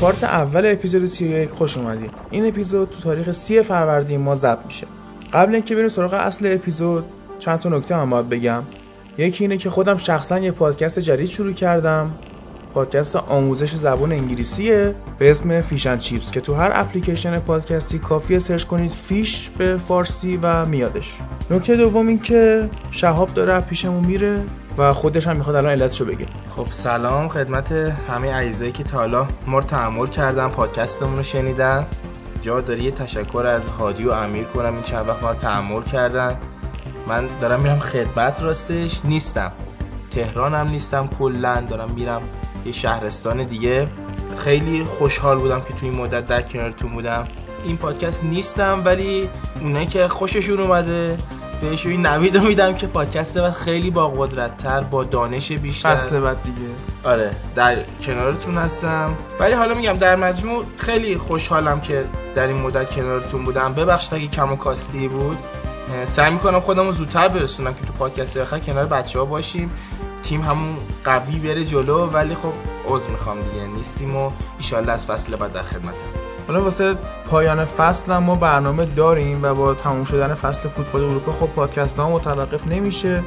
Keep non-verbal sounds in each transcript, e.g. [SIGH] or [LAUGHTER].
پارت اول اپیزود 31 خوش اومدید این اپیزود تو تاریخ 30 فروردین ما ضبط میشه. قبل اینکه بریم سراغ اصل اپیزود چند تا نکته هم باید بگم. یکی اینه که خودم شخصا یه پادکست جدید شروع کردم. پادکست آموزش زبان انگلیسیه به اسم فیش اند چیپس که تو هر اپلیکیشن پادکستی کافیه search کنید فیش به فارسی و میادش. نکته دوم این که شهاب داره پیشمون میره و خودش هم می‌خواد الان علتشو بگه. خب سلام خدمت همه عزیزایی که تا حالا ما رو کردن پادکستمون رو شنیدن. جا داری یه تشکر از هادی و امیر کنم این چند وقت ما رو کردن. من دارم میرم خدمت راستش نیستم. تهرانم نیستم کلا دارم میرم یه شهرستان دیگه. خیلی خوشحال بودم که تو این مدت در کنارتون بودم. این پادکست نیستم ولی اونایی که خوششون اومده بهش این نوید میدم که پادکست بعد خیلی با قدرت تر با دانش بیشتر. فصل بعد دیگه. آره در کنارتون هستم. ولی حالا میگم در مجموع خیلی خوشحالم که در این مدت کنارتون بودم. ببخشید اگه کم و کاستی بود. سعی می‌کنم خودم رو زودتر برسونم که تو پادکست آخر کنار بچه ها باشیم. تیم همون قوی بره جلو ولی خب عذر می‌خوام دیگه. نیستیم و ایشالله از فصل بعد در خدمتم. حالا واسه پایان فصل هم ما برنامه داریم و با تموم شدن فصل فوتبال اروپا خب پادکست ها متوقف نمیشه.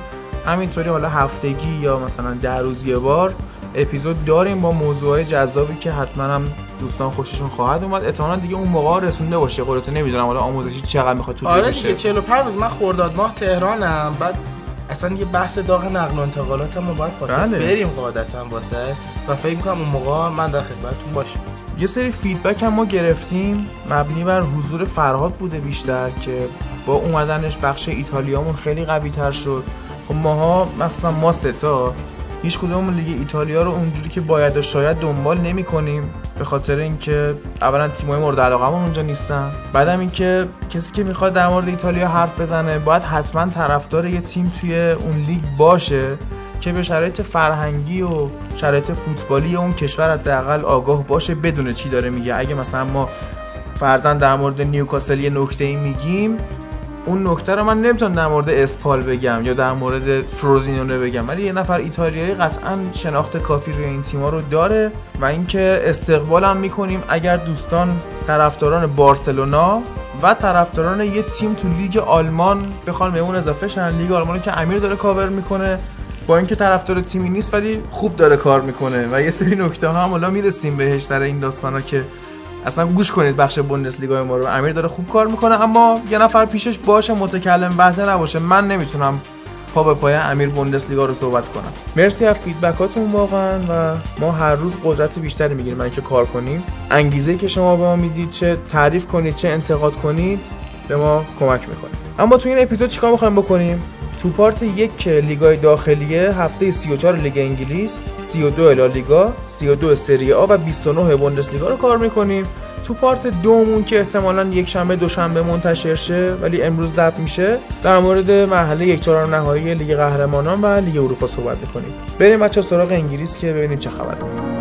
همینطوری حالا هفتگی یا مثلا ده روز یه بار اپیزود داریم با موضوعات جذابی که حتما هم دوستان خوششون خواهد اومد. احتمالاً دیگه اون موقع رسونده باشه. قولتو نمی‌دونم حالا آموزشی چقدر می‌خواد تو آره دیگه 45 روز من خرداد ماه تهرانم. بعد اصلا یه بحث داغ نقل و انتقالات ما باید پادکست بله. بریم قاعدتا واسه و فکر می‌کنم اون موقع من در خدمتتون باشم. یه سری feedback هم ما گرفتیم. مبنی بر حضور فرهاد بوده بیشتر که با اومدنش بخش ایتالیامون خیلی قوی تر شد. خب ماها مخصوصا ما ستا هیچ کدوم لیگ ایتالیا رو اونجوری که باید و شاید دنبال نمی کنیم به خاطر اینکه اولا تیمای مورد علاقمون اونجا نیستن. بعدم اینکه کسی که می‌خواد در مورد ایتالیا حرف بزنه باید حتما طرفدار یه تیم توی اون لیگ باشه که به شرایط فرهنگی و شرایط فوتبالی اون کشور حداقل آگاه باشه بدونه چی داره میگه. اگه مثلا ما فرضا در مورد نیوکاسل یه نکته ای میگیم اون نکته رو من نمی‌تونم در مورد اسپال بگم یا در مورد فروزینونه بگم ولی یه نفر ایتالیایی قطعا شناخت کافی روی این تیما رو داره و اینکه استقبال هم می‌کنیم اگر دوستان طرفداران بارسلونا و طرفداران یه تیم تو لیگ آلمان بخوان به اون اضافه شن. لیگ آلمانی که امیر داره کاور می‌کنه با اینکه طرفدار تیمی نیست ولی خوب داره کار می‌کنه و یه سری نکته ها هم حالا می‌رسیم بهش در این داستانا که اصلا گوش کنید بخش بوندسلیگا ما رو. امیر داره خوب کار می‌کنه اما یه نفر پیشش باشه متکلم بهتر نباشه. من نمی‌تونم پا به پای امیر بوندسلیگا رو صحبت کنم. مرسی از فیدبکاتون واقعا و ما هر روز قدرت بیشتری می‌گیریم. برای اینکه کار کنیم. انگیزه که شما به ما می‌دید چه تعریف کنید چه انتقاد کنید به ما کمک می‌کنه اما تو این اپیزود چیکار می‌خوایم بکنیم؟ تو پارت یک لیگای داخلیه هفته 34 لیگ انگلیس 32 لالیگا 32 سری آ و 29 بوندسلیگا رو کار می‌کنیم. تو پارت دومون که احتمالا یک شنبه دوشنبه منتشر شه ولی امروز ضبط میشه در مورد مرحله یک چهارم نهایی لیگ قهرمانان و لیگ اروپا صحبت می‌کنیم. بریم بچه سراغ انگلیس که ببینیم چه خبره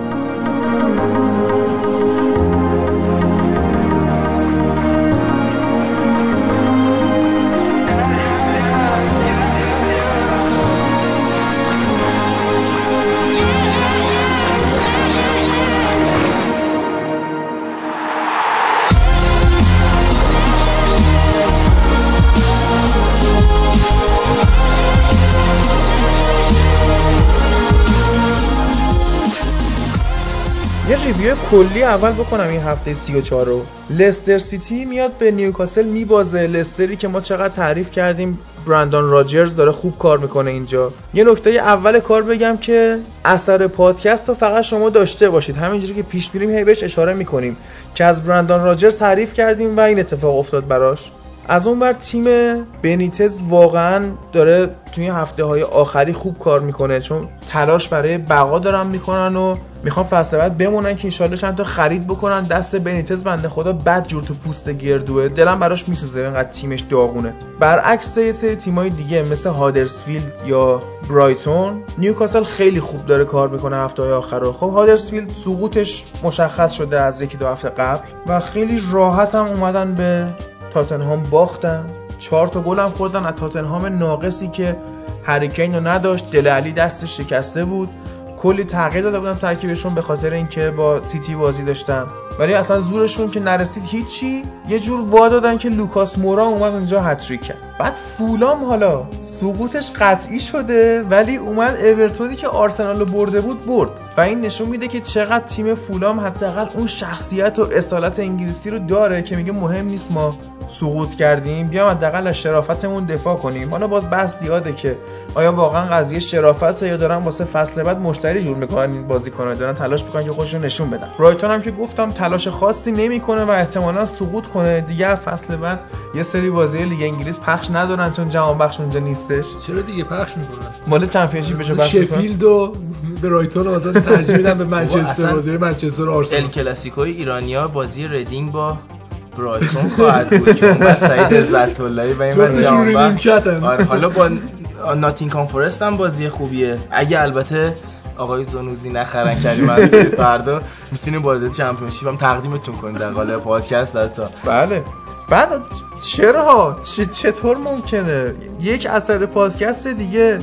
review کلی اول بکنم این هفته 34 رو. لستر سیتی میاد به نیوکاسل میبازه. لستری که ما چقدر تعریف کردیم برندان راجرز داره خوب کار می‌کنه اینجا. یه نکته اول کار بگم که اثر پادکست رو فقط شما داشته باشید. همینجوری که پیش میریم هی بهش اشاره می‌کنیم که از برندان راجرز تعریف کردیم و این اتفاق افتاد براش. از اون بر تیم بنیتز واقعا داره توی هفته های آخری خوب کار می‌کنه چون تلاش برای بقا دارن می‌کنن و می‌خوان فصل بعد بمونن که ایشالله چند تا خرید بکنن. دست بنیتز بنده خدا بد جور تو پوست گردوه. دلم براش میسوزه اینقدر تیمش داغونه. برعکس یه سری تیمای دیگه مثل هادرسفیلد یا برایتون نیوکاسل خیلی خوب داره کار می‌کنه هفته های آخر خب هادرسفیلد سقوطش مشخص شده از یکی دو هفته قبل و خیلی راحت هم اومدن به تاتنهام باختن. چهار تا گل هم خوردن. از تاتنهام ناقصی که هریکین رو نداشت دلی علی دستش شکسته بود. کلی تغییر داده بودم ترکیبشون به خاطر اینکه با سیتی بازی داشتن. ولی اصلا زورشون که نرسید هیچی یه جور وا دادن که لوکاس مورا اومد اونجا هت‌تریک کرد. بعد فولام حالا سقوطش قطعی شده ولی اومد اورتونی که آرسنال رو برده بود برد. و این نشون میده که چقدر تیم فولام حداقل اون شخصیت و اصالت انگلیسی رو داره که میگه مهم نیست ما سقوط کردیم بیام حداقل از شرافتمون دفاع کنیم. حالا باز بحث زیاده که آیا واقعا قضیه شرافت یا دارن واسه فصل بعد مشتری جور می‌کنن این بازیکن‌ها دارن تلاش می‌کنن که خودشون نشون بدن. برایتون هم که گفتم تلاش خاصی نمی‌کنه و احتمالا سقوط کنه. دیگه فصل بعد یه سری بازی لیگ انگلیس پخش ندارن چون جهان بخش اونجا نیستش. چرا دیگه پخش می‌کنن؟ مال چمپیونشیپ بشه بس شفیلد و برایتون آزاد ترجیح میدن به منچستر بازی منچستر آرسنال. ال کلاسیکوی ایرانیا بازی ردینگ با برایتون خواهد بود که اون سعید عزت اللهی و اینا من جوان آره حالا با ناتینگهام فورست هم بازی خوبیه. اگه البته آقای زنوزی نخرن کریم از فردا می‌تونیم بازی چمپیونشیپ هم تقدیمتون کنیم در قالب پادکست حتی بله. بعد چرا؟ چطور ممکنه؟ یک اثر پادکست دیگه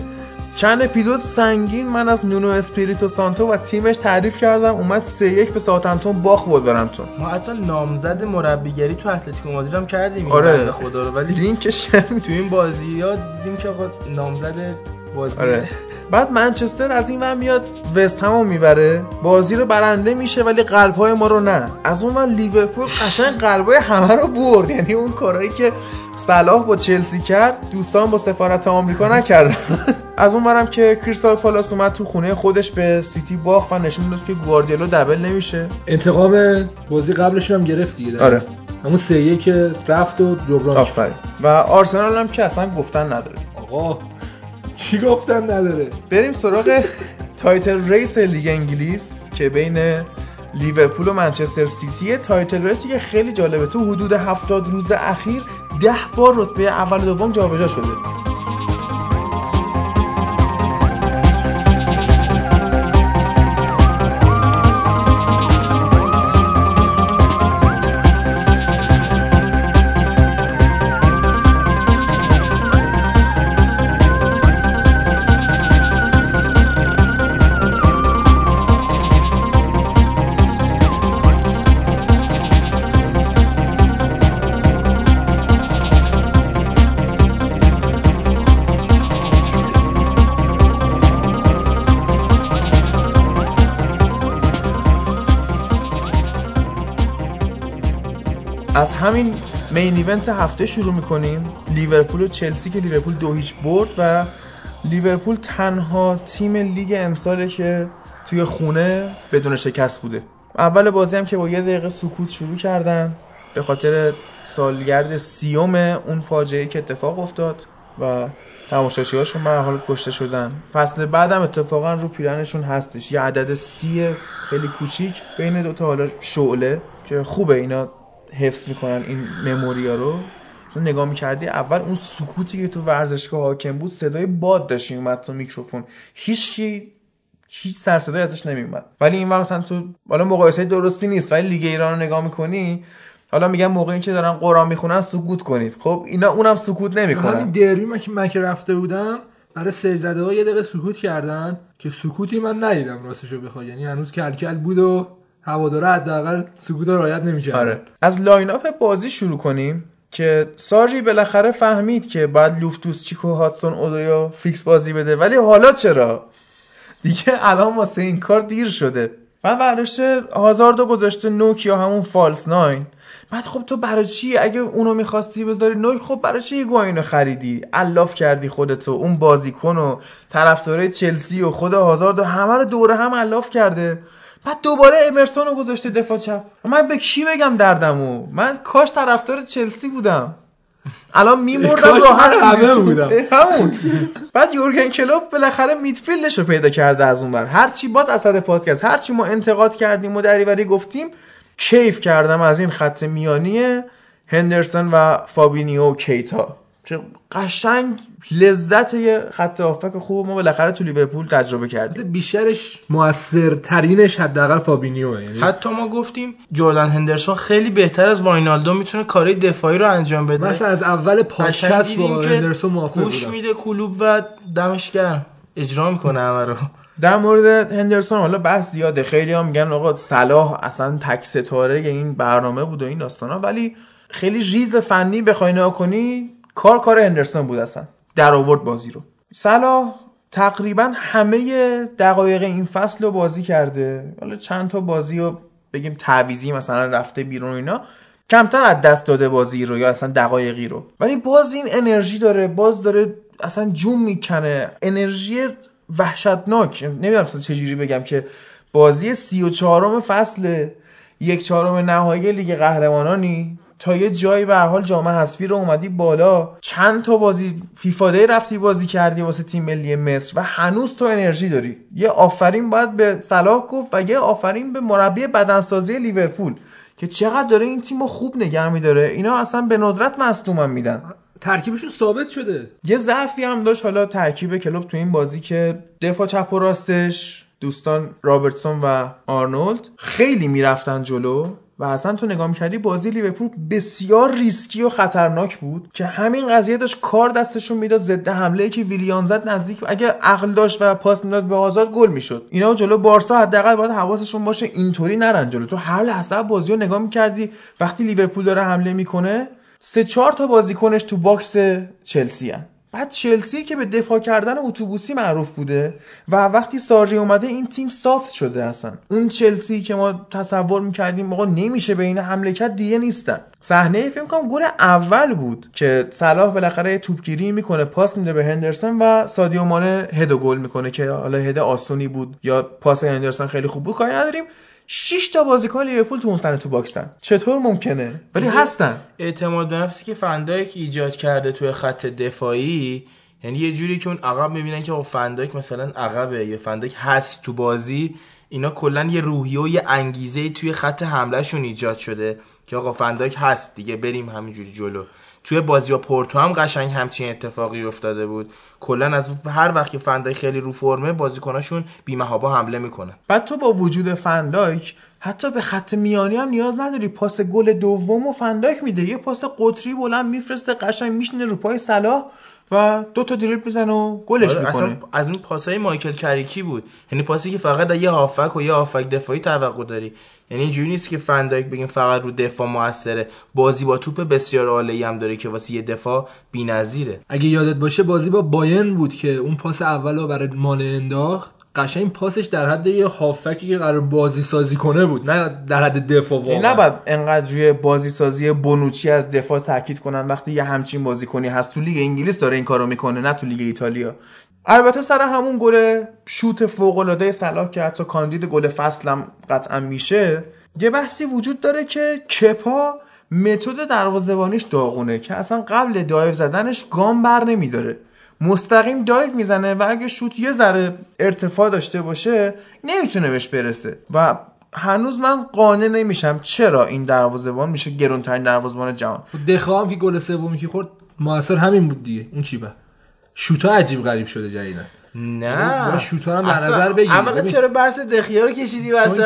چند اپیزود سنگین من از نونو اسپریتو سانتو و تیمش تعریف کردم اومد سه یک به ساوثهمپتون باخت بود تو ما حتی نامزد مربیگری تو اتلتیکو مادرید هم کردیم آره خدا رو ولی لینکش تو این بازی ها دیدیم که آقا نامزد بازی آره. بعد منچستر از این ور میاد وست همو می‌بره. بازی رو برنده میشه ولی قلبهای ما رو نه. از اون ور لیورپول قشنگ قلبهای همه رو برد. یعنی اون کارهایی که صلاح با چلسی کرد دوستان با سفارت آمریکا نکردن. [LAUGHS] از اون ورم که کریستال پالاس اومد تو خونه خودش به سیتی باخت و نشون داد که گواردیولا دبل نمیشه. انتقام بازی قبلش هم گرفت دیگه آره. همون سه که رفت و جبران آفرین. و آرسنال هم که اصلا گفتن نداره. آقا چی گفتن نداره؟ بریم سراغ title race لیگ انگلیس که بین لیورپول و منچستر سیتی. title race که خیلی جالبه. تو حدود 70 روز اخیر ده بار رتبه اول و دوم جابجا شده. همین main event هفته شروع می‌کنیم. لیورپول و چلسی که لیورپول دو هیچ برد و لیورپول تنها تیم لیگ امساله که توی خونه بدون شکست بوده. اول بازی هم که با یه دقیقه سکوت شروع کردن به خاطر سالگرد سی‌ام اون فاجعه که اتفاق افتاد و تماشاچی هاشون به حال کشته شدن. فصل بعدم اتفاقا رو پیرهنشون هستش. یه عدد سی خیلی کوچیک بین دوتا حالا شعله که خوبه اینا حفظ می‌کنن این مموریا رو. تو نگاه می‌کردی اول اون سکوتی که تو ورزشگاه حاکم بود صدای باد داشت اومد تو میکروفون. هیچکی هیچ سر صدای ازش نمیومد ولی این مثلا تو حالا مقایسه درستی نیست ولی لیگ ایران رو نگاه می‌کنی حالا میگم موقعی که دارن قرآن می‌خونن سکوت کنید. خب اینا اونم سکوت نمی‌کنن. همین دربی من که من که رفته بودم برای سر زده ها یه دقیقه سکوت کردن که سکوتی من ندیدم راستشو بخوای یعنی هنوز کلکل بود و هواداره حداقل سکوت رعایت نمی‌کرد آره. از lineup بازی شروع کنیم که ساری بالاخره فهمید که بعد لوفتوس چیک و هادسون اودوی fix بازی بده. ولی حالا چرا؟ دیگه الان واسه این کار دیر شده. من برداشته هازاردو گذاشته نوک یا همون false nine. بعد خب تو برای چی؟ اگه اونو می‌خواستی بذاری نوک خب برای چی هیگواینو خریدی؟ الاف کردی خودتو اون بازیکن و طرفدارای چلسی و خود هازاردو همه رو دور هم الاف کرده. بعد دوباره امرسون رو گذاشته دفاع چپ. من به کی بگم دردمو؟ من کاش طرفدار چلسی بودم. الان میمردم راحت بودم. همون. بعد یورگن کلوپ بالاخره midfield ش رو پیدا کرده از اون ور هر چی بعد اثر پادکست هر چی ما انتقاد کردیم و دریوری گفتیم کیف کردم از این خط میانی هندرسون و فابینیو و کیتا. که قشنگ لذت یه خط هافک خوب ما بالاخره تو لیورپول تجربه کردیم. بیشترش موثرترینش حداقل فابینیوه یعنی حتی ما گفتیم جردن هندرسون خیلی بهتر از واینالدو می‌تونه کارهای دفاعی رو انجام بده. مثلا از اول پادکست با هندرسون موافق گوش میده کلوب و دمش گرم. اجرا می‌کنه همه رو. در مورد هندرسون حالا بحث زیاده. خیلی هم میگن آقا صلاح اصلا تک ستاره این برنامه بود و این داستانا ولی خیلی ریز فنی بخوای نگاه کنی کار کار هندرسون بود اصلا. در آورد بازی رو. صلاح تقریبا همه دقایق این فصل رو بازی کرده. حالا چند تا بازی رو بگیم تعویزی مثلا رفته بیرون اینا. کمتر از دست داده بازی رو یا اصلا دقایقی رو. ولی باز این انرژی داره. باز داره اصلا جون می‌کنه. انرژی وحشتناک. نمی‌دونم چجوری بگم که بازی سی و چهارم فصل یک چهارم نهایی لیگ قهرمانانی. تا یه جایی به حال جام حذفی رو اومدی بالا. چند تا بازی فیفادی رفتی بازی کردی واسه تیم ملی مصر و هنوز تو انرژی داری. یه آفرین باید به صلاح گفت و یه آفرین به مربی بدنسازی لیورپول که چقدر داره این تیم خوب نگه میداره. اینا اصلا به ندرت مصدومم میدن. ترکیبشون ثابت شده. یه ضعفی هم داشت حالا ترکیب کلوپ تو این بازی که دفاع چپ و راستش دوستان رابرتسون و آرنولد خیلی می‌رفتن جلو. و اصلا تو نگاه می‌کردی بازی لیورپول بسیار ریسکی و خطرناک بود که همین قضیه داشت کار دستشون می‌داد ضد حمله که ویلیان زد نزدیک اگه عقل داشت و پاس می‌داد به هازارد گل می‌شد اینا جلو بارسا حداقل باید حواسشون باشه اینطوری نرن جلو تو هر لحظه بازی رو نگاه می‌کردی وقتی لیورپول داره حمله می‌کنه سه چهار تا بازیکنش تو box چلسی هستن. بعد چلسی که به دفاع کردن اتوبوسی معروف بوده و وقتی ساری اومده این تیم soft شده اصلا. اون چلسی که ما تصور می‌کردیم موقع نمیشه به این حمله کرد دیگه نیستن. صحنه فکر کنم گل اول بود که صلاح بالاخره توپگیری می‌کنه پاس میده به هندرسون و سادیو مانه head گل می‌کنه که حالا head آسونی بود یا پاس هندرسون خیلی خوب بود کاری نداریم. 6 تا بازیکن لیورپول تو اون سنه تو باکسن. چطور ممکنه؟ ولی هستن. اعتماد به نفسی که فندایک ایجاد کرده توی خط دفاعی یعنی یه جوری که اون عقب می‌بینن که فندایک مثلا عقبه یا فندایک هست تو بازی اینا کلا یه روحیه و یه انگیزه توی خط حملهشون ایجاد شده که آقا فندایک هست دیگه بریم همینجوری جلو. توی بازی با پورتو هم قشنگ همچین اتفاقی افتاده بود. کلا از هر وقت که فندای خیلی رو فرمه بازیکناشون بیمهابا حمله می‌کنه بعد تو با وجود فندایک حتی به خط میانی هم نیاز نداری. پاس گل دوم و فندایک میده. یه پاس قطری بلند میفرسته قشنگ میشینه رو پای صلاح. و دو تا دریبل می‌زنه و گلش آره، می‌کنه. اصلا از اون پاسای مایکل کریکی بود. یعنی پاسی که فقط یه هافک و یه هافک دفاعی توقع داری. یعنی اینجوری نیست که فندایک بگیم فقط رو دفاع موثره. بازی با توپ بسیار عالی هم داره که واسه یه دفاع بی‌نظیره. اگه یادت باشه بازی با باین بود که اون پاس اول رو برای مانع انداخت. قشنگ پاسش در حد یه هافکی که قرار بازی سازی کنه بود نه در حد دفاع واقعا. نباید انقدر روی بازی سازی بونوچی از دفاع تاکید کنن وقتی یه همچین بازیکنی هست. تو لیگ انگلیس داره این کارو می‌کنه نه تو لیگ ایتالیا. البته سر همون گل شوت فوق العاده صلاح که حتی کاندید گل فصلم قطعا میشه یه بحثی وجود داره که کپا متد دروازه‌بانیش داغونه که اصلا قبل دایو زدنش گام بر نمیداره. مستقیم دایو می‌زنه و اگه شوت یه ذره ارتفاع داشته باشه نمی‌تونه بهش برسه. و هنوز من قانع نمیشم چرا این دروازه‌بان میشه گرونترین دروازه‌بان جهان. دخا هم که گل سومی که خورد موثر همین بود دیگه. اون چی به شوتا عجیب غریب شده جدیدن نه شوت‌ها هم در نظر بگیر. ببین. چرا بحث دخیا رو کشیدی وسط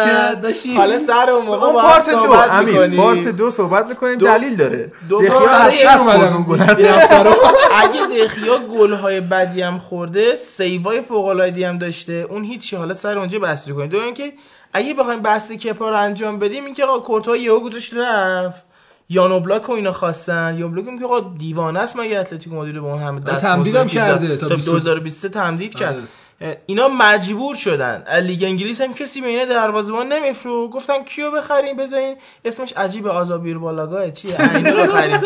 داشتی- حالا سر اون موقع با هم دو صحبت می‌کنی. پارت دو صحبت می‌کنیم دلیل داره دخیا از. اون گل. [LAUGHS] اگه دخیا گل‌های بدی هم خورده سیوای فوق العاده هم داشته اون هیچی حالا سر اونجا بحث کنید دو اینکه اگه بخوایم بحث کپا رو انجام بدیم اینکه آقا کورتوا یهو گذاشت رفت یانو بلاک و اینا خواستن. یا بلاک که آقا دیوانه است مگه اتلتیکو مادرید با اون همه دست تمدید هم کرده. تا تا 20 2023 تمدید کرد. آره. اینا مجبور شدن. لیگ انگلیس هم کسی به اینا دروازه‌بان نمیفرو گفتن کیو بخریم بزنین اسمش عجیب آزابیر بالاگاه چیه اینو بخریم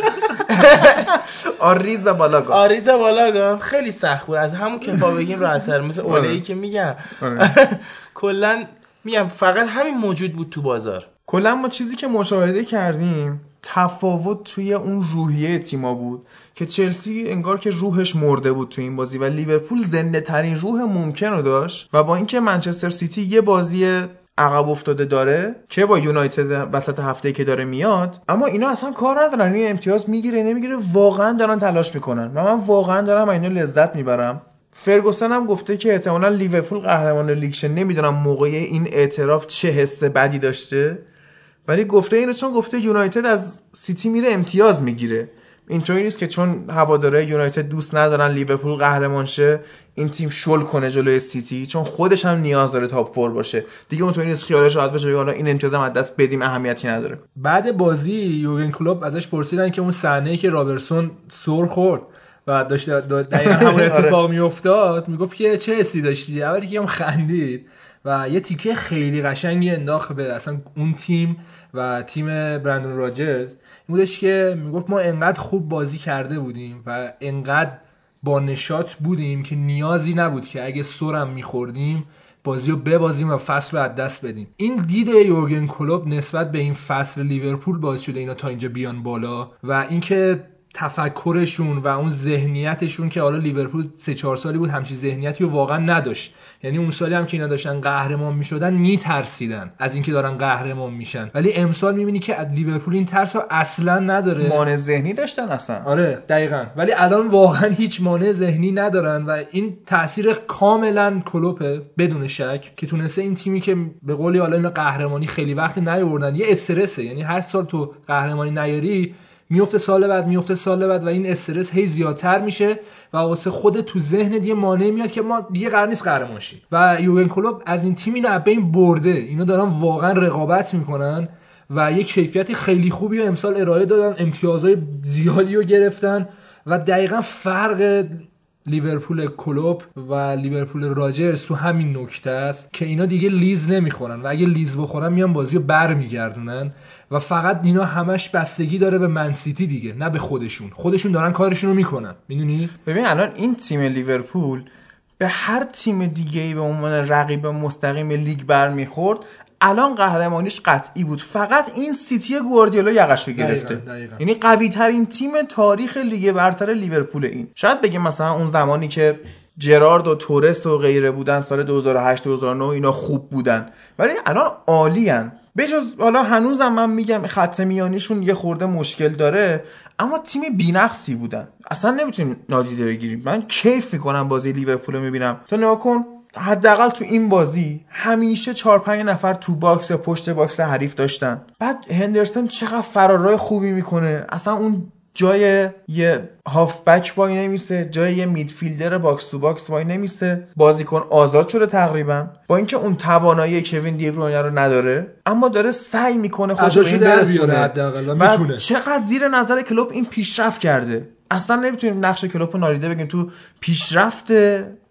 [LAUGHS] آریزا بالاگا. آریزا بالاگا. خیلی سخت بود. از همون کپا بگیم راحت‌تر. مثل اوله‌ای که میگم. [LAUGHS] کلا میگم فقط همین موجود بود تو بازار. کلا ما چیزی که مشاهده کردیم تفاوت توی اون روحیه تیما بود که چلسی انگار که روحش مرده بود تو این بازی و لیورپول زنده ترین روح ممکن رو داشت و با اینکه منچستر سیتی یه بازی عقب افتاده داره که با یونایتد وسط هفته که داره میاد اما اینا اصلا کار ندارن. این امتیاز می‌گیره نمی‌گیره واقعا دارن تلاش می‌کنن. و من واقعا دارم اینو لذت می‌برم. فرگوسن هم گفته که احتمالا لیورپول قهرمان لیگ نمی‌دونم موقع این اعتراف چه حس بدی داشته. ولی گفته اینو چون گفته یونایتد از سیتی میره امتیاز می‌گیره. اینطوری نیست که چون هواداره یونایتد دوست ندارن لیورپول قهرمان شه این تیم شل کنه جلوی سیتی چون خودش هم نیاز داره top four باشه. دیگه اونطوری نیست خیالش راحت بشه حالا این امتیاز از دست بدیم اهمیتی نداره. بعد بازی یورگن کلوپ ازش پرسیدن که اون صحنه که رابرتسون سر خورد و داشت دقیقا [LAUGHS] همون اتفاق میافتاد می‌گفت که چه حسی داشتی؟ اولی که هم خندید و یه تیکه خیلی قشنگی انداخت به اصلا اون تیم و تیم برندان راجرز این بودش که می‌گفت ما انقدر خوب بازی کرده بودیم و انقدر با نشاط بودیم که نیازی نبود که اگه سرم میخوردیم بازی رو ببازیم و فصل رو از دست بدیم. این دید یورگن کلوب نسبت به این فصل لیورپول باعث شده اینا تا اینجا بیان بالا و اینکه تفکرشون و اون ذهنیتشون که حالا لیورپول سه چهار سالی بود همچین ذهنیتی رو واقعا نداشت. یعنی اون سالی هم که اینا داشتن قهرمان می‌شدن میترسیدن از اینکه دارن قهرمان میشن. ولی امسال می‌بینی که از لیورپول این ترس اصلا نداره. مانع ذهنی داشتن اصلا. آره دقیقا. ولی الان واقعا هیچ مانع ذهنی ندارن و این تاثیر کاملا کلوپه بدون شک که تونسته این تیمی که به قولی حالا قهرمانی خیلی وقت نیاوردن یه استرسه. یعنی هر سال تو قهرمانی نیاری میفته سال بعد میفته سال بعد و این استرس هی زیادتر میشه و واسه خود تو ذهن دیگه مانع میاد که ما دیگه قرار نیست قهرمان شیم. و یوگن کلوب از این تیم اینو این برده. اینا دارن واقعا رقابت می‌کنن و یه کیفیت خیلی خوبی رو امسال ارائه دادن امتیازهای زیادی رو گرفتن و دقیقا فرق لیورپول کلوب و لیورپول راجرز تو همین نکته است که اینا دیگه لیز نمی‌خورن و اگه لیز بخورن میان بازی رو برمیگردونن. و فقط اینا همش بستگی داره به من‌سیتی دیگه نه به خودشون. خودشون دارن کارشون رو می‌کنن. می‌دونی؟ ببین الان این تیم لیورپول به هر تیم دیگه ای به عنوان رقیب مستقیم لیگ برمیخورد الان قهرمانیش قطعی بود. فقط این سیتی گواردیولا یقش رو گرفته. یعنی قوی ترین تیم تاریخ لیگ برتر لیورپول این. شاید بگیم مثلا اون زمانی که جرارد و تورس و غیره بودن سال 2008 2009 اینا خوب بودن. ولی الان عالی بجز حالا هنوزم من میگم خط میانیشون یه خورده مشکل داره اما تیم بینقصی بودن. اصلا نمی‌تونیم نادیده بگیریم. من کیف می‌کنم بازی لیورپول رو می‌بینم. تو نگاه کن حداقل تو این بازی همیشه 4 5 نفر تو box پشت box حریف داشتن. بعد هندرسون چقدر فرارای خوبی می‌کنه. اصلا اون جای یه هافبک وای نمیسه جای یه midfielder box to box وای نمیسه. بازیکن آزاد شده تقریبا. با اینکه اون توانایی کوین دی‌بروینه رو نداره اما داره سعی می‌کنه خودش رو این برسونه. و چقدر زیر نظر کلوپ این پیشرفت کرده. اصلا نمی‌تونیم نقش کلوپ رو نادیده بگیم تو پیشرفت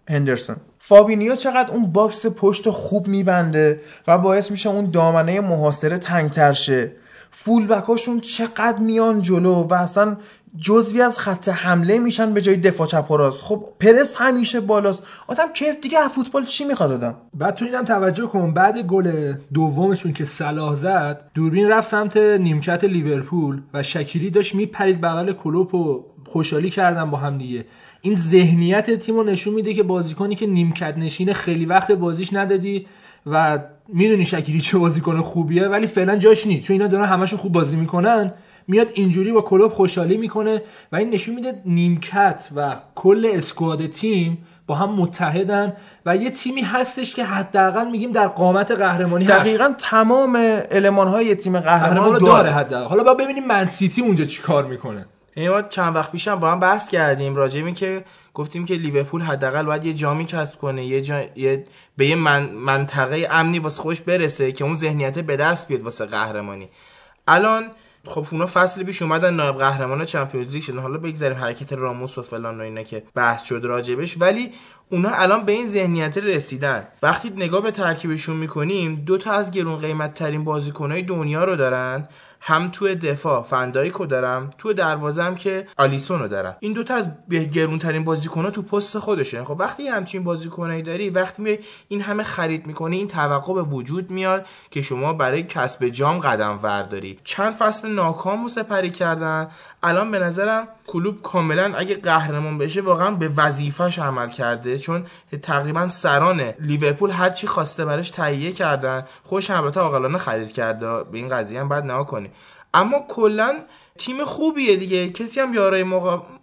هندرسون. فابینیو چقدر اون box پشت خوب میبنده و باعث میشه اون دامنه محاصره تنگتر شه. full back اشون چقدر میان جلو و اصلا جزوی از خط حمله میشن به جای دفاع چپ راست. خب پرس همیشه بالاست. آدم کیف دیگه از فوتبال چی می‌خواد آدم؟ بعد تو اینم توجه کن. بعد گل دومشون که صلاح زد دوربین رفت سمت نیمکت لیورپول و شکیری داشت میپرید بغل کلوپ و خوشحالی کردن با هم دیگه. این ذهنیت تیم رو نشون میده که بازیکنی که نیمکت نشینه خیلی وقت بازیش ندادی. و می‌دونی شکیری چه بازیکن خوبیه ولی فعلا جاش نیست. چون اینا دارن همشون خوب بازی می‌کنن میاد اینجوری با کلوب خوشحالی می‌کنه و این نشون میده نیمکت و کل اسکواد تیم با هم متحدن و یه تیمی هستش که حداقل میگیم در قامت قهرمانی هست. دقیقا تمام المان های تیم قهرمان داره, داره حداقل. حالا با ببینیم من سیتی اونجا چی کار می‌کنه. یعنی ما چند وقت پیشم با هم بحث کردیم راجع که گفتیم که لیورپول حداقل باید یه جامی کسب کنه یه, جا... یه... به یه من... منطقه امنی واسه خوش برسه که اون ذهنیت به دست بیاد واسه قهرمانی. الان خب اونا فصل پیش اومدن نایب قهرمان چمپیونز لیگ شدن. حالا بگذاریم حرکت راموس و فلان و اینا که بحث شد راجبش. ولی اونا الان به این ذهنیت رسیدن. وقتی نگاه به ترکیبشون می‌کنیم دو تا از گرون قیمت ترین بازیکنهای دنیا رو دارن. هم توی دفاع فندایکو دارم توی دروازه که آلیسون رو دارم. این دوتا از گرونترین بازیکن‌ها تو پست خودشه. خب وقتی همچین بازیکنایی داری وقتی می این همه خرید می‌کنی این توقع به وجود میاد که شما برای کسب جام قدم ورداری چند فصل ناکام رو سپری کردن. الان به نظرم کلوب کاملا اگه قهرمان بشه واقعا به وظیفش عمل کرده. چون تقریبا سران لیورپول هر چی خواسته براش تهیه کردن. خوش البته عاقلانه خرید کرده. به این قضیه هم بعد نها کنی اما کلا تیم خوبیه دیگه. کسی هم یارای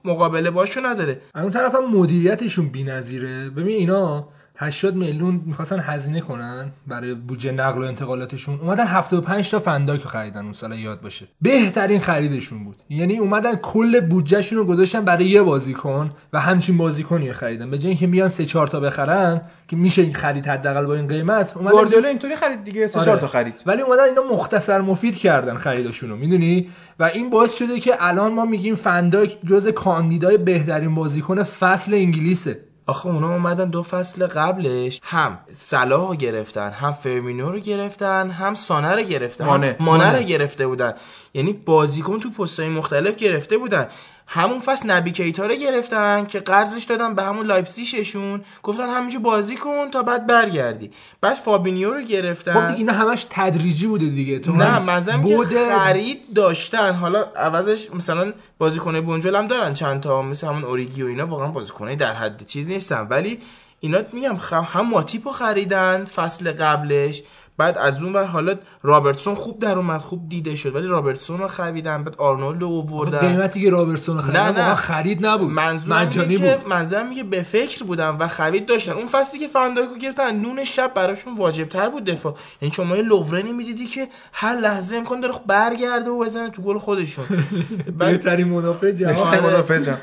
مقابله باشو نداره. اون طرف هم مدیریتشون بی‌نظیره. ببین اینا 80 میلیون می‌خواستن هزینه کنن برای بودجه نقل و انتقالاتشون. اومدن 75 تا فنداک خریدن اون سال یاد باشه. بهترین خریدشون بود. یعنی اومدن کل بودجهشون رو گذاشتن برای یه بازیکن و همچین بازیکنی خریدن. به جای اینکه بیان 3 4 تا بخرن که میشه این خرید حداقل با این قیمت اومدن گواردیولا اینطوری خرید دیگه 3 4 آره. تا خرید. ولی اومدن اینا مختصر مفید کردن خریدشون رو می‌دونی؟ و این باعث شده که الان ما میگیم فن‌دایک جز کاندیدای بهترین بازیکن فصل انگلیسه. آخه اونا اومدن دو فصل قبلش هم صلاح رو گرفتن هم فیرمینو رو گرفتن هم سانه رو گرفتن مانه, مانه رو گرفته بودن. یعنی بازیکن تو پستای مختلف گرفته بودن. همون فصل نبی کیتا رو گرفتن که قرضش دادن به همون لایپزیششون گفتن همینجا بازی کن تا بعد برگردی. بعد فابینیو رو گرفتن. خب دیگه اینا همش تدریجی بوده دیگه. تو نه مثلا بوده... خرید داشتن. حالا عوضش مثلا بازیکن بنجل هم دارن چند تا مثل همون اوریگی و اینا. واقعا بازیکنای در حد چیز نیستن. ولی اینا میگم هم ماتیپو خریدن فصل قبلش. بعد از اون ور حالا رابرتسون خوب در اومد خوب دیده شد ولی رابرتسون رو خریدن بعد آرنولد رو آوردن. قیمتی که رابرتسون رو خریدن نه نه. خرید نبود. مجانی بود. منظورم میگه به فکر بودن و خرید داشتن. اون فصلی که فاندایکو گرفتن نون شب براشون واجب تر بود دفاع. یعنی شما یه لوورنی می‌دیدی که هر لحظه امکان داره برگرده و بزنه تو گل خودشون. [LAUGHS] بهترین مدافع جهان. مدافع جهان.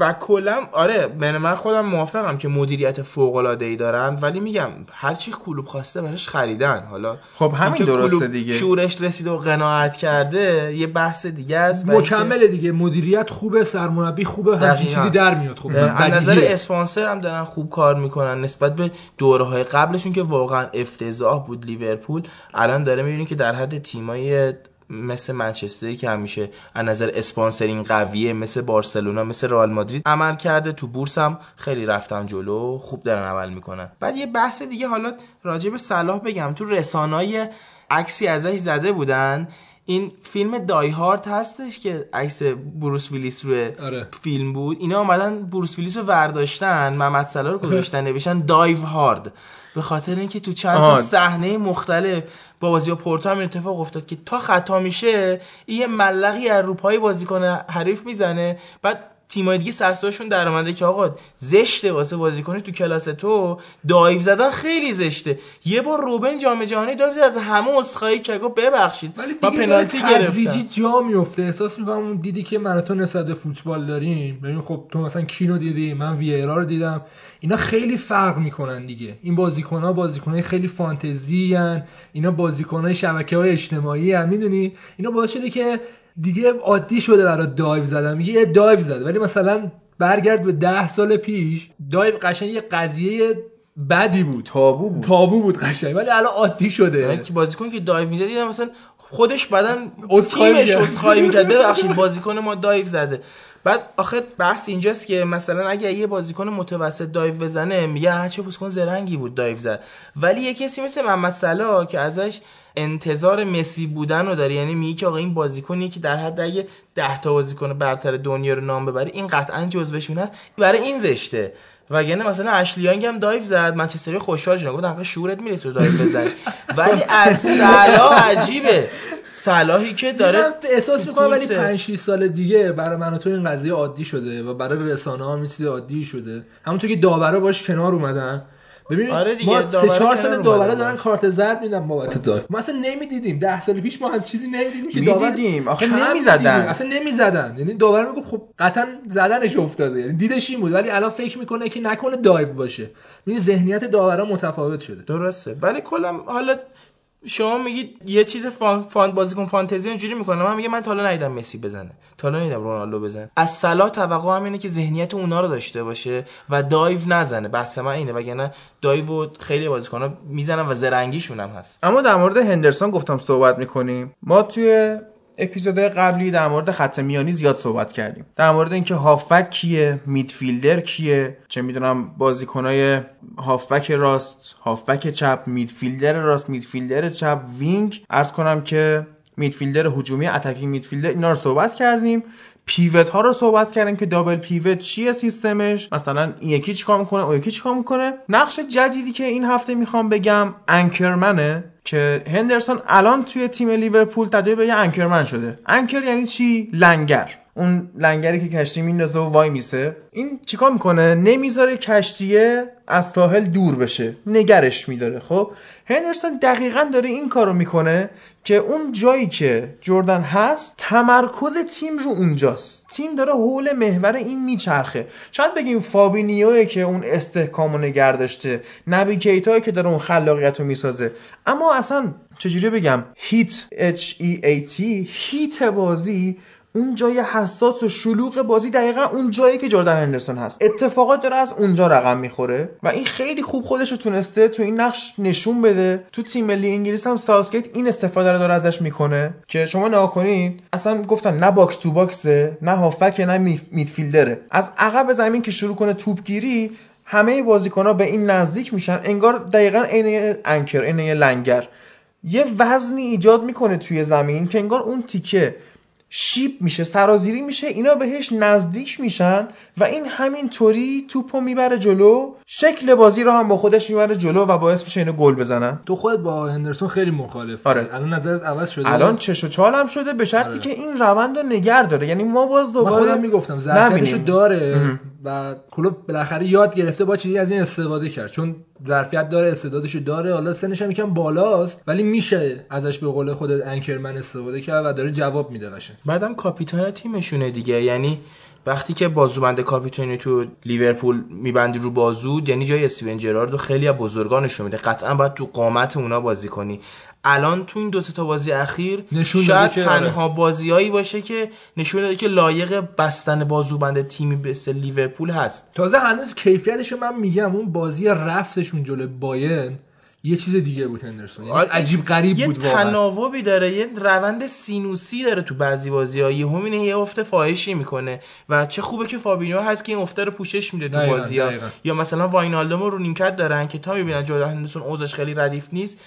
و کلا آره من خودم موافقم که مدیریت فوق العاده ای دارن ولی میگم هر چی کلوب خواسته براش خریدن. حالا خب همین درسته دیگه. شورش رسید و قناعت کرده یه بحث دیگه است. مکمل دیگه. مدیریت خوبه سرمربی خوبه هر چیزی در میاد. خوب از نظر اسپانسر هم دارن خوب کار می‌کنن. نسبت به دوره های قبلشون که واقعا افتضاح بود لیورپول الان داره می‌بینیم که در حد تیمای مثل منچستری که همیشه از نظر sponsoring قویه مثل بارسلونا مثل رئال مادرید. عمل کرده تو بورس هم خیلی رفتن جلو خوب دارن عمل می‌کنن. بعد یه بحث دیگه حالا راجع به صلاح بگم. تو رسانه‌ها یه عکسی ازش زده بودن. این فیلم Die Hard هستش که عکس بروس ویلیس روی آره. فیلم بود. اینا اومدن بروس ویلیس رو ورداشتن محمد صلاح رو گذاشتن [LAUGHS] نوشتن Dive Hard به خاطر اینکه تو چند تا صحنه مختلف با بازی پورتو هم اتفاق افتاد که تا خطا میشه یه ملقی از روپای بازیکن حریف می‌زنه. بعد تیمای دیگه سرساشون در اومده که آقا زشته واسه بازیکن تو کلاس تو. دایو زدن خیلی زشته. یه بار روبن جام جهانی دایو زد از همه اسخایی که گفت ببخشید. ما پنالتی گرفتم. جا میفته. احساس می‌کنم اون دیدی که تو نسبت فوتبال داریم. ببین خب تو مثلا کینو دیدی من وی رو دیدم. اینا خیلی فرق می‌کنن دیگه. این بازیکن ها بازیکن های خیلی فانتزی هن. اینا بازیکن های شبکه های اجتماعی هم می‌دونی؟ اینا باعث شده که دیگه عادی شده برای دایو زدن. میگه یه دایو زد. ولی مثلا برگرد به ده سال پیش دایو قشنگ یه قضیه بدی بود. تابو بود. تابو بود قشنگ. ولی الان عادی شده. یعنی بازیکن که دایو می‌زد مثلا خودش بدن تیمش اسخای می‌کرد. ببخشید بازیکن ما دایو زده. بعد آخه بحث اینجاست که مثلا اگه یه بازیکن متوسط دایو بزنه میگه هر چه بازیکن زرنگی بود دایو زد. ولی یه کسی مثل محمد صلاح که ازش انتظار مسی بودن رو داره یعنی میگه که آقا این بازیکنی که در حد اگه 10 تا بازیکن برتر دنیا رو نام ببره این قطعا جزوشون هست برای این زشته. وگرنه مثلا اشلیانگ هم دایو زد منچستری خوشحال شد. گفتم شورت میره تو دایو بزنی. [LAUGHS] ولی از صلاح عجیبه. صلاحی که داره من احساس می‌کنم ولی 5 6 سال دیگه برای من و تو این قضیه عادی شده و برای رسانه ها این عادی شده. همونطور که داورا باش کنار اومدن. ببین آره دیگه ما سه چهار سال داوره دارن کارت زرد میدن بابت دایف ما اصلا نمی‌دیدیم. ده سال پیش ما هم چیزی نمی‌دیدیم که داور دیدیم آخه نمی‌زدن. اصلا نمی‌زدن. یعنی داور میگه خب قطعا زدنش افتاده. یعنی دیدش این بود. ولی الان فکر می‌کنه که نکنه دایو باشه. این ذهنیت داورا متفاوت شده. درسته. ولی کلا حالا شما میگید یه چیز فان, فان بازیکن فانتزی اونجوری می‌کنه. من میگه من تا حالا ندیدم مسی بزنه. تا حالا ندیدم رونالدو بزنه. از سلا توقع هم اینه که ذهنیت اونا رو داشته باشه و دایو نزنه. بحث من اینه. وگرنه دایو خیلی بازیکن‌ها می‌زنن و زرنگیشون هم هست. اما در مورد هندرسون گفتم صحبت می‌کنیم. ما توی اپیزود قبلی در مورد خط میانی زیاد صحبت کردیم. در مورد اینکه هافبک کیه میدفیلدر کیه چه می‌دونم بازیکنای هافبک راست هافبک چپ midfielder راست midfielder چپ wing. عرض کنم که midfielder هجومی attacking midfielder اینا رو صحبت کردیم. pivot ها رو صحبت کردیم که double pivot چیه سیستمش؟ مثلا این یکی چیکار می‌کنه اون یکی چیکار می‌کنه؟ نقش جدیدی که این هفته می‌خوام بگم anchor man ه که هندرسون الان توی تیم لیورپول تبدیل به anchor man شده. anchor یعنی چی؟ لنگر. اون لنگری که کشتی میندازه و وای میسه. این چیکار می‌کنه؟ نمی‌ذاره کشتیه از ساحل دور بشه. نگرش میداره خب؟ هندرسون دقیقا داره این کارو می‌کنه که اون جایی که جردن هست تمرکز تیم رو اونجاست. تیم داره حول محور این میچرخه. شاید بگیم فابینیوه که اون استحکام رو نگه داشته نبی کیتایی که داره اون خلاقیت رو می‌سازه. اما اصلا چجوری بگم؟ heat H E A T heat بازی اون جای حساس و شلوغ بازی دقیقا اون جایی که جردن هندرسون هست. اتفاقات داره از اونجا رقم می‌خوره و این خیلی خوب خودش رو تونسته تو این نقش نشون بده. تو تیم ملی انگلیس هم ساوثگیت این استفاده رو داره ازش می‌کنه که شما نگاه کنید اصلا گفتن نه box to box ه نه هافبک نه midfielder ه. از عقب زمین که شروع کنه توپگیری همه بازیکن‌ها به این نزدیک میشن. انگار دقیقا عین انکر عین لنگر. یه وزنی ایجاد می‌کنه توی زمین که انگار اون تیکه شیب میشه سرازیری میشه اینا بهش نزدیک میشن و این همینطوری توپو می‌بره جلو. شکل بازی رو هم با خودش می‌بره جلو و باعث میشه اینو گل بزنن. تو خود با هندرسون خیلی مخالف. آره. الان نظرت عوض شده؟ الان چش و چال هم شده به شرطی آره. که این روند رو نگر داره. یعنی ما باز من دوباره خودم می‌گفتم ظرفیتشو. داره. و کلوب بالاخره یاد گرفته با چیزی از این استفاده کرد. چون ظرفیت داره استعدادشو داره. حالا سنش هم یکم بالاست ولی میشه ازش به قول خودت انکرمن استفاده کرد و داره جواب میده قشنگ. بعدم کاپیتان تیمشونه دیگه. یعنی وقتی که بازوبند کاپیتانی تو لیورپول میبندی رو بازو یعنی جای استیون جرارد و خیلی از بزرگانشون میده. قطعا باید تو قامت اونا بازی کنی. الان تو این دو تا بازی اخیر نشون شاید آره. تنها بازیایی باشه که نشون داده که لایق بستن بازوبند تیمی مثل لیورپول هست. تازه هنوز کیفیتشو من میگم اون بازی رفتشون جلو بایرن یه چیز دیگه بود هندرسون. یعنی آره، عجیب غریب یه بود واقعا. تناوبی داره یه روند سینوسی داره تو بعضی بازی ها یه همینه یه افت فاحشی می‌کنه و چه خوبه که فابینیو هست که این افته رو پوشش میده تو دقیقاً، بازی ها دقیقاً. یا مثلا واینالدوم رو نیمکت دارن که تا می‌بینن جردن هندرسون اوضاعش خیلی ردیف نیست.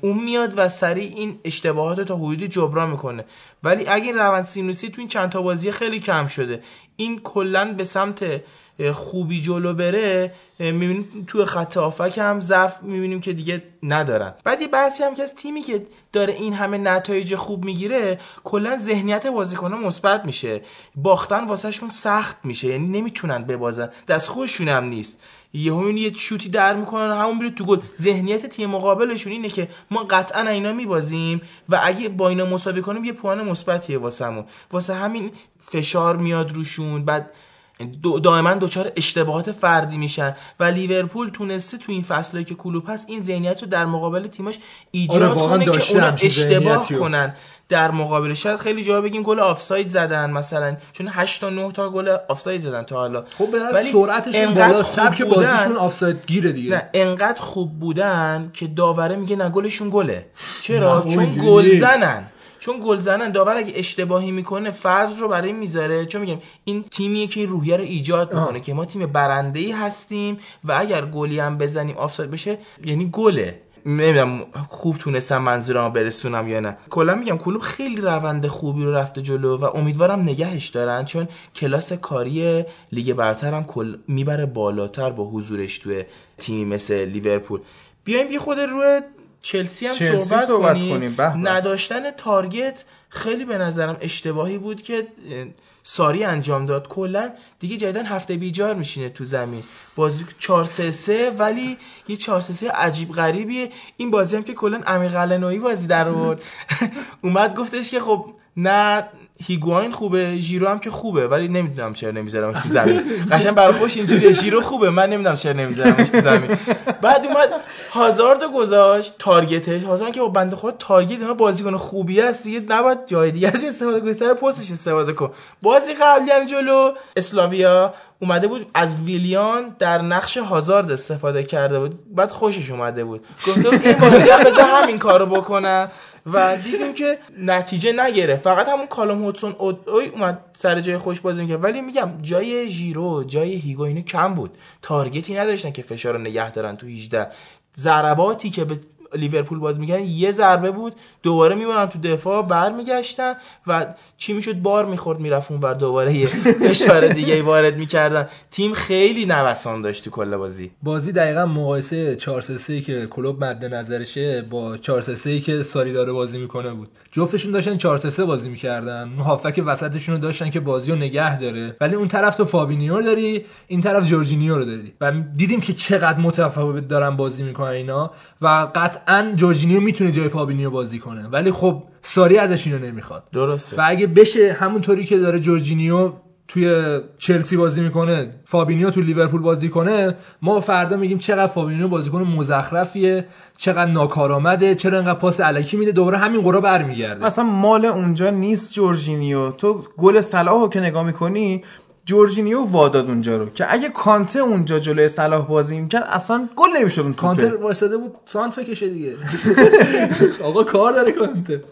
اون میاد و سریع این اشتباهات تا حدودی جبران می‌کنه. ولی اگه این روند سینوسی تو این چند تا بازی خیلی کم شده این کلا به سمت خوبی جلو بره می‌بینیم تو خط آفک هم ضعف می‌بینیم که دیگه ندارن. بعد یه بحثی هم که از تیمی که داره این همه نتایج خوب می‌گیره کلا ذهنیت بازیکن‌ها مثبت میشه. باختن واسهشون سخت میشه. یعنی نمی‌تونن ببازن. دست خودشون هم نیست. یهو می‌بینی یه شوتی در می‌کنن همون میره تو گل. ذهنیت تیم مقابلشون اینه که ما قطعا اینا میبازیم و اگه با اینا مساوی کنیم یه پوان مثبتیه واسمون. واسه همین فشار میاد روشون. بعد دو دائما دچار اشتباهات فردی میشن. و لیورپول تونسته تو این فصلی که کلوب هست این ذهنیت رو در مقابل تیماش ایجاد آره، کنه که اونا اشتباه. کنن در مقابل. شاید خیلی جا بگیم گل آفساید زدن مثلا چون 8 تا 9 تا گل آفساید زدن تا حالا. خب ولی سرعتشون بالا خوب سبک بازیشون آفساید گیره دیگه. نه انقدر خوب بودن که داوره میگه نه گلشون گله. چرا؟ چون گل. زنن. چون گل زنن داور اگه اشتباهی می‌کنه فرض رو برای می‌ذاره. چون میگم این تیمیه که این روحیه رو ایجاد می‌کنه که ما تیم برنده ای هستیم و اگر گلی هم بزنیم آفساید بشه یعنی گله. نمی‌دونم خوب تونستم منظورم برسونم یا نه. کلا میگم کلوب خیلی روند خوبی رو رفته جلو و امیدوارم نگهش دارن چون کلاس کاری لیگ برتر هم کل می‌بره بالاتر با حضورش توی تیمی مثل لیورپول. بیایم یه خود روی چلسی هم چلسی صحبت, صحبت کنیم, کنیم. به به. نداشتن تارگت خیلی به نظرم اشتباهی بود که ساری انجام داد. کلا دیگه جدیدن هفته بیجار میشینه تو زمین. بازی 4 3 3 ولی یه 4 3 3 عجیب غریبیه. این بازی هم که کلا امیر قلنویی بازی در آورد. [LAUGHS] اومد گفتش که خب نه هیگواین خوبه ژیرو هم که خوبه ولی نمی‌دونم چرا نمیذارمش تو زمین. قشنگ برای خودش اینجوریه ژیرو خوبه من نمی‌دونم چرا نمیذارمش تو زمین. بعد اومد هازارد گذاشت target ش. هازارد که بابا بنده خدا target اینا بازیکن خوبی هست دیگه نباید جای دیگه ازش استفاده کنی سر پستش استفاده کن. بازی قبلی هم جلو اسلاویا اومده بود از ویلیان در نقش هازارد استفاده کرده بود بعد خوشش اومده بود. گفته بود این بازی هم همین کارو بکنم. و دیدیم که نتیجه نگرفت. فقط همون کالوم هادسون اودوی اومد سر جای خودش بازی می‌کرد. ولی میگم جای ژیرو جای هیگواین و کم بود. target ی نداشتن که فشار رو نگه دارن تو 18 ضرباتی که به لیورپول باز میگن یه ضربه بود دوباره می‌برن تو دفاع برمیگشتن و چی می‌شد؟ بار می‌خورد می‌رفت اون بر دوباره یه [LAUGHS] فشار دیگه وارد می‌کردن. تیم خیلی نوسان داشت تو کل بازی. بازی دقیقا مقایسه 4 3 که کلوب مد نظرشه با 4 3 که ساری داره بازی می‌کنه بود. جفتشون داشتن 4 3 بازی می‌کردن. هافک وسطشون رو داشتن که بازی رو نگه داره. ولی اون طرف تو فابینیو داری این طرف جورجینیو رو داری. و دیدیم که چقدر متفاوت دارن بازی می‌کنن اینا. و قطعا جورجینیو می‌تونه جای فابینیو بازی کنه ولی خب ساری ازش اینو نمی‌خواد. درسته. و اگه بشه همونطوری که داره جورجینیو توی چلسی بازی می‌کنه فابینیو تو لیورپول بازی کنه ما فردا میگیم چقدر فابینیو بازیکن مزخرفیه چقدر ناکارآمده چرا انقدر پاس الکی میده دوباره همین غرا برمیگرده. مثلا مال اونجا نیست جورجینیو. تو گل صلاحو که نگاه می‌کنی جورجینیو واداد اونجا رو که اگه کانته اونجا جلوی صلاح بازی می‌کرد اصلا گل نمی‌شد اون کانته وایساده بود سانت بکشه دیگه. [LAUGHS] آقا کار داره کانته.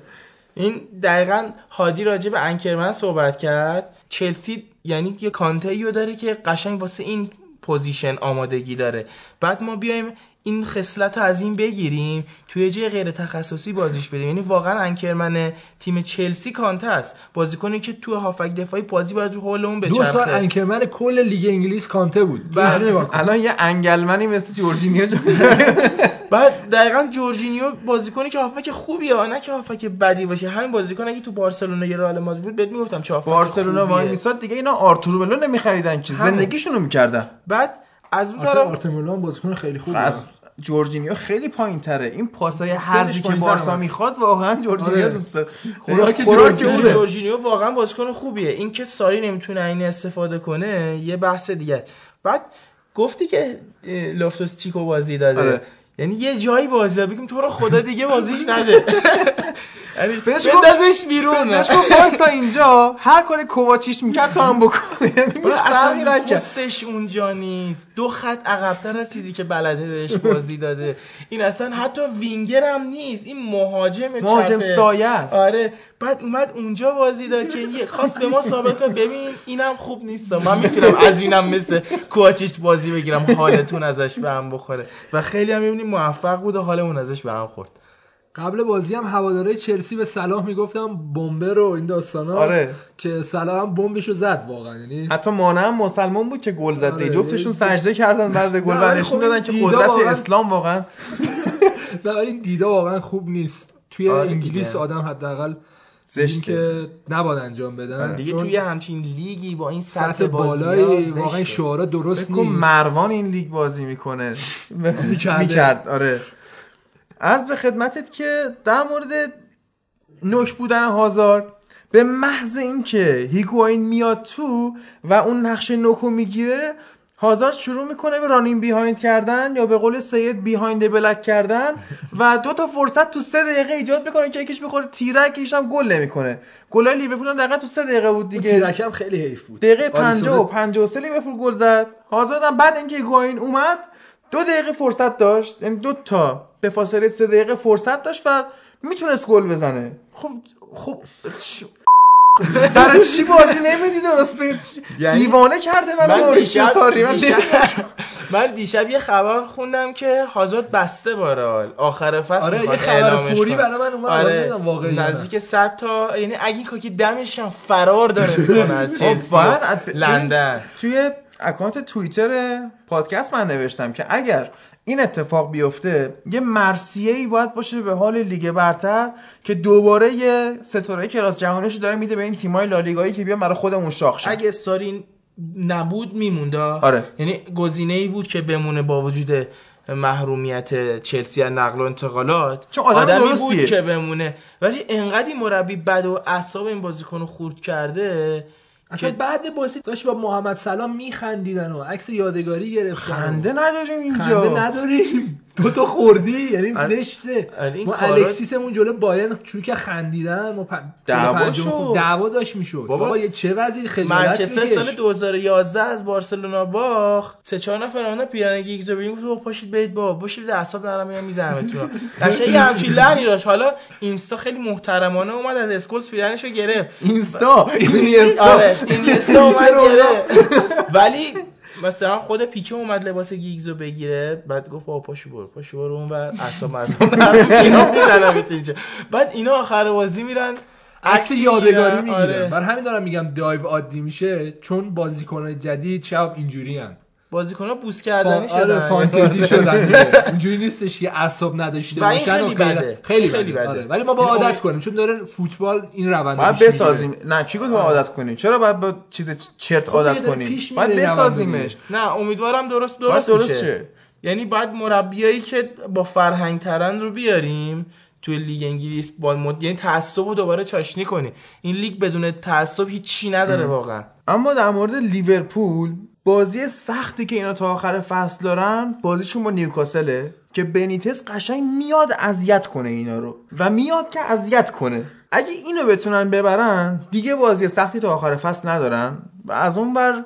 این دقیقا هادی راجع به anchor man صحبت کرد. چلسی یعنی یه کانته داره که قشنگ واسه این پوزیشن آمادگی داره. بعد ما بیایم این خصلت از این بگیریم توی جای غیر تخصصی بازیش بدیم یعنی واقعا anchor man تیم چلسی کانته است. بازیکنی که تو هافبک دفاعی بازی باید رو حول اون بچرخه دو سال anchor man کل لیگ انگلیس کانته بود. الان یه anchor man ی مثل جورجینیو [LAUGHS] بعد دقیقا جورجینیو بازیکنی که هافبک خوبیه نه که هافبک بدی باشه. همین بازیکن اگه تو بارسلونا یا رئال مادرید بود بهت می‌گفتم چه بارسلونا وای میساد دیگه اینا آرتورو ملو نمیخریدن چه زندگیشونو می‌کردن. بعد از اون طرف آرتمولان بازیکن خیلی خوبه. جورجینیو خیلی پایین تره این پاسای هرزی که بارسا می‌خواد واقعا جورجینیو آره. دوست داره. خوراک جورجینیو. جورجینیو واقعا بازیکن خوبیه. این که ساری نمی‌تونه این استفاده کنه یه بحث دیگه بعد گفتی که لوفتوس چیکو بازی داده. آره. یعنی یه جایی بازی بگیم تو رو خدا دیگه بازیش نده. یعنی بندازش بیرون. بهش گفت وایسا اینجا. هر کاری کوواچیش می‌کرد تو هم بکنه. یعنی اصلا پستش اونجا نیست. دو خط عقبتر از چیزی که بلده بهش بازی داده. این اصلا حتی وینگر هم نیست. این مهاجم مهاجم. سایه است. آره. بعد اومد اونجا بازی داد که خواست به ما ثابت کنه. ببین اینم خوب نیست. من می‌تونم از اینم مثل کوچیش بازی بگیرم. حالتون ازش به هم بخوره. و خیلی هم می‌بینیم موفق بود و حالمون ازش به هم خورد قبل بازی هم هواداره چلسی به صلاح می‌گفتم بمبر و این داستانا آره. که صلاح هم بمبشو زد واقعا یعنی حتی مانع هم مسلمان بود که گل زد آره. جفتشون سجده کردن بعد گل و نشون خب دادن که قدرت واقعا- اسلام واقعا [LAUGHS] نه ولی این دیدا واقعا خوب نیست توی آره انگلیس. آدم حداقل زشته. این که نباید انجام بدن. دیگه چون توی همچین لیگی با این سطح, سطح بازی بالایی واقعا شعارا درست نیست. مروان این لیگ بازی می‌کنه. [LAUGHS] می‌کرد آره. عرض به خدمتت که در مورد نوک بودن هازار به محض اینکه هیگواین میاد تو و اون نقش نوکو می‌گیره هازارد شروع می‌کنه به رانین بیهایند کردن یا به قول سید بیهایند بلک کردن و دو تا فرصت تو سه دقیقه ایجاد می‌کنه که یکیش می‌خوره تیرک یکیش هم گل نمی‌کنه. گلای لیورپول هم دقیقا تو سه دقیقه بود دیگه. تیرکم خیلی حیف بود. دقیقه آلیسون. 50 و 53 لیورپول گل زد. هازارد هم بعد اینکه گوین اومد دو دقیقه فرصت داشت. یعنی دو تا به فاصله سه دقیقه فرصت داشت و می‌تونست گل بزنه. خب خب [LAUGHS] برای چی بازی نمیدی درست یعنی- دیوانه کرده من دیشب, ساری من دیشب, من دیشب یه خبر خوندم که هازارد بسته با رئال آخر فصل آره، یه خبر فوری. برای من اومد، آره نه. نزدیک 100 تا یعنی اگه کاکی دمش هم فرار داره می‌کنه از چلسی خب، اد- لندن توی اکانت توییتر پادکست من نوشتم که اگر این اتفاق بیفته یه مرسیه ای باید باشه به حال لیگ برتر که دوباره یه ستاره کلاس جهانیشو داره میده به این تیمای لالیگایی که بیان برای خودمون شاخ شن اگه استاری نبود میمونده آره. یعنی گزینه ای بود که بمونه با وجود محرومیت چلسی از نقل و انتقالات چون آدم آدمی درستیه. بود که بمونه ولی انقدر این مربی بد و اعصاب این بازیکن رو خورد کرده اصلا بعد بازی داشت با محمد سلام میخندیدن و عکس یادگاری گرفتن. خنده نداریم اینجا. خنده نداریم. تو تو خوردی یعنی زشته. این ما کارا- الکسیسمون جلو بایرن شروع که خندیدن ما پ... دعوا شد. دعوا داشت می‌شد. بابا، بابا یه چه وضعی خجالت منچستر. سال 2011 از بارسلونا باخت. سه چهار نفر اونا پیرن گیگز رو ببین گفت بابا پاشید برید بابا باشید اعصاب نرم میام میزنمتون [LAUGHS] قشنگ یه همچین لحنی داشت. حالا اینستا خیلی محترمانه اومد از اسکولز پیرنشو گرفت. اینستا؟ [LAUGHS] اینستا. آره اینستا اومد گرفت. ولی مثلا خود پیکه اومد لباس گیگز رو بگیره بعد گفت بابا پاشو برو پاشو برو اون نرم اینا می‌زنم اینجا بعد اینا آخر بازی میرن عکس یادگاری. می‌گیره آره. بر همین دارم میگم دایو عادی میشه چون بازیکنان جدید شب اینجوری ان بازیکن‌ها بوس کردنی آره [LAUGHS] شدن فانتزی شدن دیگه. اینجوری نیستش که اعصاب نداشته باشن خیلی. بده. خیلی خیلی بده بده. آره. ولی ما با عادت کنیم چون داره فوتبال این روند باید. بسازیم نه کی گفت باید عادت کنی چرا باید با چیز چرت خب عادت کنیم باید بسازیمش. نه امیدوارم درست درست, درست میشه شه یعنی باید مربیایی که با فرهنگ ترن رو بیاریم توی لیگ انگلیس با مد... یعنی تعصب رو دوباره چاشنی کنی این لیگ بدون تعصب هیچی نداره واقعا اما در مورد لیورپول بازی سختی که اینا تا آخر فصل دارن بازیشون با نیوکاسله که بنیتس قشنگ میاد اذیت کنه اینا رو و میاد که اذیت کنه اگه اینو بتونن ببرن دیگه بازی سختی تا آخر فصل ندارن و از اون بر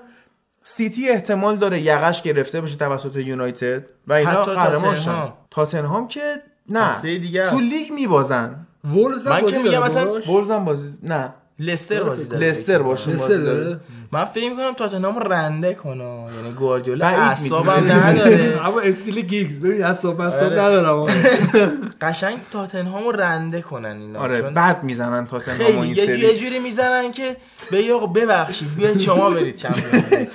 سیتی احتمال داره یقش گرفته بشه توسط یونایتد و اینا حتی قهرمان شن تاتنهام. که نه هفته دیگه است. تو لیگ میبازن وولز هم من که میگم مثلا باش؟ ولز هم بازی نه لستر بازی داره. لستر باشون لستر بازی داره. داره. من فکر می‌کنم تاتنهام رنده کنه. یعنی گواردیولا اعصابم. نداره. [LAUGHS] اما استیل گیگز. ببین اصاب اصاب آره. ندارم [LAUGHS] قشنگ تاتنهامو رنده کنن اینا. آره بد می‌زنن تاتنهام و خیلی این سری. یه جوری می‌زنن که به آقا ببخشید بیاید شما برید چمپیونز. [LAUGHS]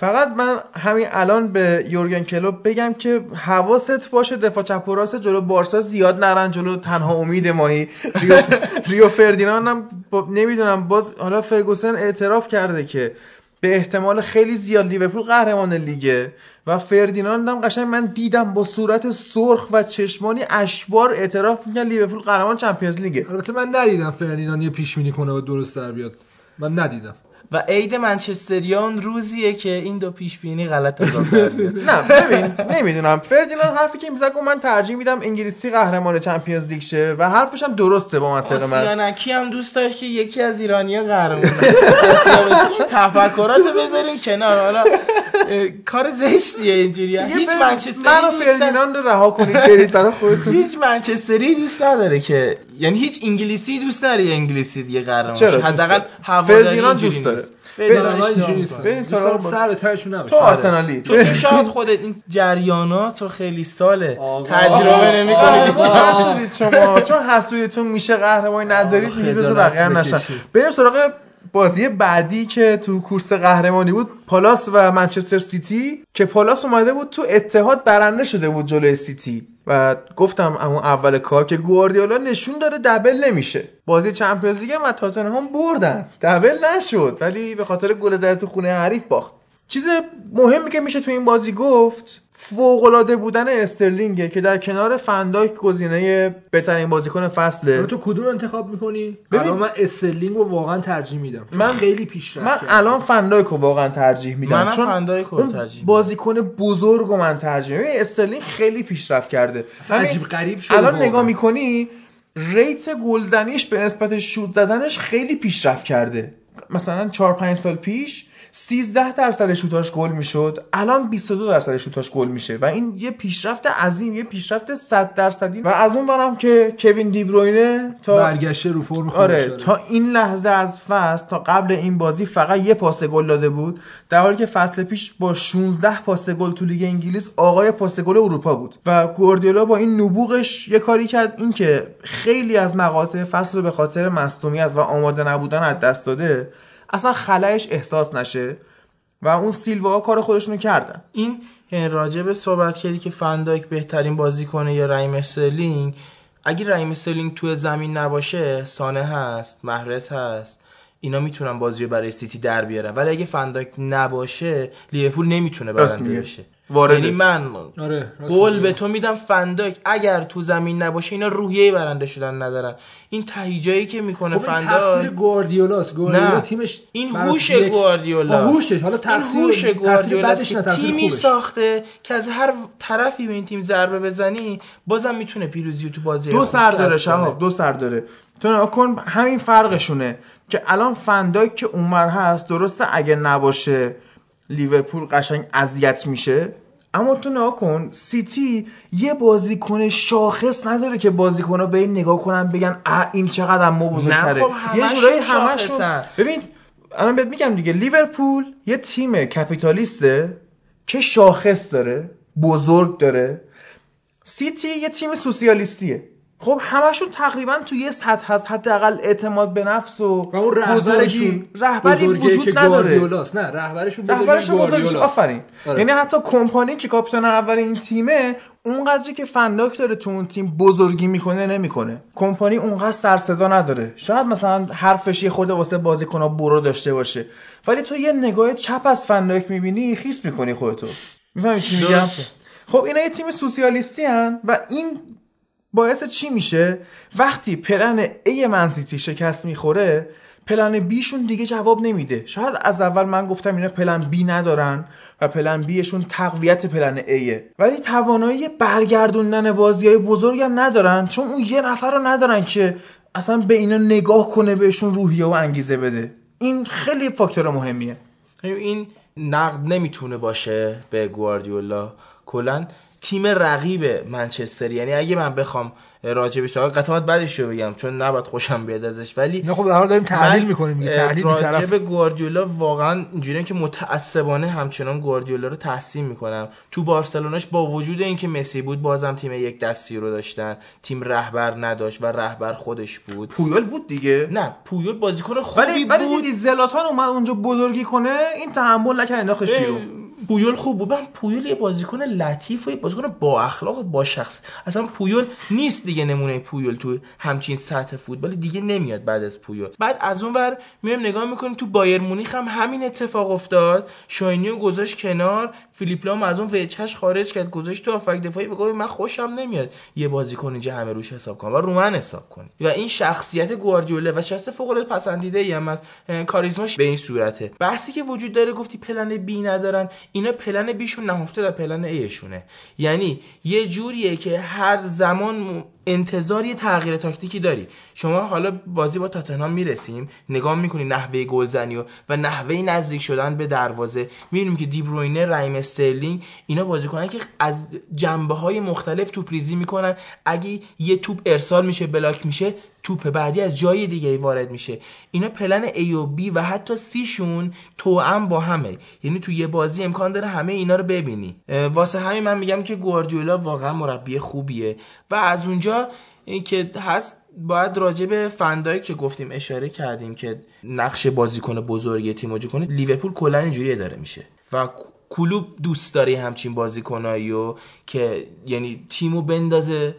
فقط من همین الان به یورگن کلوپ بگم که حواست باشه دفاع چپ و راست جلو بارسا زیاد نرن جلو تنها امید ماهی. ریو, ریو فردیناند هم با- نمی‌دونم باز حالا فرگوسن اعتراف کرده که به احتمال خیلی زیاد لیورپول قهرمان لیگه و فردیناند هم قشنگ من دیدم با صورت سرخ و چشمانی اشکبار اعتراف می‌کنه لیورپول قهرمان Champions League ه. البته من ندیدم فردیناند یه پیش‌بینی کنه و درست در بیاد. من ندیدم. و عید منچستریان روزیه که این دو پیش بینی غلط بیاد. [LAUGHS] نه ببین نمی‌دونم. فردیناند حرفی که می‌زد گفت من ترجیح میدم انگلیسی قهرمان Champions League شه و حرفش هم درسته با منطق من. آسیانکی هم دوست داشت که یکی از ایرانیا قهرمان تفکراتو بذاریم کنار. حالا کار زشتیه اینجوری. هیچ من منچستری و دوست نداره- فردیناند رو رها کنید برید برای خودتون. هیچ منچستری دوست نداره که یعنی هیچ انگلیسی دوست نداره انگلیسی دیگه قهرمان حداقل؟ هواداری دوست داره. بریم سراغ سر ترشون نباشه تو آرسنالی. تو که شاید خودت این جریانات رو خیلی ساله. تجربه. نمی‌کنی. شما چون حسودیتون میشه قهرمانی ندارید آه، میگید بذار بقیه نشن بکشید. بریم سراغ بازی بعدی که تو کورس قهرمانی بود پالاس و منچستر سیتی که پالاس اومده بود تو اتحاد برنده شده بود جلوی سیتی. و گفتم اون اول کار که گواردیولا نشون داره double نمیشه. بازی Champions League و تاتنهام بردن. double نشد. ولی به خاطر گل زده تو خونه حریف باخت. چیز مهمی که میشه تو این بازی گفت فوق‌العاده بودن استرلینگه که در کنار فندایک گزینه بهترین بازیکن فصله حالا تو کدوم رو انتخاب می‌کنی؟ ببین- الان من استرلینگ رو واقعا ترجیح میدم چون من- خیلی پیشرفت من. الان فندایک رو واقعا ترجیح میدم منم چون فندایک رو ترجیح. بازیکن بزرگ رو من ترجیح میدم استرلینگ خیلی پیشرفت کرده اصلا عجیب غریب شده الان واقعا. نگاه می‌کنی rate گلزنیش به نسبت شوت زدنش خیلی پیشرفت کرده مثلا 4 5 سال پیش 13 درصد شوتاش گل می‌شد الان 22 درصد شوتاش گل میشه و این یه پیشرفت عظیم یه پیشرفت 100 درصدی. و از اون برم که کوین دیبروینه تا برگشته رو فرم آره. تا این لحظه از فصل تا قبل این بازی فقط یه پاس گل داده بود. در حالی که فصل پیش با 16 پاس گل تو لیگ انگلیس آقای پاس گل اروپا بود. و گواردیولا با این نبوغش یه کاری کرد این که خیلی از مقاطع فصل رو به خاطر مصونیت و آماده نبودن از دست داده اصلا خلأش احساس نشه و اون سیلوا کار خودشونو کردن. این یعنی راجع به صحبت کردی که فندایک بهترین بازی کنه یا رحیم استرلینگ اگه رحیم استرلینگ توی زمین نباشه سانه هست محرز هست اینا می‌تونن بازی برای سیتی در بیارن. ولی اگه فندایک نباشه لیورپول نمی‌تونه برنده. بشه. وارده یعنی من آره میگی. به تو میدم فندایک اگر تو زمین نباشه اینا روحیه برنده شدن ندارن این تهیجایی که می‌کنه خب این تقصیر فنداک گواردیولاست گواردیولا نه. تیمش این هوش گواردیولا هوشش حالا این تقصیر هوش گواردیولا که تیمی خوبش. ساخته که از هر طرفی به این تیم ضربه بزنی بازم می‌تونه پیروزی رو تو بازی دو سر داره. شهاب دو سر داره تو کن همین فرقشونه که الان فنداک که اونور هست درسته اگه نباشه لیورپول قشنگ اذیت میشه. اما تو نگاه کن سیتی یه بازیکن شاخص نداره که بازیکن‌ها به این نگاه کنن بگن اه این چقدر ما بزرگتره. خب یه جورایی. همشون ببین الان بهت میگم دیگه لیورپول یه تیم کپیتالیسته که شاخص داره بزرگ داره. سیتی یه تیم سوسیالیستیه. خب همشون تقریبا تو یه سطح هست حداقل اعتماد به نفس و, و اون رهبرشون بزرگی رهبری وجود نداره. نه رهبرشون رهبرشون بزرگش. آفرین. آره. یعنی حتی کمپانی که کاپیتان اول این تیمه اونقدری که فنداک داره تو اون تیم بزرگی می‌کنه نمی‌کنه. کمپانی اونقدر سر صدا نداره. شاید مثلا حرفش یه خورده واسه بازیکن‌ها برو داشته باشه. ولی تو یه نگاه چپ از فنداک می‌بینی خیس می‌کنی خودتو. می‌فهمی چی میگم. خب اینا یه تیم سوسیالیستی هن و این باعث چی میشه؟ وقتی پلن A منسیتی شکست می‌خوره پلن بیشون دیگه جواب نمیده. شاید از اول من گفتم اینا پلن بی ندارن و پلن بیشون تقویت پلن ایه ولی توانایی برگردوندن بازی های بزرگ هم ندارن چون اون یه نفر رو ندارن که اصلا به اینا نگاه کنه بهشون روحیه و انگیزه بده. این خیلی فاکتور مهمیه. این نقد نمی‌تونه باشه به گواردیولا. کلا تیم رقیب منچستر. یعنی اگه من بخوام راجبش قطعات بعدش رو بگم چون نباید خوشم بیاد ازش. ولی نه خب در حال داریم تحلیل می‌کنیم تحلیل این طرف راجب گواردیولا واقعا اینجوریه که متعصبانه همچنان گواردیولا رو تحسین می‌کنم. تو بارسلوناش با وجود اینکه مسی بود بازم تیم یک دستی رو داشتن. تیم رهبر نداشت و رهبر خودش بود. پویول بود دیگه. نه پویول بازیکن خوبی ولی ولی بود. دیدی زلاتان اومد اونجا بزرگی کنه این تحمل نکرد انداختش بیرون. پویول خوب بود. من پویول یه بازیکن لطیف و یه بازیکن با اخلاق و با شخص. اصلا پویول نیست دیگه نمونه پویول تو همچین سطح فوتبال. دیگه نمیاد بعد از پویول. بعد از اون ور میایم نگاه می‌کنیم تو بایرن مونیخ هم همین اتفاق افتاد. شواینیو گذاشت کنار. فیلیپ لام از اون وجهش خارج کرد. گذاشت تو هافبک دفاعی. بگو من خوشم نمیاد یه بازیکن اینجا همه روش حساب کنم. و رو من حساب کنید. و این شخصیت گواردیولا و شخصیت فوق العاده پسندیده ای هم از کاریزماش به این صورته. بحثی که وجود داره گفتی plan B ندارن. اینا plan B شون نهفته در plan A شونه یعنی یه جوریه که هر زمان انتظار یه تغییر تاکتیکی داری. شما حالا بازی با تاتنهام می‌رسیم نگاه می‌کنی نحوه گلزنی و و نحوه نزدیک شدن به دروازه. می‌بینیم که دیبروینه رحیم استرلینگ اینا بازیکنن که از جنبه های مختلف توپ ریزی می‌کنن. اگه یه توپ ارسال میشه بلاک میشه توپ بعدی از جای دیگه ای وارد میشه. اینا پلن A و B و حتی C شون توأم با همه. یعنی تو یه بازی امکان داره همه اینا رو ببینی. واسه همین من میگم که گواردیولا واقعا مربی خوبیه. و از اونجا این که هست باید راجع به فندایی که گفتیم اشاره کردیم که نقش بازیکن بزرگ تیم بازی کنه لیورپول کلا اینجوری اداره میشه. و کلوب دوست داره همچین بازیکنایی و که یعنی تیمو بندازه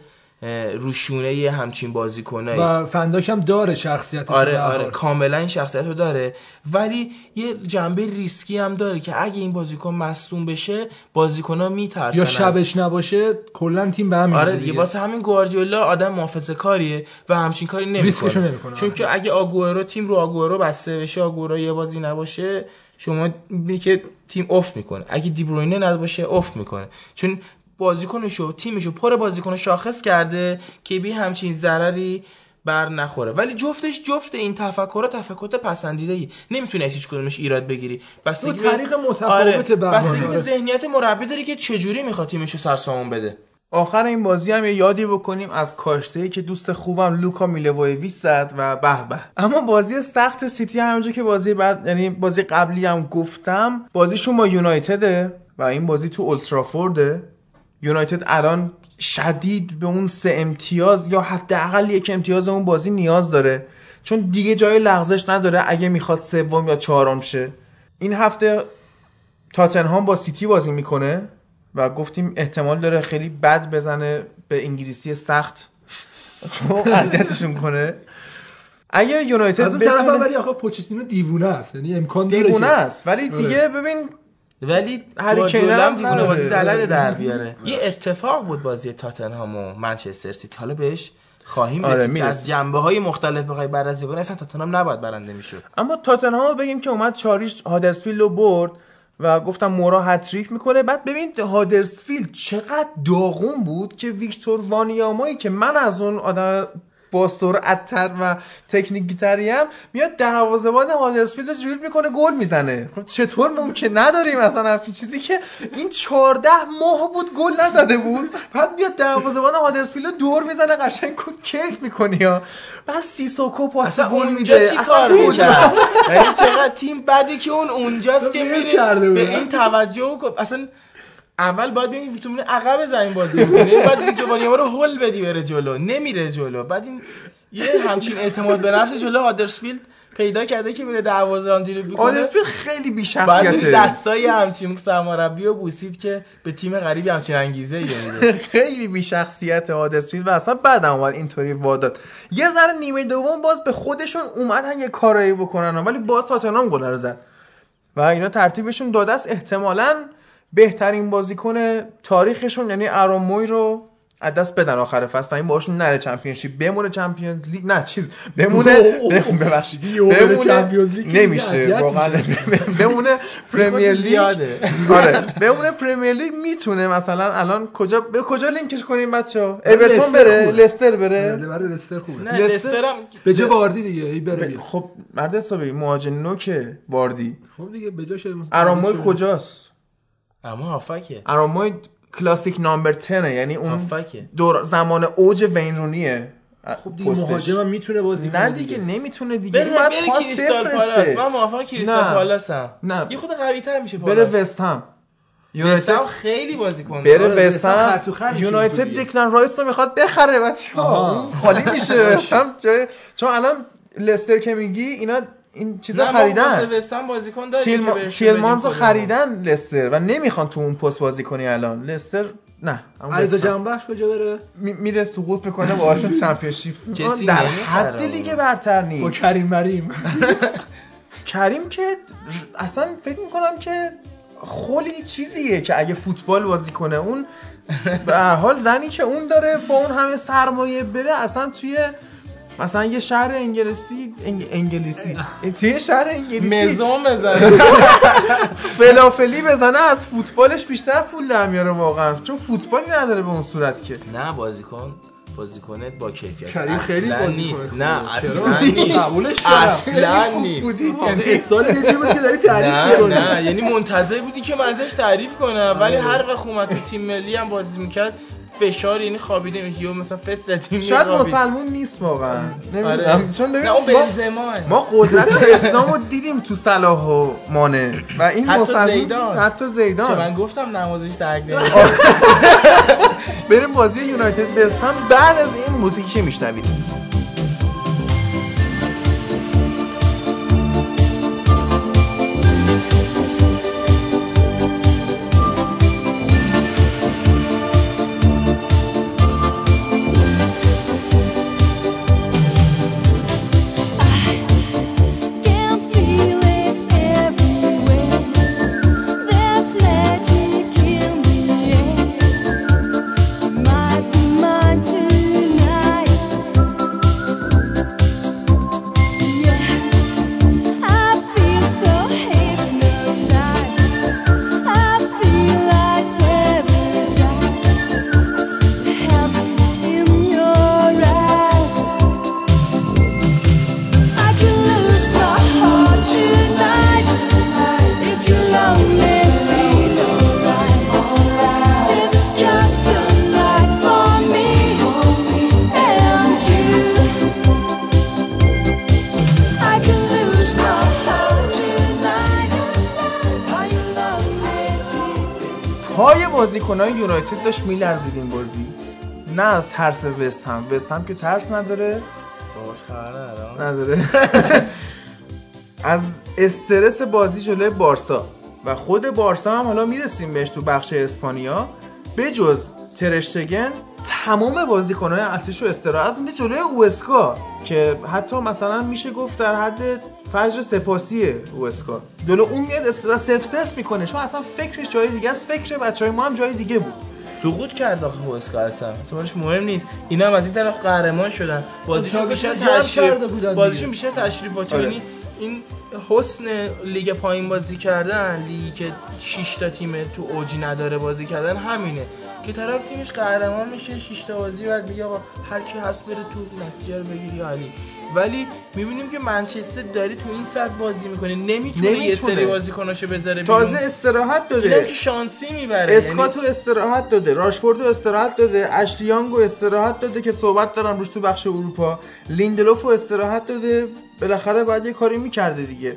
روشونه یه همچین بازیکنایی و فندایک هم داره شخصیتش آره آره. کاملا این شخصیت رو داره ولی یه جنبه ریسکی هم داره که اگه این بازیکن مصدوم بشه بازیکن ها میترسن یا از- شبش نباشه کلا تیم به هم آره دیگه دیگه. واسه همین گواردیولا آدم محافظه کاریه و همچین کاری نمی‌کنه ریسکشو نمی‌کنه، چون. که اگه آگورو تیم رو آگورو بسته بشه آگورو یه بازی نباشه شما که تیم افت می‌کنه اگه دیبروینه نباشه افت می‌کنه چون بازیکنشو تیمشو پر بازیکن شاخص کرده که بی همچین ضرری بر نخوره. ولی جفتش جفت این تفکر تفکرات پسندیده ای. نمی‌تونه هیچ کدومش ایراد بگیری. بستگی دو طریق به هر بستگی حال، به آره. ذهنیت مربی داری که چجوری می‌خواد تیمشو سرسامون بده. آخر این بازی هم یه یادی بکنیم از کاشته که دوست خوبم لوکا میلوویچ زد و به به. اما بازی سخت سیتی همونجا که بازی بعد یعنی بازی قبلی هم گفتم بازیشون با یونایتده و این بازی تو اولترافورده. یونایتد الان شدید به اون سه امتیاز یا حداقل یک امتیاز اون بازی نیاز داره. چون دیگه جای لغزش نداره اگه می‌خواد سوم یا چهارم شه. این هفته تاتنهام با سیتی بازی می‌کنه و گفتیم احتمال داره خیلی بد بزنه به انگلیسی سخت. خب، اذیتشون کنه. اگه یونایتد از اون طرف ولی آخه پوچتینو دیوونه است. یعنی امکان داره دیوونه است. ولی آره. دیگه ببین ولی هری کین هم دیوونه نداره. بازی بلده در بیاره [LAUGHS] یه اتفاق بود بازی تاتنهام و منچستر سیتی حالا بهش خواهیم آره، رسید که. از جنبه های مختلف بخوای بررسی کنی اصلا تاتنهام نباید برنده می‌شد اما تاتنهام بگیم که اومد چاریش هادرسفیلد رو برد و گفتم مورا هتریک می‌کنه بعد ببین هادرسفیلد چقدر داغون بود که ویکتور وانیامایی که من از اون آدم باستور اتر و تکنیکی تریم میاد دروازه‌بان هادرسفیلد رو جوری می‌کنه گل می‌زنه. خب چطور ممکن؟ نداریم اصلا همچین چیزی که این 14 ماه بود گل نزده بود. بعد میاد دروازه‌بان هادرسفیلد رو دور می‌زنه قشنگ کیف می‌کنی ها بعد سیسوکو پاس گل اونجا میده. چی اصلا کار؟ می‌کرد؟ یعنی چقدر تیم بدی که اون اونجاست که میره. به این توجه کن اصلا اول باید ببینی ویتامین عقب زمین بازی می‌کنه بعد ویکتور وانیاما رو هول بدی بره جلو. نمیره جلو. بعد این یه همچین اعتماد به نفس جلو هادرسفیلد پیدا کرده که میره دروازه هم دیره می‌کنه آدرسفیلد خیلی بعد بی‌شخصیته دستای همچین سرمربی رو بوسید که به تیم غریبی همچین انگیزه میده. [LAUGHS] خیلی بی‌شخصیت هادرسفیلد و اصلا بعدم اومد اینطوری واداد. یه ذره نیمه دوم باز به خودشون اومدن یه کارایی بکنن. ولی باز تاتنهام گل رو زد. و اینا ترتیبشون داده است احتمالاً بهترین بازیکن تاریخشون یعنی اراموی رو از دست بدن آخر فصل و این باهاشون نره Championship. بمونه Champions League نه چیز بمونه بمونه- ببخشید بمونه Champions League نمیشه واقعا. [LAUGHS] بمونه Premier League. آره بمونه Premier League می‌تونه مثلا الان کجا به کجا لینکش کنیم بچه‌ها؟ اورتون لستر بره. لستر بره. برای لستر خوبه. نه لستر- لسترم به جا واردی دیگه ای بره. خب مرد حسابی مهاجم نوک واردی. خب دیگه به جاش آرون موی کجاست؟ اما هافبکه آرون موی classic number 10 یعنی اون هافبکه دور زمان اوج وین رونیه خب دیگه. مهاجم بره بازی نه کنه دیگه نمی‌تونه دیگه. بره بره کریستال پالاس. من موافق کریستال نه. پالاسم نه. یه خود قوی تر میشه بره پالاس. وست هم. وستهم یونایتد خیلی بازی کنه. بره آره، وست وست هم هم. خر تو خر میشه یونایتد. دیکلن رایس رو می‌خواد بخره بچه‌ها. خالی میشه. [LAUGHS] وست هم جای چون الان لستر که میگی اینا این چیزا خریدن. بازیکن تیلما... تیلمانز خودمون. خریدن لستر و نمی‌خوان تو اون پست بازی کنی الان. لستر نه هم. جنبخش کجا بره؟ می- میره سقوط می‌کنه باهاشون چمپیونشیپ. [LAUGHS] کسی در حد. لیگ برتر با نیست کریم مریم. [LAUGHS] کریم که اصلا فکر می‌کنم که خیلی چیزیه که اگه فوتبال بازی کنه. اون به هر حال زنی که اون داره با اون همه سرمایه بره اصلا توی مثلا یه شهر انگلیسی انگ... انگلیسی. توی یه شهر انگلیسی. مزون بزنه. [LAUGHS] فلافلی بزنه از فوتبالش بیشتر پول در میاره واقعا. چون فوتبالی نداره به اون صورت که. نه بازیکن بازیکنت با کیفیت. کریم خیلی اصلاً نیست. نه؟ اصلا نیست. قبولش. اصلا نیست. بودی. یعنی سال یه جوری بود که داری تعریف نه می‌کنی. نه. یعنی منتظر بودی که من ازش تعریف کنم. ولی هر وقت اومد تو تیم ملی هم بازی می‌کرد فشار یعنی خوابیده یا مثلا فست تیم شاید. مسلمون نیست واقعا. نمی‌دونم. آره. چون ببین ما- ما قدرت اسلام رو دیدیم تو صلاح و مانه و این حتی مسلمون زیدان. حتی زیدان. من گفتم نمازش درک نمی‌کنه. [LAUGHS] بریم بازی یونایتد وست هم بعد از این موزیکی میشنوید. یونایتد داشت میلرزید این بازی. نه از ترس وست هم. وست هم که ترس نداره. باهاش خبر. نداره. [LAUGHS] از استرس بازی جلوی بارسا. و خود بارسا هم حالا می‌رسیم بهش تو بخش اسپانیا. بجز ترشتگن تمام بازیکن‌های اصلیش رو استراحت میده جلوی اوسکا که حتی مثلا میشه گفت در حد فجر سپاسی اوسکا جلو اون میاد استراحت سف سف می‌کنه. چون اصلا فکرش جای دیگه است. فکر بچهای ما هم جای دیگه بود. سقوط کرد آخه هوسکا اصلا. اصلا براش مهم نیست. اینا هم از این طرف قهرمان شدن. بازیشون بیشتر جمع کرده تشریف بازیشون. بیشتر تشریفاتی آره. یعنی این حسن لیگ پایین بازی کردن لیگی که 6 تا تیم تو اوجی نداره بازی کردن همینه. که طرف تیمش قهرمان میشه 6 تا بازی بعد میگه آقا هر کی هست بره تو نتیجه رو بگیری عالی ولی می‌بینیم که منچستر داره تو این سطح بازی می‌کنه. نمی‌تونه, یه نمی‌تونه. سری بازیکناشو بذاره تازه بیرون استراحت اینم داده که شانسی می‌بره. اسکاتو استراحت داده. راشفوردو استراحت داده. اشلی یانگو استراحت داده که صحبت دارم روش تو بخش اروپا. لیندلوفو استراحت داده. بالاخره باید یه کاری می‌کرده دیگه.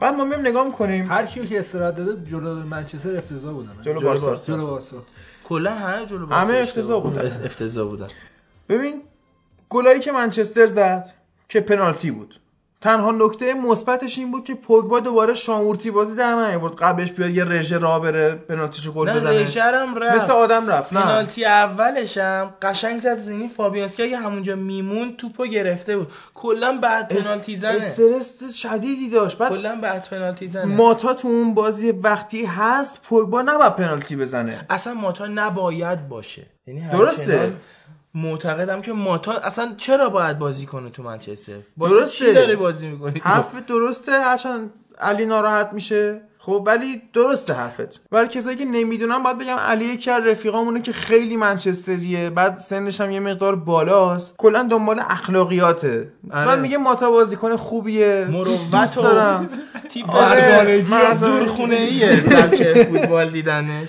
بعد ما میام نگاه می‌کنیم. هر کیو که استراحت داده جلو منچستر افتضاح بودن. جلو بارسا. جلو بارسا. کلا همه جلو همه بارسا افتضاح بودن. اف- افتضاح بودن. ببین گلایی که منچستر زد که پنالتی بود. تنها نکته مثبتش این بود که پوگبا دوباره شامورتی بازی در نیاورد. قبلش بیاد یه رژه را بره پنالتیشو گل نه بزنه. رژرم رفت. مثل آدم رفت نه. پنالتی اولش هم قشنگ زد زمین فابیانسکی اگه همونجا میمون توپو گرفته بود. کلا بعد پنالتی زنه. استرس شدیدی داشت. بعد کلا بعد پنالتی زنه. ماتا تو اون بازی وقتی هست پوگبا نباید پنالتی بزنه. اصلا ماتا نباید باشه. یعنی درسته. معتقدم که ماتا اصلا چرا باید بازی کنه تو منچستر؟ درسته. چی داره بازی می‌کنی؟ حرف درسته هرچند علی ناراحت میشه. خب ولی درسته حرفت. برای کسایی که نمی‌دونن باید بگم علی یکی از رفیقامونه که خیلی منچستریه. بعد سنش هم یه مقدار بالاست. کلا دنبال اخلاقیاته. آره. بعد میگه ماتا بازیکن خوبیه. مروت دارم. [LAUGHS] تیپ آره،. زورخونه ایه فوتبال دیدنش.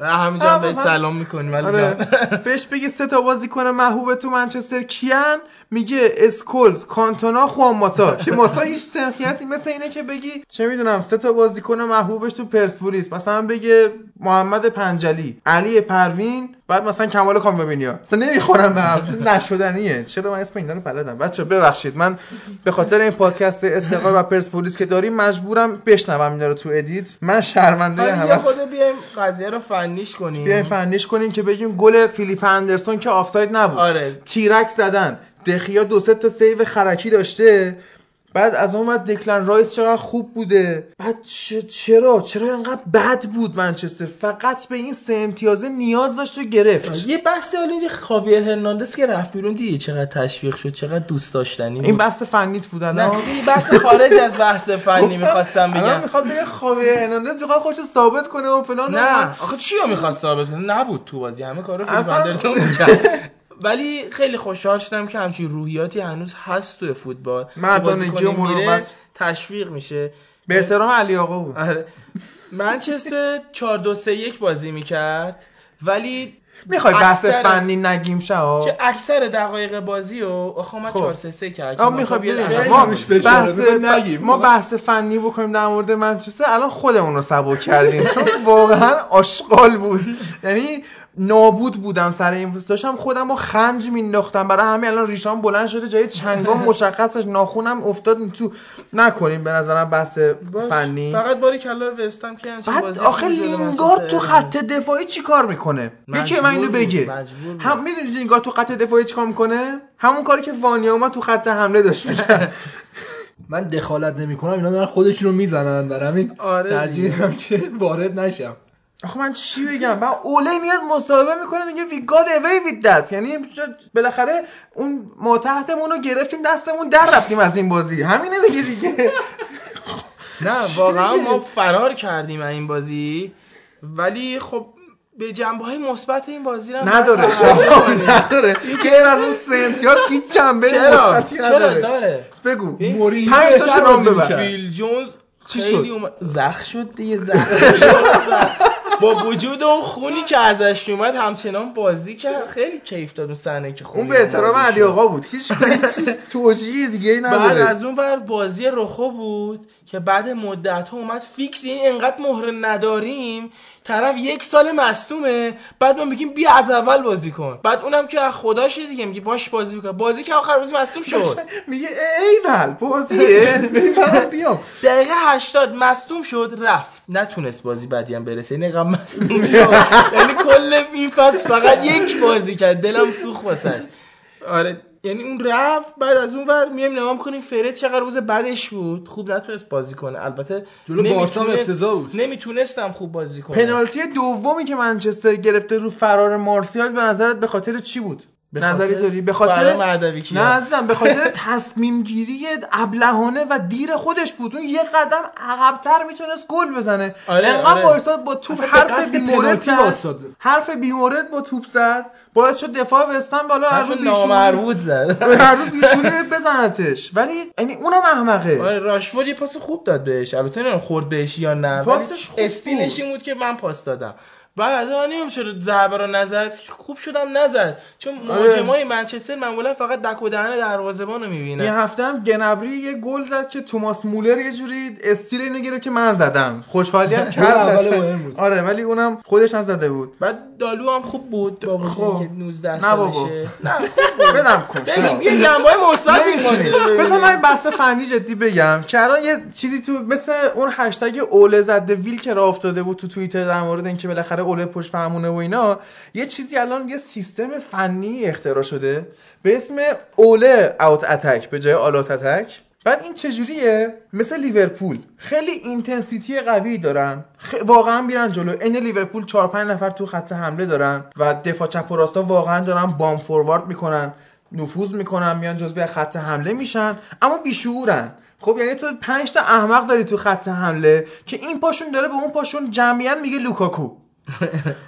همینجا هم بهت سلام می‌کنیم ولی آره. جان. [LAUGHS] بهش بگی سه تا بازیکن محبوب تو منچستر. کیان؟ میگه اسکولز کانتونا خوان ماتا. که ماتا هیچ سنخیتی مثل اینه که بگی چه می‌دونم سه تا بازیکن محبوبش تو پرسپولیس. مثلا بگه محمد پنجلی علی پروین بعد مثلا کمال کامیابی‌نیا مثلا نمی‌خورن به هم. نشدنیه. چرا من اسم اینا رو بلدم؟ بچه ببخشید. من به خاطر این پادکست استقلال و پرسپولیس که داریم مجبورم بشنوم اینا رو تو edit. من شرمنده هم یه خود بیایم قضیه رو فنیش کنیم. بیایم فنیش کنیم که بگیم گل فیلیپ اندرسون که آفساید نبود. آره. تیرک زدن. دخیا دو سه تا save خرکی داشته. بعد از اون بعد دکلن رایس چقدر خوب بوده. بعد چرا؟ چرا انقدر بد بود منچستر؟ فقط به این سه امتیازه نیاز داشت و گرفت. یه بحثی حالا اینجا خاویر هرناندز که رفت بیرون دیدی چقدر تشویق شد چقدر دوست داشتنی این بود. بحث فنیت بودن نه؟ این بحث خارج از بحث فنی می‌خواستم بگم. می‌خواد بگه خاویر هرناندز می‌خواد خودش ثابت کنه و فلان نه آخه چی رو می‌خواست ثابت کنه؟ نبود تو بازی همه کارو فیلیپ اصلا- می‌کرد. [LAUGHS] ولی خیلی خوشحال شدم که همچین روحیاتی هنوز هست توی فوتبال. مردانگی و مراقبت. تشویق میشه. به احترام علی آقا بود. آره. منچستر 4 2 3 1 بازی می‌کرد ولی می‌خوای بحث فنی نگیم شا که اکثر دقایق بازی رو؟ آخه من خب. 4 3 3 کرد آ می‌خواد بیاد. ما بحث نگیم. ما بحث فنی بکنیم در مورد منچستر. الان خودمون رو سبک کردیم. چون واقعا آشغال بود. یعنی نابود بودم سر این داشتم خودم رو خنج مینداختم برای همین الان ریشام بلند شده جای چنگام مشخصش ناخونم افتاد. این تو نکنیم به نظرم بحث. فنی. فقط باری کلا وستام که همچین بعد بازی آخه لینگارد تو خط دفاعی چی کار می‌کنه؟ یکی من اینو بگه. هم می‌دونی لینگارد تو خط دفاعی چیکار می‌کنه؟ همون کاری که وانیاما تو خط حمله داشت می‌کرد. [LAUGHS] من دخالت نمی‌کنم اینا دارن خودشون رو می‌زنن برای همین آره ترجیح دیگه. میدم که وارد نشم. آخه من چی بگم؟ من اوله میاد مصاحبه می‌کنه میگه وی گاد اوی وید دت یعنی بالاخره اون ما تحتمون رو گرفتیم دستمون در رفتیم از این بازی. همینه دیگه دیگه. نه [LAUGHS] واقعا ما فرار کردیم از این بازی. ولی خب به جنبه های مثبت این بازی رو نداره. شما. نداره. که از اون سه امتیاز هیچ جنبه چرا؟ چرا نداره. داره؟ بگو. مورینیو پنج تاشو نام ببر. فیل جونز چی خیلی شد؟ اومد زخ شد دیگه زخ [LAUGHS] شد. با وجود اون خونی که ازش میومد همچنان بازی کرد. خیلی کیف داد اون صحنه که خونی اون به احترام علی. آقا بود. هیچ توجیه دیگه ای بعد نداره. از اون ور بازی روخو بود که بعد مدت ها اومد فیکس این انقدر مهره نداریم طرف یک سال مصدومه بعد ما میگیم بیا از اول بازی کن. بعد اونم که از خداشه دیگه میگه باش بازی بکن بازی که آخر بازی مصدوم شد. میگه ایول بازیه. بیام دقیقه 80 مصدوم شد رفت. نتونست بازی بعدی هم برسه. این انقدر مصدوم شد. یعنی کل این فصل فقط یک بازی کرد. دلم سوخت واسش. آره. یعنی اون رفت بعد از اون ور میایم نگاه می‌کنیم فرد چقدر روز بعدش بود. خوب نتونست بازی کنه. البته جلو بارسا افتضاح بود. نمی‌تونستم خوب بازی کنه. پنالتی دومی که منچستر گرفته رو فرار مارسیال به نظرت به خاطر چی بود؟ نظری داری؟ به خاطر؟ نه عزیزم به خاطر تصمیم گیری ابلهانه و دیر خودش بود. اون یه قدم عقبتر می‌تونست گل بزنه. آره، انقدر آره. با توپ حرف بیمورد زد. حرف بیمورد با توپ زد. باعث شد دفاع بستن بالا هر رو بیشون نامربوط زد. هر رو بیشونه بزنتش. ولی یعنی اونم احمقه. آره راشفورد یه پاس خوب داد بهش. البته نمی‌دونم خورد بهش یا نه. پاسش ولی خوب استیلش بود. این بود که من پاس دادم. بعد من نمی‌دونم چرا ضربه رو نزد. خوب شدم نزد. چون آره. مهاجمای منچستر معمولا فقط دک و دهن دروازه‌بان رو یه می‌بینن هفته هم گنبری یه گل زد که توماس مولر یه جوری استیل اینو گرفت که من زدم. خوشحالی هم [LAUGHS] کرد اول. آره ولی اونم خودش نزده بود. بعد دالو هم خوب بود با خب. که 19 نه بابا. سالشه. نه بدم [LAUGHS] کن. ببین یه جنبه مثبت. بذار من بحث فنی جدی بگم. که الان یه چیزی تو مثل اون هشتگ اوله زده ویل که راه افتاده بود تو توییتر در مورد اینکه بالاخره اوله پشت فرمونه و اینا یه چیزی الان یه سیستم فنی اختراع شده به اسم اوله out attack به جای all-out attack بعد این چجوریه؟ مثل لیورپول. خیلی intensity قوی دارن. خ- واقعا میرن جلو. این لیورپول 4 5 نفر تو خط حمله دارن و دفاع چپ و راستا واقعا دارن bomb forward می‌کنن. نفوذ می‌کنن میان جزو خط حمله میشن. اما بیشعورن. خب یعنی تو پنج تا احمق داری تو خط حمله که این پاشون داره به اون پاشون جمعیت میگه لوکاکو.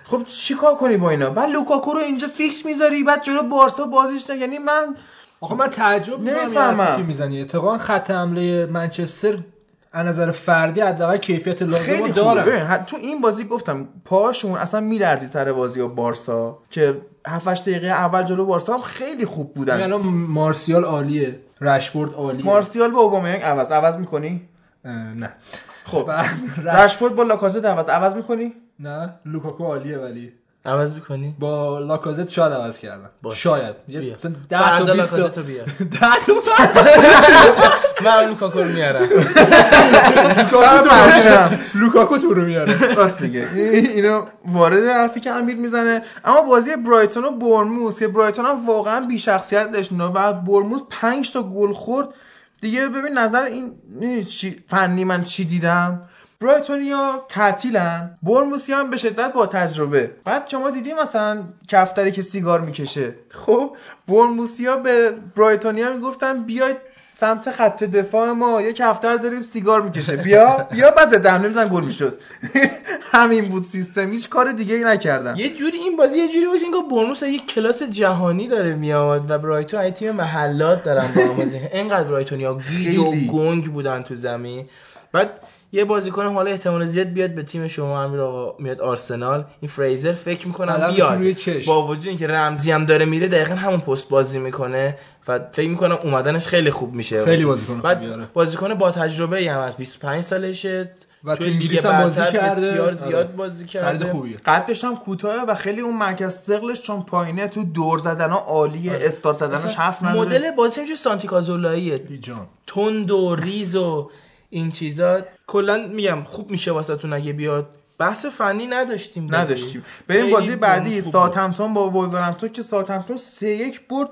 خب چیکار کنی با اینا؟ بعد لوکاکو رو اینجا فیکس می‌ذاری بعد جلو بارسا بازیش نه. یعنی من آخه من تعجب نمی‌فهمم. می‌زنی. اتفاقا خط حمله منچستر از نظر فردی حداقل کیفیت لازم دارن تو این بازی گفتم پاشون اصلا میلرزی سر بازی و بارسا که 7 دقیقه اول جلو بارسا هم خیلی خوب یعنی بودن الان مارسیال عالیه رشفورد عالیه. مارسیال با اوبامیانگ عوض. عوض می‌کنی؟ نه. خب. رشفورد با لاکازت عوض. عوض می‌کنی؟ نه؟ لوکاکو عالیه ولی. عوض می‌کنی؟ با لاکازت شاید عوض کردم. شاید. یه بیا. مثلا 10 فردا تا 20 تا بیار. [LAUGHS] 10 تا من لوکاکو رو میارم. لوکاکو تو رو میاره راست میگه. این- اینو وارد حرفی که امیر می‌زنه. اما بازی برایتون و بورنموث که برایتون هم واقعا بی شخصیت داشت. و بورنموث 5 تا گل خورد. دیگه ببین نظر این چی فنی من چی دیدم؟ برایتونیا تعطیلن. برموسی هم به شدت با تجربه. بعد شما دیدی مثلا کفتری که سیگار می‌کشه. خب برموسیا به برایتونیا می‌گفتن بیاید سمت خط دفاع ما یک کفتر داریم سیگار می‌کشه. [LAUGHS] بیا بیا بعد دم نمیزن گل می‌شد. [LAUGHS] همین بود سیستم. هیچ کار دیگه ای نکردن. یه جوری این بازی یه جوری بود که انگار برنوس یک کلاس جهانی داره میاد و برایتون این تیم محلات دارن با بازی. [LAUGHS] اینقدر برایتون یا گیج و. گنگ بودن تو زمین. بعد یه بازیکن حالا احتمال زیاد بیاد به تیم شما امیر آقا میاد آرسنال. این فریزر فکر می‌کنم بیاد. با وجود اینکه رمزی هم داره میره دقیقا همون پست بازی می‌کنه و فکر می‌کنم اومدنش خیلی خوب میشه. خیلی بازیکن بعد آره. بازیکن با تجربه ای هم از 25 سالشه. و تو انگلیس هم بازی کرده. بسیار آره. زیاد بازی کرده. خوبیه. قدش هم کوتاه و خیلی اون مرکز ثقلش چون پایینه تو دور زدن ها عالیه. استار زدنش حرف نداره. مدل بازی میشه سانتی کازولاییه؟ جان. تند و ریز و این چیزا. کلا میگم خوب میشه واسهتون اگه بیاد. بحث فنی نداشتیم بازی. نداشتیم. بریم بازی بعدی. ساوثهمپتون با وولورهمپتون که ساوثهمپتون 3 1 برد.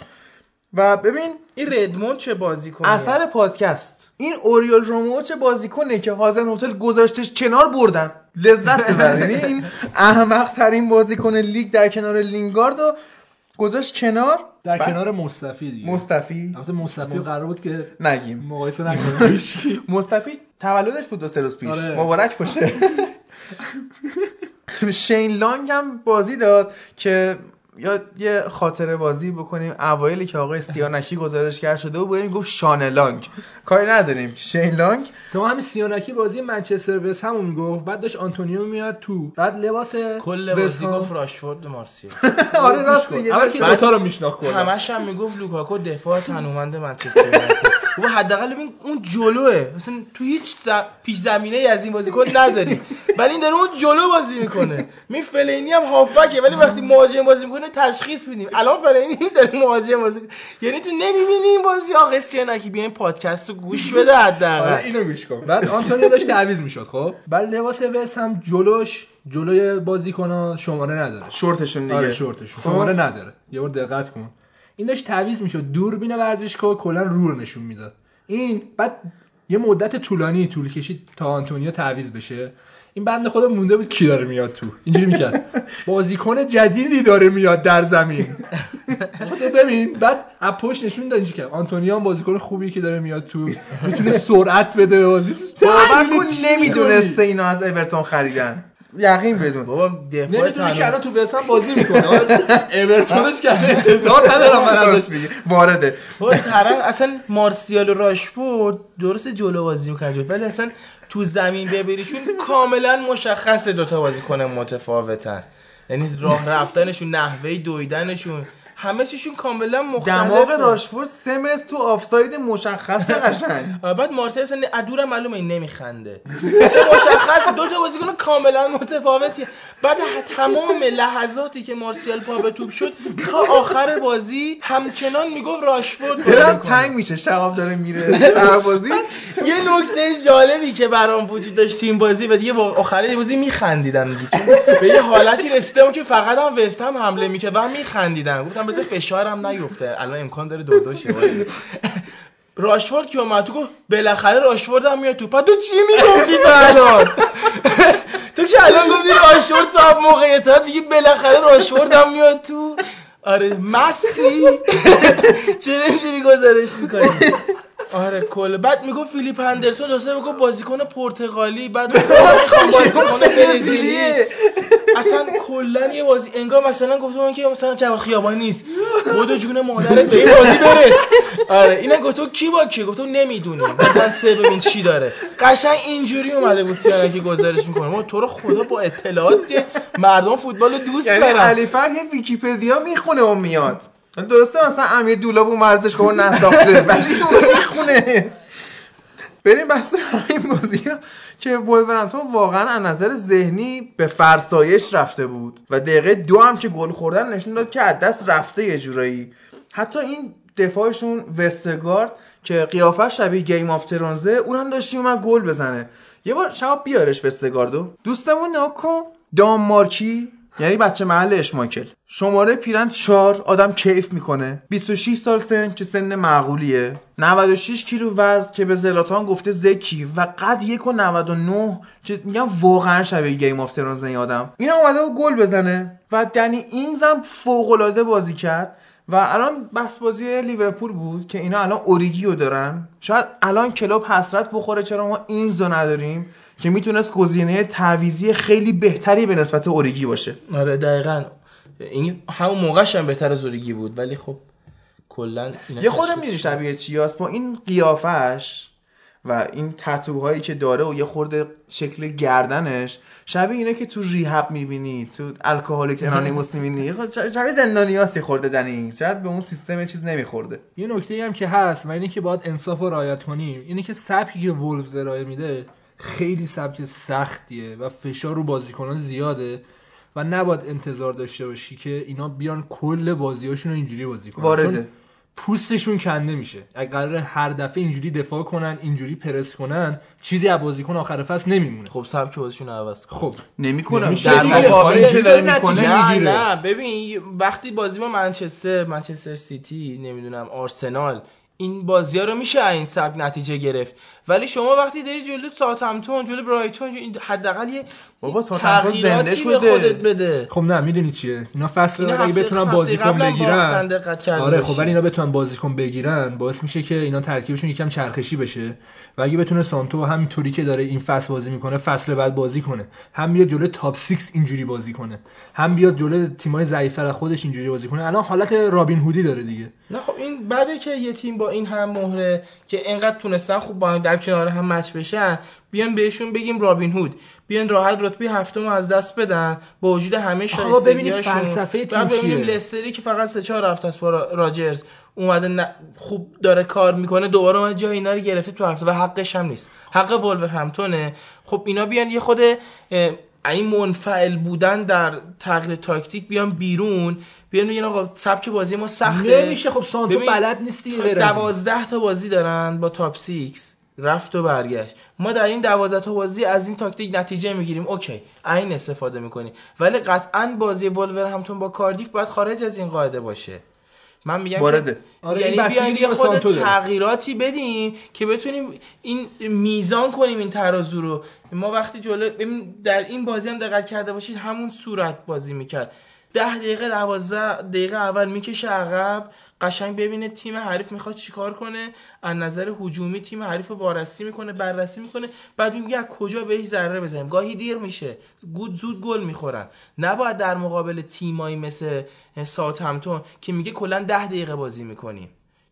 و ببین این ردموند چه بازی کنه؟ اثر پادکست. این اوریول رومو چه بازیکنه که هازنهوتل گذاشتش کنار بردن. لذت ببر یعنی این احمق ترین بازیکن لیگ در کنار لینگارد و گذاشت کنار. در کنار مصطفی دیگه. مصطفی. البته مصطفی قرار بود که نگیم. مقایسه نکنیم. [LAUGHS] مصطفی تولدش بود دو سه روز پیش. آره. مبارک باشه. شین لانگ هم بازی داد که یا یه خاطره بازی بکنیم. اوایلی که آقای سیانکی گزارشگر شده و بودیم گفت شان لانگ. کاری نداریم. شین لانگ؟ تو همین سیانکی بازی منچستر وست همون می‌گفت بعد داشت آنتونیو میاد تو. بعد لباس کل بازی هم- گفت راشفورد و مارسیال [LAUGHS] آره راست میگه اول که رو میشناخت کلا. همش هم می‌گفت لوکاکو دفاع تنومند منچستر یونایتد بابا حداقل ببین اون جلوه. مثلا تو هیچ ز... پیش زمینه ای از این بازیکن نداری. ولی این داره اون جلو بازی می‌کنه. می فلینی هم هافبکه. ولی وقتی مهاجم بازی می‌کنه تشخیص میدیم. الان فلینی داره مهاجم بازی می‌کنه. یعنی تو نمی‌بینی این بازی. آقا سیانکی بیا این پادکست رو گوش بده آره حداقل اینو گوش کن. بعد آنتونیو داشت تعویض می‌شد خب؟ بعد لباس وست هم جلوش جلوی بازیکن‌ها شماره نداره. شورتشون دیگه. آره شورتشون. خب. شماره نداره. یه بار دقت کن. این داشت تعویض می‌شد. دوربین ورزشگاه کلا رو رو نشون می‌داد. این بعد یه مدت طولانی طول کشید تا آنتونیو تعویض بشه. این بنده خدا مونده بود کی داره میاد تو. اینجوری می‌کرد. بازیکن جدیدی داره میاد در زمین. خودت ببین بعد از پشت نشون داد کرد. آنتونیو هم بازیکن خوبی که داره میاد تو. می‌تونه سرعت بده. به بازی باور کن نمی‌دونسته؟ اینا از اورتون خریدن. یقین بدون. بابا دفاع نمی‌دونی که الان تو وستهم بازی می‌کنه. اورتونش که انتظار ندارم [LAUGHS] من ازش. وارده. بابا طرف اصلا مارسیال و راشفورد درست جلو بازی می‌کنن ولی اصلا تو زمین ببریشون کاملا مشخصه دوتا بازیکن متفاوتن. یعنی راه رفتنشون نحوه دویدنشون. همه چیشون کاملا مختلفه. دماغ راشفورد سه متر تو آفساید مشخص [LAUGHS] قشنگ. بعد مارسل اصلا ادورم معلومه این نمیخنده. چه مشخص؟ دو تا بازیکن کاملا متفاوتی. بعد تمام لحظاتی که مارسیال پا به توپ شد تا آخر بازی همچنان می‌گفت راشفورد بازی دلم. تنگ میشه شقاب داره میره [LAUGHS] سربازی یه نکته جالبی که برام وجود داشت این بازی و دیگه با آخر بازی چون به یه حالتی رسیدم که فقط هم وست هم حمله می‌کرد و هم میخندیدم. گفتم بذار فشارم نیفته. الان امکان داره دو دو شه. راشفورد که اومد تو گفت بالاخره راشفورد هم میاد تو پا. تو چی می‌گفتی تو الان؟ تو که الان گفتی راشفورد صاحب موقعیت میگی بالاخره راشفورد هم میاد تو. آره مسی. چرا اینجوری گزارش می‌کنی؟ آره کل. بعد می‌گفت فیلیپ هندرسون دوسته می‌گفت بازیکن پرتغالی بعد [LAUGHS] بازیکن برزیلی. اصلا کلا یه بازی انگار مثلا گفته من که مثلا جواد خیابانی نیست. خود جون مادرت به این بازی برس. آره اینا گفت تو کی با کی؟ گفت تو نمی‌دونی. مثلا سه ببین چی داره. قشنگ اینجوری اومده بود سیانکی گزارش می‌کنه. ما تو رو خدا با اطلاعات که مردم فوتبال دوست یعنی دارن. علی فر یه ویکیپدیا می‌خونه و میاد. درسته مثلا امیر دولاب اون ورزشگاه رو نساخته ولی اون می‌خونه. بریم بحث همین بازی ها که وولورهمپتون واقعا از نظر ذهنی به فرسایش رفته بود و دقیقه دو هم که گل خوردن نشون داد که از دست رفته یه جورایی. حتی این دفاعشون وستگارد که قیافه شبیه Game of Thrones ه اونم داشتی اومد گل بزنه. یه بار شب بیارش وستگاردو. دوستمون ناکن دانمارکی یعنی بچه محل اشماکل. شماره پیرن 4 آدم کیف می‌کنه. 26 سال سن چه سن معقولیه. 96 کیلو وزن که به زلاتان گفته زکی و قد 1 و 99 که میگم واقعا شبیه Game of Thrones این آدم. این اومده و گل بزنه و دنی اینگز هم فوق العاده بازی کرد و الان بس بازی لیورپول بود که اینا الان اوریگیو دارن. شاید الان کلوپ حسرت بخوره چرا ما اینگز رو نداریم. که می‌تونست گزینه تعویزی خیلی بهتری به نسبت اوریگی باشه. آره دقیقا. این همون موقعش هم بهتر از اوریگی بود ولی خب کلا اینا یه خورده تشخیص می‌دونی شبیه چیاست با این قیافش و این تتوهایی که داره و یه خورده شکل گردنش شبیه اینه که تو rehab می‌بینی تو Alcoholic Anonymous می‌بینی. شبیه زندانیاست یه خورده دنی. شاید به اون سیستم چیز نمیخورده. یه نکته هم که هست و اینه که باید انصاف رو رعایت کنیم اینه که سبکی که وولفز ارائه میده خیلی سبک سختیه و فشار رو بازیکنان زیاده و نباید انتظار داشته باشی که اینا بیان کل بازیاشون رو اینجوری بازی کنن. وارده. چون پوستشون کنده میشه. اگر قرار هر دفعه اینجوری دفاع کنن اینجوری پرس کنن چیزی از بازیکن آخر فصل نمیمونه. خب سبک بازیشون عوض کن. خب. نمی‌کنم. در. مقابل که داره نتیجه می‌کنه نه می‌گیره. نه ببین وقتی بازی با منچستر منچستر سیتی نمی‌دونم آرسنال این بازی ها رو میشه این سبک نتیجه گرفت. ولی شما وقتی داری جلو ساوثهمپتون جلو برایتون این حداقل یه بابا ساوثهمپتون تغییراتی زنده شده. خودت بده. خب نه می‌دونی چیه؟ اینا فصل اینا اگه بتونن بازیکن بگیرن. آره. خب ولی اینا بتونن بازیکن بگیرن باعث میشه که اینا ترکیبشون یکم چرخشی بشه. و اگه بتونه سانتو همینطوری که داره این فصل بازی می‌کنه فصل بعد بازی کنه. هم بیاد جلوی تاپ 6 اینجوری بازی کنه. هم بیاد جلوی تیمای ضعیفتر خودش اینجوری بازی کنه. الان حالت رابین هودی داره دیگه. نه خب این بعده که یه تیم با این هم مهره که اینقدر تونستن خوب با هم کنار هم مچ بشن بیان بهشون بگیم رابین هود. بیان راحت رتبه هفتم از دست بدن. با وجود همه آقا ببینید شایستگیاشون فلسفه تیم ببینیم؟ لستری که فقط سه چهار هفته است با را- راجرز. اومده نه- خوب داره کار می‌کنه دوباره اومد جای اینا رو گرفته تو هفته و حقش هم نیست. حق وولور همتونه خب اینا بیان یه خود این منفعل بودن در تغییر تاکتیک بیان بیرون. بیان بگن آقا سبک بازی ما سخته. نمیشه. خب سانتو بلد نیستی غیر از این. دوازده تا بازی دارن با top six رفت و برگشت. ما در این 12 تا بازی از این تاکتیک نتیجه می‌گیریم. okay این استفاده می‌کنیم ولی قطعا بازی ولورهمپتون با کاردیف باید خارج از این قاعده باشه. من میگم. که آره، یعنی به یه خود. تغییراتی بدیم که بتونیم این میزان کنیم این ترازو رو. ما وقتی جلو در این بازی هم دقت کرده باشید همون صورت بازی می‌کرد. ده دقیقه دوازده دقیقه اول می‌کشه عقب. قشنگ ببینه تیم حریف می‌خواد چیکار کنه از نظر هجومی تیم حریف وارسی می‌کنه بررسی می‌کنه بعد میگه از کجا بهش ضربه بزنیم. گاهی دیر میشه. گود زود گل می‌خورن. نباید در مقابل تیمایی مثل ساوت همتون که میگه کلا ده دقیقه بازی می‌کنیم.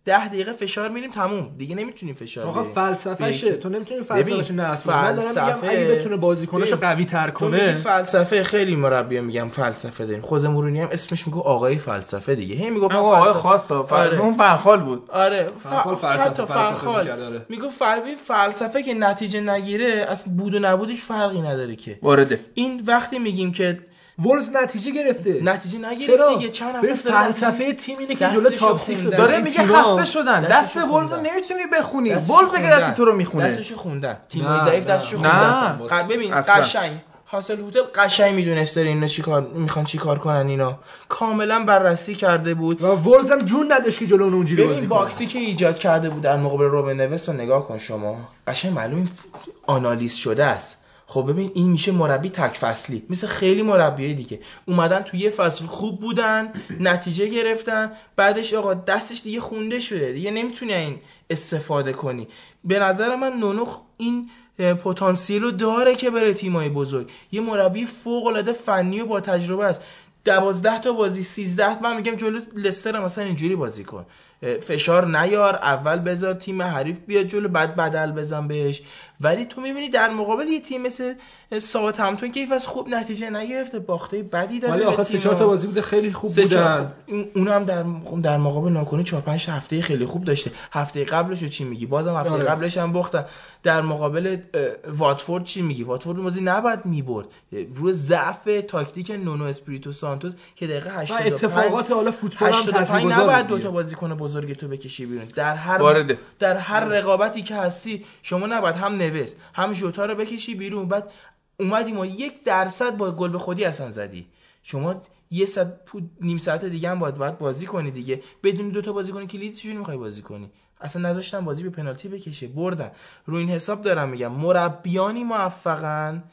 ده دقیقه فشار میریم تموم. دیگه نمی‌تونیم فشار آقا. فلسفهشه به- تو نمی‌تونی فلسفهش دارم میگم فلسفه- اگه بتونه بازیکناشو ببین، قوی تر کنه. فلسفه خیلی مربی میگم فلسفه داریم. خوزه مورونی هم اسمش میگه آقای فلسفه دیگه. هی میگه آقا آقای خاص آره. اون فنخال بود. آره. فنخال ف- فلسفه- حتی فلسفه. میگه فر... ببین فلسفه که نتیجه نگیره از بود و نبودش فرقی نداره که. وارده. این وقتی میگیم که ولز نتیجه گرفته. نتیجه نگرفت چرا؟ دیگه چند ببین هفته فلسفه تیم اینه که جلو تاپ 6 خوندن. داره. میگه خسته شدن. دست ولز رو. نمی‌تونی بخونی. ولز که. دست تو رو می‌خونه. دستشو خوندن. تیمای نه، ضعیف نه. خوندن. ق- ببین اصلا. قشنگ. حاصل هوتل قشنگ می‌دونست داره اینا چیکار می‌خوان چیکار کنن اینا. کاملا بررسی کرده بود. و ولز هم جون نداشت که جلو اون اونجوری بازی ببین کنه. باکسی که ایجاد کرده بود در مقابل روبن نوس رو نگاه کن شما. قشنگ معلوم آنالیز شده است. خب ببین این میشه مربی تک فصلی مثل خیلی مربیای دیگه. اومدن توی یه فصل خوب بودن نتیجه گرفتن بعدش آقا دستش دیگه خونده شده. دیگه نمی‌تونی این استفاده کنی. به نظر من نونو این پتانسیل رو داره که بره تیمای بزرگ. یه مربی فوق العاده فنی و با تجربه است. دوازده تا بازی سیزده من میگم جلو لستر مثلا اینجوری بازی کن. فشار نیار اول بذار تیم حریف بیاد جلو بعد بدل بزن بهش. ولی تو می‌بینی در مقابل یه تیم مثل ساعت همتون که از خوب نتیجه نگرفته باخته بدی داره ولی آخه سه. چهار تا بازی بوده خیلی خوب بودن. اون- اون هم در در مقابل ناکنی 4 5 هفته خیلی خوب داشته. هفته قبلش چی میگی؟ بازم هفته آره. قبلش هم باختن. در مقابل واتفورد چی میگی؟ واتفورد بازی نباید می‌برد. روی ضعف تاکتیک نونو اسپریتو سانتوس که دقیقه و 85 اتفاقات حالا فوتبال هم 85 تاثیرگذار نباید دو تا بازیکن بزرگ تو بکشی بیرون. در هر. در هر رقابتی که هستی شما نباید هم نوست هم ژوتا رو بکشی بیرون. بعد اومدی ما یک درصد با گل به خودی اصلا زدی. شما یه پو- نیم ساعت دیگه هم باید باید بازی کنی دیگه. بدون دو تا بازیکن کلیدی چجوری می‌خوای بازی کنی. اصلا نذاشتن بازی به پنالتی بکشه. بردن. رو این حساب دارم میگم. مربیانی موفقن.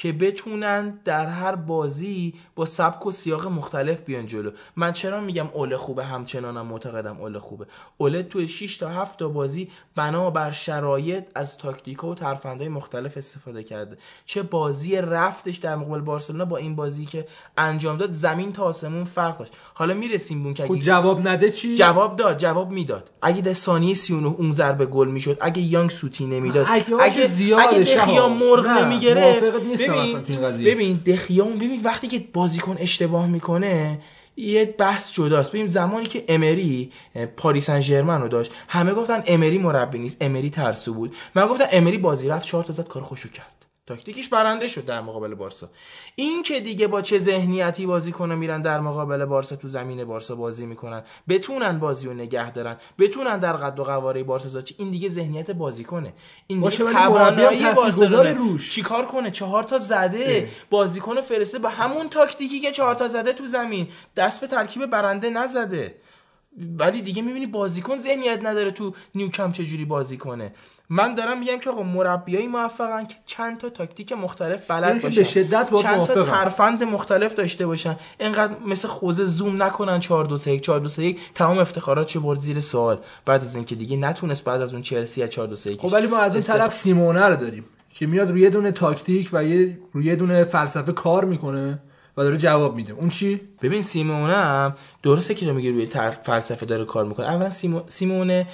که بتونن در هر بازی با سبک و سیاق مختلف بیان جلو. من چرا میگم اوله خوبه؟ همچنانم معتقدم اوله خوبه. اوله توی 6 تا 7 تا بازی بنا بر شرایط از تاکتیک و ترفندهای مختلف استفاده کرده. چه بازی رفتش در مقابل بارسلونا با این بازی که انجام داد زمین تا آسمون فرق داشت. حالا می‌رسیم بون که اگه جواب نده چی؟ جواب داد جواب می‌داد. اگه در ثانیه 39 اون ضربه گل می‌شد اگه یانگ سوتی نمی‌داد اگه اگه اگه دخیا. مرغ نمی‌گرفت اصلا تو این قضیه. ببین دخیا ببین وقتی که بازیکن اشتباه می‌کنه یه بحث جداست. ببین زمانی که امری پاریس سن ژرمن رو داشت همه گفتن امری مربی نیست امری ترسو بود. من گفتم امری بازی رفت چهار تا زد کار خوشو کرد. تاکتیکش برنده شد در مقابل بارسا. این که دیگه با چه ذهنیتی بازی کنه میرن در مقابل بارسا تو زمین بارسا بازی می‌کنن. بتونن بازی رو نگه دارن. بتونن در قد و قواره بارسا زاچی این دیگه ذهنیت بازیکنه این باشه، دیگه توانایی بارسلونه. روش. چیکار کنه؟ چهار تا زده. بازیکن فرسته. با همون تاکتیکی که چهار تا زده تو زمین. دست به ترکیب برنده نزده. ولی دیگه می‌بینی بازیکن ذهنیت نداره تو نیوکم چجوری بازی کنه. من دارم میگم که آقا مربیای موفقن که چند تا تاکتیک مختلف بلد که باشن. به شدت باهات چند تا. ترفند مختلف داشته باشن. اینقدر مثل خوزه زوم نکنن 4 2 3 1 4 2 3 1 تمام افتخاراتشو برد زیر سوال. بعد از اینکه دیگه نتونست بعد از اون چلسی 4 2 3 1 خب ولی ما از اون طرف سیمونه رو داریم که میاد روی دونه تاکتیک و یه روی دونه فلسفه کار می‌کنه. داره جواب میده. اون چی؟ ببین سیمونه هم درسته که تو میگی روی فلسفه داره کار می‌کنه. اولا سیمو- سیمونه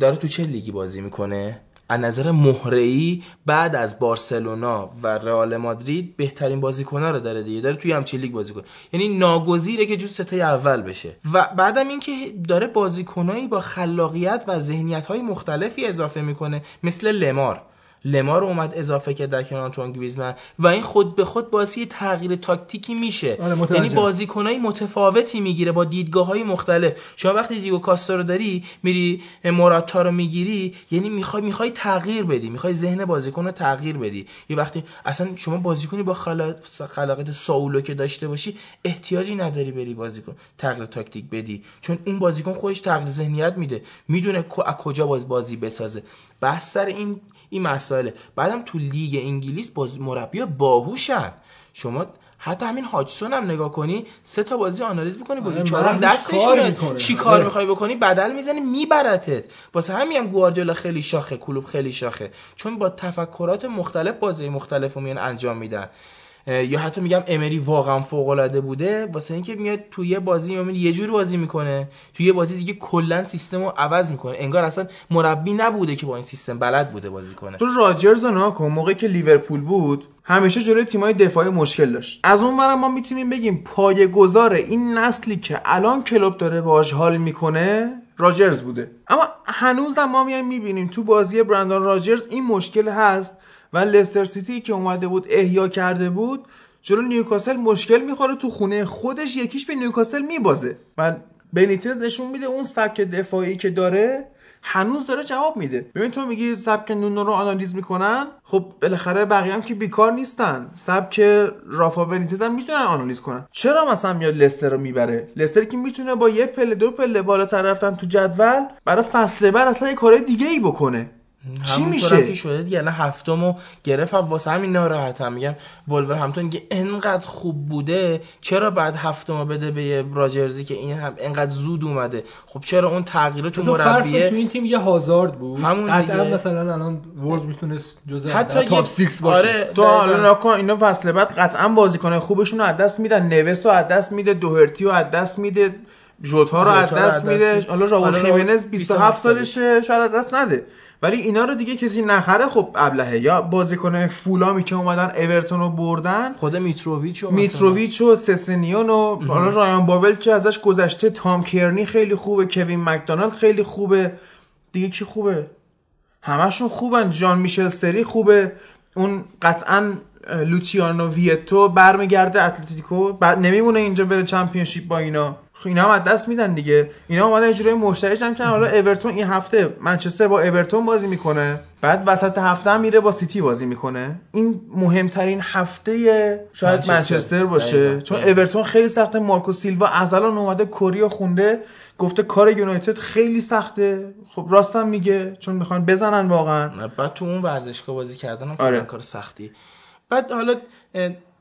داره تو چه لیگی بازی می‌کنه؟ از نظر مهره‌ای بعد از بارسلونا و رئال مادرید بهترین بازیکن‌ها رو داره دیگه. داره توی همچین لیگ بازی کنه یعنی ناگزیره که جز ستای اول بشه. و بعدم اینکه داره بازیکنایی با خلاقیت و ذهنیت‌های مختلفی اضافه می‌کنه مثل لمار. لما رو اومد اضافه کرد در کنار آنتوان گریزمان و این خود به خود باعث یه تغییر تاکتیکی میشه. آره،. یعنی بازیکنای متفاوتی می‌گیره با دیدگاه های مختلف. شما وقتی دیگو کاستا رو داری میری موراتا رو می‌گیری یعنی می‌خوای می‌خوای تغییر بدی می‌خوای ذهن بازیکن رو تغییر بدی. یه وقتی اصلا شما بازیکنی با خلا- خلاقیت ساولو که داشته باشی احتیاجی نداری بری بازیکن تغییر تاکتیک بدی. چون اون بازیکن خودش تغییر ذهنیت میده. می‌دونه از کجا باز بازی بسازه. بحث سر این این مسائله بعدم تو لیگ انگلیس باز مربی باهوشن. شما حتی همین هاجسون هم نگاه کنی سه تا بازی آنالیز می‌کنی بازی آره، چهارم مغزش دستش میاد. چی کار آره. می‌خوای بکنی؟ بدل می‌زنی میبرتت. واسه همین هم گواردیولا خیلی شاخه کلوب خیلی شاخه. چون با تفکرات مختلف بازی مختلف رو میان انجام میدن. یا حتی میگم امری واقعا فوق العاده بوده واسه اینکه میاد توی یه بازی می‌بینی یه جور بازی می‌کنه توی یه بازی دیگه کلا سیستم رو عوض می‌کنه. انگار اصلا مربی نبوده که با این سیستم بلد بوده بازی کنه. تو راجرز رو نگاه کن موقعی که لیورپول بود همیشه جلوی تیمای دفاعی مشکل داشت. از اون ما می‌تونیم بگیم پایه گذار این نسلی که الان کلوب داره باهاش حال می‌کنه راجرز بوده. اما هنوزم ما میایم می‌بینیم تو بازی برندان راجرز این مشکل هست و لستر سیتی که اومده بود احیا کرده بود جلو نیوکاسل مشکل می‌خوره تو خونه خودش یکیش به نیوکاسل میبازه. و بنیتز نشون میده اون سبک دفاعی که داره هنوز داره جواب میده. ببین تو میگی سبک نونو رو آنالیز می‌کنن؟ خب بالاخره بقیه هم که بیکار نیستن. سبک رافا بنیتز هم می‌تونن آنالیز کنن. چرا مثلا میاد لستر رو می‌بره؟ لستر که می‌تونه با یه پله دو پله بالاتر رفتن تو جدول برای فصل بعد اصلا یه کارهای دیگه ای بکنه. چی میشه؟ که شده دیگه الان هفتمو گرفت واسه همین ناراحتم میگم ولور همتون که انقدر خوب بوده چرا بعد هفتمو بده به یه راجرزی که این هم انقدر زود اومده؟ خب چرا اون تغییرات تو کن تو مربیه این تیم یه هازارد بود. همون قطعا دیگه. مثلا الان ورد می‌تونست جزء حتی تاپ یه 6 باشه. آره تو. حالا نکن اینا فصل بعد قطعا بازیکنای خوبشون رو از دست میدن. نوس رو از دست میده دوهرتی رو از دست میده ژوتا رو از دست میده. حالا راول خیمنز 27 27 سالشه شاید از دست نده. ولی اینا رو دیگه کسی نخره خب ابلهه. یا بازیکن فولامی که اومدن اورتون رو بردن خود میتروویچ و. میتروویچ و سسنیون و حالا رایان بابل که ازش گذشته تام کرنی خیلی خوبه کوین مکدونالد خیلی خوبه. دیگه کی خوبه؟ همشون خوبن. جان میشل سری خوبه. اون قطعا لوچیانو ویتو برمیگرده اتلتیکو. بعد نمیمونه اینجا بره Championship با اینا. اینا هم از دست میدن دیگه. اینا اومدن یه جورایی مشتریش هم کردن. حالا اورتون این هفته منچستر با اورتون بازی می‌کنه. بعد وسط هفته هم میره با سیتی بازی می‌کنه. این مهمترین هفته شاید منچستر. منچستر باشه. دقیقاً. چون. اورتون خیلی سخته. مارکو سیلوا از الان اومده کوریا خونده. گفته کار یونایتد خیلی سخته. خب راستم میگه. چون می‌خوان بزنن واقعا. بعد تو اون ورزشگاه بازی کردن هم آره. کار سختی. بعد حالا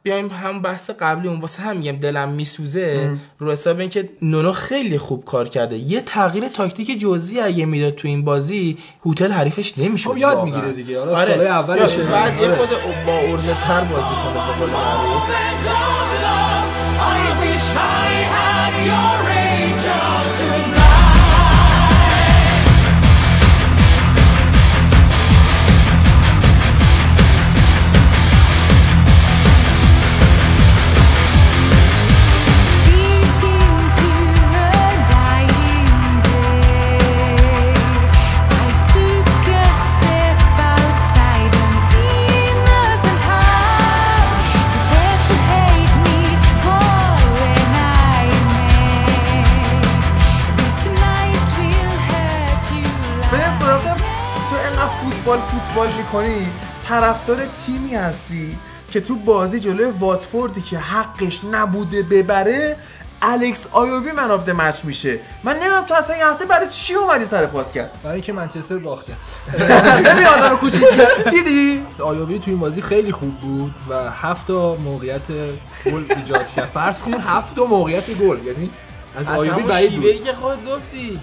بیایم هم بحث قبلی اون واسه هم میگم دلم میسوزه رو حساب اینکه نونو خیلی خوب کار کرده یه تغییر تاکتیک جزئی اگه می‌داد تو این بازی هوتل حریفش نمی‌شد خب یاد. می‌گیره دیگه. حالا آره. اولشه. یاد- بعد یه آره. خود با ارزه تر بازی کنه به قول فوتبال فوتبال می‌کنی طرفدار تیمی هستی که تو بازی جلوی واتفوردی که حقش نبوده ببره الکس آیوبی man of match میشه. من نمی‌دونم تو اصلا این هفته برای چی اومدی سر پادکست؟ برای اینکه منچستر باخته. ببین آدم کوچیکی دیدی؟ آیوبی تو این بازی خیلی خوب بود و هفت تا موقعیت گل ایجاد کرد. فرض کن هفت تا موقعیت گل. یعنی از آیوبی بعید بود. شیوهی که خود گفتی.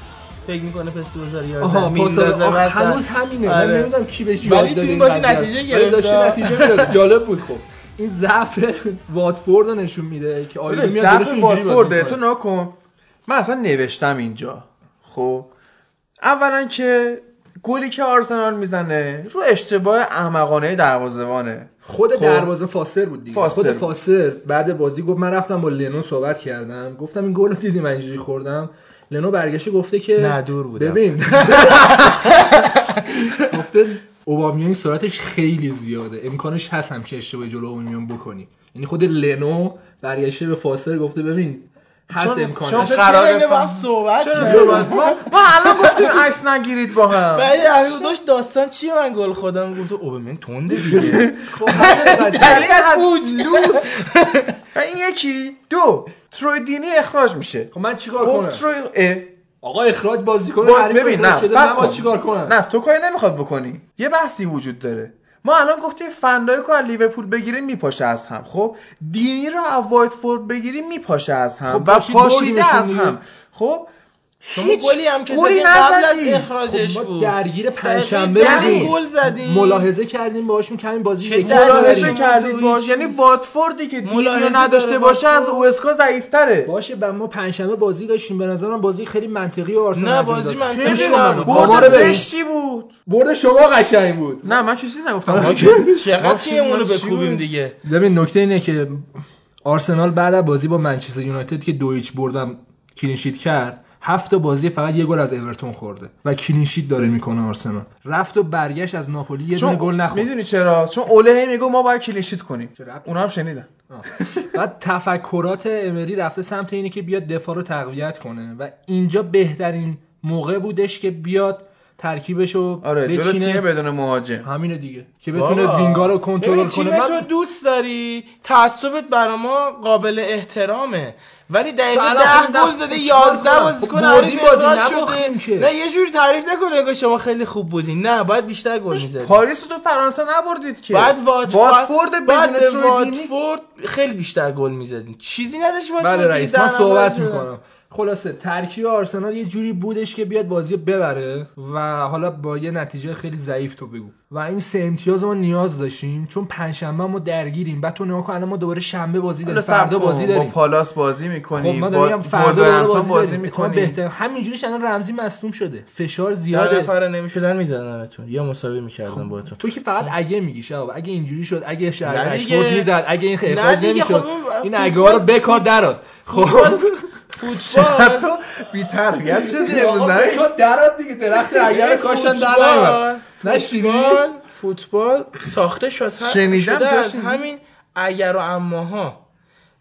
فکر می‌کنه پس 2011 آها میندازه. هنوز همینه من آره. نمی‌دونم کی بهش ولی یاد تو داده این بازی. نتیجه ولی گرفت. داشته نتیجه می‌داد [LAUGHS] جالب بود خب این ضعف واتفورد رو نشون میده که داداش میاد ضعف می‌کنه. تو نکن من اصلا نوشتم اینجا خب اولا که گلی که آرسنال می‌زنه رو اشتباه احمقانه دروازه‌بانه خود خب. دروازه فاسر بود دیگه فاستر خود بود. فاسر بعد بازی گفت من رفتم با لنو صحبت کردم گفتم این گل رو دیدی من اینجوری خوردم لنو برگشته گفته که نه، دور بودم. ببین. [LAUGHS] گفته اوبامیان سرعتش خیلی زیاده. امکانش هست هم که اشتباه جلو اوبامیان بکنی. یعنی خود لنو برگشته به فاصل گفته ببین هست امکانش چون اینو با صحبت؟ ما الان گفتیم عکس نگیرید با هم. بعد امیر داشت داستان چیه من گل خودم؟ گفت اوبامیان تنده دیگه. [LAUGHS] دلیل از لوس. و [LAUGHS] این یکی. دو. تروی دینی اخراج میشه. خب من چیکار خب کنم. آقا اخراج بازیکن ببین نه من. چیکار کنم؟ نه تو کاری نمی‌خواد بکنی. یه بحثی وجود داره. ما الان گفتیم فندای از لیورپول بگیریم میپاشه از هم خب دینی رو از وایتفورد بگیریم میپاشه از هم خب و پاشید پاشیده از. هم خب شما هیچ گلی هم که زدین قبل از. اخراجش ما بود درگیر پنجشنبه بودیم گل زدیم ملاحظه کردیم باهاشون کمی بازی چه یکی ملاحظه. کردید باش. یعنی واتفوردی که ملاحظه رو نداشته باشه از. اوسکا ضعیفتره باشه و ما پنجشنبه بازی داشتیم به نظرم بازی خیلی منطقی و آرسنال نه، بازی. منطقی نبود. برد. زشتی بود برد شما قشنگ بود نه من چیزی نگفتم که چقدر چیز تیممون رو بکوبیم؟ دیگه ببین نکته اینه که آرسنال بعد از بازی با منچستر یونایتد که دو هیچ بردم کلینشیت کرد هفت بازی فقط یه گل از اورتون خورده و کلینشیت داره می‌کنه آرسنال. رفت و برگشت از ناپولی یه دونه گل نخورد. می‌دونی چرا؟ چون اوله هی میگه ما باید کلینشیت کنیم. اونا هم شنیدن. بعد تفکرات امری رفته سمت اینه که بیاد دفاع رو تقویت کنه و اینجا بهترین موقع بودش که بیاد ترکیبش رو آره جلو. تیم بدون مهاجم. همینه دیگه. که بتونه بابا. وینگا رو کنترل کنه. تیم تو من دوست داری؟ تعصبت برا ما قابل احترامه. ولی دقیقه ده گل زده چیکار یازده کنم؟ بازی اخراج شده. نه یه جوری تعریف نکنه که شما خیلی خوب بودین. نه باید بیشتر گل می‌زدی پاریس تو فرانسه نبردید که. بعد وات واتفورد بدون واتفورد خیلی بیشتر گل می‌زدین. چیزی نداشت واتفورد بله رئیس من صحبت. می‌کنم. خلاصه ترکیب آرسنال یه جوری بودش که بیاد بازی رو ببره و حالا با یه نتیجه خیلی ضعیف تو بگو. و این سه امتیاز ما نیاز داشتیم چون پنجشنبه ما درگیریم. بعد تو نگاه کن الان ما دوباره شنبه بازی داریم. فردا کن، بازی با داریم. پالاس بازی خب می‌کنیم ما با فردا بازی, بازی می‌کنیم. بهتر. همینجوریش الان رمزی مصدوم شده. فشار ده زیاده. نفر نمی‌شدن میزدنتون یا مساوی می‌کردن با تو تو که فقط اگه میگی شباب اگه اینجوری شد اگه شهر دیگه. می‌زد. اگه این اخراج نمی‌شد خب این اگه رو بکار درات خب. فوتبال تو بی تربیت شدی [LAUGHS] امروز درات دیگه درخت اگر کاشتن در فوتبال فوتبال ساخته شد شنیدم، شده از. همین اگر و اماها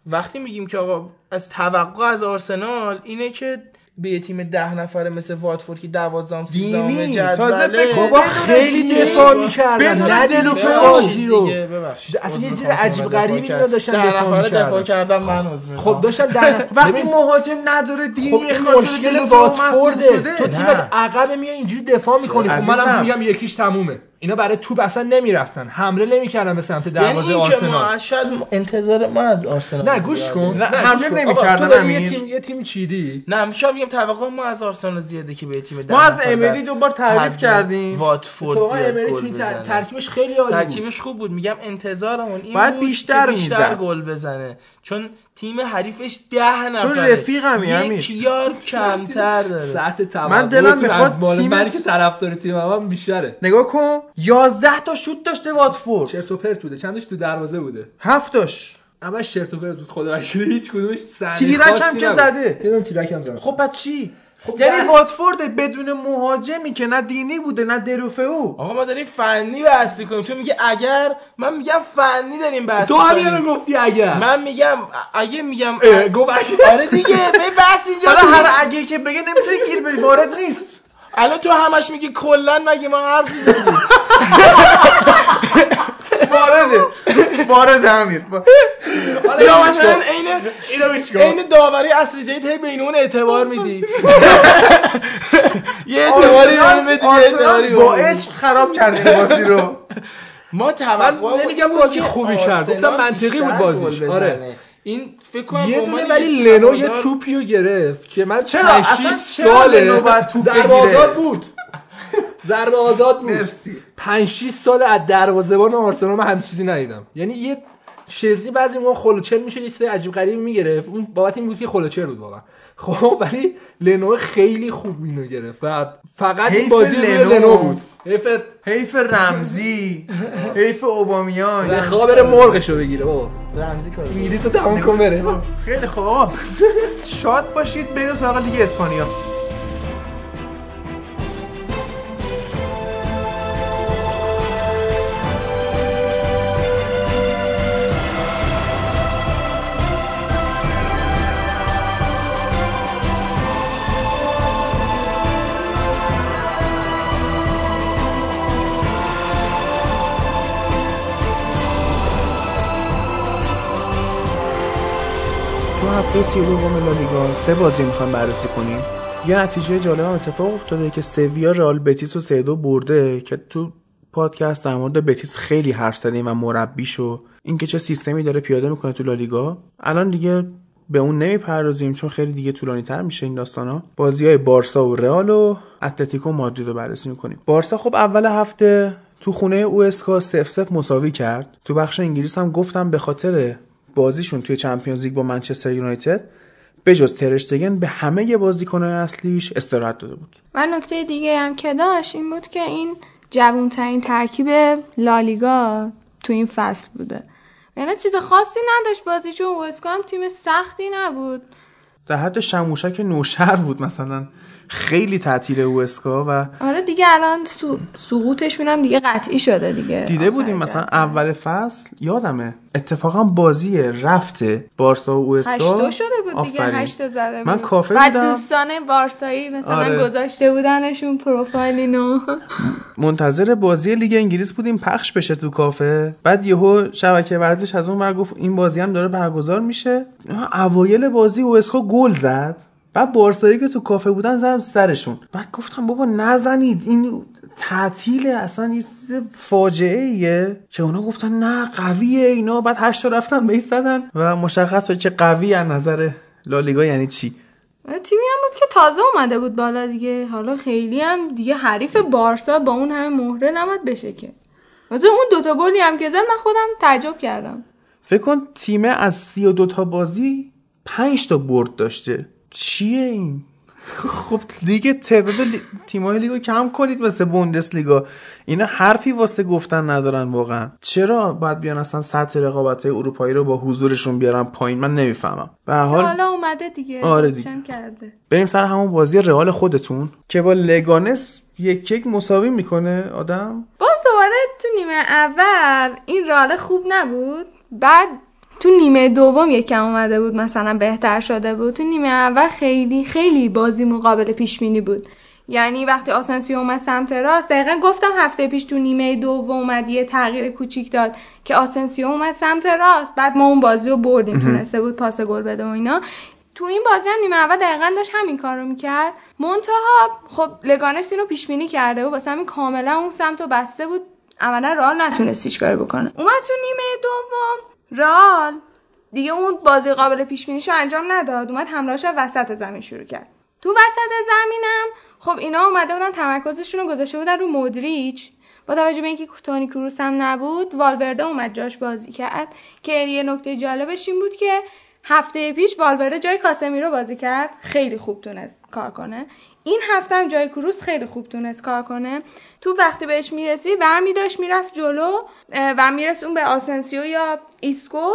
وقتی میگیم که آقا از توقع از آرسنال اینه که به یه تیم ده نفره مثل واتفورد که دوازدهم سیزدهم. جدوله تازه فکر کن بابا خیلی. دفاع می‌کردن تو بازی رو دیگه ببخشید اصلا یه چیز عجیب غریبی دفاع اینا. داشتن ده دفاع نفره دفاع. کردم من خب داشتن در [LAUGHS] وقتی مهاجم نداره خب دینی مشکل دلوفه و مصدوم واتفورده شده تو نه. تیمت عقب میای اینجوری دفاع می‌کنی خب منم. میگم یکیش تمومه اینا برای توپ اصلا نمی‌رفتن حمله نمی‌کردن به سمت یعنی دروازه ما آرسنال شاید انتظار ما از آرسنال نه گوش. کن نه، حمله. نمی‌کردن، یه. تیم یه تیم چیدی نه میشه بگیم توقع ما از آرسنال زیاده که به تیم ما از امری دوبار تعریف کردیم واتفورد امری. ترکیبش خیلی عالی بود ترکیبش خوب بود میگم انتظارمون این باید بود بیشتر بیشتر. گل بزنه چون تیم حریفش ده نفره. چون رفیقمی، امیر. یک یارد [LAUGHS] کمتر داره. سطح توقعتون من دلم می‌خواد تیمت- من که طرفدار تیم هم بیشتره. نگاه کن. 11 تا شوت داشته واتفورد. چرت و پرت بوده. چندش تو دروازه بوده؟ هفتاش همش چرت و پرت بود. خدا هیچ کدومش صحنه تیرک هم که. زده. یه دونه تیرک هم زده خب بعد چی؟ خب یعنی واتفورد بدون مهاجمی که نه دینی بوده نه دلوفه او. آقا ما داریم فنی بحث کنیم تو میگه اگر من میگم فنی داریم بحث تو هم گفتی اگر. من میگم اگه میگم اه، گفت اگر آره دیگه به بحث اینجا حالا هر اگه که بگه نمی‌تونه گیر بدی وارد نیست. الان تو همش میگی کلا مگه ما حرف زدیم [LAUGHS] وارده. وارده امیر. یا مثلا عین کن عین داوری عصر جدید هی بین اون اعتبار میدی [LAUGHS] یه اعتباری آرسنال با. عشق خراب کردیم بازی رو [LAUGHS] ما توقع نمیگم بازی خوبی کرد. گفتم منطقی بود بازیش. آره. این فکر کنم یه به دونه ولی لنو یه هوادار- توپی رو گرفت که من چرا؟ اصلا ساله بگیره؟ آزاد بود [LAUGHS] ضربه آزاد بود مرسی 5 6 سال از دروازه‌بان آرسنال من همین چیزی ندیدم یعنی یه شزی بعضی موقع خلوچل میشه یه چیز عجیب غریبی می‌گرفت. اون بابت این بود که خلوچل بود واقعا. خب ولی لنو خیلی خوب اینو گرفت و فقط این بازی لنو. لنو بود. حیف حیف رمزی. [LAUGHS] حیف اوبامیان. بخوا بره مرغشو بگیره بابا. رمزی کار انگلیس رو تموم کن بره. خیلی خوب. شاد باشید بریم سراغ لیگ اسپانیا. هفته 32 لالیگا. سه بازی می‌خوایم بررسی کنیم. یه نتیجه جالب هم اتفاق افتاده که سویا رئال بتیس و سه دو برده که تو پادکست در مورد بتیس خیلی حرف زدیم و مربیش و اینکه چه سیستمی داره پیاده می‌کنه تو لالیگا. الان دیگه به اون نمی‌پردازیم چون خیلی دیگه طولانی تر میشه این داستانا. بازی های بارسا و رئال و اتلتیکو مادرید رو بررسی می‌کنیم. بارسا خب اول هفته تو خونه او اسکا سف سف مساوی کرد. تو بخش انگلیس هم گفتم به خاطر بازیشون توی چمپیونز لیگ با منچستر یونایتد به جز ترشتگن به همه بازیکنهای اصلیش استراحت داده بود. و نکته دیگه هم که داشت این بود که این جوانترین ترکیب لالیگا تو این فصل بوده. یعنی چیز خاصی نداشت بازی چون وسکا هم تیم سختی نبود. در حد شموشک نوشهر بود مثلا. خیلی تعطیل او اسکا و آره دیگه الان. سقوطشون هم دیگه قطعی شده دیگه دیده بودیم مثلا. اول فصل یادمه اتفاقا بازی رفته بارسا و او اسکا هشتو شده بود دیگه. هشتو زده من بود کافه بعد بودم. دوستان بارسایی مثلا آره. گذاشته بودنشون پروفایلینو منتظر بازی لیگ انگلیس بودیم پخش بشه تو کافه بعد یهو شبکه ورزش از اون ور گفت این بازی هم داره برگزار میشه اوایل بازی او اسکا گل زد بعد بارسایی که تو کافه بودن زدم سرشون. بعد گفتم بابا نزنید این تعطیل اصلا یه چیز فاجعه ایه که اونا گفتن نه قویه اینا. بعد هشت تا رفتن بهش زدن. و مشخص شد که قوی از نظر لالیگا یعنی چی؟ تیمی هم بود که تازه اومده بود بالا دیگه. حالا خیلی هم دیگه حریف بارسا با اون همه مهره نباید بشه که. مثلا اون دوتا گلی هم که زد من خودم تعجب کردم. فکر کن تیم از سی و دوتا بازی پنج تا برد داشته. چیه این؟ خب دیگه تعداد لی... تیمای لیگو کم کنید مثل بوندس لیگا اینا حرفی واسه گفتن ندارن واقعا. چرا باید بیان اصلا سطح رقابت های اروپایی رو با حضورشون بیارن پایین؟ من نمی‌فهمم. به حال حالا اومده دیگه. آره دیگه. کرده. بریم سر همون بازی رئال خودتون که با لگانس یک یک مساوی می‌کنه آدم. باز دوباره تو نیمه اول این رال خوب نبود. بعد تو نیمه دوم یکم اومده بود مثلا بهتر شده بود. تو نیمه اول خیلی خیلی بازی مقابل پیش بینی بود. یعنی وقتی آسنسیو اومد سمت راست دقیقا گفتم هفته پیش تو نیمه دوم اومد یه تغییر کوچیک داد که آسنسیو اومد سمت راست. بعد ما اون بازی رو بردیم تونسته بود پاس گل بده و اینا. تو این بازی هم نیمه اول دقیقا داشت همین کار رو می‌کرد. منتها خب لگانست اینو پیش بینی کرده و واسه همین کاملا اون سمت رو بسته بود. عملا رئال نتونست هیچ کاری بکنه. اومد تو نیمه دوم. رئال دیگه اون بازی قابل پیش بینیشو انجام نداد. اومد رو وسط زمین شروع کرد. تو وسط زمینم خب اینا اومده بودن تمرکزشون رو گذاشته بودن رو مودریچ. با توجه به اینکه تونی کروس هم نبود والورده اومد جاش بازی کرد. که یه نکته جالبش این بود که هفته پیش والورده جای کاسمیرو بازی کرد. خیلی خوب تونست کار کنه. این هفته هم جای کروس خیلی خوب تونست کار کنه. تو وقتی بهش می‌رسی برمی داشت می‌رفت جلو و می‌رسوند اون به آسنسیو یا ایسکو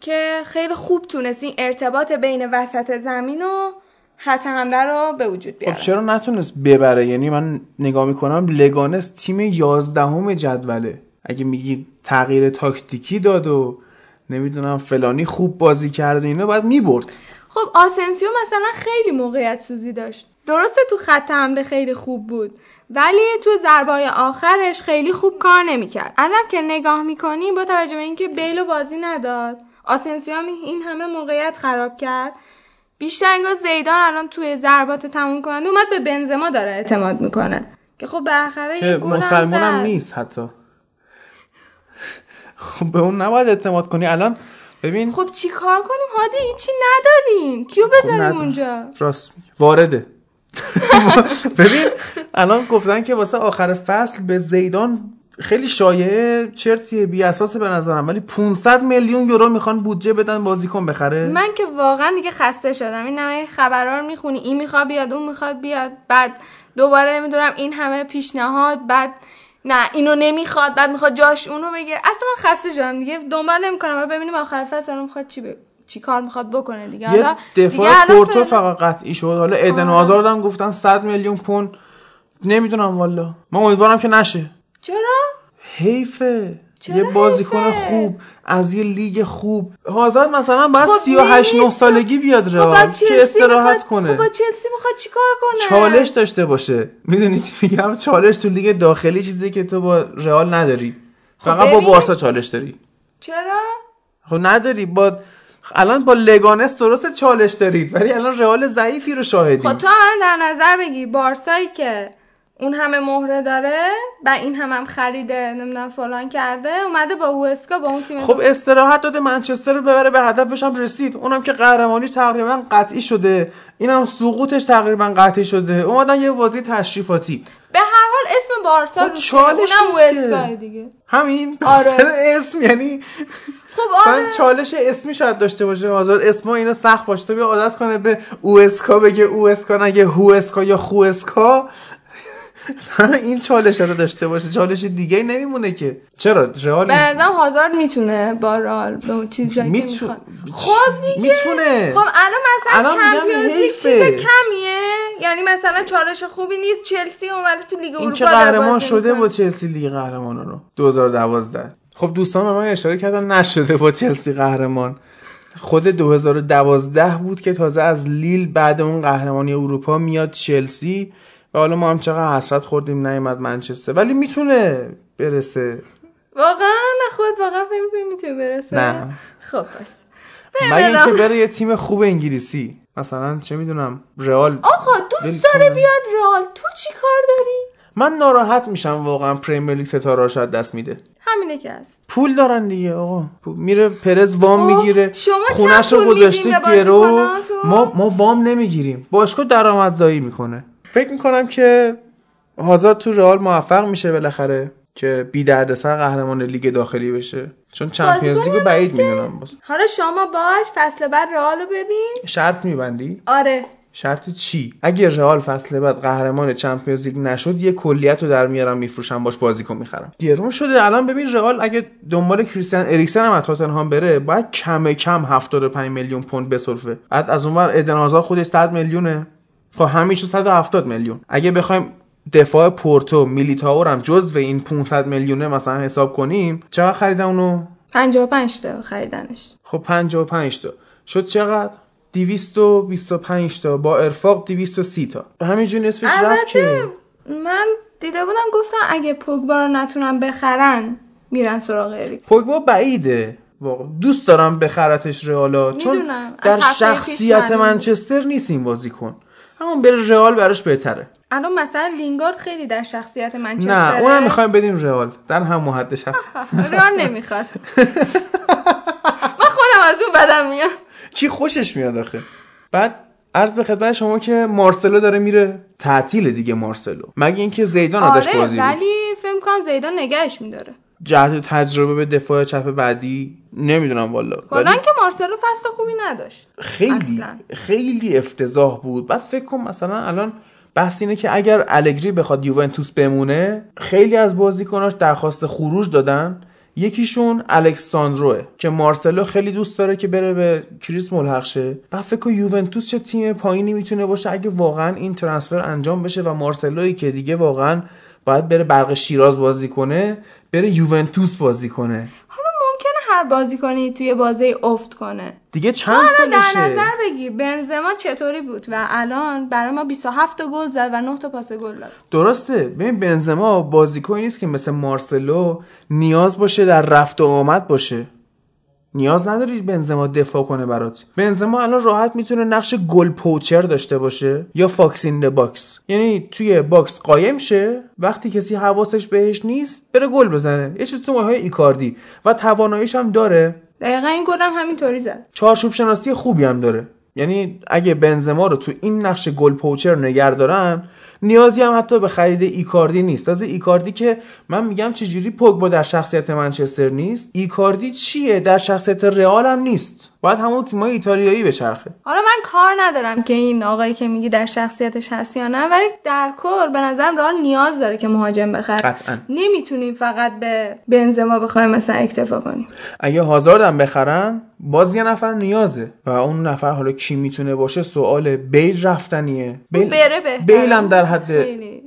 که خیلی خوب تونست این ارتباط بین وسط زمین و خط حمله رو به وجود خب بیاره چرا نتونست ببره؟ یعنی من نگاه می‌کنم لگانس تیم یازدهم جدوله. اگه میگی تغییر تاکتیکی داد و نمی‌دونم فلانی خوب بازی کرد و اینا باید می‌برد. خب آسنسیو مثلا خیلی موقعیت سوزی داشت. درسته تو خط حمله خیلی خوب بود ولی تو ضربای آخرش خیلی خوب کار نمی‌کرد. الان که نگاه می‌کنی با توجه به اینکه بیل رو بازی نداد آسنسیو هم این همه موقعیت خراب کرد بیشتر انگار زیدان الان توی ضربات تموم کننده اومد به بنزما داره اعتماد می‌کنه. که خب بالاخره یه گل هم مسلمان هم زد. نیست حتی. خب به اون نباید اعتماد کنی. الان ببین خب چی کار کنیم؟ هادی هیچی نداریم. کیو بذاریم ندارم. اونجا؟ راست. وارده. [LAUGHS] ببین الان گفتن که واسه آخر فصل به زیدان خیلی شایعه چرتیه بی اساسه به نظرم. ولی 500 میلیون یورو می‌خوان بودجه بدن بازیکن بخره. من که واقعا دیگه خسته شدم. این همه خبرها رو می‌خونی. این می‌خواد بیاد اون می‌خواد بیاد. بعد دوباره نمی‌دونم این همه پیشنهاد بعد نه اینو نمی‌خواد بعد می‌خواد جاش اونو بگیره. اصلا خسته شدم دیگه. دنبال نمی‌کنم. ببینیم آخر فصل الان می‌خواد چی ب... چی کار می‌خواد بکنه دیگه؟ یه دفاع پورتو فقط قطعی شد. حالا ادن آره. آزارد هم گفتن 100 میلیون پوند. نمی‌دونم والا. من امیدوارم که نشه. چرا؟ حیفه. یه بازیکن؟ خوب. از یه لیگ خوب. هازارد مثلا خب 38 9 نمی‌تون- سالگی بیاد خب رئال. بعد که استراحت کنه؟ خب با چلسی می‌خواد چیکار کنه؟ چالش داشته باشه. می‌دونی چی میگم؟ چالش تو لیگ داخلی چیزی که تو با رئال نداری. فقط با خب. بارسا چالش داری. چرا؟ خب نداری. با الان با لگانس درست چالش دارید ولی الان رئال ضعیفی رو شاهدیم. خب تو الان در نظر بگی بارسایی که اون همه مهره داره و این هم هم خریده نمی‌دونم فلان کرده اومده با اوسکا با اون تیم خب استراحت داده منچستر رو ببره به هدفش هم رسید. اونم که قهرمانیش تقریبا قطعی شده. اینم سقوطش تقریبا قطعی شده. اومدن یه بازی تشریفاتی. به هر حال اسم بارسا خب چالش اونم. اوسکا دیگه. همین. آره. [LAUGHS] اسم یعنی خب آره. چالش اسمی شاید داشته باشه آزاد. اسما اینا سخت باشه. تو بیا عادت کنه به اوسکا بگه اوسکا نگه هوسکا یا خوسکا. مثلا [LAUGHS] این چالش رو داشته باشه. چالش دیگه نمیمونه که. چرا؟ رئال به نظرم هازارد می‌تونه با رئال به چیزی که میتو- می‌خواد. خب دیگه. می‌تونه. خب الان مثلا چمپیونز لیگ. چیز کمیه؟ یعنی مثلا چالش خوبی نیست. چلسی اومده تو لیگ این اروپا که داره قهرمان شده. با چلسی لیگ قهرمانان رو. 2012 خب دوستان به من اشاره کردن نشده با چلسی قهرمان. خود 2012 بود که تازه از لیل بعد اون قهرمانی اروپا میاد چلسی و حالا ما هم چقدر حسرت خوردیم نیومد منچستر. ولی می‌تونه برسه. واقعا نه خود واقعا فکر می‌تونه برسه؟ نه. خب بس مگه اینکه. بره یه تیم خوب انگلیسی. مثلا چه می‌دونم رئال. آقا دوست داره. بیاد رئال. تو چی کار داری؟ من ناراحت میشم واقعا پریمیر لیگ ستاره شاید دست میده. همینه که هست. پول دارن دیگه آقا. میره پرز وام خب، می‌گیره خونش رو گذاشته گرو؟ ما ما وام نمی‌گیریم. باشگاه درآمدزایی می‌کنه. فکر می‌کنم که هازارد تو رئال موفق میشه بالاخره که بی دردسر قهرمان لیگ داخلی بشه. چون Champions League و بازیکن بعید می‌دونم باز. حالا شما باش فصل بعد رئال رو ببین. شرط میبندی؟ آره. شرط چی؟ اگه رئال فصل بعد قهرمان Champions League نشد یه کلیه‌ت رو در میارم میفروشم باش بازیکن می‌خرم. گرون شده. الان ببین رئال اگه دنبال کریستیان اریکسن هم از تاتنهام بره باید کم کم 75 میلیون پوند بسرفه. بعد از اونور ادن هازارد خودش 100 میلیونه. خب همیشه 170 میلیون. اگه بخوایم دفاع پورتو میلیتائو هم جزو این 500 میلیونه مثلا حساب کنیم چقدر خریدن اونو؟ 55 تا خریدنش. خب 55 تا. شد چقدر؟ 225 تا با ارفاق 230 تا. همینجوری نصفش رفت که من دیده بودم گفتن اگه پوگبا رو نتونن بخرن میرن سراغ اریکسن پوگبا بعیده. واقعا دوست دارم بخرتش رئالا. چون در شخصیت. منچستر نیست این بازیکن. همون بره رئال براش بهتره. الان مثلا لینگارد خیلی در شخصیت منچستر نه اونم می‌خوایم بدیم رئال. در هم حد شخص رئال نمی‌خواد. [LAUGHS] من خودم از اون بدم میاد. کی خوشش میاد آخه؟ بعد عرض به خدمت شما که مارسلو داره میره تعطیل دیگه مارسلو. مگه اینکه زیدان ازش آره بازی بود. ولی فکر کنم زیدان نگهش میداره. جهت تجربه به دفاع چپ بعدی نمی‌دونم والا. کلا که مارسلو فصل خوبی نداشت. خیلی اصلاً. خیلی افتضاح بود. بعد فکر کن مثلا الان بحث اینه که اگر الگری بخواد یوونتوس بمونه خیلی از بازیکناش درخواست خروج دادن. یکیشون الکساندروه که مارسلو خیلی دوست داره که بره به کریس ملحق شه بعد فکر یوونتوس چه تیم پایینی می‌تونه باشه اگه واقعا این ترانسفر انجام بشه و مارسلوی که دیگه واقعا باید بره برق شیراز بازی کنه بره یوونتوس بازی کنه. حالا ممکنه هر بازیکنی توی بازی افت کنه. دیگه چند حالا در سالشه نظر بگی بنزما چطوری بود؟ و الان برای ما 27 تا گل زد و 9 تا پاس گل داد. درسته. ببین بنزما بازیکنی نیست که مثل مارسلو نیاز باشه در رفت و آمد باشه. نیاز نداری بنزما دفاع کنه برات. بنزما الان راحت می‌تونه نقش goal poacher داشته باشه یا fox in box. یعنی توی box قایم شه وقتی کسی حواسش بهش نیست بره گل بزنه. یه چیز تو مایه ایکاردی. و تواناییش هم داره. دقیقا این گلم همینطوری زد. چارچوب شناسی خوبی هم داره. یعنی اگه بنزما رو تو این نقش گل پوچر نگر دارن نیازی هم حتی به خرید ایکاردی نیست. تازه ایکاردی که من میگم چجوری پوگبا در شخصیت منچستر نیست ایکاردی چیه؟ در شخصیت رئال هم نیست. باید همون تیمای ایتالیایی بچرخه. حالا من کار ندارم که این آقایی که میگی در شخصیتش هست یا نه ولی در کل به نظرم رئال نیاز داره که مهاجم بخره. قطعا. نمی‌تونیم فقط به بنزما بخوایم مثلا اکتفا کنیم. اگه هازارد هم بخرن باز یه نفر نیازه. و اون نفر حالا کی می‌تونه باشه؟ سوال بیل رفتنیه. بیل, بره بیل هم در حد خیلی.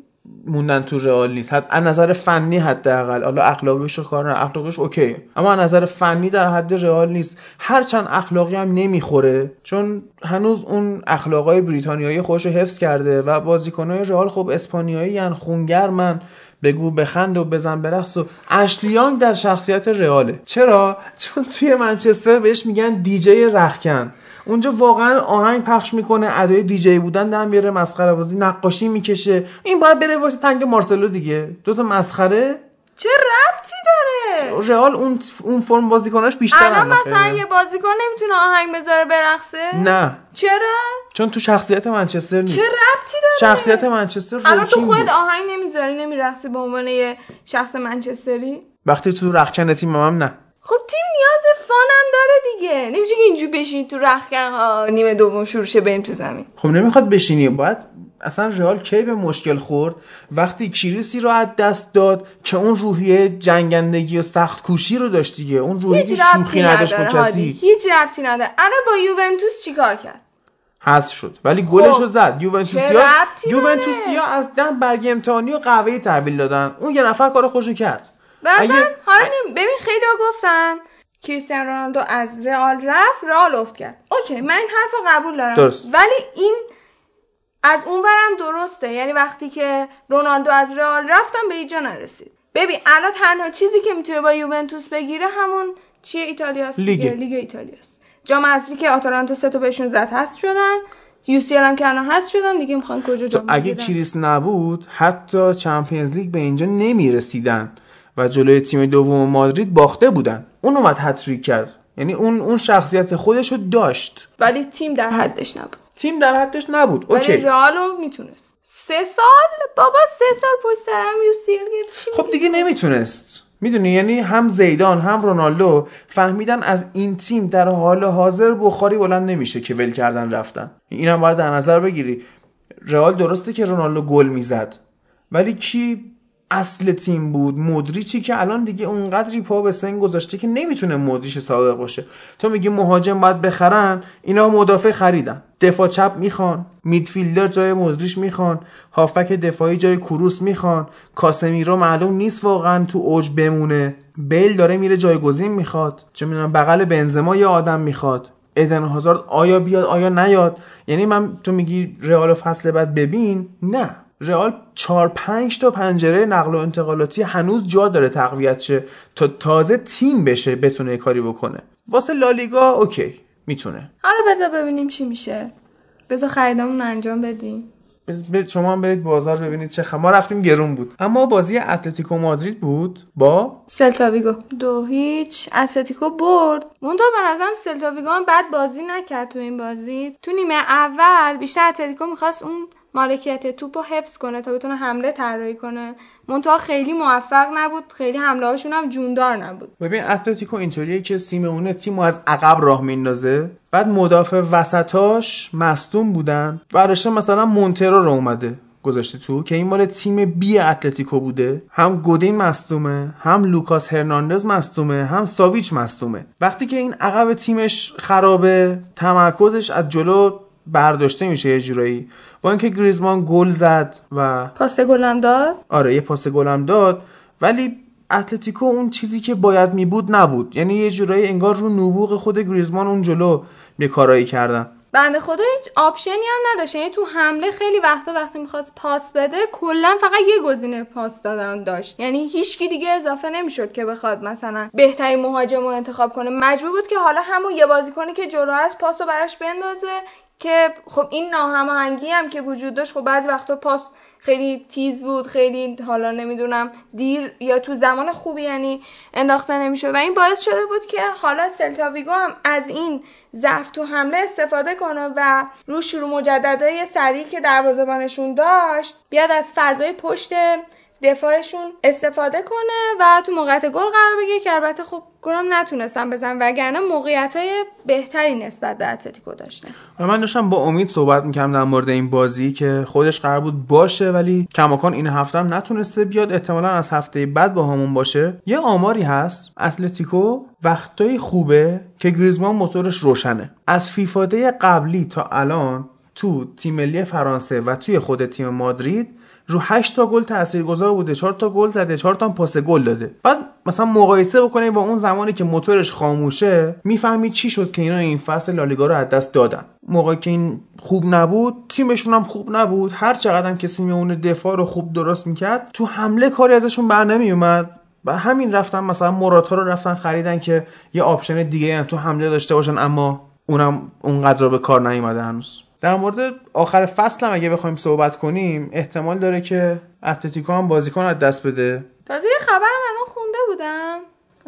موندن تو رئال نیست. حد از نظر فنی حداقل. حالا اخلاقیش کار نه اخلاقیش اوکی. اما از نظر فنی در حد رئال نیست. هرچند اخلاقی هم نمی‌خوره. چون هنوز اون اخلاقای بریتانیایی خودش رو حفظ کرده و بازیکنهای رئال خب اسپانیایی هن خونگرمن. بگو بخند و بزن برقص و اشلیانگ در شخصیت رئاله. چرا؟ چون توی منچستر بهش میگن دیجی رخکن. اونجا واقعا آهنگ پخش می‌کنه ادای دیجی بودن در میاره مسخره بازی نقاشی می‌کشه. این باید بره واسه تنگ مارسلو دیگه. دوتا مسخره. چه ربطی داره؟ رئال اون اون فرم بازیکناش بیشتر الان مثلا یه بازیکن نمی‌تونه آهنگ بذاره برقصه؟ نه. چرا؟ چون تو شخصیت منچستر نیست. چه ربطی داره؟ شخصیت منچستر الان تو بود. آهنگ نمی‌ذاری نمیرقصی به عنوان یه شخص منچستری؟ وقتی تو رخکن تیم هم نه. خب تیم نیاز فانم داره دیگه. نمیشه که اینجوری بشین تو رخکن ها نیمه دوم شروع شه بریم تو زمین. خب نمی‌خواد بشینی. باید اصلا رئال کی به مشکل خورد؟ وقتی کریسی رو از دست داد که اون روحیه جنگندگی و سخت کوشی رو داشت دیگه. اون روحیه شوخی نداشت با کسی. هیچ ربطی نداره. الان با یوونتوس چیکار کرد؟ حذف شد. ولی گلش رو زد. یوونتوسیا یوونتوسیا از ده برگ امتحانی و قهوه تحویل دادن. اون یه نفر کار خوشو کرد. اگه- حالا ببین خیلی ها گفتن کریستیانو رونالدو از رئال رفت رئال افت کرد. اوکی من این حرف رو قبول دارم. درست. ولی این از اون ورم درسته. یعنی وقتی که رونالدو از رئال رفتم به اینجا نرسید. ببین الان تنها چیزی که می‌تونه با یوونتوس بگیره همون چیه ایتالیاست لیگ. لیگ ایتالیاست. جام حذفی که آتالانتا سه تا بهشون زد هست شدن. یو سی هم که الان هست شدن دیگه می‌خوان کجا جام اگه؟ کریس نبود حتی چمپیونز لیگ به اینجا نمی‌رسیدن. و جلوی تیم دوم مادرید باخته بودن. اون اومد هتریک کرد. یعنی اون اون شخصیت خودش رو داشت. ولی تیم در حدش نبود. تیم در حدش نبود. ولی اوکی. رئالو می‌تونست. سه سال؟ بابا سه سال پشت یو ال گرفت. چی خب دیگه نمی‌تونست. می‌دونی یعنی هم زیدان هم رونالدو فهمیدن از این تیم در حال حاضر بخاری بلند نمیشه که ول کردن رفتن. اینم باید در نظر بگیری. رئال درسته که رونالدو گل می‌زد. ولی کی اصل تیم بود. مدریچی که الان دیگه اونقدری پا به سن گذاشته که نمی‌تونه مدریچ سابق باشه. تو میگی مهاجم باید بخرن؟ اینا مدافع خریدن. دفاع چپ می‌خوان. میدفیلدر جای مدریش می‌خوان. هافک دفاعی جای کروس می‌خوان. کاسمیرو معلوم نیست واقعا تو اوج بمونه. بیل داره میره جایگزین می‌خواد. چه می‌دونم بغل بنزما یه آدم می‌خواد. ادن هازارد آیا بیاد آیا نیاد؟ یعنی من تو میگی رئال فصل بعد ببین؟ نه. رئال چهار پنج تا پنجره نقل و انتقالاتی هنوز جا داره تقویت شه تا تازه تیم بشه بتونه کاری بکنه. واسه لالیگا اوکی می‌تونه. حالا بذار ببینیم چی میشه. بذار خریدامون انجام بدیم. شما هم برید بازار ببینید چه خبر. ما رفتیم گرون بود. اما بازی اتلتیکو مادرید بود با سلتاویگو دو هیچ. اتلتیکو برد. منتها به نظرم سلتاویگو هم بد بازی نکرد تو این بازی. تو نیمه اول بیشتر اتلتیکو می‌خواست اون مالکیت توپ رو حفظ کنه تا بتونه حمله طراحی کنه. منتها خیلی موفق نبود خیلی حمله هاشون هم جوندار نبود. ببین اتلتیکو اینطوریه که سیمونه تیمو از عقب راه میندازه. بعد مدافع وسطاش مصدوم بودن بعدش مثلا مونترو رو اومده گذاشته تو که این مال تیم B اتلتیکو بوده. هم گودین مصدومه هم لوکاس هرناندز مصدومه هم ساویچ مصدومه. وقتی که این عقب تیمش خرابه تمرکزش از جلو برداشته میشه یه جورایی. با اینکه گریزمان گل زد و پاس گلم داد؟ آره یه پاس گلم داد ولی اتلتیکو اون چیزی که باید می بود نبود. یعنی یه جورایی انگار رو نبوغ خود گریزمان اون جلو یه کارایی کردن. بنده خدا هیچ option ی هم نداشت. یعنی تو حمله خیلی وقتا وقتی می‌خواست پاس بده کلا فقط یه گزینه پاس دادن داشت. یعنی هیچکی دیگه اضافه نمی‌شد که بخواد مثلا بهترین مهاجم رو انتخاب کنه. مجبور بود که حالا همون یه بازیکنی که جلو هست پاس رو براش بندازه. که خب این ناهماهنگی هم که وجود داشت خب بعضی وقتا پاس خیلی تیز بود خیلی حالا نمی‌دونم دیر یا تو زمان خوبی یعنی انداخته نمی‌شد. و این باعث شده بود که حالا سلتاویگو هم از این ضعف تو حمله استفاده کنه و رو شروع مجددهای سریعی که دروازه‌بانشون داشت بیاد از فضای پشت دفاعشون استفاده کنه و تو موقعیت گل قرار بگیره که البته خب گلم نتونستن بزن وگرنه موقعیت های بهتری نسبت به اتلتیکو داشتن. و من داشتم با امید صحبت می‌کردم در مورد این بازی که خودش قرار بود باشه ولی کماکان این هفته هم نتونسته بیاد. احتمالا از هفته بعد با همون باشه. یه آماری هست. اتلتیکو وقتای خوبه که گریزمان موتورش روشنه. از فیفاده قبلی تا الان تو تیم ملی فرانسه و توی خود تیم مادرید رو 8 تا گل تاثیرگذار بوده 4 تا گل زده 4 تا پاس گل داده. بعد مثلا مقایسه بکنیم با اون زمانی که موتورش خاموشه می‌فهمی چی شد که اینا این فصل لالیگا رو از دست دادن. موقعی که این خوب نبود تیمشون هم خوب نبود. هر چقدر هم کسی میونه دفاع رو خوب درست می‌کرد تو حمله کاری ازشون بر نمیومد و همین رفتن مثلا موراتا رو رفتن خریدن که یه option دیگه هم تو حمله داشته باشن اما اونم اونقدر رو به کار نیومده هنوز. در مورد آخر فصل هم اگه بخوایم صحبت کنیم احتمال داره که اتلتیکو هم بازیکن از دست بده. تازه یه خبر من خونده بودم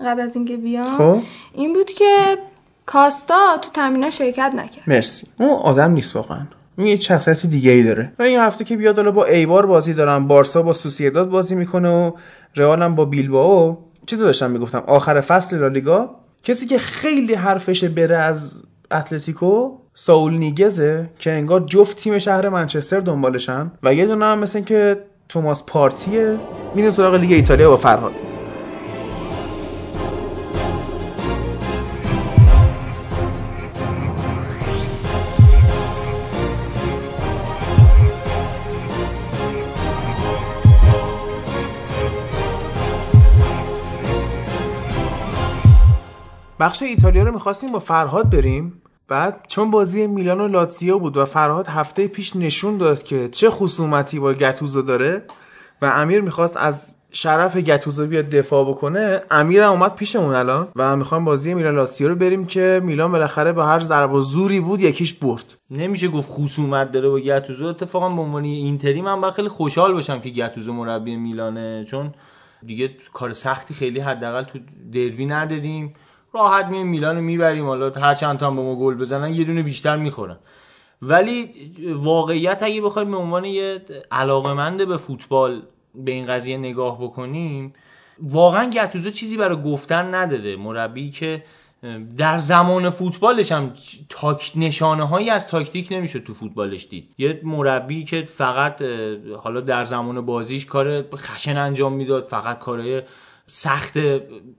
قبل از اینکه بیام. خب؟ این بود که کاستا تو تمرینات شرکت نکرد. مرسی. اون آدم نیست واقعا. اون یه شخصیت دیگه ای داره. و این هفته که بیاد حالا با ایبار بازی دارن بارسا با سوسیداد بازی می‌کنه و رئال هم با بیلبائو. چیزو داشتم می‌گفتم آخر فصل لالیگا. کسی که خیلی حرفش بره از اتلتیکو ساول نیگزه که انگار جفت تیم شهر منچستر دنبالشن و یه دونه هم مثل که توماس پارتیه میریم سراغ لیگ ایتالیا با فرهاد. بخش ایتالیا رو می‌خواستیم با فرهاد بریم. بعد چون بازی میلان و لاتزیو بود و فرهاد هفته پیش نشون داد که چه خصومتی با گتوزو داره و امیر می‌خواست از شرف گتوزو بیاد دفاع بکنه امیر هم اومد پیشمون الان و می‌خوام بازی میلان لاتزیو رو بریم که میلان بالاخره به هر ضرب و زوری بود یکیش برد. نمیشه گفت خصومت داره با گتوزو اتفاقا به عنوان اینتری من خیلی خوشحال باشم که گتوزو مربی میلانه چون دیگه کار سختی خیلی حداقل تو دربی نداریم. راحت میایم میلان رو می‌بریم حالا هر چند تا هم به ما گل بزنن یه دونه بیشتر می‌خورن. ولی واقعیت اگه بخوایم به عنوان یه علاقمند به فوتبال به این قضیه نگاه بکنیم واقعا گتوزو چیزی برای گفتن نداره مربی که در زمان فوتبالش هم تاک نشانه هایی از تاکتیک نمی‌شد تو فوتبالش دید. یه مربی که فقط حالا در زمان بازیش کار خشن انجام می‌داد فقط کارهای سخت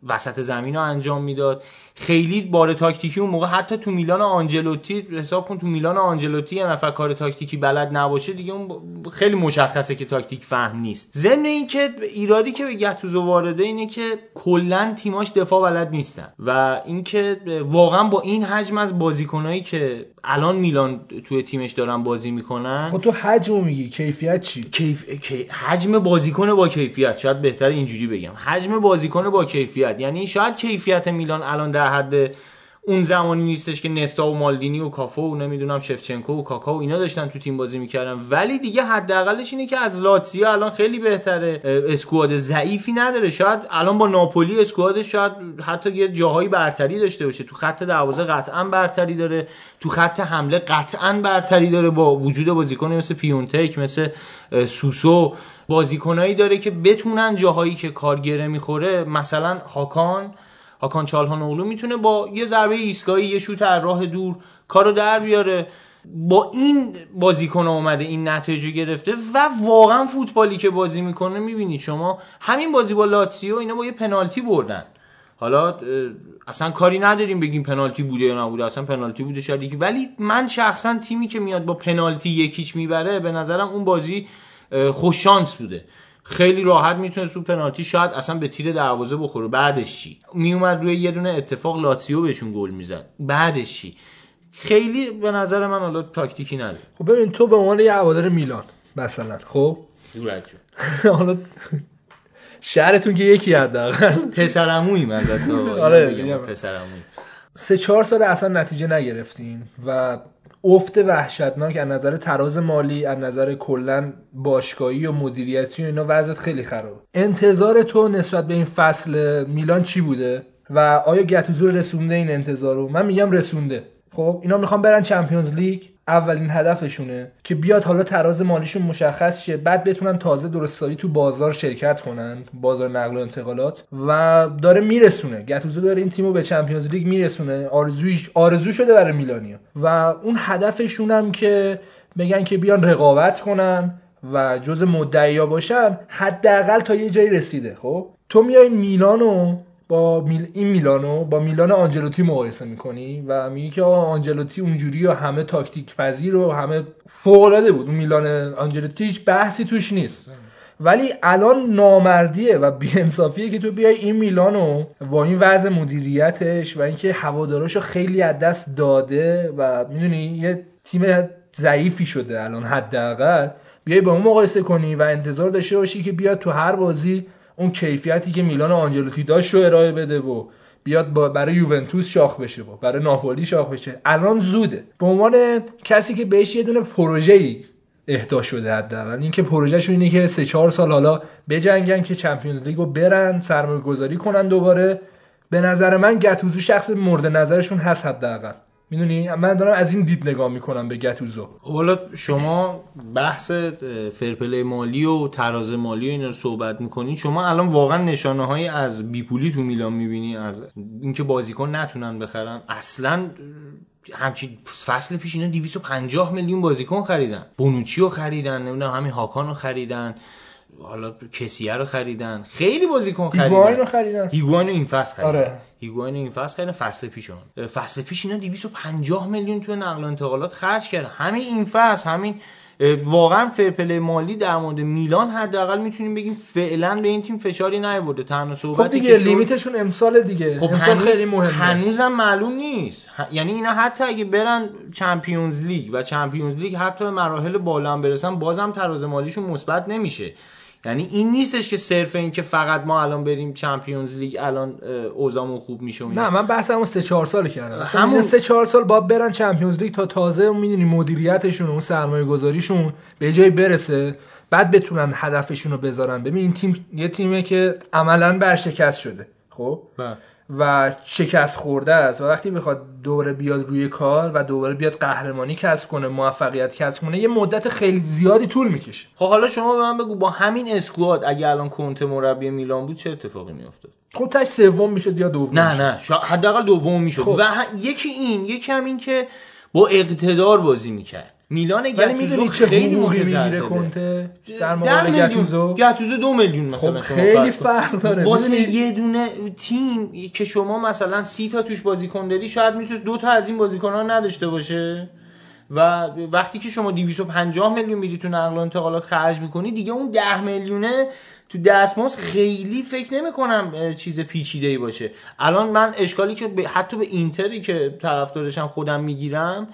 وسط زمین رو انجام می‌داد. خیلی بار تاکتیکی اون موقع حتی تو میلان آنجلوتی حساب کن تو میلان آنجلوتی یه نفر کار تاکتیکی بلد نباشه دیگه اون خیلی مشخصه که تاکتیک فهم نیست. ضمن اینکه ایرادی که به گتوزو وارده اینه که کلا تیماش دفاع بلد نیستن و اینکه واقعا با این حجم از بازیکنایی که الان میلان توی تیمش دارن بازی می‌کنن. خب تو حجمو میگی کیفیت چی؟ کیف... کی- حجم بازیکن با کیفیت شاید بهتر اینجوری بگم. حجم بازیکن با کیفیت. یعنی شاید کیفیت میلان الان در حد اون زمانی نیستش که نستا و مالدینی و کافو و نمی‌دونم شفچنکو و کاکا و اینا داشتن تو تیم بازی می‌کردن. ولی دیگه حداقلش اینه که از لاتزیو الان خیلی بهتره. اسکواد ضعیفی نداره. شاید الان با ناپولی اسکوادش شاید حتی یه جاهایی برتری داشته باشه. تو خط دروازه قطعا برتری داره. تو خط حمله قطعا برتری داره با وجود بازیکنی مثل پیونتک مثل سوسو. بازیکنایی داره که بتونن جاهایی که کارگره می‌خوره مثلا هاکان هاکان چالهان اولو می‌تونه با یه ضربه ایستگاهی یه شوت از راه دور کارو در بیاره. با این بازیکن اومده این نتایج گرفته و واقعا فوتبالی که بازی می‌کنه می‌بینید شما همین بازی با لاتسیو اینا با یه پنالتی بردن. حالا اصلا کاری نداریم بگیم پنالتی بوده یا نبوده اصلا پنالتی بوده شاید ولی من شخصا تیمی که میاد با پنالتی یکیچ می‌بره به نظرم اون بازی اه، خوش شانس بوده. خیلی راحت می‌تونه سو پنالتی شاید اصلا به تیر دروازه بخوره. بعدش چی؟ میومد روی یه دونه اتفاق لاتسیو بهشون گل می‌زد. بعدش چی؟ خیلی به نظر من حالا تاکتیکی نداره. خب ببین تو به عنوان یه هوادار میلان مثلا خب؟ دورت. [LAUGHS] حالا شهرتون که یکی حداقل. پسرعمویی من. [LAUGHS] آره،. پسرعمویی سه چهار سال اصلا نتیجه نگرفتین و افت وحشتناک از نظر تراز مالی از نظر کلا باشگاهی و مدیریتی و اینا وضعیت خیلی خراب. انتظار تو نسبت به این فصل میلان چی بوده؟ و آیا گتوزو رسونده این انتظار رو؟ من میگم رسونده. خب اینا می‌خوان برن چمپیونز لیگ؟ اولین هدفشونه که بیاد حالا تراز مالیشون مشخص شه بعد بتونن تازه درستایی تو بازار شرکت کنن بازار نقل و انتقالات و داره میرسونه. گتوزو داره این تیمو به چمپیونز لیگ میرسونه. آرزویش آرزو شده برای میلانیا. و اون هدفشون هم که بگن که بیان رقابت کنن و جز مدعیا باشن حداقل تا یه جایی رسیده خب؟ تو میای میلانو با میل... این میلانو با میلان آنجلوتی مقایسه می‌کنی و میگی که آقا آنجلوتی اونجوری و همه تاکتیک پذیر و همه فوق العاده بود. اون میلان آنجلوتی هیچ بحثی توش نیست. ولی الان نامردیه و بیانصافیه که تو بیای این میلانو با این وضع مدیریتش و اینکه هواداراشو خیلی از دست داده و می‌دونی یه تیم ضعیفی شده الان حداقل. بیای با اون مقایسه کنی و انتظار داشته باشی که بیاد تو هر بازی اون کیفیتی که میلان آنجلوتی داشت رو ارائه بده و بیاد با برای یوونتوس شاخ بشه و برای ناپولی شاخ بشه. الان زوده. به عنوان کسی که بهش یه دونه پروژه‌ای اهدا شده حداقل. اینکه پروژهشون اینه که سه چهار سال حالا بجنگن که چمپیونز لیگو برن سرمایه گذاری کنن دوباره. به نظر من گتوزو شخص مورد نظرشون هست حداقل. می‌دونی؟ من دارم از این دید نگاه می‌کنم به گتوزو. حالا شما بحث فرپله مالی و تراز مالی و اینا رو صحبت می‌کنین شما الان واقعا نشانه هایی از بیپولی تو میلان می‌بینی از اینکه بازیکن نتونن بخرن. اصلا همچین فصل پیش اینا 250 میلیون بازیکن خریدن. بونوچی رو خریدن نمی‌دونم همین هاکان رو خریدن. حالا کسیه رو خریدن. خیلی بازیکن خریدن. هیگواین رو خریدن. هیگواین این فصل خریدن. آره. هیگواین رو این فصل خریدن. فصل پیش اون فصل پیش اینا 250 میلیون توی نقل و انتقالات خرج کردن. همین این فصل همین واقعا fair play مالی در مورد میلان حداقل می‌تونیم بگیم فعلا به این تیم فشاری نیورده تنها خب صحبتی دیگه که شد- limit شون امسال دیگه. خب امسال هنوز خیلی مهمه. هنوزم معلوم نیست. ه- یعنی اینا حتی اگه برن Champions League و Champions League حتی به مراحل بالا هم برسن بازم تراز مالیشون مثبت نمیشه. یعنی این نیستش که صرف این که فقط ما الان بریم Champions League الان اه، اوضاعمون خوب میشه. نه من بحثمو سه چهار سال کردم همون- همون سه چهار سال باید برن Champions League تا تازه می‌دونی مدیریتشون و اون سرمایه گذاریشون به جای برسه بعد بتونن هدفشون رو بذارن ببین این تیم یه تیمه که عملا برشکست شده خب بله. و شکست خورده است. و وقتی بخواد دوباره بیاد روی کار و دوباره بیاد قهرمانی کسب کنه موفقیت کسب کنه یه مدت خیلی زیادی طول می‌کشه. خب حالا شما به من بگو با همین اسکواد اگه الان کنته مربی میلان بود چه اتفاقی میافتاد؟ خب تاش سوم می‌شد یا دوم نه می‌شد. نه شا... حداقل دوم می‌شد. خب. و ه- یکی این یکی هم این که با اقتدار بازی می‌کرد. میلان ولی گتوزو می‌دونی چه خیلی حقوقی. می‌گیره کنته در مقابل. گتوزو گتوزو دو میلیون مثلا خب خیلی. فرق داره. واسه می‌دونی؟ یه دونه تیم که شما مثلا سی تا توش بازیکن داری شاید می‌تونست دو تا از این بازیکن ها نداشته باشه و وقتی که شما 250 میلیون میدی تو نقل و انتقالات خرج می‌کنی دیگه اون 10 میلیونه تو دستمزد خیلی فکر نمی کنم چیز پیچیده ای باشه الان من اشکالی که حتی به اینتری که طرفدارشم خودم می‌گیرم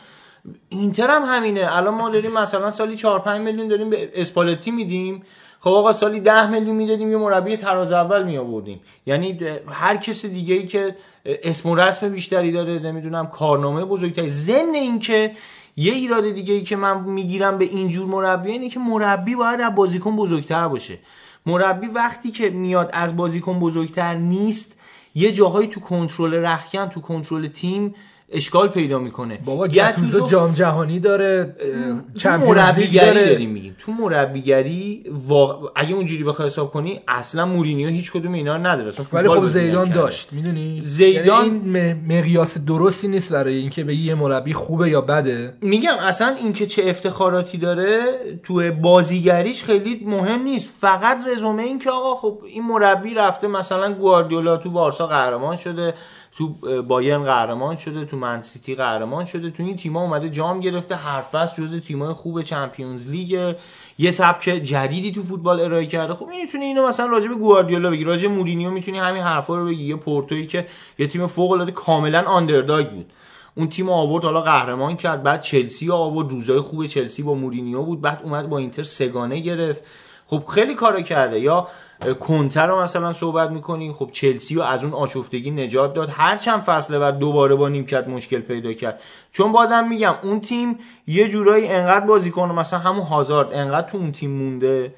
اینتر هم همینه. الان ما داریم مثلا سالی 4 5 میلیون داریم به اسپالتی میدیم. خب آقا سالی 10 میلیون می‌دادیم یه مربی تراز اول می آوردیم یعنی هر کس دیگه ای که اسم و رسم بیشتری داره نمی‌دونم کارنامه بزرگتری. ضمن اینکه یه ایراد دیگه ای که من می‌گیرم به اینجور مربی اینه که مربی باید از بازیکن بزرگتر باشه. مربی وقتی که میاد از بازیکن بزرگتر نیست یه جاهایی تو کنترل رخکن تو کنترل تیم اشکال پیدا می‌کنه. بابا گتوزو جام جهانی داره مربیگری داره. داریم میگیم. تو مربیگری واق... اگه اونجوری بخوای حساب کنی اصلا مورینیو هیچ کدوم اینا نداره. اصلا ولی خب زیدان. داشت می‌دونی؟ زیدان- یعنی این م- مقیاس درستی نیست برای اینکه بگی یه مربی خوبه یا بده. میگم اصلا اینکه چه افتخاراتی داره تو بازیگریش خیلی مهم نیست. فقط رزومه این که آقا خب این مربی رفته مثلا گواردیولا تو بارسا قهرمان شده. تو بایرن قهرمان شده تو منسیتی قهرمان شده تو این تیم‌ها اومده جام گرفته هر فصل جزو تیم‌های خوب چمپیونز لیگ. یه سبک جدیدی تو فوتبال ارائه کرده. خب می‌تونی اینو مثلا راجع به گواردیولا بگی. راجع مورینیو می‌تونی همین حرفا رو بگی. یه پورتویی که یه تیم فوق العاده کاملا آندرداگ بود. اون تیم آورد حالا قهرمان کرد بعد چلسی آورد. روزای خوب چلسی با مورینیو بود بعد اومد با اینتر سگانه گرفت. خب خیلی کارو کرده. یا اه، کنته رو مثلا صحبت می‌کنی. خب چلسی رو از اون آشفتگی نجات داد. هر چند فصله بعد دوباره با نیمکت مشکل پیدا کرد. چون بازم میگم اون تیم یه جورایی انقدر بازیکن مثلا همون هازارد انقدر تو اون تیم مونده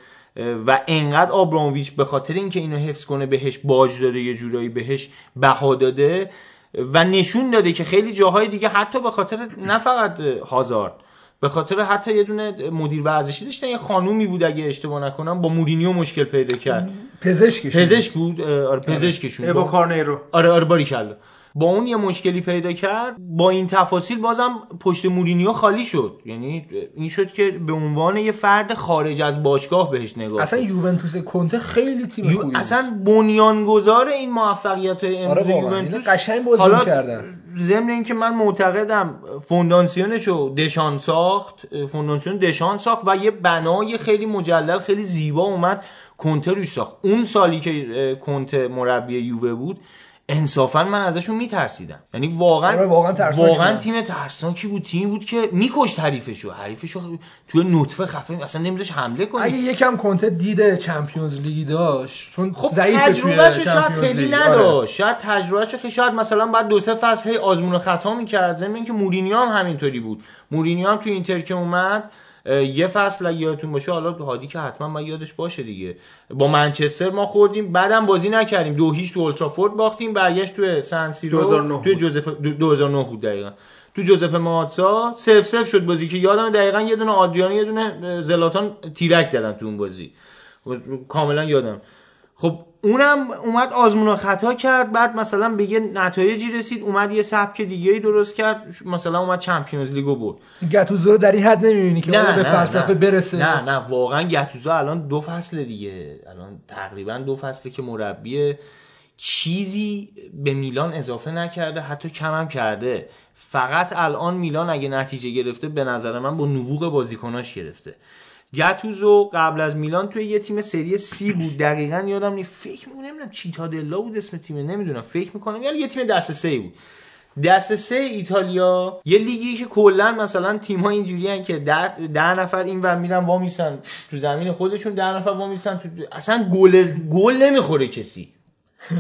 و انقدر آبرامویچ به خاطر اینکه اینو حفظ کنه بهش باج داده یه جورایی بهش بها داده و نشون داده که خیلی جاهای دیگه حتی به خاطر نه فقط هازارد به خاطر حتی یه دونه مدیر ورزشی داشتن یه خانومی بود اگه اشتباه نکنم با مورینیو مشکل پیدا کرد. پزشکش پزشک بود. اه، آره پزشکشون ایوا با- کارنیرو. آره آره باریکلا. با اون یه مشکلی پیدا کرد با این تفاصیل بازم پشت مورینیو خالی شد یعنی این شد که به عنوان یه فرد خارج از باشگاه بهش نگاه اصلا. یوونتوس کنته خیلی تیم یو-. اصلا بنیانگذار این موفقیت آره امروز واقعا یوونتوس قشنگ بازی حالا می‌کردن. ضمن اینکه من معتقدم فونداسیونشو دشان ساخت فونداسیون دشان ساخت و یه بنای خیلی مجلل خیلی زیبا اومد کنته روش ساخت اون سالی که کنته مربی یووه بود انصافا من ازشون میترسیدم یعنی واقعا آره، واقعا واقعا. تیم ترسناکی بود تیمی بود که میکشت حریفشو حریفشو توی نطفه خفه اصلا نمیذاش حمله کنه اگه یکم کنته دید Champions League ی داشت چون خب ضعیفه توی تجربهش شاید خیلی لیگ. آره. نداشت شاید تجربهش خیلی شاید مثلا بعد دو سه فصل هی آزمون و خطا می‌کرد ضمن اینکه مورینیو هم همینطوری بود مورینیو هم تو اینتر که اومد یه فصل اگه یادتون باشه حالا هادی که حتما ما یادش باشه دیگه. با منچستر ما خوردیم بعدم بازی نکردیم. دو هیچ تو اولدترافورد باختیم برگشت تو سن سیرو. 2009 تو جوزپه دو- 2009 بود دقیقا. تو جوزپ ماتسا سف سف شد بازی که یادم دقیقا یه دونه آدریانی یه دونه زلاتان تیرک زدن تو اون بازی. کاملا یادم. خب اونم اومد آزمون و خطا کرد بعد مثلا به یه نتایجی رسید اومد یه سبک دیگه ای درست کرد مثلا اومد چمپیونز لیگو برد. گتوزو در این حد نمی‌بینی که آیا به فلسفه نه. برسه. نه نه واقعا گتوزو الان دو فصل دیگه. الان تقریبا دو فصله که مربی چیزی به میلان اضافه نکرده حتی کم هم کرده. فقط الان میلان اگه نتیجه گرفته به نظر من با نبوغ بازیکناش گرفته. گتوزو قبل از میلان توی یه تیم سری سی بود. دقیقا یادم نی فکر می‌کنم نمی‌دونم چیتادلا بود اسم تیم نمی‌دونم. فکر می‌کنم یعنی یه تیم دست سه بود. دست سه ایتالیا یه لیگی که کلا مثلا تیم ها اینجوری که ده, ده نفر این ور میرن وا میسن تو زمین خودشون ده نفر وا میسن تو اصلا گل گل نمی‌خوره کسی.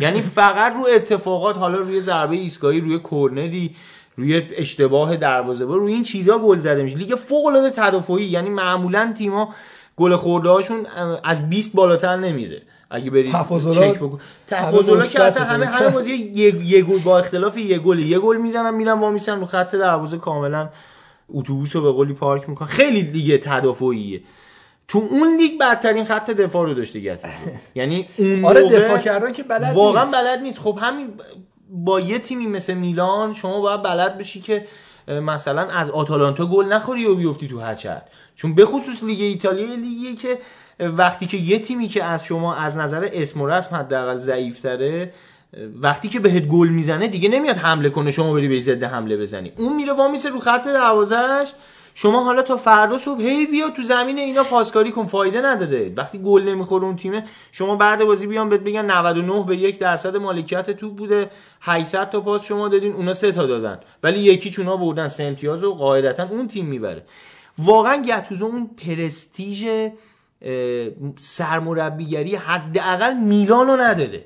یعنی فقط رو اتفاقات حالا روی ضربه ایستگاهی روی کرنری روی اشتباه دروازه روی این چیزا گل زده میشه. لیگ فوق العاده تدافعی یعنی معمولا تیما گل خورده هاشون از 20 بالاتر نمیره. اگه برید تفاضلات چک بکن. تفاضلات که اصلا. همه همه بازی یه گل با اختلاف یه گل یه گل می‌زنن میرن وا میسن رو خط دروازه کاملا اتوبوس رو به قولی پارک می‌کنن. خیلی دیگه تدافعیه. تو اون لیگ بدترین خط دفاع رو داشته گتوزو [LAUGHS] یعنی اون آره دفاع کردن که بلد واقعا نیست. بلد نیست. خب همین با یه تیمی مثل میلان شما باید بلد بشی که مثلا از آتالانتا گل نخوری و بیفتی تو هچل چون به خصوص لیگ ایتالیا یه لیگیه که وقتی که یه تیمی که از شما از نظر اسم و رسم حداقل ضعیفتره وقتی که بهت گل می‌زنه دیگه نمیاد حمله کنه شما بری به ضد حمله بزنی. اون میره وامیسه رو خط دروازه‌اش شما حالا تا فردا صبح هی بیا تو زمین اینا پاسکاری کن فایده نداره. وقتی گل نمی‌خوره اون تیمه شما بعد بازی بیان بهت بگن 99 به یک درصد مالکیت توپ بوده 800 تا پاس شما دادین اونا سه تا دادن. ولی یکی چونا بردن سه امتیاز و قاعدتا اون تیم می‌بره. واقعا گتوزو اون پرستیژ سرمربیگری حداقل میلانو نداره.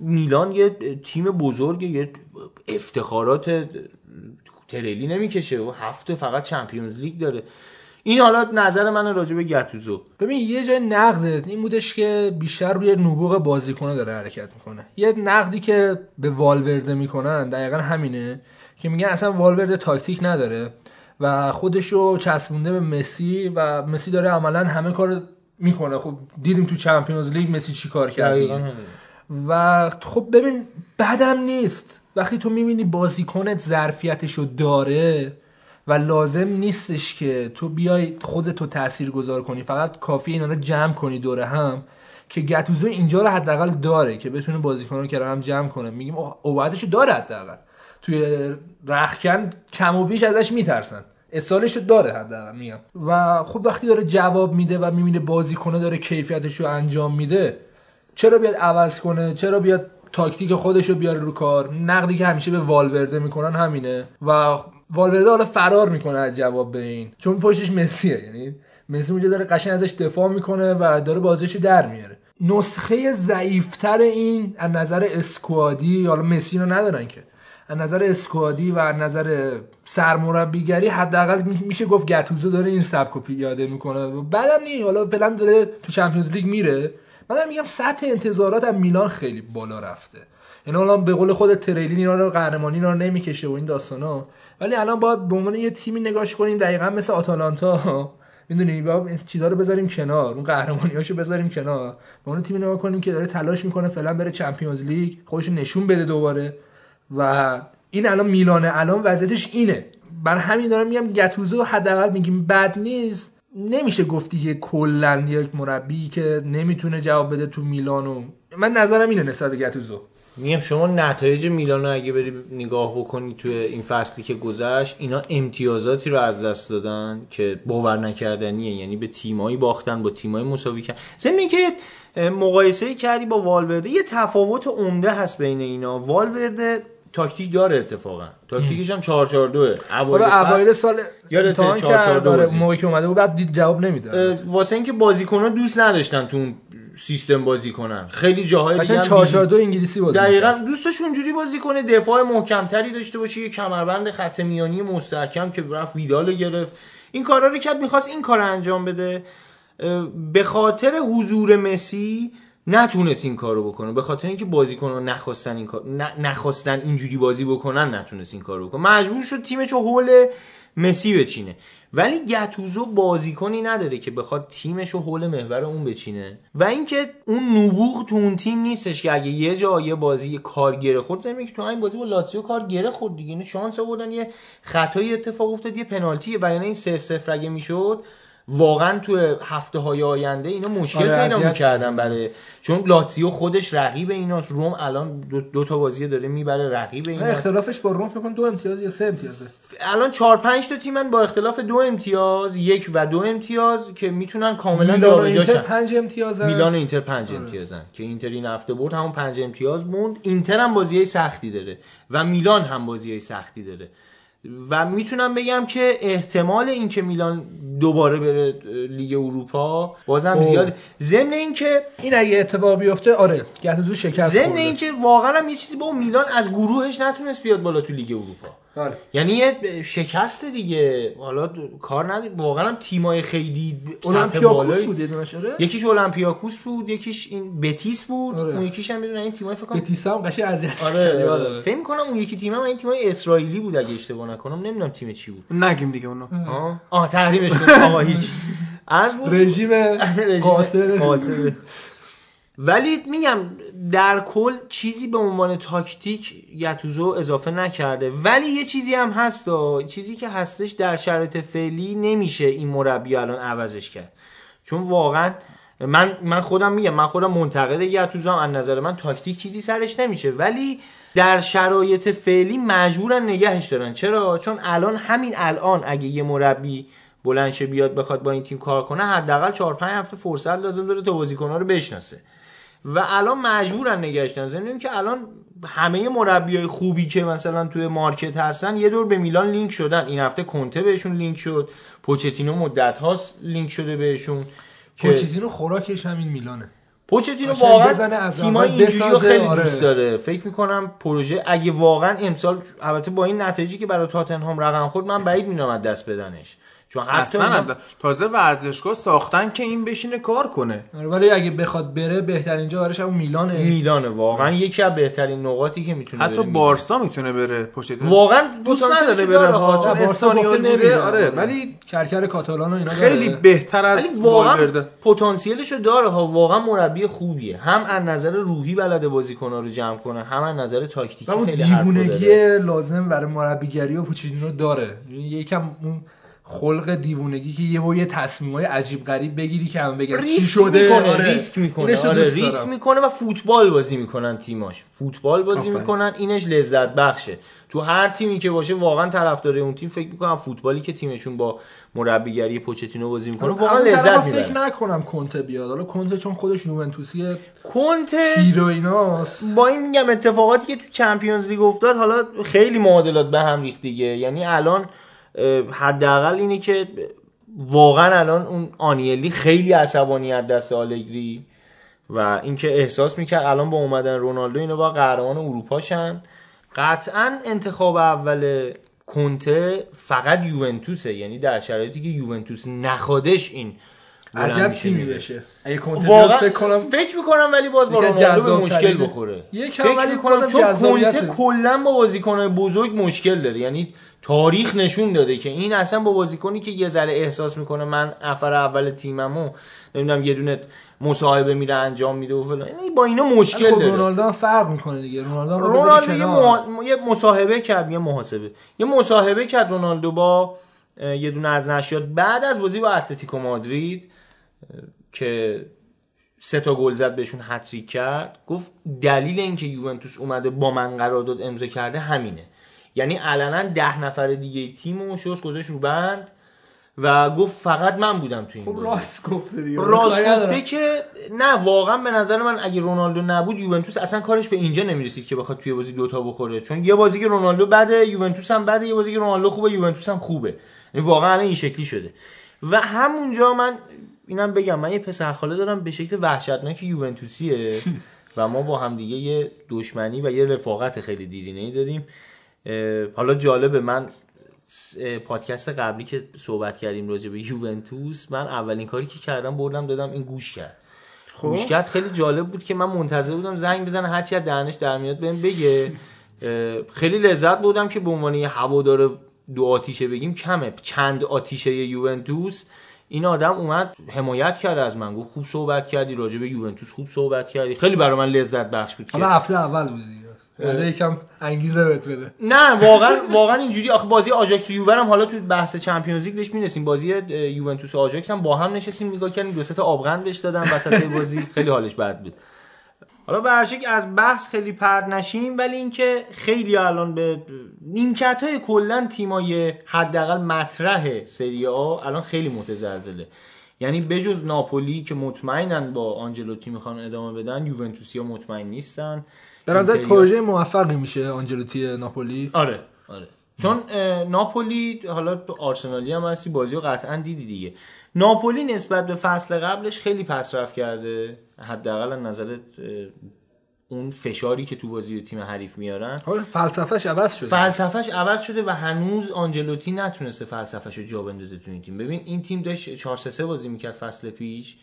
میلان یه تیم بزرگ یه افتخارات تریلی نمی‌کشه و هفته فقط چمپیونز لیگ داره. این حالا نظر من راجع به گتوزو ببین یه جای نقدت این بودش که بیشتر روی نبوغ بازیکنه داره حرکت می‌کنه. یه نقدی که به والورده می‌کنن دقیقا همینه که میگن اصلا والورده تاکتیک نداره و خودشو چسبونده به مسی و مسی داره عملا همه کار می‌کنه. خب دیدیم تو چمپیونز لیگ مسی چی کار کرد. و خب ببین بدم نیست. وقتی تو می‌بینی بازیکنت ظرفیتشو داره و لازم نیستش که تو بیای خودتو تأثیر گذار کنی فقط کافی اینا رو جمع کنی دوره هم که گتوزو اینجا رو حداقل داره که بتونه بازیکن رو کنار هم جمع کنه. میگیم اوبعتشو داره حداقل. توی رخکن کم و بیش ازش میترسن. استالشو داره حداقل میگم. و خب وقتی داره جواب میده و می‌بینه بازیکنه داره کیفیتش رو انجام میده چرا بیاد عوض کنه؟ چرا بیاد تاکتیک خودش رو بیاره رو کار. نقدی که همیشه به والورده می‌کنن همینه. و والورده حالا فرار می‌کنه از جواب به این. چون پشتش مسیه. یعنی مسی اونجا داره قشنگ ازش دفاع می‌کنه و داره بازیشو در میاره. نسخه ضعیفتر این از نظر اسکوادی حالا مسی رو ندارن که. از نظر اسکوادی و از نظر سرمربیگری حداقل می- میشه گفت گتوزو داره این سبکو پیاده می‌کنه. بعدم نی حالا فعلا داره تو چمپیونز لیگ میره. من دارم میگم سطح انتظارات از میلان خیلی بالا رفته. یعنی الان به قول خود تریلین اینا رو قهرمانی اینا رو نمی‌کشه و این داستانا. ولی الان باید به عنوان یه تیمی نگاش کنیم دقیقا مثل آتالانتا. [LAUGHS] می‌دونی با چیزا رو بذاریم کنار اون قهرمانیاشو بذاریم کنار. به اون تیمی نگاه کنیم که داره تلاش می‌کنه فعلا بره چمپیونز لیگ خودش نشون بده دوباره. و این الان میلان الان وضعیتش اینه. بر همین دارم میگم گتوزو حداقل میگیم بد نیست. نمیشه گفتی که کلا یک مربی که نمی‌تونه جواب بده تو میلانو. من نظرم اینه نسبت به گتوزو میگم شما نتایج میلان رو اگه بری نگاه بکنی توی این فصلی که گذشت اینا امتیازاتی رو از دست دادن که باور نکردنیه. یعنی به تیمایی باختن با تیمایی مساوی کردن. ضمن اینکه مقایسه کردی با والورده یه تفاوت عمده هست بین اینا. والورده تاکتیک داره اتفاقا تاکتیکش هم 4 4 2 حالا اوایل سال کرد دو آره، بازی. موقعی که اومده بود بعد دید جواب نمیده واسه اینکه بازیکن‌ها دوست نداشتن تو اون سیستم بازی کنن خیلی جاهای دیگه قشنگ هم 4 دیدی. 2 انگلیسی بازی دقیقا. دوستش اونجوری بازی کنه دفاع محکمتری داشته باشه یه کمربند خط میانی مستحکم که رفت ویدال گرفت این کارا رو کرد می‌خواست این کار انجام بده به خاطر حضور مسی نتونست این کارو بکنه. به خاطر اینکه بازیکن‌ها نخواستن این کار نخواستن اینجوری بازی بکنن نتونست این کارو بکنه. مجبور شد تیمش رو حول مسی بچینه. ولی گتوزو بازیکنی نداره که بخواد تیمش رو حول محور اون بچینه. و اینکه اون نبوغ تو اون تیم نیستش که اگه یه جا یه بازی یه کار گره خورد زمین که تو این بازی با لاتزیو کار گره خورد دیگه. یعنی شانس آوردن یه خطایی اتفاق افتاد یه پنالتی و یعنی این سف سف اگه می‌شد واقعا تو هفته های آینده اینا مشکل آره، پیدا می‌کردن برای چون لاتزیو خودش رقیب ایناست روم الان دو, دو تا بازی داره می‌بره رقیب ایناست. اختلافش با روم فکر کنم دو امتیاز یا سه امتیازه. الان چهار پنج تا تیمن با اختلاف دو امتیاز یک و دو امتیاز که می‌تونن کاملا جابجا اینتر شن. 5 امتیازن. میلان و اینتر پنج امتیازن که اینتر این هفته برد همون پنج امتیاز موند. اینتر هم بازی سختی داره و میلان هم بازی سختی داره. و می‌تونم بگم که احتمال اینکه میلان دوباره بره لیگ اروپا بازم خب. زیاده. ضمن اینکه این اگه اتفاق بیفته آره گتوزو شکست ضمن اینکه واقعا هم یه چیزی با میلان از گروهش نتونست بیاد بالا تو لیگ اروپا. آره. یعنی یه شکست دیگه. حالا کار نداره واقعا هم تیمای خیلی اولمپیاکوس بود یکیش اولمپیاکوس بود یکیش این بتیس بود آره. اون یکیش هم می‌دونن این تیمای فکر کنم بتیس هم قشنگ اذیت آره, آره. فکر کنم اون یکی تیم هم این تیمای اسرائیلی بود اگه اشتباه نکنم. نمی‌دونم تیم چی بود. نگیم دیگه اونو. آه. آه. تحریمش آقا هیچ. عرض بود. رژیم [LAUGHS] رژیم قاصد قاصد. ولی میگم در کل چیزی به عنوان تاکتیک یتوزو اضافه نکرده. ولی یه چیزی هم هست و چیزی که هستش در شرایط فعلی نمیشه این مربی الان عوضش کرد. چون واقعا من من خودم میگم من خودم منتقد یتوزو هم از نظر من تاکتیک چیزی سرش نمیشه. ولی در شرایط فعلی مجبورن نگهش دارن. چرا؟ چون الان همین الان اگه یه مربی بلند بیاد بخواد با این تیم کار کنه حداقل 4 5 هفته فرصت لازم داره تا بازیکن‌ها رو بشناسه. و الان مجبورن دارن ضمن که الان همه مربیای خوبی که مثلا توی market هستن یه دور به میلان لینک شدن. این هفته کنته بهشون لینک شد. پوچتینو مدت هاست لینک شده بهشون پوچتینو خوراکش همین میلانه. پوچتینو واقعا تیمای اینجوری خیلی آره. دوست داره. فکر می‌کنم پروژه اگه واقعا امسال البته با این نتایجی که برای تاتنهام رقم خورد من بعید از دست بدنش. چون اصلا. تازه ورزشگاه ساختن که این بشینه کار کنه آره ولی اگه بخواد بره بهترین جا براش همون میلانه میلانه واقعا یکی از بهترین نقاطی که می‌تونه حتی بره میلان. بارسا می‌تونه بره پشت واقعا دوست پتانسیلش نداره داره بره ها، بارسا نمیره. آره ولی کرکر کاتالان و اینا خیلی داره. بهتر از ولی واقعا والورده پتانسیلشو داره ها واقعا مربی خوبیه هم از نظر روحی بلده بازیکن‌ها رو جمع کنه هم از نظر تاکتیکی خیلی دیوونگی داره. لازم برای مربیگری و پوچینو داره یعنی یکم اون خلق دیوونگی که یه و یه تصمیمای عجیب غریب بگیری که هم بگن چی شده. می‌کنه آره. ریسک می‌کنه. آره ریسک دارم. می‌کنه و فوتبال بازی می‌کنن تیماش. فوتبال بازی آفرین. می‌کنن اینش لذت بخشه. تو هر تیمی که باشه واقعا طرفدار اون تیم فکر می‌کنم فوتبالی که تیمشون با مربیگری پوچتینو بازی می‌کنه از واقعا لذت فکر می‌برن نکنم کنته بیاد. حالا کنته چون خودش یوونتوسی کنته تیر و ایناست؟ با این میگم اتفاقاتی که تو چمپیونز لیگ افتاد حالا خیلی معادلات به هم ریخت دیگه. یعنی الان حداقل اینه که واقعا الان اون آنیلی خیلی عصبانی از دست آلگری و اینکه احساس می‌کرد الان با اومدن رونالدو اینو با قهرمان اروپا شن قطعا انتخاب اول کنته فقط یوونتوسه یعنی در شرایطی که یوونتوس نخوادش این عجب میشه تیمی. بشه اگه کنته واقعا فکر کنم فکر می‌کنم ولی باز با رونالدو. مشکل بخوره یکم فکر می‌کنم چون کنته. کلا با بازیکنهای بزرگ مشکل داره یعنی تاریخ نشون داده که این اصلا با بازیکنی که یه ذره احساس می‌کنه من نفر اول تیممو نمی‌دونم یه دونه مصاحبه میره انجام میده و فلان. یعنی با اینا مشکل خب داره. رونالدو فرق می‌کنه دیگه. رونالدو رونالدو یه. مها- یه مصاحبه کرد یه محاسبه. یه مصاحبه کرد رونالدو با یه دونه از نشریات بعد از بازی با اتلتیکو مادرید که سه تا گل زد بهشون هتریک کرد گفت دلیل اینکه یوونتوس اومده با من قرارداد امضا کرده همینه. یعنی علنا ده نفر دیگه تیم و شست گذاشت رو بند و گفت فقط من بودم تو این خب. راست گفته دیگه. راست گفته. که نه واقعا به نظر من اگه رونالدو نبود یوونتوس اصلا کارش به اینجا نمی‌رسید که بخواد توی بازی دوتا بخوره. چون یه بازی که رونالدو بده یوونتوس هم بده یه بازی که رونالدو خوبه یوونتوس هم خوبه. یعنی واقعا این شکلی شده. و همونجا من اینم بگم من یه پسر خاله دارم به شکل وحشتناک یوونتوسیه [LAUGHS] و ما با هم دیگه یه دشمنی و یه رفاقت خیلی دیرینه داریم. حالا جالبه من پادکست قبلی که صحبت کردیم راجع به یوونتوس من اولین کاری که کردم بردم دادم این گوش کرد. گوش کرد خیلی جالب بود که من منتظر بودم زنگ بزنه هرچی از دهنش در میاد بهم بگه. خیلی لذت بردم که به عنوان یه هوادار دو آتیشه بگیم کمه. چند آتیشه یوونتوس. این آدم اومد حمایت کرد از من گفت خوب صحبت کردی راجع به یوونتوس خوب صحبت کردی. خیلی برای من لذت بخش بود که حالا هفته اول بوده بعد یکم انگیزه بهت بده. نه واقعا واقعا اینجوری. آخه بازی آژاکس و یووه هم حالا تو بحث Champions League بهش می‌رسیم. بازی یوونتوس و آژاکس هم با هم نشستیم نگاه کردیم دو سه تا آب قند بهش دادم وسط بازی خیلی حالش بد بود. حالا به هر از بحث خیلی پرد نشیم ولی اینکه خیلی الان به نیمکت های کلا تیمای حداقل مطرح سری آ الان خیلی متزلزله. یعنی بجز ناپولی که مطمئنن با آنجلوتی می‌خوان ادامه بدن یوونتوسیا مطمئن نیستن. به نظر پروژه موفقی میشه آنجلوتی ناپولی. آره. آره. چون ناپولی حالا تو آرسنالی هم هستی بازی رو قطعا دیدی دیگه. ناپولی نسبت به فصل قبلش خیلی پیشرفت کرده. حداقل از نظر اون فشاری که تو بازی به تیم حریف میارن. فلسفهش عوض شده. فلسفهش عوض شده و هنوز آنجلوتی نتونسته فلسفهش رو جا بندازه تو این تیم. ببین این تیم داشت 4 3 بازی می‌کرد فصل پیش.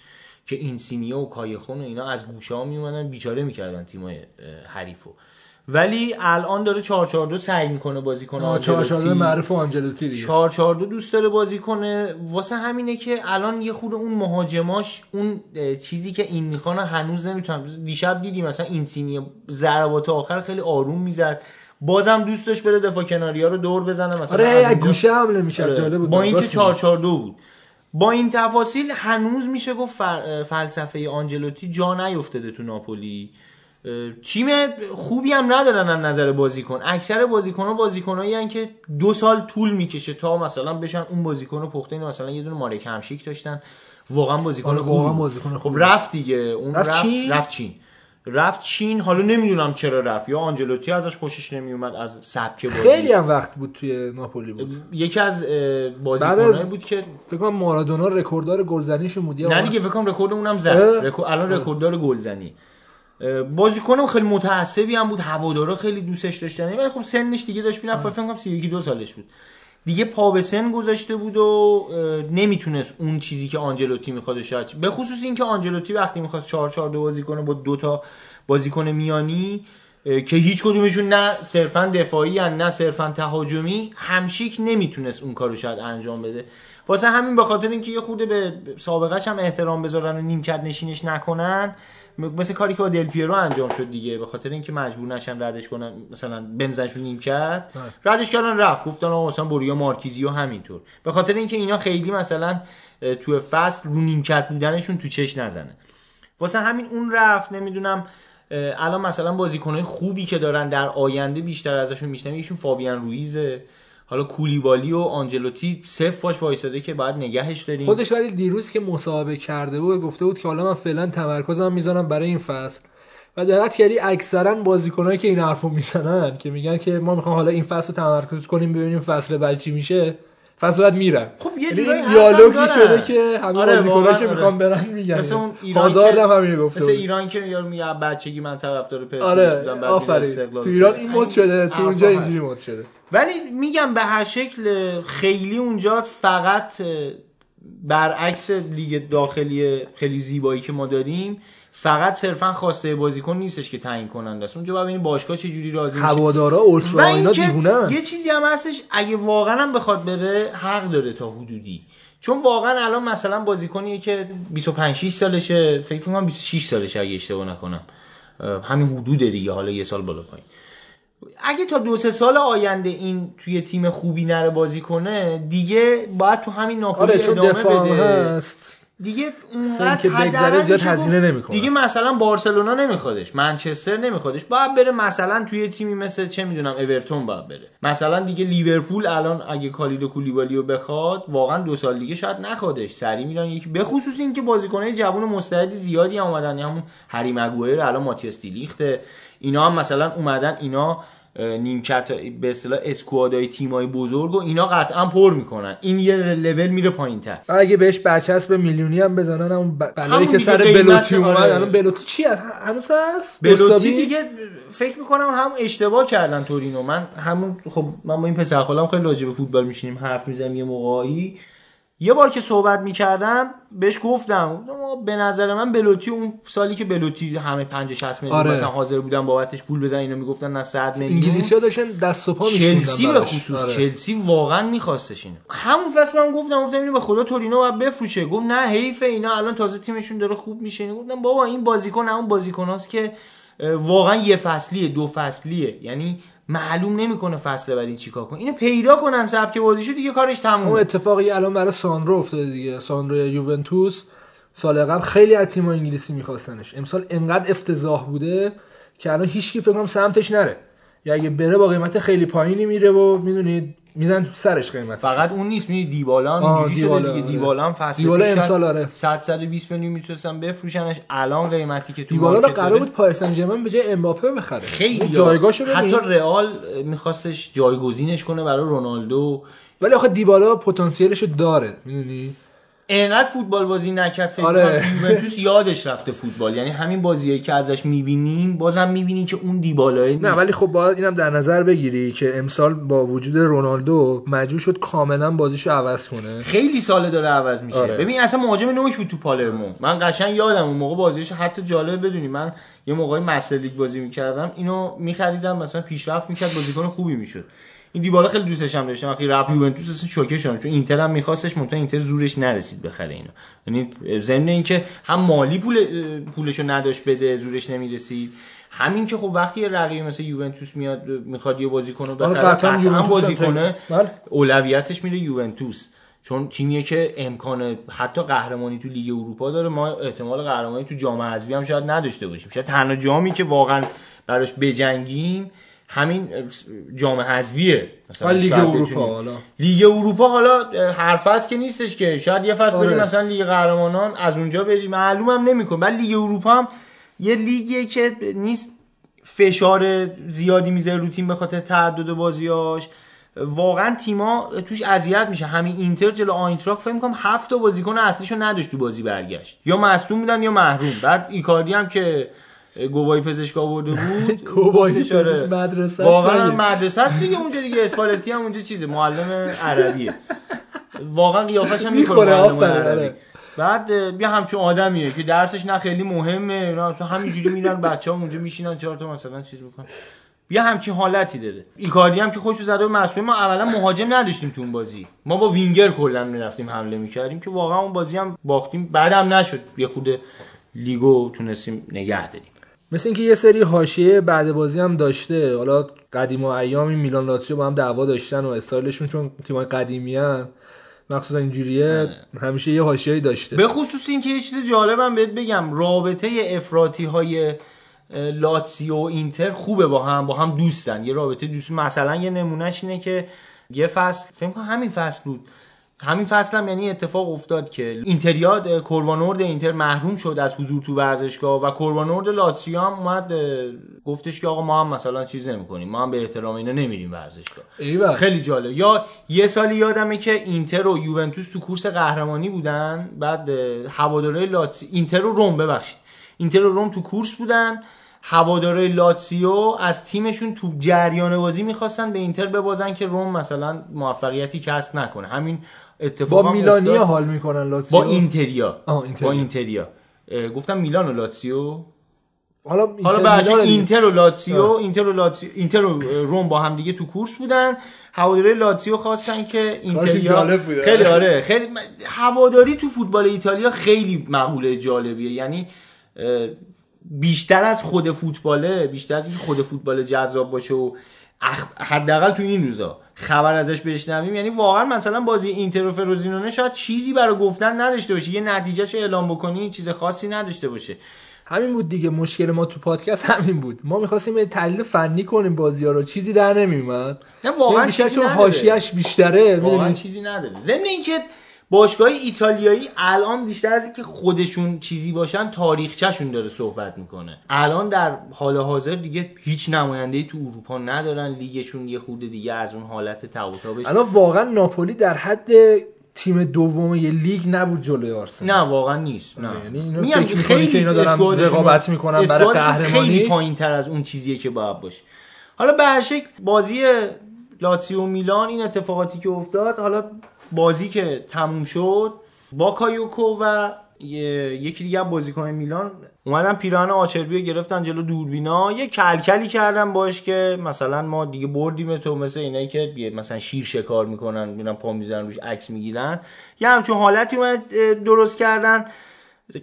که اینسینیو و کایخون و اینا از گوشه ها میومدن بیچاره می‌کردن تیمای حریفو. ولی الان داره 4 4 2 سعی می‌کنه بازی کنه. آه، چهار چهار آنجلوتی. معروف آنجلوتی دیگه. 4 4 2 دوست داره بازی کنه. واسه همینه که الان یه خود اون مهاجماش اون چیزی که این می‌خوان هنوز نمی‌تونن. دیشب دیدی مثلا اینسینی ضربات آخر خیلی آروم می‌زد. بازم دوست داشت بره دفاع کناری ها رو دور بزنه مثلا آره گوشه حمله می‌کرد. آره. جالب بود. با اینکه راست 4 4 2 بود. با این تفاصیل هنوز میشه گفت فل- فلسفه آنجلوتی جا نیفتاده تو ناپولی تیم خوبی هم ندارن از نظر بازیکن اکثر بازیکن ها بازیکنایی که دو سال طول می‌کشه تا مثلا بشن اون بازیکن رو پخته مثلا یه دونه مارک همشیک داشتن واقعا بازیکن آره، واقعا بود. بازیکن خب خوبی. رفت دیگه اون رفت رفت چین؟ رفت چین رفت چین حالا نمی‌دونم چرا رفت. یا آنجلوتی ازش خوشش نمیومد از سبک بازی. خیلی هم وقت بود توی ناپولی بود. یکی از از- بود که فکر کنم مارادونا رکورددار گلزنیشون بود یا نه دیگه فکر کنم رکورد اونم زد؟ رکورد- الان رکورددار گلزنی. بازیکن خیلی متعصبی هم بود هوادارا خیلی دوستش داشتن ولی خب سنش دیگه داشت می‌رفت. فکر کنم 31 دو سالش بود. دیگه پا به سن گذاشته بود و نمی‌تونست اون چیزی که آنجلوتی می‌خواد شاید به خصوص اینکه آنجلوتی وقتی می‌خواست 4 4 2 بازی کنه با دو تا بازیکن میانی که هیچ کدومشون نه صرفا دفاعی هن، نه صرفا تهاجمی همشیک نمی‌تونست اون کارو شاید انجام بده. واسه همین به خاطر اینکه یه به سابقش هم احترام بذارن و نیمکت نشینش نکنن مثل کاری که با دل پیرو انجام شد دیگه به خاطر اینکه مجبور نشن ردش کنن مثلا بنزنشون نیمکت ردش کردن رفت. گفتن آقا مثلا بوریا مارکیزی و همینطور. به خاطر اینکه اینا خیلی مثلا تو فصل رو نیمکت بودنشون تو چش نزنه. واسه همین اون رفت نمی‌دونم الان مثلا بازیکنهای خوبی که دارن در آینده بیشتر ازشون میشنم یکیشون فابیان رویزه. حالا کولیبالی و آنجلوتی صفر باش وایساده که باید نگهش داریم. خودش ولی دیروز که مصاحبه کرده بود گفته بود که حالا من فعلا تمرکزم می‌ذارم برای این فصل. و دقت کردی اکثرا بازیکنایی که این حرفو می‌زنن که میگن که ما می‌خوام حالا این فصل رو تمرکز کنیم ببینیم فصل بعد چی میشه. فصل بعد میرن خب یه یعنی هم دیالوگی. شده که همه آره، بازیکنایی واقعا که آره. می‌خوان برن میگن مثل اون ایران هازارد هم همین گفته مثل. ایران که یارو میگه بچگی من طرفدار پرسپولیس آره بودم بعد آفرین تو ایران. این مد شده تو اونجا اینجوری. مد شده ولی میگم به هر شکل خیلی اونجا فقط برعکس لیگ داخلی خیلی زیبایی که ما داریم فقط صرفا خواسته بازیکن نیستش که تعیین کننده است. اونجا باید ببینید باشگاه چه جوری راضی میشه. هوادارا اولترا اینا دیوونه یه چیزی هم هستش اگه واقعا هم بخواد بره حق داره تا حدودی. چون واقعا الان مثلا بازیکنیه که 25 6 سالشه. فکر کنم 26 سالشه اگه اشتباه نکنم. همین حدود دیگه حالا یه سال بالا پایین. اگه تا دو سه سال آینده این توی تیم خوبی نره بازی کنه دیگه باید تو همین ناپولی آره چون ادامه دفاع بده. هست. دیگه اونقدر که بگذره زیاد هزینه نمی‌کنه. دیگه مثلا بارسلونا نمیخوادش منچستر نمیخوادش باید بره مثلا توی تیمی مثل چه می‌دونم اورتون باید بره. مثلا دیگه لیورپول الان اگه کالیدو کولیبالی رو بخواد واقعا دو سال دیگه شاید نخوادش. سری میرن یکی به خصوص اینکه بازیکنای جوان مستعدی زیادی هم اومدن همون هری مگوایر الان ماتیاس دیلیخت اینا هم مثلا اومدن اینا نیمکت به اصطلاح اسکوادای تیمای بزرگ و اینا قطعا پر می‌کنن. این یه لول میره پایینتر. اگه بهش برچسب میلیونی هم بزنن اون ب- بلایی که سر بلوتی اومد آره. الان بلوتی چی هست؟ هنوز هست؟ بلوتی؟ دیگه فکر می‌کنم هم اشتباه کردن تورینو. من همون خب من با این پسر خالم خیلی راجع به فوتبال میشینیم حرف می‌زنیم یه موقعی. یه بار که صحبت می‌کردم بهش گفتم به نظر من بلوتی اون سالی که بلوتی همه 50 60 میلیون آره. مثلا حاضر بودن بابتش پول بدن اینو می‌گفتن نه 100 میلیون انگلیسی ها داشتن دست و پا چلسی به. خصوص آره. چلسی واقعا میخواستش اینو همون فصل من گفتم گفتم اینو به خدا تورینو باید بفروشه گفت نه حیف اینا الان تازه تیمشون داره خوب میشه گفتم بابا این بازیکن همون بازیکناست که واقعا یه فصلیه دو فصلیه یعنی معلوم نمی‌کنه فصل بعدی چیکار کنه. اینو پیدا کنن سبک بازیشو دیگه کارش اون تمومه اتفاقی الان برای ساندرو افتاده دیگه. ساندرو یوونتوس سال قبل خیلی از تیم‌های انگلیسی میخواستنش. امسال انقدر افتضاح بوده که الان هیچکی فکر کنم سمتش نره. یا اگه بره با قیمت خیلی پایینی میره و می‌دونید میزن تو سرش قیمت فقط اون نیست می‌دونی دیبالا هم اینجوری شده دیبالا، دیگه. آره. دیبالا هم فصل دیبالا امسال آره. 100 120 میلیون می‌تونستن بفروشنش. الان قیمتی که تو دیبالا رو قرار بود پاریس سن ژرمن به جای امباپه بخره. خیلی جایگاهشو ببین. حتی رئال میخواستش جایگزینش کنه برای رونالدو. ولی آخه دیبالا پتانسیلشو داره می‌دونی؟ انقدر فوتبال بازی نکرد فکر آره. یوونتوس یادش رفته فوتبال. یعنی همین بازیایی که ازش می‌بینیم بازم می‌بینی که اون دیبالای نیست. نه ولی خب باید اینم در نظر بگیری که امسال با وجود رونالدو مجبور شد کاملا بازیشو عوض کنه. خیلی ساله داره عوض میشه. آره. ببین اصلا مهاجم نوک بود تو پالرمو. من قشنگ یادم اون موقع بازیش حتی جالب بدونی من یه موقعی مستر بازی می‌کردم اینو میخریدم مثلا پیشرفت می‌کرد بازیکن خوبی می‌شد. این دیبالا خیلی دوستش هم داشتم. وقتی رفت یوونتوس اصلا شوکه شدم چون اینتر هم میخواستش منتها اینتر زورش نرسید بخره اینو یعنی ضمن اینکه هم مالی پول پولشو نداشت بده زورش نمی‌رسید. همین که خب وقتی یه رقیب مثل یوونتوس میاد می‌خواد یه بازیکن رو آره، بخره قطعاً هم بازیکنه بله. اولویتش میره یوونتوس. چون تیمیه که امکان حتی قهرمانی تو لیگ اروپا داره ما احتمال قهرمانی تو جام حذفی هم شاید نداشته باشیم. شاید تنها جامی که واقعا براش بجنگیم همین جام حذفیه مثلا لیگ اروپا. حالا. لیگ اروپا حالا هر فصل که نیستش که. شاید یه فصل آره. بریم مثلا لیگ قهرمانان از اونجا بریم. معلوم هم نمیکن ولی لیگ اروپا هم یه لیگیه که نیست فشار زیادی می‌ذاره رو تیم به خاطر تعدد بازیاش. واقعا تیما توش اذیت میشه همین اینتر جلو آینتراخت فکر کنم هفت تا بازیکن اصلیشو نداشت تو بازی برگشت. یا مصدوم بودن یا محروم. بعد ایکاردی هم که گواهی پزشک آورده [LAUGHS] بود. گواهی آره. پزشک مدرسه واقعا است مدرسه هست دیگه اونجا دیگه. اسپالتی هم اونجا چیزه. معلم عربیه. واقعا قیافش هم می‌کنه معلم آفرین، عربی. آره. بعد بیا همچون آدمیه که درسش نه خیلی مهمه اینا همینجوری میرن بچه ها اونجا میشینن چهار تا مثلا چیز می‌کنن. بیا همچین حالتی داره. ایکاردی هم که خوش زده مسئول ما اولا مهاجم نداشتیم تو اون بازی. ما با وینگر کلا می‌رفتیم حمله می‌کردیم که واقعا اون بازی هم باختیم. بعدم نشد. یه خود لیگو تونستیم نگه داریم. مثل اینکه یه سری حاشیه بعد بازی هم داشته. حالا قدیم و ایامی میلان لاتزیو با هم دعوا داشتن و استایلشون چون تیمای قدیمی ان مخصوصا اینجوریه همیشه یه حاشیه‌ای داشته. به خصوص اینکه یه چیز جالبم بهت بگم. رابطه افراطی های لاتسیو و اینتر خوبه با هم با هم دوستن. یه رابطه دوست. مثلا یه نمونهش اینه که یه فصل فکر کنم همین فصل بود. همین فصل هم یعنی اتفاق افتاد که اینتریا کوروا نورد اینتر محروم شد از حضور تو ورزشگاه و کوروا نورد لاتسیو هم اومد گفتش که آقا ما هم مثلا چیز نمی‌کنیم ما هم به احترام اینا نمیریم ورزشگاه. خیلی جالب. یا یه سالی یادمه که اینتر و یوونتوس تو کورس قهرمانی بودن بعد هوادارای لاتسی اینتر و روم ببخشید. اینتر و روم تو کورس بودن هوادارهای لاتسیو از تیمشون تو جریان بازی می‌خواستن به اینتر ببازن که روم مثلا موفقیتی کسب نکنه. همین اتفاق با میلانیا افتاد. حال می‌کنن لاتزیو با اینتریا. با اینتریا گفتم میلان و لاتسیو حالا حالا اینتر. اینتر و لاتسیو اینتر و لاتسیو اینتر و روم با هم دیگه تو کورس بودن هوادارای لاتسیو خواستن که اینتریا جالب بوده. خیلی آره خیلی هواداری تو فوتبال ایتالیا خیلی مقوله جالبیه یعنی بیشتر از خود فوتباله بیشتر از اینکه خود فوتبال جذاب باشه و اخ... حداقل تو این روزا خبر ازش بشنویم. یعنی واقعا مثلا بازی اینتر و فروزینونه شاید چیزی برای گفتن نداشته باشه. یه نتیجهش اعلام بکنی چیز خاصی نداشته باشه. همین بود دیگه. مشکل ما تو پادکست همین بود. ما می‌خواستیم یه تحلیل فنی کنیم بازی ها رو. چیزی در نمیومد نه واقعا بیشتر چیزی چون نداره. حاشیه‌اش بیشتره واقعا چیزی نداره. ضمن اینکه باشگاه ایتالیایی الان بیشتر از اینکه خودشون چیزی باشن تاریخچهشون داره صحبت می‌کنه. الان در حال حاضر دیگه هیچ نماینده تو اروپا ندارن لیگشون یه خورده دیگه از اون حالت تابوتابش الان واقعا ناپولی در حد تیم دوم یه لیگ نبود جلوی آرسنال. نه واقعا نیست نه. یعنی میگم که اینا دارن رقابت می‌کنن برای قهرمانی؟ خیلی پایین تر از اون چیزیه که باید باشه. حالا به هر شکل بازی لاتسیو میلان این اتفاقاتی که افتاد حالا بازی که تموم شد با کایوکو و یکی دیگه از بازیکن میلان اومدن پیراهن آچربی رو گرفتن جلو دوربینا. یه کلکلی کردن باش که مثلا ما دیگه بردیم تو مثل اینایی که مثلا شیر شکار می‌کنن میرن پا می‌زنن روش عکس می‌گیرن. یه همچون حالتی اومد درست کردن.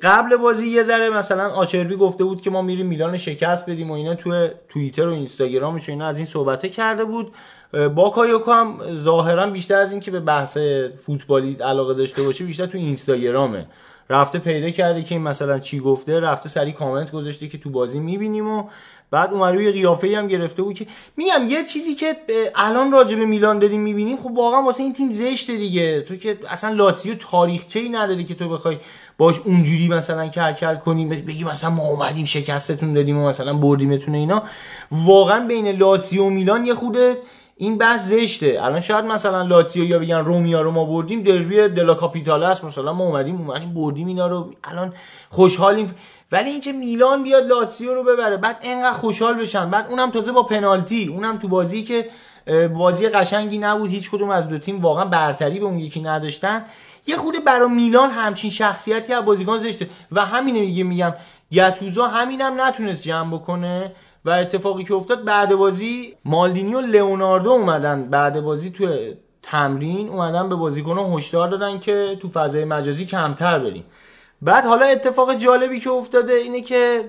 قبل بازی یه ذره مثلا آچربی گفته بود که ما میریم میلان شکست بدیم و اینا تو توییتر و اینستاگرامش و اینا از این صحبته کرده بود. اه، با کایوکو هم ظاهرا بیشتر از این که به بحث فوتبالی علاقه داشته باشه بیشتر تو اینستاگرامه. رفته پیدا کرده که این مثلا چی گفته رفته سری کامنت گذاشته که تو بازی می‌بینیم و بعد اومد روی قیافه هم گرفته بود که میگم یه چیزی که الان راجع به میلان داریم می‌بینیم خب واقعا واسه این تیم زشته دیگه. تو که اصلا لاتزیو تاریخچه‌ای نداری که تو بخوای باش اونجوری مثلا کل کل کنیم بگی مثلا ما اومدیم شکستتون دادیم و مثلا بردیمتون اینا. واقعا بین لاتزیو و میلان یه خوده این بحث زشته. الان شاید مثلا لاتزیو یا بگن رومیا رو ما بردیم دربی دلا کاپیتال است. مثلا ما اومدیم اومدیم بردیم اینا رو. الان خوشحالیم. ولی اینکه میلان بیاد لاتزیو رو ببره بعد انقدر خوشحال بشن. بعد اونم تازه با پنالتی. اونم تو بازی که بازی قشنگی نبود. هیچ کدوم از دو تیم واقعا برتری به اون یکی نداشتن. یه خورده برای میلان همچین شخصیتی از بازیکن زشته. و همینه میگم گتوزا همینم نتونست جمع بکنه. و اتفاقی که افتاد بعد بازی مالدینی و لئوناردو اومدن. بعد بازی تو تمرین اومدن به بازیکنان هشدار دادن که تو فضای مجازی کمتر بریم. بعد حالا اتفاق جالبی که افتاده اینه که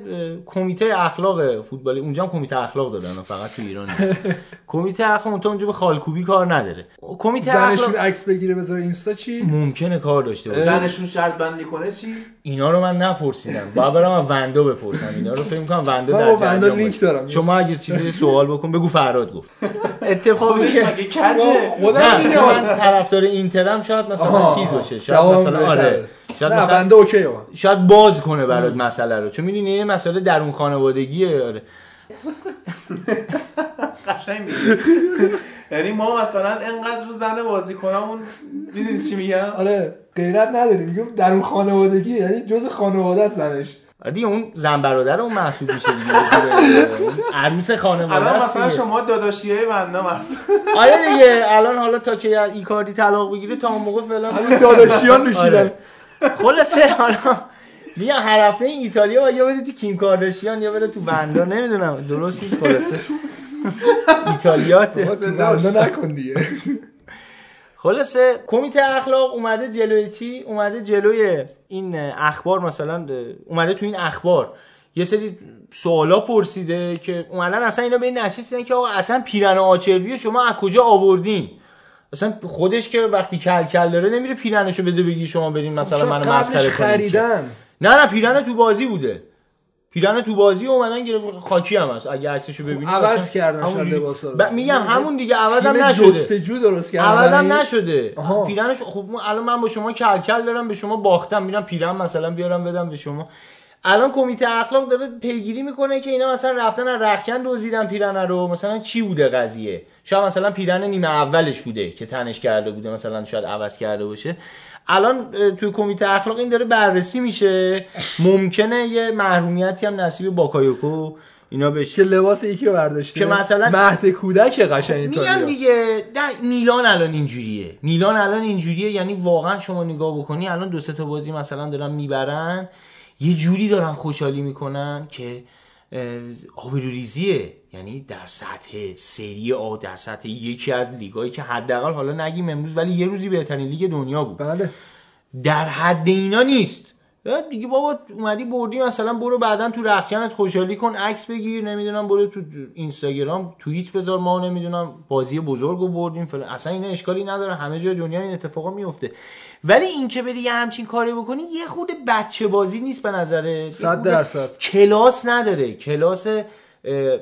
کمیته اخلاق فوتبالی اونجا هم کمیته اخلاق دادن فقط تو ایران نیست. [LAUGHS] کمیته اخلاق اونجا اونجا به خالکوبی کار نداره. کمیته زنشون اخلاق عکس بگیره بذاره اینستا چی؟ ممکنه کار داشته باشه. زنشون شرط بندی کنه چی؟ اینا رو من نپرسیدم. [LAUGHS] باید برم از وندا بپرسم. اینا رو فکر کنم وندا در وندا جریان لینک. دارم. شما اگه چیزی [LAUGHS] سوال بکن بگو فراد گفت. اتفاقی که چون من طرفدار اینترم شاید مثلا. چیز باشه شاید مثلا. آره. شاید مثلا بنده اوکی شاید باز کنه برات مسئله رو. چون می‌دونی یه مسئله درون خانوادگیه آره. قشنگ میگی. یعنی ما مثلا انقدر رو زن بازیکنامون می‌دونی چی میگم؟ آره غیرت نداریم. میگم در اون خانوادگی یعنی جز خانواده است زنش دیگه اون زن برادر اون محسوب میشه دیگه. عروس خانواده الان است مثلا. شما داداشیه بنده مثلا آره دیگه الان حالا تا که ایکاردی طلاق بگیره تا اون موقع فعلا همین داداشیان نوشیدن. آره. خلاصه حالا بیا هر هفته این ایتالیا یا بره تو کیم کارداشیان یا بره تو بندا نمی‌دونم. درست نیست خلاصه. ایتالیات تو بنده نکن دیگه. خلاصه کمیته اخلاق اومده جلوی چی؟ اومده جلوی این اخبار مثلا اومده تو این اخبار. یه سری سوالا پرسیده که اومدن اصلا اینا به این نشستن که آقا اصلا پیرن آچربی شما از کجا آوردین؟ اصلا خودش که وقتی کل کل داره نمیره پیرنشو بده بگی شما برین مثلا منو مسخره. خریدن. نه نه پیرن تو بازی بوده. پیرن تو بازی اومدن گرفت. خاکی هم هست. اگه عکسشو ببینید عوض کردن همونجوری- لباسا. ب- میگم همون دیگه عوض هم نشده. جستجو درست کردن. عوض هم یعنی- نشده. پیرنش خب الان من با شما کلکل دارم به شما باختم. میرم پیرن مثلا بیارم بدم به شما. الان کمیته اخلاق داره پیگیری می‌کنه که اینا مثلا رفتن از رخکن دزدیدن پیرن رو. مثلا چی بوده قضیه؟ شاید مثلا پیرن نیمه اولش بوده که تنش کرده بوده مثلا شاید عوض کرده باشه. الان توی کمیته اخلاق این داره بررسی میشه. ممکنه یه محرومیتی هم نصیب باکایوکو اینا بشه. که لباس یکی رو برداشته. که مثلا- مهد کودک قشنگ میگم دیگه میلان الان اینجوریه. میلان الان اینجوریه یعنی واقعا شما نگاه بکنی الان دو سه تا بازی مثلا دارن می‌برن. یه جوری دارن خوشحالی می‌کنن که آبروریزیه. یعنی در سطح سری آ در سطح یکی از لیگایی که حداقل حالا نگیم امروز ولی یه روزی بهترین لیگ دنیا بود. بله. در حد اینا نیست. دیگه بابا اومدی بردی مثلا برو بعدا تو رخکنت خوشحالی کن عکس بگیر نمی‌دونم برو تو اینستاگرام توییت بذار ما نمی‌دونم بازی بزرگو بردیم فلان. اصلا اینا اشکالی نداره همه جای دنیا این اتفاقا میفته ولی این که بری یه همچین کاری بکنی یه خود بچه بازی نیست به نظره صد درصد. کلاس نداره کلاس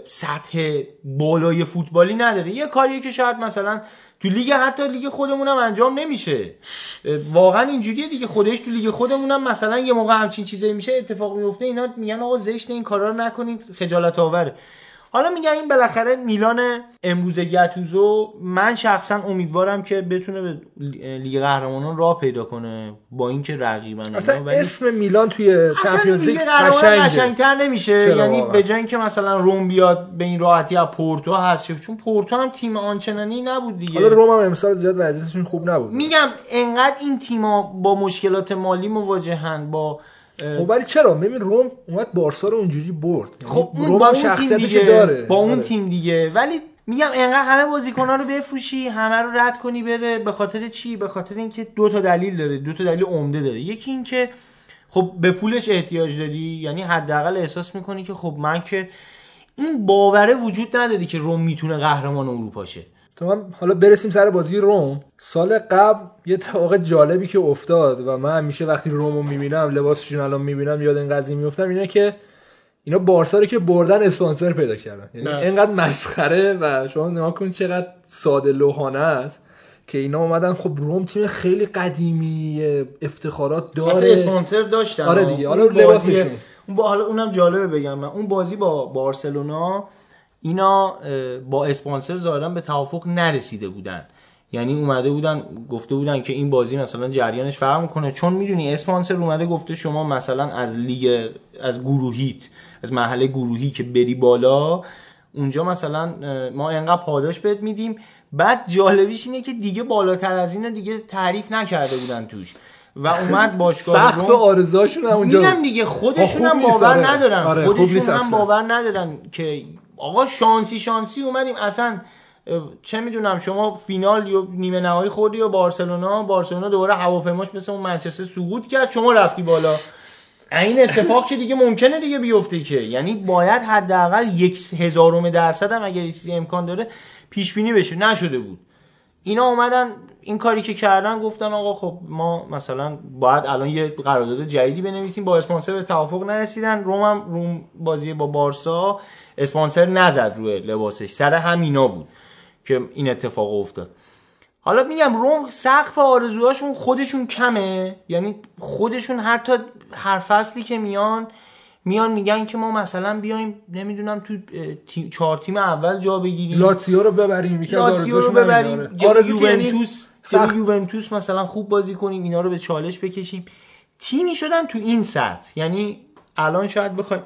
سطح بالای فوتبالی نداره. یه کاریه که شاید مثلا تو لیگ حتی لیگ خودمونم انجام نمیشه. واقعا اینجوریه دیگه. خودش تو لیگ خودمونم مثلا یه موقع همچین چیزایی میشه اتفاق میفته اینا میگن آقا زشت این کارا رو نکنید خجالت آوره حالا میگم این بالاخره میلان امروز گتوسو من شخصا امیدوارم که بتونه به لیگ قهرمانان راه پیدا کنه با اینکه رقیبن اینا، اصلا ولی- اسم میلان توی Champions League قشنگتر نمیشه. یعنی؟ به جای اینکه مثلا روم بیاد به این راحتی از پورتو هست چون پورتو هم تیم آنچنانی نبود دیگه. حالا روم هم امسال زیاد وضعیتشون خوب نبود. میگم انقدر این تیما با مشکلات مالی مواجهن با خب ولی چرا؟ ببین روم اومد بارسا رو اونجوری برد. یعنی خب اون روم با هم اون تیم شخصیتش دیگه داره. با اون آره. تیم دیگه. ولی میگم انقدر همه بازیکن‌ها رو بفروشی همه رو رد کنی بره. به خاطر چی؟ به خاطر اینکه دو تا دلیل داره دو تا دلیل عمده داره. یکی اینکه خب به پولش احتیاج داری. یعنی حداقل احساس می‌کنی که خب من که این باوره وجود نداره که روم می‌تونه قهرمان اروپا شه. تو من حالا برسیم سر بازی روم سال قبل یه اتفاق جالبی که افتاد و من همیشه وقتی روم رو می‌بینم لباسشون الان می‌بینم یاد این قضیه میفتم اینه که اینا بارسا رو که بردن اسپانسر پیدا کردن یعنی نه. اینقدر مسخره و شما نگاه کن چقدر ساده لوحانه است که اینا اومدن خب روم تیم خیلی قدیمی افتخارات حتی داره اسپانسر داشتن آره. دیگه. حالا لباسشون. اون با حالا اونم جالبه بگم من اون بازی با بارسلونا اینا با اسپانسر ظاهرا به توافق نرسیده بودن. یعنی اومده بودن گفته بودن که این بازی مثلا جریانش فرق می‌کنه. چون می‌دونی اسپانسر اومده گفته شما مثلا از لیگ از گروهیت از محله گروهی که بری بالا اونجا مثلا ما انقدر پاداش بهت میدیم. بعد جالبیش اینه که دیگه بالاتر از اینو دیگه تعریف نکرده بودن توش. و اومد باشگاه روم. آرزوهاشون اونجا میگم دیگه خودشون خوب هم باور آره. ندارن. آره، خودشون هم. باور ندارن که آقا شانسی شانسی اومدیم. اصلا چه می‌دونم شما فینال یا نیمه نهایی خوردی یا بارسلونا بارسلونا دوباره هواپیماش مثل اون منچستر سقوط کرد شما رفتی بالا. این اتفاق که دیگه ممکنه دیگه بیفته که؟ یعنی باید حداقل یک هزارم درصد هم اگر چیزی امکان داره پیش بینی بشه. نشده بود. اینا اومدن این کاری که کردن گفتن آقا خب ما مثلا باید الان یه قرارداد جدیدی بنویسیم با اسپانسر به توافق نرسیدن. روم هم روم بازی با بارسا اسپانسر نزد روی لباسش سر همینا بود که این اتفاق افتاد. حالا میگم روم سقف آرزوهاشون خودشون کمه یعنی خودشون حتی هر فصلی که میان میان میگن که ما مثلا بیایم نمی‌دونم تو تیم چهار تیم اول جا بگیریم. لاتسیو رو ببریم لاتسیو رو ببریم. که یعنی یوونتوس سخت. یوونتوس مثلا خوب بازی کنیم اینا رو به چالش بکشیم. تیمی شدن تو این سطح. یعنی الان شاید بخوایم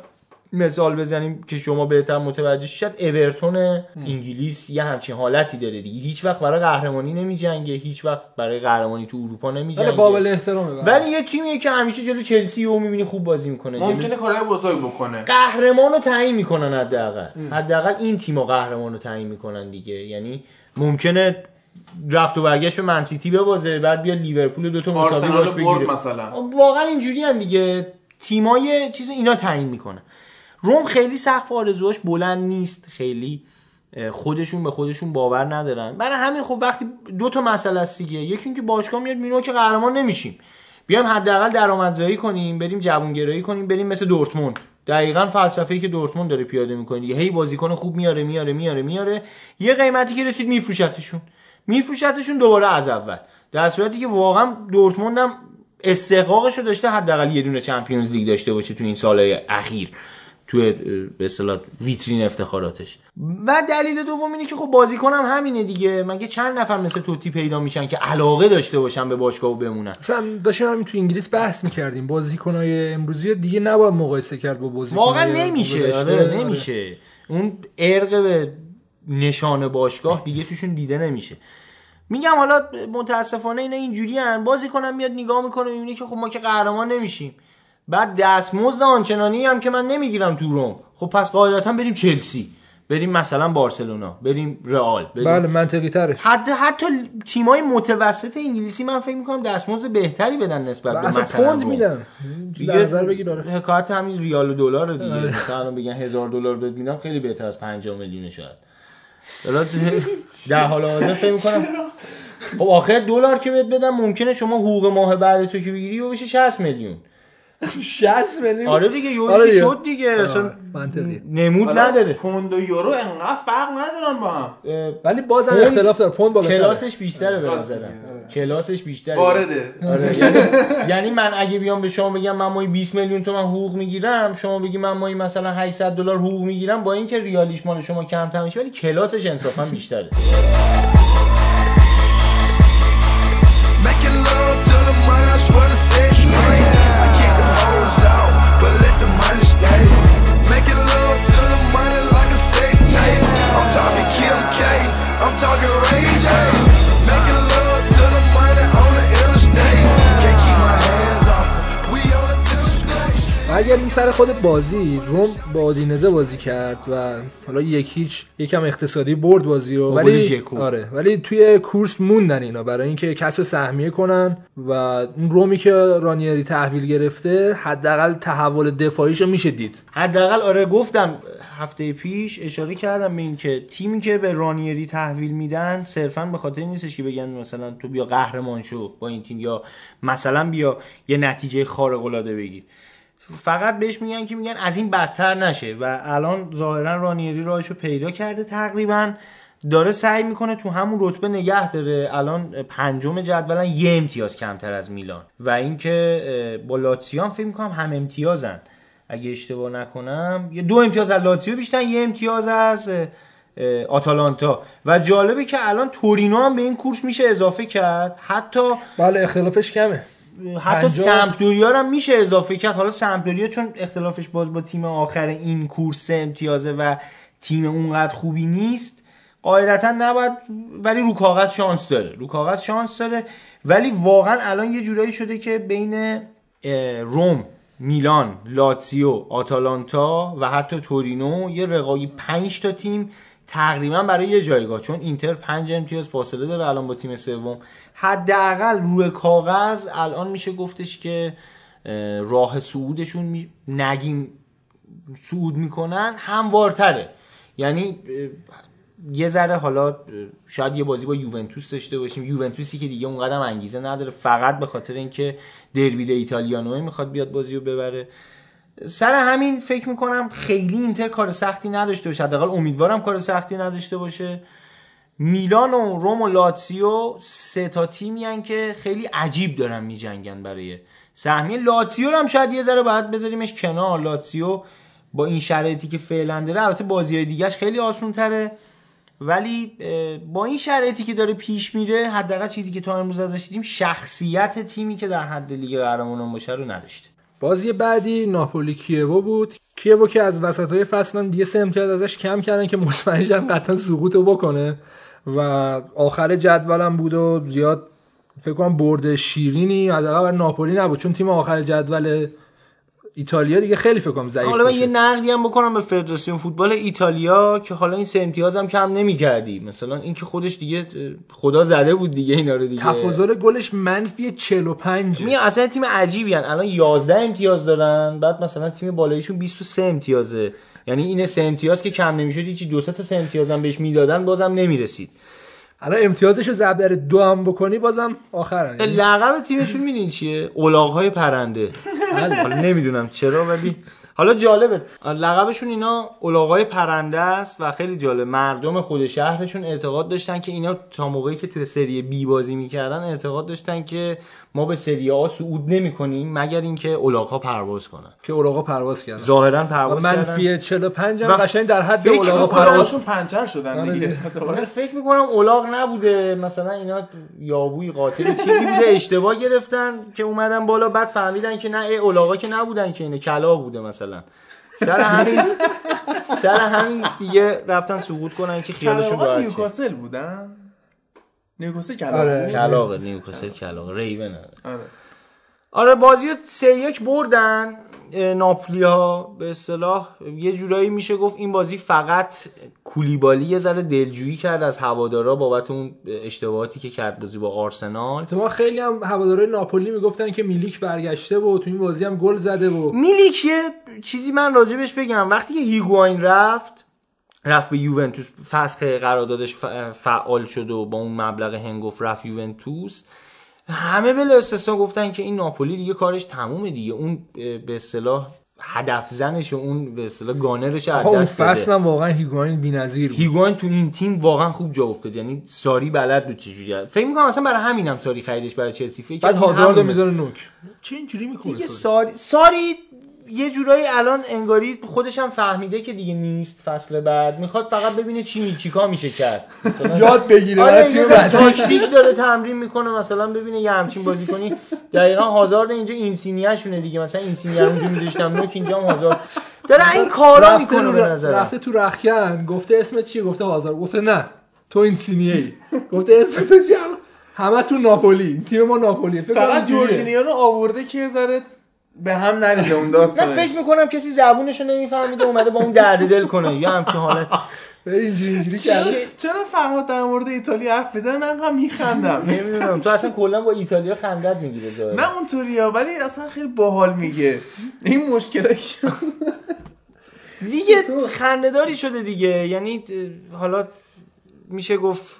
مثال بزنیم که شما بهتر متوجه شید. اورتون انگلیس یه همچین حالتی داره دیگه. هیچ وقت برای قهرمانی نمی جنگه هیچ وقت برای قهرمانی تو اروپا نمی ولی جنگه قابل احترامه. ولی یه تیمیه که همیشه جلو چلسی و می‌بینی خوب بازی می‌کنه. جلو ممکنه کارهای بزرگ بکنه. قهرمان رو تعیین می‌کنن حداقل. حداقل این تیم‌ها قهرمان رو تعیین می‌کنن دیگه. یعنی ممکنه رفت و برگشت به منسیتی ببازه بعد بیا لیورپول دو تا مساوی آرسنال باش برد بگیره. مثلا. واقعا اینجوری هم دیگه. تیمای چیز اینا تعیین می‌کنن. روم خیلی سقف آرزوهاش بلند نیست. خیلی خودشون به خودشون باور ندارن. برای همین خب وقتی دو تا مسئله است دیگه. یکی اینکه باشگاه میاد مینو که قهرمان نمیشیم. بیایم حداقل درآمدزایی کنیم بریم جوونگرایی کنیم بریم مثل دورتموند. دقیقا فلسفه‌ای که دورتموند داره پیاده می‌کنه هی بازیکن خوب میاره میاره میاره میاره. یه قیمتی که رسید میفروشتشون. میفروشتشون دوباره از اول. در صورتی که واقعا دورتموند هم استحقاقش رو داشته حداقل یه دونه چمپیونز لیگ داشته باشه تو این سالهای اخیر. توی به اصطلاح ویترین افتخاراتش. و دلیل دوم اینه که خب بازیکن هم همینه دیگه. مگه چند نفر مثل توتی پیدا میشن که علاقه داشته باشن به باشگاه و بمونن؟ مثلا داشتیم همین تو انگلیس بحث می‌کردیم. بازیکنهای امروزی رو دیگه نباید مقایسه کرد با بازیکنهای واقعا نمیشه. گذشته. آره نمیشه. اون ارق به نشان باشگاه دیگه توشون دیده نمیشه. میگم حالا متاسفانه اینا اینجوری هن بازی کنم میاد نگاه می‌کنه می‌بینه که خب ما که قهرمان نمیشیم. بعد دستمزد آنچنانی هم که من نمی‌گیرم تو روم. خب پس قاعدتا بریم چلسی. بریم مثلا بارسلونا. بریم رئال. بریم بله منطقی تره. حتی حتی تیمای متوسط انگلیسی من فکر می‌کنم دستمزد بهتری بدن نسبت به اصلا مثلا پوند. میدن. نظر بگیر آره. حکایت همین ریال و دلار رو دیگه. آره. مثلا بگن هزار دلار بهت میدم خیلی بهتر از 5 میلیون شاید. در حال حاضر فکر می‌کنم. خب آخر دلار که بهت بدم ممکنه شما حقوق ماه بعد تو که بگیری و بشه 60 میلیون. 60 میلیون. آره دیگه یه آره دیگه. شد دیگه. اصلا منطقی نمود حالا نداره. پوند و یورو انقدر فرق ندارن با هم. ولی بازم پوند اختلاف داره. پوند بالاتره. کلاسش بیشتره به نظرم. آره. کلاسش بیشتره. وارده. آره یعنی, یعنی من اگه بیام به شما بگم من ماهی 20 میلیون تومن حقوق می‌گیرم شما بگی من ماهی مثلا 800 دلار حقوق می‌گیرم با اینکه ریالیش مال شما کمتر میشه ولی کلاسش انصافا بیشتره. talking rain. برگردیم سر خود بازی روم با آدینزه بازی کرد و حالا یک هیچ یکم اقتصادی برد بازی رو ولی. آره ولی توی کورس موندن اینا برای اینکه کسب سهمیه کنن و اون رومی که رانیری تحویل گرفته حداقل تحول دفاعیشو میشه دید حداقل آره گفتم هفته پیش اشاره کردم به اینکه تیمی که به رانیری تحویل میدن صرفا به خاطر نیستش که بگن مثلا تو بیا قهرمان شو با این تیم یا مثلا بیا یه نتیجه خارق العاده بگیر فقط بهش میگن که میگن از این بدتر نشه و الان ظاهرا رانیری راهشو پیدا کرده تقریبا. داره سعی می‌کنه تو همون رتبه نگه داره. الان پنجم جدولن یه امتیاز کمتر از میلان. و اینکه با لاتسیو هم فکر می‌کنم هم امتیازن. اگه اشتباه نکنم یه دو امتیاز از لاتسیو بیشتر یه امتیاز از آتالانتا. و جالبه که الان تورینو هم به این کورس میشه اضافه کرد. حتی بله اختلافش کمه. حتی. سمپدوریا هم میشه اضافه کرد. حالا سمپدوریا چون اختلافش باز با تیم آخر این کورس امتیازه و تیم اونقدر خوبی نیست قاعدتا نباید ولی رو کاغذ شانس داره. رو کاغذ شانس داره. ولی واقعا الان یه جورایی شده که بین روم میلان لاتسیو آتالانتا و حتی تورینو یه رقابی پنج تا تیم تقریبا برای یه جایگاه. چون اینتر پنج امتیاز فاصله داره الان با تیم سوم. حداقل روی کاغذ الان میشه گفتش که اه، راه صعودشون نگیم صعود می‌کنن هموارتره. یعنی یه ذره حالا شاید یه بازی با یوونتوس داشته باشیم. یوونتوسی که دیگه اونقدر انگیزه نداره فقط به خاطر اینکه دربی ایتالیانوی می‌خواد بیاد بازی رو ببره. سر همین فکر می‌کنم خیلی اینتر کار سختی نداشته باشه. حداقل امیدوارم کار سختی نداشته باشه. میلان و روم و لاتسیو سه تا تیمی هن که خیلی عجیب دارن میجنگن برای سهمیه. لاتسیو هم شاید یه ذره باید بذاریمش کنار. لاتسیو با این شرایطی که فعلا داره البته بازی دیگهش خیلی آسون تره ولی با این شرایطی که داره پیش میره حداقل چیزی که تا امروز ازش دیدیم شخصیت تیمی که در حد لیگ قهرمانان باشه رو نداشته. بازی بعدی ناپولی کیوو بود. کیوو که از وسط های فصل هم دیگه سه ازش کم کردن که مطمئنشن قطعا سقوط بکنه. و آخر جدولم بود و زیاد فکر کنم برد شیرینی حداقل برای ناپولی نبود چون تیم آخر جدول ایتالیا دیگه خیلی فکر کنم ضعیف حالا من یه نقدی هم بکنم به فدراسیون فوتبال ایتالیا که حالا این سه امتیاز هم کم نمی‌کردی. مثلا این که خودش دیگه خدا زده بود دیگه اینا رو دیگه. تفاضل گلش منفی 45 می اصلا تیم عجیبی هن. الان 11 امتیاز دارن بعد مثلا تیم بالاییشون 23 امتیازه. یعنی این سه امتیاز که کم نمی‌شد هیچی دو سه تا سه امتیاز هم بهش می‌دادن بازم نمی‌رسید. الان امتیازش رو ضرب در دو هم بکنی بازم آخرن یعنی لقب تیمشون می‌دونی چیه؟ های پرنده. حالا نمی‌دونم چرا ولی حالا جالبه. لقبشون اینا الاغای پرنده است و خیلی جالب. مردم خود شهرشون اعتقاد داشتن که اینا تا موقعی که توی سری بی بازی می‌کردن اعتقاد داشتن که ما به سری آ صعود نمی‌کنیم مگر اینکه الاغا پرواز کنن. که اولاغا پرواز کردن. ظاهرا پرواز کردن. منفی 45 هم و قشنگ در حد فکر اولاغا می‌کنم پرواز هاشون پنچر شدن آره. دیگه. [LAUGHS] من فکر می‌کنم اولاغ نبوده. مثلا اینا یابوی قاتل چیزی بوده اشتباه گرفتن که اومدن بالا. بعد فهمیدن که نه ای اولاغا که نبودن که اینه کلا بوده مثلا. سر همین [LAUGHS] سر همین دیگه رفتن سقوط کنن که خیالشون راحت. نیوکاسل بودن؟ نیوکاسل کلاغا آره. کلاغ نیوکاسل کلاغ ریون آره. آره بازی رو سه یک بردن ناپولی ها به اصطلاح یه جورایی میشه گفت این بازی فقط کولیبالی یه ذره دلجویی کرد از هوادارا بابت اون اشتباهاتی که کرد بازی با آرسنال. تو خیلی هم هوادارهای ناپولی می‌گفتن که میلیک برگشته و تو این بازی هم گل زده و میلیک یه چیزی من راجبش بگم. وقتی که هیگواین رفت رفت به یوونتوس فسخ قراردادش فعال شد و با اون مبلغ هنگوف رفت یوونتوس. همه بلا استثنا گفتن که این ناپولی دیگه کارش تمومه دیگه. اون به اصطلاح هدف زنش و اون به اصطلاح گانرش از دست داده. هم واقعا هیگواین بی‌نظیر بود. هیگواین تو این تیم واقعا خوب جا افتاد. یعنی ساری بلد بود چجوری. فکر می‌کنم اصلا برای همینم ساری خریدش برای چلسی. فکر بعد هازاردو همونه. می‌ذاره نوک. چه اینجوری می‌کنه دیگه ساری ساری یه جورایی الان انگاری خودش هم فهمیده که دیگه نیست فصل بعد. می‌خواد فقط ببینه چی می چیکار میشه کرد. [LAUGHS] یاد بگیره آره. تاکتیک داره تمرین می‌کنه مثلا ببینه یه همچین بازی کنی. دقیقا هازارد اینجا اینسینیه شونه دیگه. مثلا اینسینیه رو اونجا میذاشتم نوک اینجا هم هازارد. داره این کارا می‌کنه به نظر رفته تو رخکن گفته اسمت چیه؟ گفته هازار گفته نه تو این سینیه ای گفته اسم تو چیه همه تو ناپولی. تیم ما ناپولی فقط. جورجینیو رو آورده که یه ذره به هم نریزه اون نه داستانش فکر می‌کنم کسی زبونشو نمیفهمیده اومده با اون درد دل کنه. یا همچین حالت. [LAUGHS] اینجوری اینجوری کرده. چرا فرهاد در مورد ایتالیا حرف بزنه؟ من هم میخندم. [LAUGHS] نمی‌دونم. تو اصلا کلا با ایتالیا خندت می‌گیره ظاهراً. نه اونطوریا ولی اصلا خیلی باحال میگه. این مشکل [LAUGHS] دیگه خنده‌داری شده دیگه. یعنی حالا میشه گفت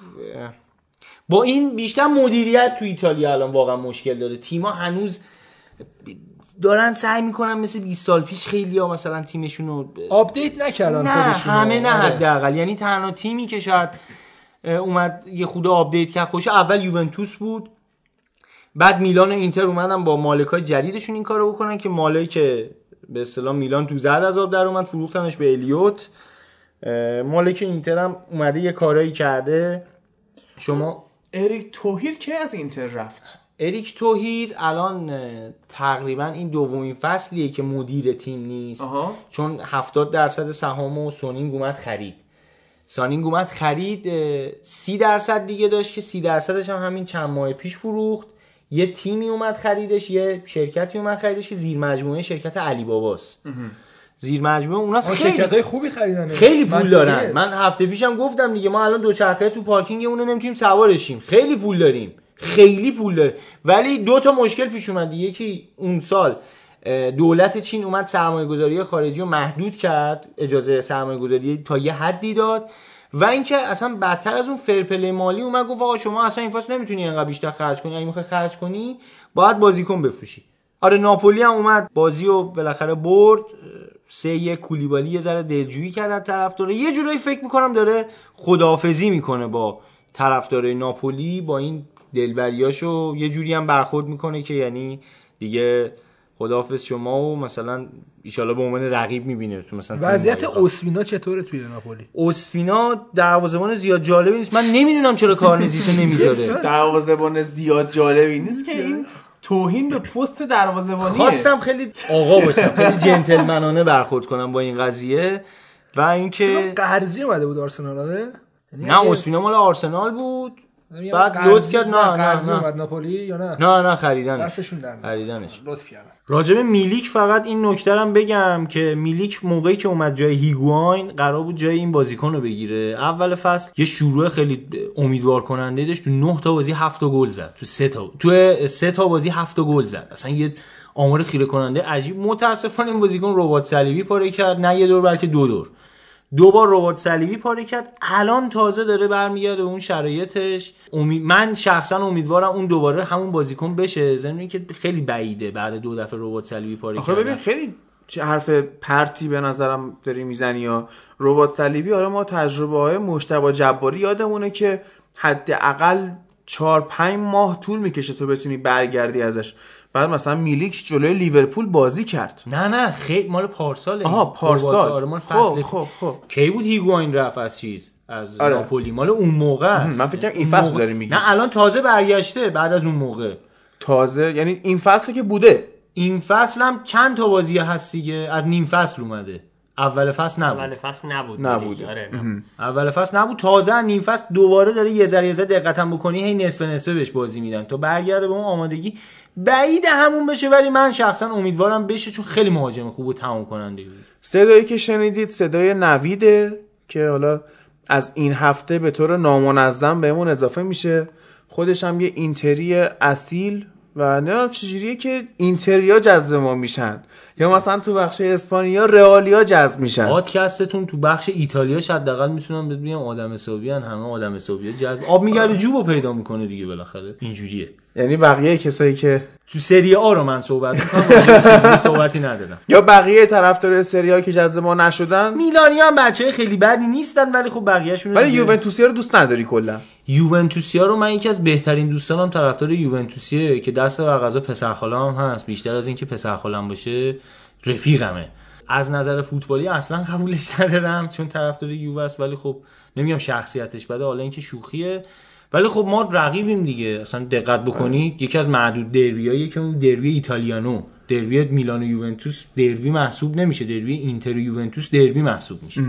با این بیشتر مدیریت تو ایتالیا الان واقعا مشکل داره. تیما هنوز دارن سعی می‌کنن مثل 20 سال پیش خیلی ها مثلا تیمشون رو update نکردن نه خودشون همه نه آره. حداقل. یعنی تنها تیمی که شاید اومد یه خود update کرد. خوش اول یوونتوس بود. بعد میلان و اینتر اومدن با مالکای جدیدشون این کارو بکنن که مالک به اصطلاح میلان تو زرد از آب در اومد فروختنش به الیوت. مالک اینتر هم اومده یه کارایی کرده. شما اریک توهیر که از اینتر رفت؟ اریک توهیر الان تقریبا این دومین فصلیه که مدیر تیم نیست. آها. چون 70 درصد سهام و سونینگ اومد خرید. سانینگ اومد خرید اه، 30 درصد دیگه داشت که 30 درصدش هم همین چند ماه پیش فروخت. یه تیمی اومد خریدش یه شرکتی اومد خریدش که زیر مجموعه شرکت علی باباست. زیر مجموعه اوناست آه، خیلی شرکت های خوبی خریدن خیلی پول. دارن. من هفته پیشم گفتم دیگه ما الان دوچرخه تو پارکینگ اونو نمی‌تونیم سوارشیم. خیلی پول داریم. خیلی پول داریم ولی دو تا مشکل پیش اومد. یکی اون سال دولت چین اومد سرمایه گذاری خارجی رو محدود کرد اجازه سرمایه گذاری تا یه حدی داد. و اینکه اصلا بدتر از اون فرپلی مالی اومد گفت آقا شما اصلا این فصل نمی‌تونی اینقدر بیشتر خرج کنی. اگه می‌خوای خرج کنی باید بازیکن بفروشی. آره ناپولی هم اومد. بازی رو بالاخره برد. سه یک کولیبالی یه ذره دلجویی کرد از طرفدار یه جورایی فکر می‌کنم داره خداحافظی می‌کنه با طرفدارای ناپولی با این دلبریاشو یه جوری هم برخورد می‌کنه که یعنی دیگه خداحافظ شما و مثلا ایشالا به عنوان رقیب می‌بینه. تو مثلا وضعیت این اوسمینا چطوره توی ناپولی؟ اسپینا دروازه‌بان زیاد جالبی نیست. من نمی‌دونم چرا کارنزیسو نمی‌ذاره. [LAUGHS] دروازه‌بان زیاد جالبی نیست که این توهین به پست دروازه‌بانیه خواستم خیلی آقا باشم خیلی جنتلمنانه برخورد کنم با این قضیه و اینکه قرضی اومده بود آرسنال یعنی نه اسپینا مال آرسنال بود. بعد قرضی- لطف کرد نه نه نه اومد ناپولی یا نه؟ نه نه خریدنش. دستشون در. خریدنش. لطف کردن. راجب میلیک فقط این نکته هم بگم که میلیک موقعی که اومد جای هیگواین قرار بود جای این بازیکن رو بگیره. اول فصل یه شروع خیلی امیدوار کننده داشت. تو 9 تا بازی 7 تا گل زد. تو 3 تا تو 3 تا بازی 7 تا گل زد. اصلا یه آمار خیره کننده عجیب. متاسفانه این بازیکن ربات صلیبی پاره کرد. نه یه دور بلکه دو دور. دو بار ربات صلیبی پاره کرد. الان تازه داره برمیگرده اون شرایطش. امید... من شخصا امیدوارم اون دوباره همون بازیکن بشه. ضمن که خیلی بعیده بعد دو دفعه ربات صلیبی پاره آخه ببین خیلی چه حرف پرتی به نظرم داری می‌زنی یا ربات صلیبی حالا ما تجربه های مشتبه جباری یادمونه که حداقل چهار پنج ماه طول می‌کشه تو بتونی برگردی ازش. بعد مثلا میلیک جلوی لیورپول بازی کرد. نه نه خیلی مال پارساله آها پارسال. آره مال خب فصل خب خب. کی بود هیگواین رفت از چیز؟ از آره. ناپولی. مال اون موقع است. من فکر کنم این فصل موقع- داری میگی. نه الان تازه برگشته بعد از اون موقع. تازه یعنی این فصل که بوده. این فصل هم چند تا بازی هست دیگه؟ از نیم فصل اومده. اول فصل نبود. اول فصل نبود. نبود. آره. نبود. اول فصل نبود. تازه از نیم فصل دوباره داره یه ذره یه ذره دقتم بکنی هی نصف نصفه بهش بازی میدن. تا برگرده به اون آمادگی. بعید همون بشه ولی من شخصا امیدوارم بشه چون خیلی مهاجم خوب و تمام کننده بود. صدایی که شنیدید صدای نویده که حالا از این هفته به طور نامنظم بهمون اضافه میشه. خودش هم یه اینتری اصیل و نه چجوریه که اینتریا جذب ما میشن. یا مثلا تو بخش اسپانیا رئالیا جذب میشن. پادکستتون تو بخش ایتالیا حداقل می‌تونم بهت بگم آدم حسابیان همه آدم حسابی جذب. آب میگرده جوبو پیدا می‌کنه دیگه بالاخره. اینجوریه. یعنی بقیه کسایی که تو سری آ رو من صحبت می‌کنم به صحبتی ندارم. یا بقیه طرفدار سریا که جذب ما نشدن. میلانی هم بچه خیلی بدی نیستن ولی خب بقیه‌شون ولی یوونتوسیا رو دوست نداری کلا. یوونتوسیا رو من یکی از بهترین دوستانم طرفدار یوونتوسیه که دست و غذا پسرخالم هم هست. بیشتر از اینکه پسرخالم باشه رفیقمه. از نظر فوتبالی اصلا قبولش ندارم چون طرفدار یووه است ولی خب نمیگم شخصیتش بده حالا اینکه شوخیه. ولی خب ما رقیبیم دیگه. اصلا دقت بکنید یکی از معدود دربیایی که اون دربی ایتالیانو. دربی میلان و یوونتوس دربی محسوب نمیشه. دربی اینتر و یوونتوس دربی محسوب میشه.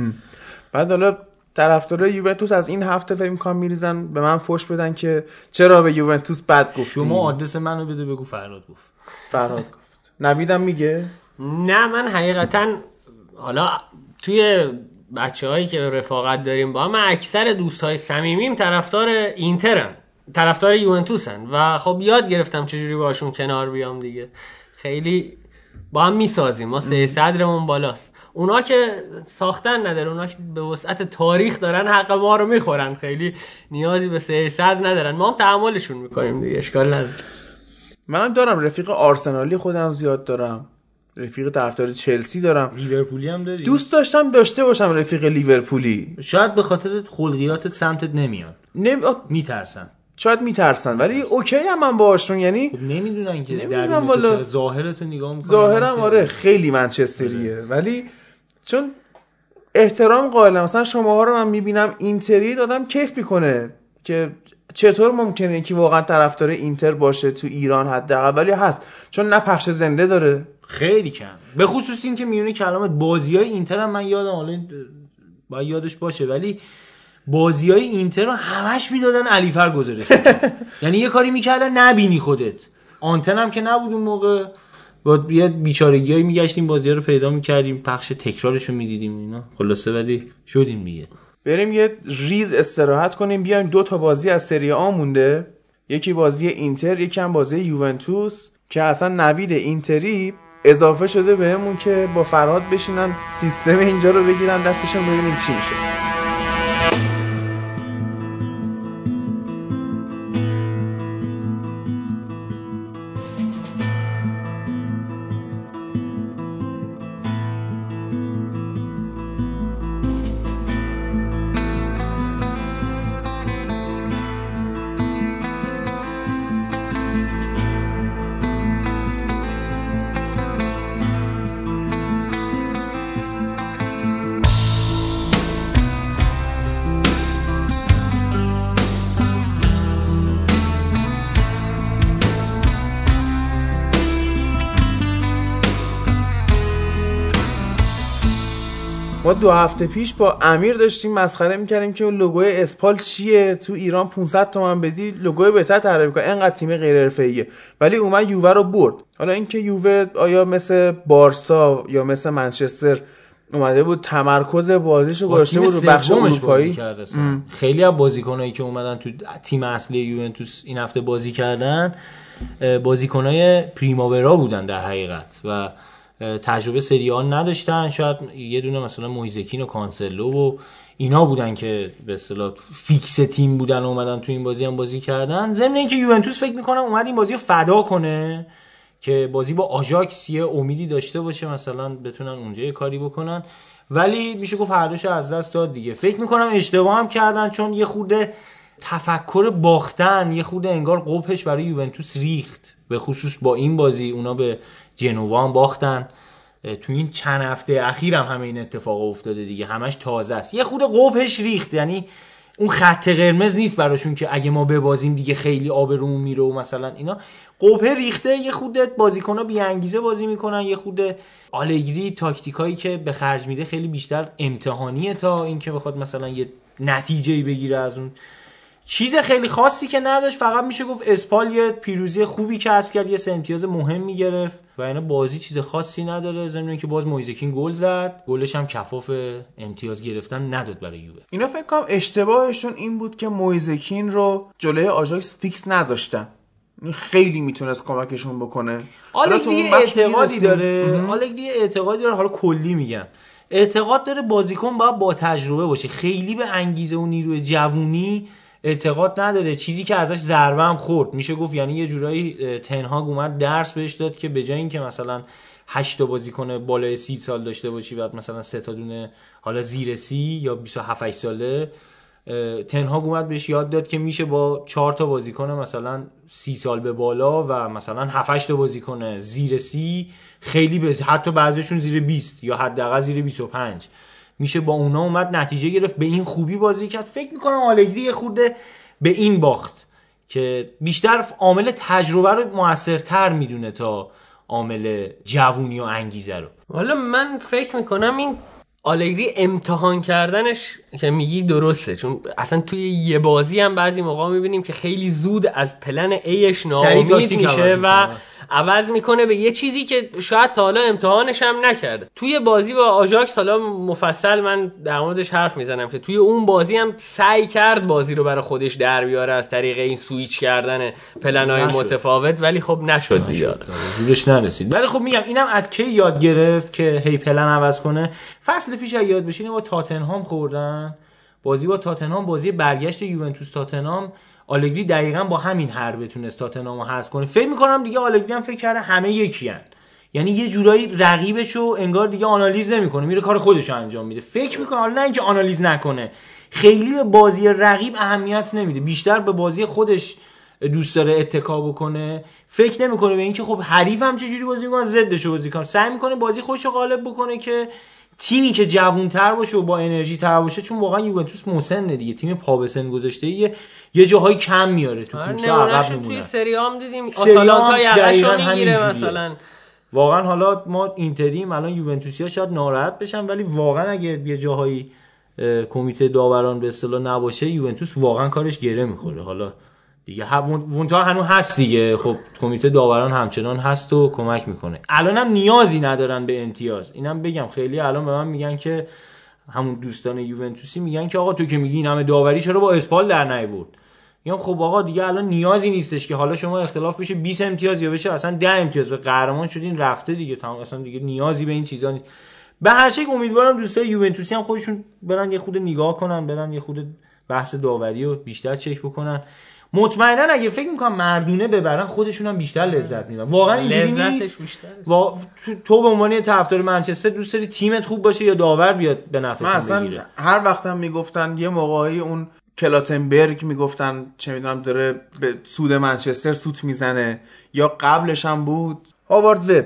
بعد حالا طرفدارای یوونتوس از این هفته فکر می‌کنم میریزن. به من فوش بدن که چرا به یوونتوس بد گفتی. شما آدرس منو بده بگو فراد گفت. فرهاد گفت. نویدم میگه. نه من حقیقتا حالا توی بچه هایی که رفاقت داریم با هم من اکثر دوست های صمیمیم طرفدار اینترن طرفدار یوونتوسن. و خب یاد گرفتم چجوری باشون کنار بیام دیگه. خیلی با هم می‌سازیم. ما سه صدرمون بالاست. اونا که ساختن نداره اونا که به وسعت تاریخ دارن حق ما رو می‌خورن. خیلی نیازی به سه صدر ندارن. ما هم تحملشون می‌کنیم دیگه اشکال نداره. منم دارم. رفیق آرسنالی خودم زیاد دارم. رفیق طرفدار چلسی دارم. لیورپولی هم داری دوست داشتم داشته باشم رفیق لیورپولی. شاید به خاطر خلقیاتت سمتت نمیان. نمی... آ، میترسن. شاید میترسن ولی اوکی هم من باشون یعنی خب نمی‌دونن که نمی‌دونم در والا. ظاهرتو نگاه می‌کنن ظاهرم آره خیلی منچستریه. ولی چون احترام قائلم. مثلا شماها رو من می‌بینم اینتری دادم کیف می‌کنه که چطور ممکنه که واقعا طرفدار اینتر باشه تو ایران حداقل ولی هست. چون نه پخش زنده داره. خیلی کم. به خصوص این که میونه کلامت بازی های اینتر هم من یادم حالا باید یادش باشه ولی بازی های اینتر رو همش می‌دادن علیفر گزارش [LAUGHS] یعنی یه کاری می‌کردن نبینی خودت. آنتن هم که نبود اون موقع. با یه بیچارگی هایی میگشتیم بازی رو پیدا می‌کردیم پخش تکرارش رو می‌دیدیم اینا. خلاصه ولی شدیم دیگه. بریم یه ریز استراحت کنیم بیایم دو تا بازی از سری آ مونده. یکی بازی اینتر یکی هم بازی یوونتوس که اصلا نوید اینتری اضافه شده بهمون که با فرهاد بشینن سیستم اینجا رو بگیرن دستشون ببینیم چی میشه. دو هفته پیش با امیر داشتیم مسخره می‌کردیم که لوگوی اسپال چیه؟ تو ایران 500 تومن بدی لوگوی بهتر طراحی کنه انقدر تیم غیر حرفه‌ایه. ولی اومد یووه رو برد. حالا اینکه یووه آیا مثل بارسا یا مثل منچستر اومده بود تمرکز بازیشو با گذاشته بود رو بخش اروپایی. خیلی از بازیکنایی که اومدن تو تیم اصلی یوونتوس این هفته بازی کردن بازیکنای پریماورا بودن در حقیقت. و تجربه سری آ نداشتن. شاید یه دونه مثلا مویز کین و کانسلو و اینا بودن که به اصطلاح فیکس تیم بودن و اومدن تو این بازی هم بازی کردن. ضمن اینکه یوونتوس فکر می‌کنم اومد این بازی رو فدا کنه که بازی با آژاکس یه امیدی داشته باشه مثلا بتونن اونجا یه کاری بکنن. ولی میشه گفت هر از دست داد دیگه. فکر می‌کنم اشتباه هم کردن چون یه خورده تفکر باختن یه خورده انگار قبحش برای یوونتوس ریخت. به خصوص با این بازی اونا به جنوا باختن. تو این چند هفته اخیر هم همه این اتفاق افتاده دیگه. همش تازه است. یه خورده قبهش ریخت. یعنی اون خط قرمز نیست براشون که اگه ما ببازیم دیگه خیلی آبرومون میره و مثلا اینا. قبه ریخته. یه خورده بازیکن‌ها بی انگیزه بازی می‌کنن. یه خورده آلگری تاکتیکایی که به خرج میده خیلی بیشتر امتحانیه تا اینکه بخواد مثلا یه نتیجه بگیره از اون چیز خیلی خاصی که نداشت فقط میشه گفت اسپال یه پیروزی خوبی کسب کرد یه سه امتیاز مهمی گرفت و اینا بازی چیز خاصی نداره ضمن که باز مویزکین گل زد. گلش هم کفاف امتیاز گرفتن نداد برای یووه. اینا فکر کنم اشتباهشون این بود که مویز کین رو جلوی آژاکس فیکس نذاشتن. خیلی می‌تونست کمکشون بکنه. حالا تو اون اعتقادی. داره. مهم. آلگری اعتقادی داره. حالا کلی میگم. اعتقاد داره بازیکن باید با تجربه باشه. خیلی به انگیزه و نیروی جوونی اعتقاد نداره. چیزی که ازش ضربه هم خورد. میشه گفت یعنی یه جورایی تن هاگ اومد درس بهش داد که به جای اینکه مثلا 8 تا بازیکن بالای 30 سال داشته باشی بعد مثلا سه تا دونه حالا زیر 30 یا 27 8 ساله تنهاگ اومد بهش یاد داد که میشه با چهار تا بازیکن مثلا سی سال به بالا و مثلا 7 8 تا بازیکن زیر سی خیلی به حتی بعضیشون زیر 20 یا حداقل زیر 25 میشه با اونا اومد نتیجه گرفت به این خوبی بازی کرد. فکر می‌کنم آلگری خورده به این باخت که بیشتر عامل تجربه رو موثرتر می‌دونه تا عامل جوونی و انگیزه رو. حالا من فکر می‌کنم این آلگری امتحان کردنش که میگی درسته چون اصلا توی یه بازی هم بعضی موقع می‌بینیم که خیلی زود از پلن ایش ناامید میشه و. عوض می‌کنه به یه چیزی که شاید تا حالا امتحانش هم نکرده. توی بازی با آژاکس حالا مفصل من در موردش حرف می‌زنم که توی اون بازی هم سعی کرد بازی رو برای خودش در بیاره از طریق این سویچ کردن پلنهای نشد. متفاوت ولی خب نشد دیگه. زورش نرسید. ولی خب میگم اینم از کی یاد گرفت که هی پلن عوض کنه؟ فصل پیش یاد بشینه با تاتنهام خوردن. بازی با تاتنهام بازی برگشت یوونتوس تاتنهام آلگری دقیقا با همین حربه تونست تاتنهام رو حذف کنه. فکر می‌کنم دیگه آلگری هم فکر کرده همه یکی هن. یعنی یه جورایی رقیبشو انگار دیگه آنالیز نمی‌کنه میره کار خودش انجام میده. فکر می‌کنه حالا نه اینکه آنالیز نکنه خیلی به بازی رقیب اهمیت نمیده. بیشتر به بازی خودش دوست داره اتکا بکنه. فکر نمی‌کنه به اینکه خب حریف هم چجوری بازی می‌کنه ضدش بازی کنه. سعی می‌کنه بازی خودش رو غالب بکنه که تیمی که جوونتر باشه و با انرژی تر باشه چون واقعا یوونتوس مسنه دیگه. تیم پا به سن گذاشته یه یه جاهای کم میاره تو آره، کورس عقب نمونه‌شو توی میمونه سری هم دیدیم آتالانتا یقشو می‌گیره. مثلا. واقعا حالا ما اینتریم الان یوونتوسیا شاید ناراحت بشن ولی واقعا اگه یه جاهایی اه، کمیته داوران به اصطلاح نباشه یوونتوس واقعا کارش گره می‌خوره. حالا دیگه. منتها هنوز هست دیگه. خب کمیته داوران همچنان هست و کمک می‌کنه. الان هم نیازی ندارن به امتیاز. اینم بگم خیلی الان به من میگن که همون دوستان یوونتوسی میگن که آقا تو که میگی این همه داوری چرا با اسپال در نیورد؟ میگم خب آقا دیگه الان نیازی نیستش که حالا شما اختلاف بشه 20 امتیاز یا بشه اصلا 10 امتیاز. به قهرمان شدین رفته دیگه. تمام اصلا دیگه نیازی به این چیزا نیست. به هر شکل امیدوارم دوستای یوونتوسی هم خودشون برن یه خود نگاه کنن برن یه خود بحث داوری رو بیشتر چک بکنن. مطمئنا اگه فکر می‌کنم مردونه ببرن خودشون هم بیشتر لذت می‌برن. واقعا اینجوری نیست. وا... تو- به عنوان یه طرفدار منچستر دوست داری تیمت خوب باشه یا داور بیاد به من نفعتون اصلا بگیره؟ هر وقتم می‌گفتن یه موقعی اون کلاتنبرگ می‌گفتن چه می‌دونم داره به سود منچستر سوت می‌زنه یا قبلش هم بود؟ هاوارد وب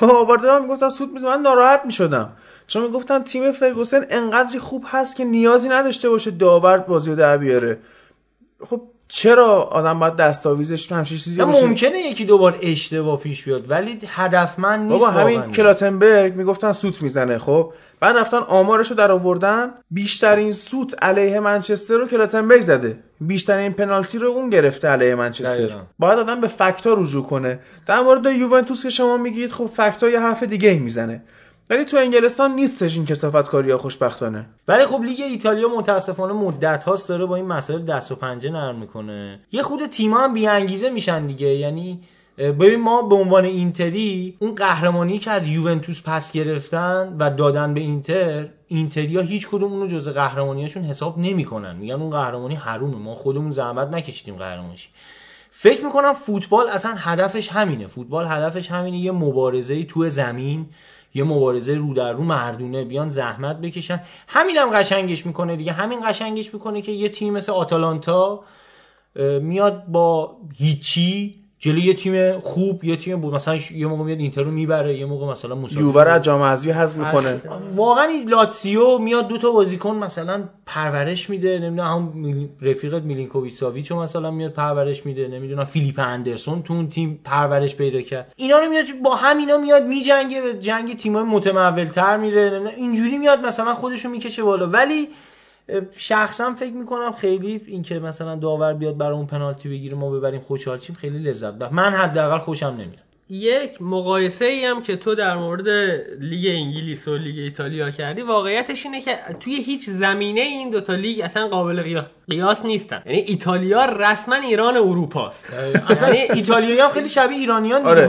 هاوارد وب هم می‌گفتن سوت می‌زنه. من ناراحت می‌شدم. چون می‌گفتن تیم فرگوسن انقدری خوب هست که نیازی نداشته باشه داور بازی رو در بیاره. خب چرا آدم باید دستاویزش همچین چیزی باشه؟ ممکنه یکی دوبار اشتباه پیش بیاد ولی هدفمند نیست بابا همین. کلاتنبرگ می‌گفتن سوت می‌زنه خب؟ بعد رفتن آمارشو در آوردن بیشترین سوت علیه منچستر رو کلاتنبرگ زده. بیشترین پنالتی رو اون گرفته علیه منچستر. دقیقاً. باید آدم به فکتا رجوع کنه. در مورد یوونتوس که شما میگید خب فکتا یه حرف دیگه می‌زنه. ولی تو انگلستان نیستش این کسافت کاری خوشبختانه. ولی خب لیگ ایتالیا متاسفانه مدت هاست داره با این مسائل دست و پنجه نرم می‌کنه. یه خود تیما هم بیانگیزه میشن دیگه. یعنی ببین ما به عنوان اینتری اون قهرمانی که از یوونتوس پس گرفتن و دادن به اینتر اینتریا هیچ کدوم اونو جز قهرمانیاشون حساب نمی‌کنن. میگن اون قهرمانی حرومه. ما خودمون زحمت نکشیدیم قهرمانشی فکر می‌کنم فوتبال اصلا هدفش همینه. فوتبال هدفش همینه. یه مبارزه تو زمین. یه مبارزه رو در رو مردونه بیان زحمت بکشن. همینم قشنگش می‌کنه دیگه. همین قشنگش می‌کنه که یه تیم مثل آتالانتا میاد با هیچی جلوی یه تیم خوب یه تیم بود مثلا یه موقع میاد اینتر رو می‌بره یه موقع مثلا مساوی یووه رو از جام حذفی حذف می‌کنه. واقعا این لاتسیو میاد دو تا بازیکن مثلا پرورش میده نمی‌دونم هم رفیقت میلینکوویچ ساویچ رو مثلا میاد پرورش میده نمی‌دونم فیلیپ اندرسون تو اون تیم پرورش پیدا کرد. اینا رو میاد با همینا میاد میجنگه به جنگ تیمای متمولتر میره نمی‌دونم اینجوری میاد مثلا خودشو می‌کشه بالا. ولی شخصا فکر می‌کنم خیلی اینکه مثلا داور بیاد برای اون پنالتی بگیره ما ببریم خوشحال شیم خیلی لذت بخش. من حداقل خوشم نمیاد. یک مقایسه ای هم که تو در مورد لیگ انگلیس و لیگ ایتالیا کردی واقعیتش اینه که توی هیچ زمینه این دوتا لیگ اصلا قابل قیا- قیاس نیستن. یعنی ایتالیا رسما ایران اروپاست. اصلا ایتالیایی هم خیلی شبیه ایرانیان آره.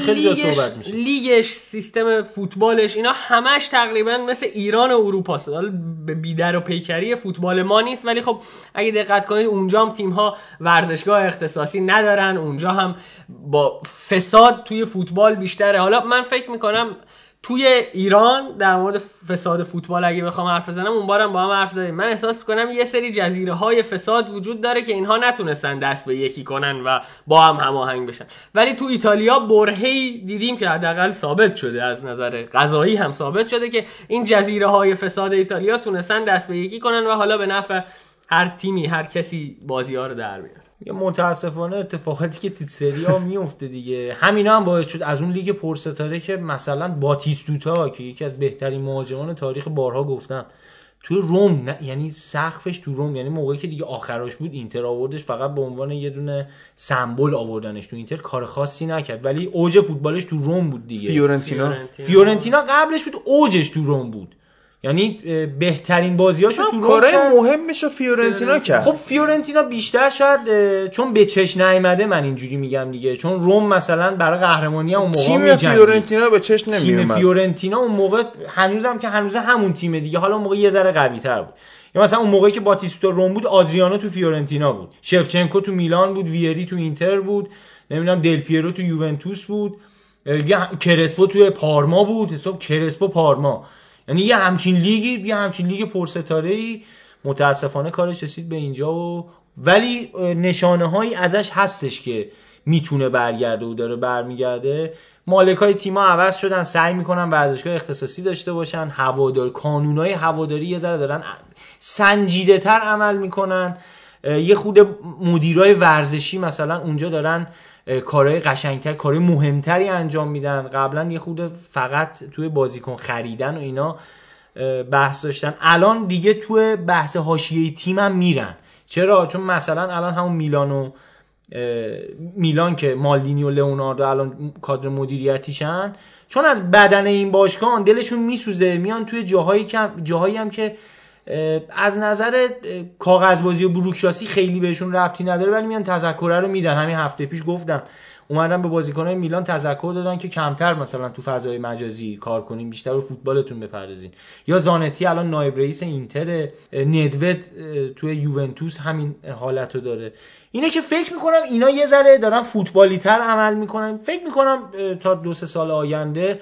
خیلی جا صحبت میشه. لیگش سیستم فوتبالش اینا همش تقریبا مثل ایران اروپاست. حالا به بیدر و پیکری فوتبال ما نیست ولی خب اگه دقت کنید اونجا هم تیم ها ورزشگاه اختصاصی ندارن. اونجا هم با فساد توی فوتبال بیشتره. حالا من فکر می‌کنم توی ایران در مورد فساد فوتبال اگه بخوام حرف بزنم اون بارم با هم حرف زدیم. من احساس می‌کنم یه سری جزیره های فساد وجود داره که اینها نتونستن دست به یکی کنن و با هم هماهنگ بشن. ولی تو ایتالیا برهی دیدیم که حداقل ثابت شده از نظر قضایی هم ثابت شده که این جزیره های فساد ایتالیا تونستن دست به یکی کنن و حالا به نفع هر تیمی هر کسی بازی ها رو در بیاره یه متاسفانه اتفاقاتی که تو سری آ میفته دیگه. همینا هم باعث شد از اون لیگ پرستاره که مثلا باتیستوتا که یکی از بهترین مهاجمان تاریخ بارها گفتم توی روم نه یعنی سقفش تو روم یعنی موقعی که دیگه آخراش بود اینتر آوردش فقط به عنوان یه دونه سمبل آوردنش تو اینتر کار خاصی نکرد. ولی اوج فوتبالش تو روم بود دیگه. فیورنتینا. فیورنتینا قبلش بود اوجش تو روم بود. یعنی بهترین بازیاشو تو روم کارهای کرد. مهمش رو فیورنتینا کرد. خب فیورنتینا بیشتر شاید چون به چش نیامده من اینجوری میگم دیگه. چون روم مثلا برای قهرمانی اون موقع تیم. فیورنتینا به چش تیم نمیومد فیورنتینا اون موقع هنوزم که هنوز همون تیمه دیگه. حالا اون موقع یه ذره قوی تر بود. یا مثلا اون موقعی که باتیستوتا روم بود آدریانو تو فیورنتینا بود. شفچنکو تو میلان بود ویری تو اینتر بود. نمی‌دونم دل پیرو تو یوونتوس بود. کرسپو تو پارما بود. حساب کرسپو پارما. یعنی یه همچین لیگی یه همچین لیگ پرستاره ای متاسفانه کارش رسید به اینجا و ولی نشانه هایی ازش هستش که می‌تونه برگرده و داره برمیگرده. مالک های تیما عوض شدن سعی می‌کنن ورزشگاه اختصاصی داشته باشن هوادار کانونای هواداری یه ذره دارن سنجیده تر عمل می‌کنن. یه خود مدیرای ورزشی مثلا اونجا دارن کارهای قشنگتر کارهای مهمتری انجام میدن. قبلا یه خود فقط توی بازیکن خریدن و اینا بحث داشتن. الان دیگه توی بحث حاشیه تیم هم میرن. چرا؟ چون مثلا الان همون میلان و میلان که مالدینی و لئوناردو الان کادر مدیریتیشن چون از بدن این باشگاه دلشون میسوزه. میان توی جاهایی که جاهایی هم که از نظر کاغذبازی و بروکراسی خیلی بهشون ربطی نداره ولی میان تذکره رو میدن. همین هفته پیش گفتم اومدن به بازیکنهای میلان تذکر دادن که کمتر مثلا تو فضای مجازی کار کنین بیشتر به فوتبالتون بپردازین. یا زانتی الان نایب رئیس اینتر ندوت توی یوونتوس همین حالت رو داره. اینه که فکر می‌کنم اینا یه ذره دارن فوتبالی تر عمل می‌کنن. فکر می‌کنم تا دو سه سال آینده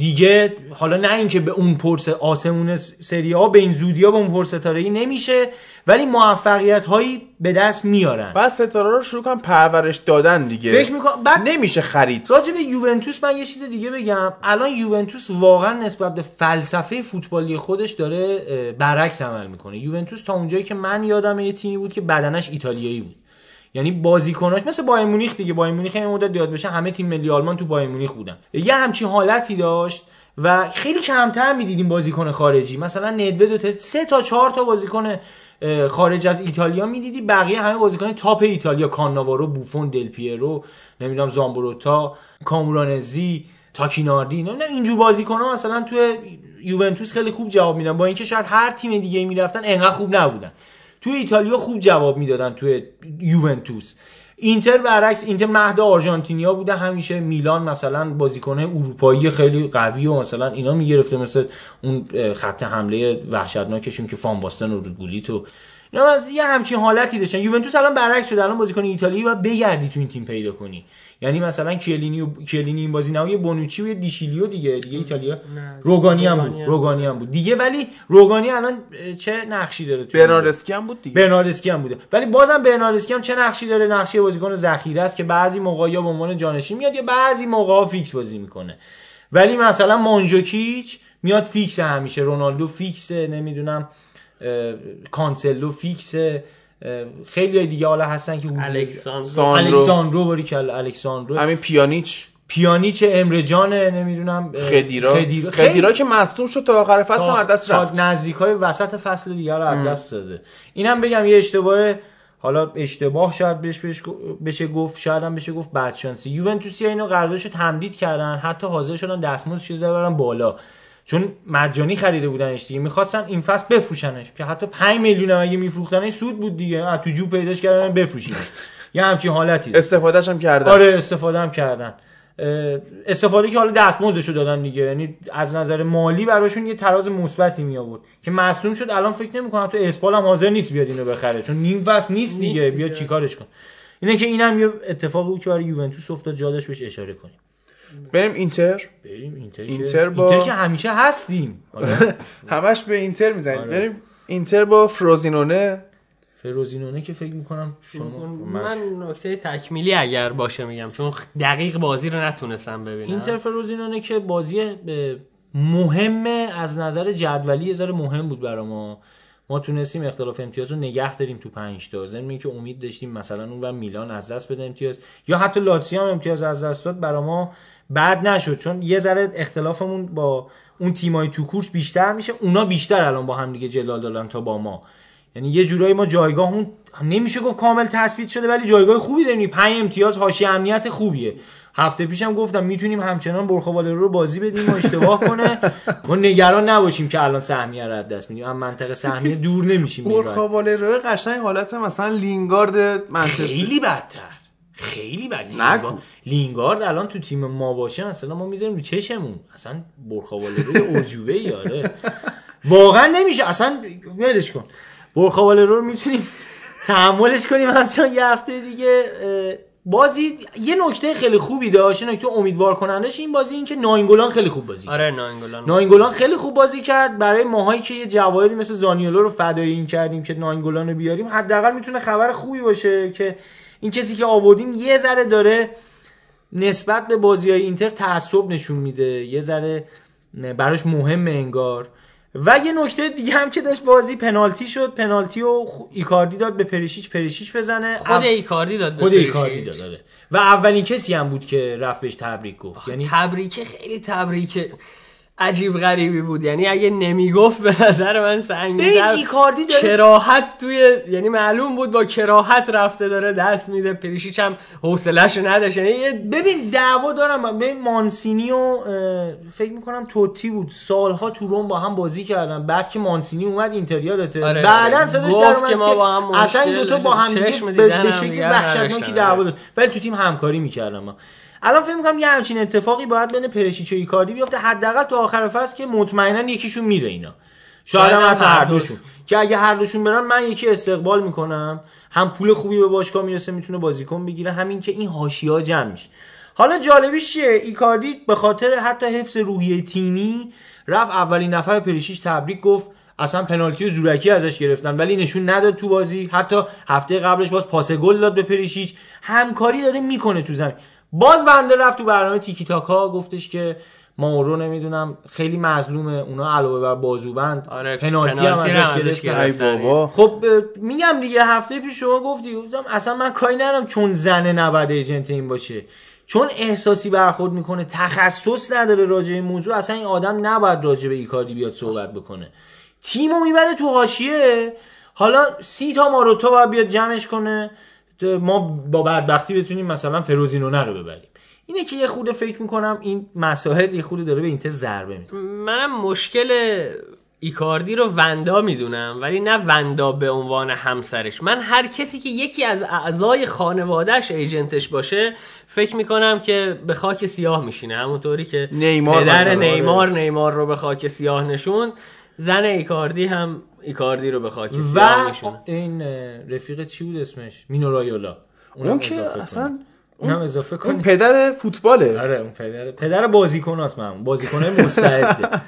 دیگه حالا نه اینکه به اون پرس آسمون سری ها به این زودی ها به اون پرستارهی نمیشه ولی موفقیت هایی به دست میارن. بعد ستاره رو شروع کنم پرورش دادن دیگه. فکر می‌کنم بعد نمیشه خرید. راجع به یوونتوس من یه چیز دیگه بگم. الان یوونتوس واقعا نسبت به فلسفه فوتبالی خودش داره برعکس عمل می‌کنه. یوونتوس تا اونجایی که من یادم یه تیمی بود که بدنش ایتالیایی بود. یعنی بازیکناش مثل بایر مونیخ دیگه. بایر مونیخ یه مدت یاد بشه همه تیم ملی آلمان تو بایر مونیخ بودن. یه همچین حالتی داشت و خیلی کمتر می‌دیدیم بازیکن خارجی. مثلا ندوه دو سه تا چهار تا بازیکن خارج از ایتالیا می‌دیدی. بقیه همه بازیکن تاپ ایتالیا. کاناوارو بوفون دل پیرو نمی‌دونم زامبروتا کامورانزی تاکیناردی. نه اینجور بازیکن ها مثلا توی یوونتوس خیلی خوب جواب میدن. با اینکه شاید هر تیم دیگه می‌رفتن انقدر خوب نبودن. توی ایتالیا خوب جواب می‌دادن توی یوونتوس. اینتر برعکس اینتر مهد آرژانتینیا بوده. همیشه میلان مثلا بازیکنه اروپایی خیلی قوی و مثلا اینا می‌گرفته مثل اون خط حمله وحشتناکشون که فان باستن و رودگولیت و اینا از یه همچین حالتی داشتن. یوونتوس الان برعکس شده. الان بازیکن ایتالیایی باید بگردی تو این تیم پیدا کنی. یعنی مثلا کلینی و کلینی این بازی نه یه بونوچی و یه دیشیلیو دیگه. دیگه ایتالیا. روگانی هم بود. روگانی هم. بود. دیگه ولی روگانی الان چه نقشی داره تو برناردسکی هم بود دیگه. برناردسکی هم بوده. ولی بازم برناردسکی هم چه نقشی داره؟ نقشی بازیکن ذخیره است که بعضی موقع یا به عنوان جانشین میاد یا بعضی موقع فیکس بازی می‌کنه. ولی مثلا مانجوکیچ میاد فیکس همیشه. رونالدو فیکس نمی‌دونم. کانسلو فیکس خیلی دیگه حالا هستن که حضور- الکساندرو. ساندرو. الکساندرو الکساندرو. همین پیانیچ. پیانیچ امره جان نمی‌دونم خدیرا. خدیرا. خدیرا که مصدوم شد تا آخر فصل هم از دست رفت. نزدیک های وسط فصل دیگه رو از دست داده. اینم بگم یه اشتباه حالا اشتباه شاید بهش بشه گفت شاید هم بشه گفت بدشانسی. یوونتوسی اینو قراردادش تمدید کردن حتی حاضر شدن دستمزدش چیز ببرن بالا. چون مجانی خریده بودنش دیگه. می‌خواستن این فصل بفروشنش. که حتی 5 میلیون هم اگه میفروختنش سود بود دیگه. از تو جوب پیداش کردن بفروشیدش. یه همچین حالتی. استفادهش هم کردن. آره استفاده هم کردن. استفاده که حالا دستمزدشو دادن دیگه. یعنی از نظر مالی براشون یه تراز مثبتی می آورد که مصدوم شد الان فکر نمی‌کنم تو اسپال هم حاضر نیست بیاد اینو بخره. چون نیم فصل نیست دیگه. نیست بیا دیگه. چیکارش کن اینه که اینم یه اتفاقی بود که برای یوونتوس افتاد. جادش بهش اشاره کنیم. بریم اینتر. بریم اینتر, اینتر که... با- اینتر که همیشه هستیم. حالا [LAUGHS] همش به اینتر می‌زنید آره. بریم اینتر با فروزینونه. فروزینونه که فکر می‌کنم شما من نکته تکمیلی اگر باشه میگم چون دقیق بازی رو نتونستم ببینم. اینتر فروزینونه که بازی مهمه از نظر جدولی یه ذره مهم بود برای ما. ما تونستیم اختلاف امتیاز رو نگه داریم تو 5 تا. ضمن که امید داشتیم مثلا اون و میلان از دست بده امتیاز یا حتی لاتزیو هم امتیاز از دست داد. برای ما بد نشد چون یه ذره اختلافمون با اون تیمای تو کورس بیشتر میشه. اونا بیشتر الان با هم دیگه جلال دادن تا با ما. یعنی یه جورایی ما جایگاهمون نمیشه گفت کامل تثبیت شده ولی جایگاه خوبی داریم. 5 امتیاز حاشیه امنیت خوبیه. هفته پیشم گفتم می‌تونیم همچنان برخوالرو رو بازی بدیم و اشتباه کنه. ما نگران نباشیم که الان سهمیه رو از دست میدیم. هم منطقه سهمیه دور نمیشیم. راحتی. برخوالرو قشنگ حالت مثلا لینگارد منچستر خیلی بدتر. خیلی بد. لینگارد, لینگارد الان تو تیم ما باشه مثلا ما می‌ذاریم رو چشمون. اصلا برخوالرو عجوبه یاره واقعا نمیشه. اصلا ولش کن. برخوالرو رو می‌تونیم تحملش کنیم. از چون یه هفته دیگه بازی یه نکته خیلی خوبی داشت نکته امیدوار کنندش این بازی این که ناینگولان خیلی خوب بازی کرد. آره ناینگولان. ناینگولان خیلی خوب بازی کرد. برای ماهایی که یه جواهری مثل زانیولو رو فدایی این کردیم که ناینگولان رو بیاریم حداقل می‌تونه خبر خوبی باشه که این کسی که آوردیم یه ذره داره نسبت به بازی های اینتر تعصب نشون میده. یه ذره براش مهمه انگار. و یه نکته دیگه هم که داشت بازی پنالتی شد. پنالتی و ایکاردی داد به پریشیچ. پریشیچ بزنه. خود ایکاردی داد خود. ایکاردی داد آره. و اولین کسی هم بود که رفت بهش تبریک گفت. یعنی تبریک خیلی تبریک. عجیب غریبی بود. یعنی اگه نمی‌گفت به نظر من سنگین‌تر ایکاردی داره کراهت توی یعنی معلوم بود با کراهت رفته داره دست میده. پریشیچ هم حوصله‌شو نداشت. یعنی یه ببین دعوا دارم. من. ببین مانسینی و فکر می‌کنم توتی بود. سالها تو روم با هم بازی کردن. بعد که مانسینی اومد اینتر یادته آره، بعدا آره. صداش در اومد که ما با هم اصلا این مشکل دوتا با هم به, دیدن به هم شکل دیگه وحشتناکی نداشتن. دعوا آره. داشت ولی تو تیم همکاری می‌کردن ما. الان فکر می‌کنم یه همچین اتفاقی باید بین پرشیچ و ایکاردی بیفته. حداقل تا آخر فصل که مطمئنا یکیشون میره اینا. شاید هم حتی هر دوشون. که اگه هر دوشون برن من یکی استقبال می‌کنم. هم پول خوبی به باشگاه می‌رسه می‌تونه بازیکن بگیره. همین که این حاشیه‌ها جمع میشه. حالا جالبیش چیه؟ ایکاردی به خاطر حتی حفظ روحیه تیمی رفت اولین نفر پریشیش تبریک گفت. اصلا پنالتی و زورکی ازش گرفتن ولی نشون نداد تو بازی. حتی هفته قبلش باز پاس گل داد به پریشیچ همکاری داره می‌کنه تو زمین. باز بنده رفت تو برنامه تیکی تاکا گفتش که ماورو نمی‌دونم خیلی مظلومه اونا علاوه بر بازوبند. آره، پنالتی هم پنالتی ازش. بابا. خب میگم دیگه هفته پیش شما گفتی گفتم اصلا من کاری ندارم چون زنه نباید ایجنت این باشه. چون احساسی برخورد می‌کنه تخصص نداره راجع به این موضوع اصلا این آدم نباید راجع به ایکاردی بیاد صحبت بکنه. تیمو می‌بره تو حاشیه حالا سی تا ماروتا باید بیاد جمعش کنه. ما با بدبختی بتونیم مثلا فروزینونه رو ببریم. اینه که یه خورده فکر می‌کنم این مسائل یه خورده داره به اینتر ضربه می‌زنه. منم مشکل ایکاردی رو وندا می‌دونم ولی نه وندا به عنوان همسرش. من هر کسی که یکی از اعضای خانوادهش ایجنتش باشه فکر می‌کنم که به خاک سیاه میشینه. همونطوری که نیمار پدر مثلا، آره. نیمار نیمار رو به خاک سیاه نشون زن ایکاردی هم ایکاردی رو به خاک و این رفیق چی بود اسمش؟ مینو رایولا اونم اون که اضافه اصلا. اونم اضافه اون کنی پدر فوتباله. آره اون پدر پدر بازیکن هست من بازیکن [LAUGHS] مستعده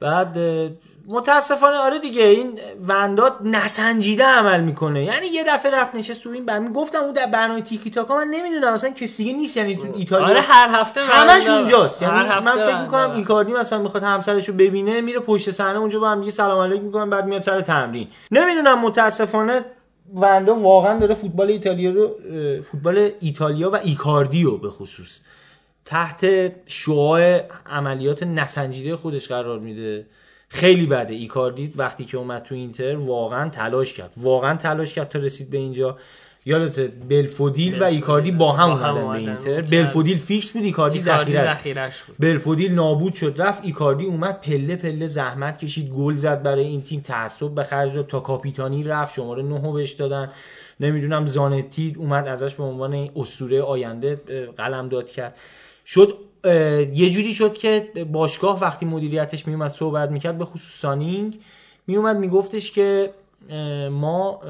بعد متاسفانه آره دیگه این وندات نسنجیده عمل می‌کنه. یعنی یه دفعه رفت نشست تو این برنامه گفتم اون در برنامه تیکی تاکا من نمی‌دونم اصلا کسی دیگه نیست. یعنی تو ایتالیا آره هر هفته همش اونجاست یعنی هفته من فکر می‌کنم ایکاردی مثلا می‌خواد همسرش رو ببینه میره پشت صحنه اونجا با هم دیگه سلام علیک می‌کنن بعد میاد سر تمرین. نمی‌دونم متاسفانه وندا واقعا داره فوتبال ایتالیا رو فوتبال ایتالیا و ایکاردی رو به خصوص تحت شعاع عملیات نسنجیده خودش قرار میده. خیلی بده ایکاردی وقتی که اومد تو اینتر واقعا تلاش کرد. واقعا تلاش کرد تا رسید به اینجا. یادت بلفودیل و ایکاردی با هم اومدن به. اینتر. بلفودیل فیکس بود ایکاردی ذخیره ذخیرش بود. بلفودیل نابود شد رفت ایکاردی اومد پله پله زحمت کشید گل زد برای این تیم تعصب به خرج داد. تا کاپیتانی رفت شماره 9 بهش دادن. نمی‌دونم زانتی اومد ازش به عنوان اسطوره آینده قلم داد کرد. شد یه جوری شد که باشگاه وقتی مدیریتش میومد صحبت می‌کرد به خصوص سانینگ میومد میگفتش که ما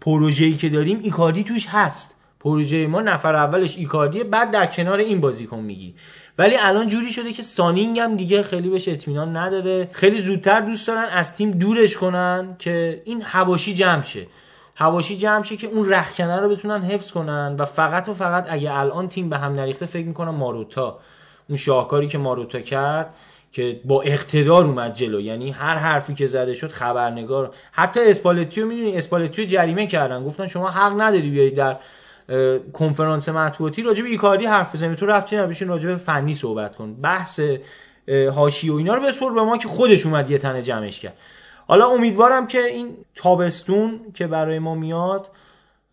پروژه‌ای که داریم ایکاردی توش هست. پروژه ما نفر اولش ایکاردیه بعد در کنار این بازیکن میگی ولی الان جوری شده که سانینگ هم دیگه خیلی بهش اطمینان نداره. خیلی زودتر دوست دارن از تیم دورش کنن که این هواشی جمع شه. حواشی جمع شه که اون رختکنه رو بتونن حفظ کنن و فقط و فقط اگه الان تیم به هم نریخته فکر می‌کنم ماروتا اون شاهکاری که ماروتا کرد که با اقتدار اومد جلو. یعنی هر حرفی که زده شد خبرنگار. حتی اسپالتیو می‌دونی اسپالتیو جریمه کردن. گفتن شما حق نداری بیایید در کنفرانس مطبوعاتی راجع به ایکاردی حرف بزنی. تو رفتی بشین راجع به فنی صحبت کن. بحث حواشی و اینا رو بسپر به ما که خودش اومد یه تنه جمعش کرد. حالا امیدوارم که این تابستون که برای ما میاد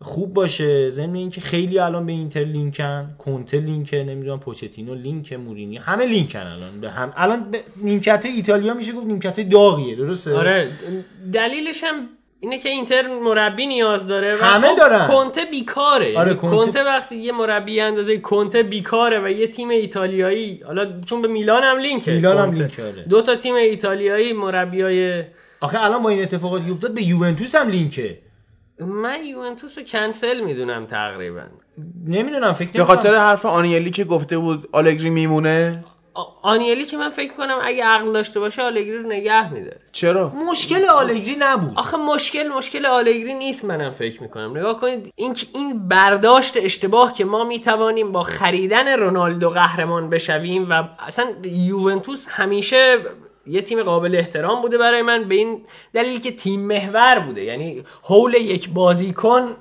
خوب باشه ضمن اینکه خیلی الان به اینتر لینکن کنته لینکه نمی‌دونم پوچتینو لینک مورینی همه لینکن الان به هم الان به نیمکت ایتالیا میشه گفت نیمکت داغیه درسته آره دلیلش هم اینه که اینتر مربی نیاز داره و همه خب دارن. کنته بیکاره آره، یعنی کنته- کنته وقتی یه مربی اندازه کنته بیکاره و یه تیم ایتالیایی حالا چون به میلان هم لینکه میلان هم کنته. لینک کرده. دو تا تیم ایتالیایی مربیای آخه الان با این اتفاقاتی که افتاد به یوونتوس هم لینکه. من یوونتوس رو کنسل می‌دونم تقریبا. نمی‌دونم فکر به خاطر حرف آنیلی که گفته بود آلگری میمونه. آنیلی که من فکر کنم اگه عقل داشته باشه آلگری رو نگه میده چرا؟ مشکل آلگری نبود. آخه مشکل مشکل آلگری نیست منم فکر می‌کنم. نگاه کنید این این برداشت اشتباه که ما می‌توانیم با خریدن رونالدو قهرمان بشویم و اصلا یوونتوس همیشه یه تیم قابل احترام بوده برای من به این دلیل که تیم محور بوده. یعنی حول یک بازیکن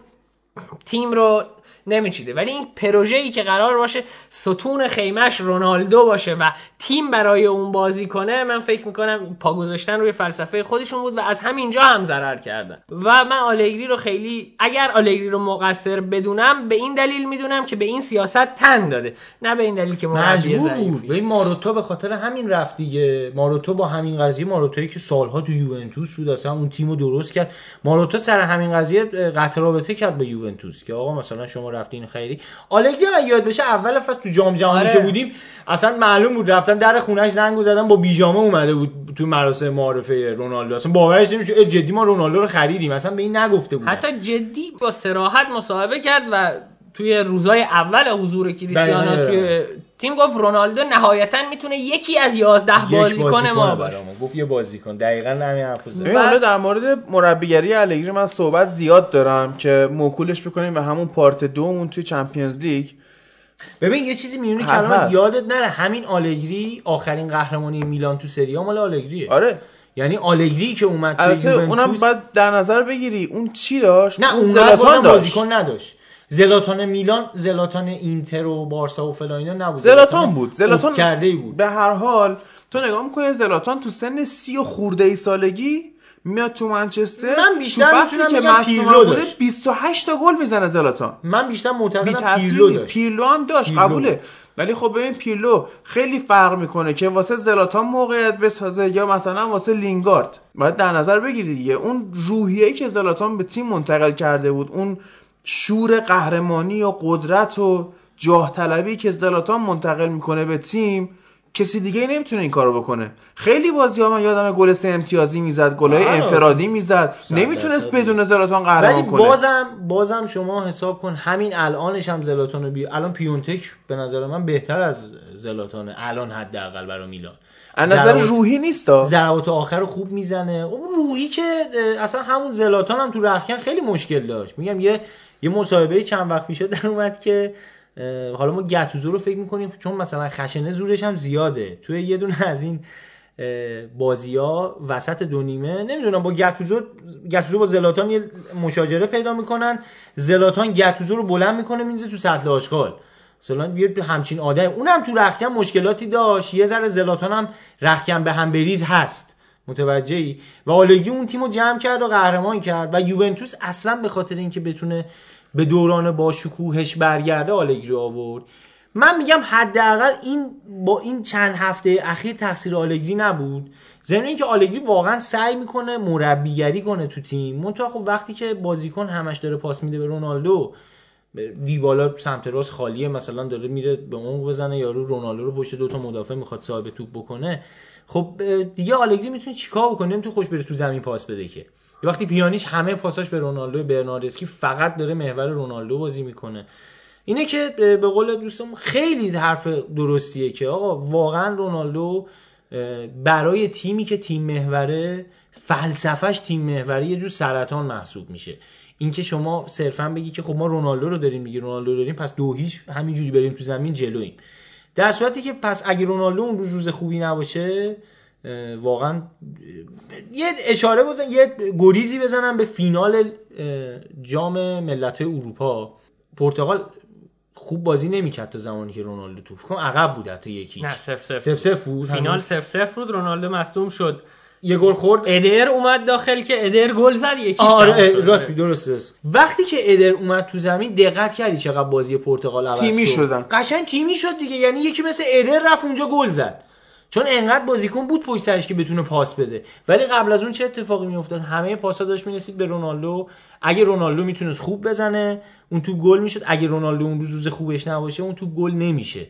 تیم رو نمیچیده. ولی این پروژه ای که قرار باشه ستون خیمش رونالدو باشه و تیم برای اون بازی کنه من فکر می‌کنم پا گذاشتن روی فلسفه خودشون بود و از همینجا هم ضرر کردن. و من آلگری رو خیلی اگر آلگری رو مقصر بدونم به این دلیل می‌دونم که به این سیاست تن داده نه به این دلیل که مربی ضعیفی. به این ماروتا به خاطر همین رفت دیگه. ماروتا با همین قضیه ماروتایی که سالها تو یوونتوس بود اصلا اون تیمو درست کرد. ماروتا سر همین قضیه قطع رابطه کرد به یوونتوس که آقا مثلا شما رفتین خیری آلگری هم یاد بشه اول فصل تو جام جهانی آره. که بودیم اصلا معلوم بود رفتن در خونش زنگ زدن با بیجامه اومده بود تو مراسم معارفه رونالدو اصلا باورش نمیشه جدی ما رونالدو رو خریدیم اصلا به این نگفته بود حتی جدی با سراحت مصاحبه کرد و توی روزای اول حضور کریستیانو. توی تیم گفت رونالدو نهایتا می‌تونه یکی از یازده بازیکن ما باشه. گفت یه بازیکن. دقیقاً همین حرفو زد. حالا در مورد مربیگری الگری من صحبت زیاد دارم که موکولش بکنیم به همون پارت دومون توی چمپیونز لیگ. ببین یه چیزی میونه هست. یادت نره. همین آلگری آخرین قهرمانی میلان تو سری مال آلگریه. آره. یعنی آلگری که اومد توی البته اونم باید در نظر بگیری. اون چی داشت؟ نه اون زلاتان زلاتان داشت. بازیکن نداشت. زلاتان میلان زلاتان اینتر و بارسا و فلا اینا نبود. زلاتان بود. زلاتان کرده ای بود. به هر حال تو نگاه می‌کنی زلاتان تو سن سی و خورده ای سالگی میاد تو منچستر. من بیشتر می‌تونم که پیرلو داشت. 28 تا گل می‌زنه زلاتان. من بیشتر بی معتقدم پیرلو داشت. پیرلو هم داشت. پیرلو. قبوله. ولی خب ببین پیرلو خیلی فرق می‌کنه که واسه زلاتان موقعیت بسازه یا مثلا واسه لینگارد. باید در نظر بگیری دیگه. اون روحیه‌ای که زلاتان به تیم منتقل کرده بود اون شور قهرمانی و قدرت و جاه طلبی که زلاتان منتقل می‌کنه به تیم کسی دیگه نمی‌تونه این کارو بکنه. خیلی بازی ها من یادم گل سه امتیازی می‌زد گلای. انفرادی می‌زد. نمی‌تونست بدون زلاتان قهرمان ولی کنه. بازم بازم شما حساب کن همین الانش هم زلاتان رو بی... الان پیونتک به نظر من بهتر از زلاتانه. الان حداقل برای میلان. از نظر ضربات- روحی نیستا ضربات آخر رو خوب می‌زنه. اون روحی که اصلا همون زلاتان هم تو رخکن خیلی مشکل داشت. میگم یه یه مصاحبه چند وقت پیش در اومد که حالا ما گتوزو رو فکر می‌کنیم چون مثلا خشنه زورش هم زیاده. توی یه دونه از این بازی ها وسط دو نیمه نمی‌دونم با گتوزو گتوزو با زلاتان یه مشاجره پیدا می‌کنن. زلاتان گتوزو رو بلند می‌کنه میزه تو سطل آشغال. مثلا یه همچین آدم اونم تو رخکن مشکلاتی داشت. یه ذره زلاتان هم رخکن به هم بریز هست. متوجهی و آلگی اون تیم رو جمع کرد و قهرمان کرد. و یوونتوس اصلا به خاطر اینکه بتونه به دوران با شکوهش برگرده آلگری آورد. من میگم حداقل این با این چند هفته اخیر تقصیر آلگری نبود. ضمن اینکه آلگری واقعا سعی می‌کنه مربیگری کنه تو تیم. منتها خب وقتی که بازیکن همش داره پاس میده به رونالدو دیبالا سمت راست خالیه مثلا داره میره به عمق بزنه یارو رونالدو رو پشت دوتا مدافع می‌خواد صاحب توپ بکنه. خب دیگه آلگری می‌تونه چیکار بکنه؟ نمی‌تونه خوش بره تو زمین پاس بده که. یه وقتی پیانیش همه پاساش به رونالدو برناردسکی فقط داره محور رونالدو بازی می‌کنه. اینه که به قول دوستم خیلی حرف درستیه که آقا واقعا رونالدو برای تیمی که تیم محوره فلسفهش تیم محوره یه جور سرطان محسوب میشه. اینکه شما صرفا بگی که خب ما رونالدو رو داریم میگی رونالدو داریم پس دو هیچ همینجوری بریم تو زمین جلویم در صورتی که پس اگه رونالدو اون روز روز خوبی نباشه واقعا یه اشاره بزن یه گریزی بزنم به فینال جام ملت اروپا. پرتغال خوب بازی نمی‌کرد تا زمانی که رونالدو توپ کنم عقب بود حتی یکیش. نه سف سف سف سف بود. فینال سف سف بود رونالدو مصدوم شد. یه گل خورد. ادر اومد داخل که ادر گل زد یکیش آره. راست درست درست. وقتی که ادر اومد تو زمین دقت کردی چقدر بازی پرتغال عوض تیمی شد. شدن. قشنگ تیمی شد دیگه یعنی یکی مثل ادر رفت اونجا گل زد. چون انقدر بازیکن بود پشت سرش که بتونه پاس بده. ولی قبل از اون چه اتفاقی میافتاد؟ همه پاسا داشت می‌رسید به رونالدو. اگه رونالدو می‌تونست خوب بزنه اون تو گل می‌شد. اگه رونالدو اون روز روز خوبش نباشه اون تو گل نمیشه.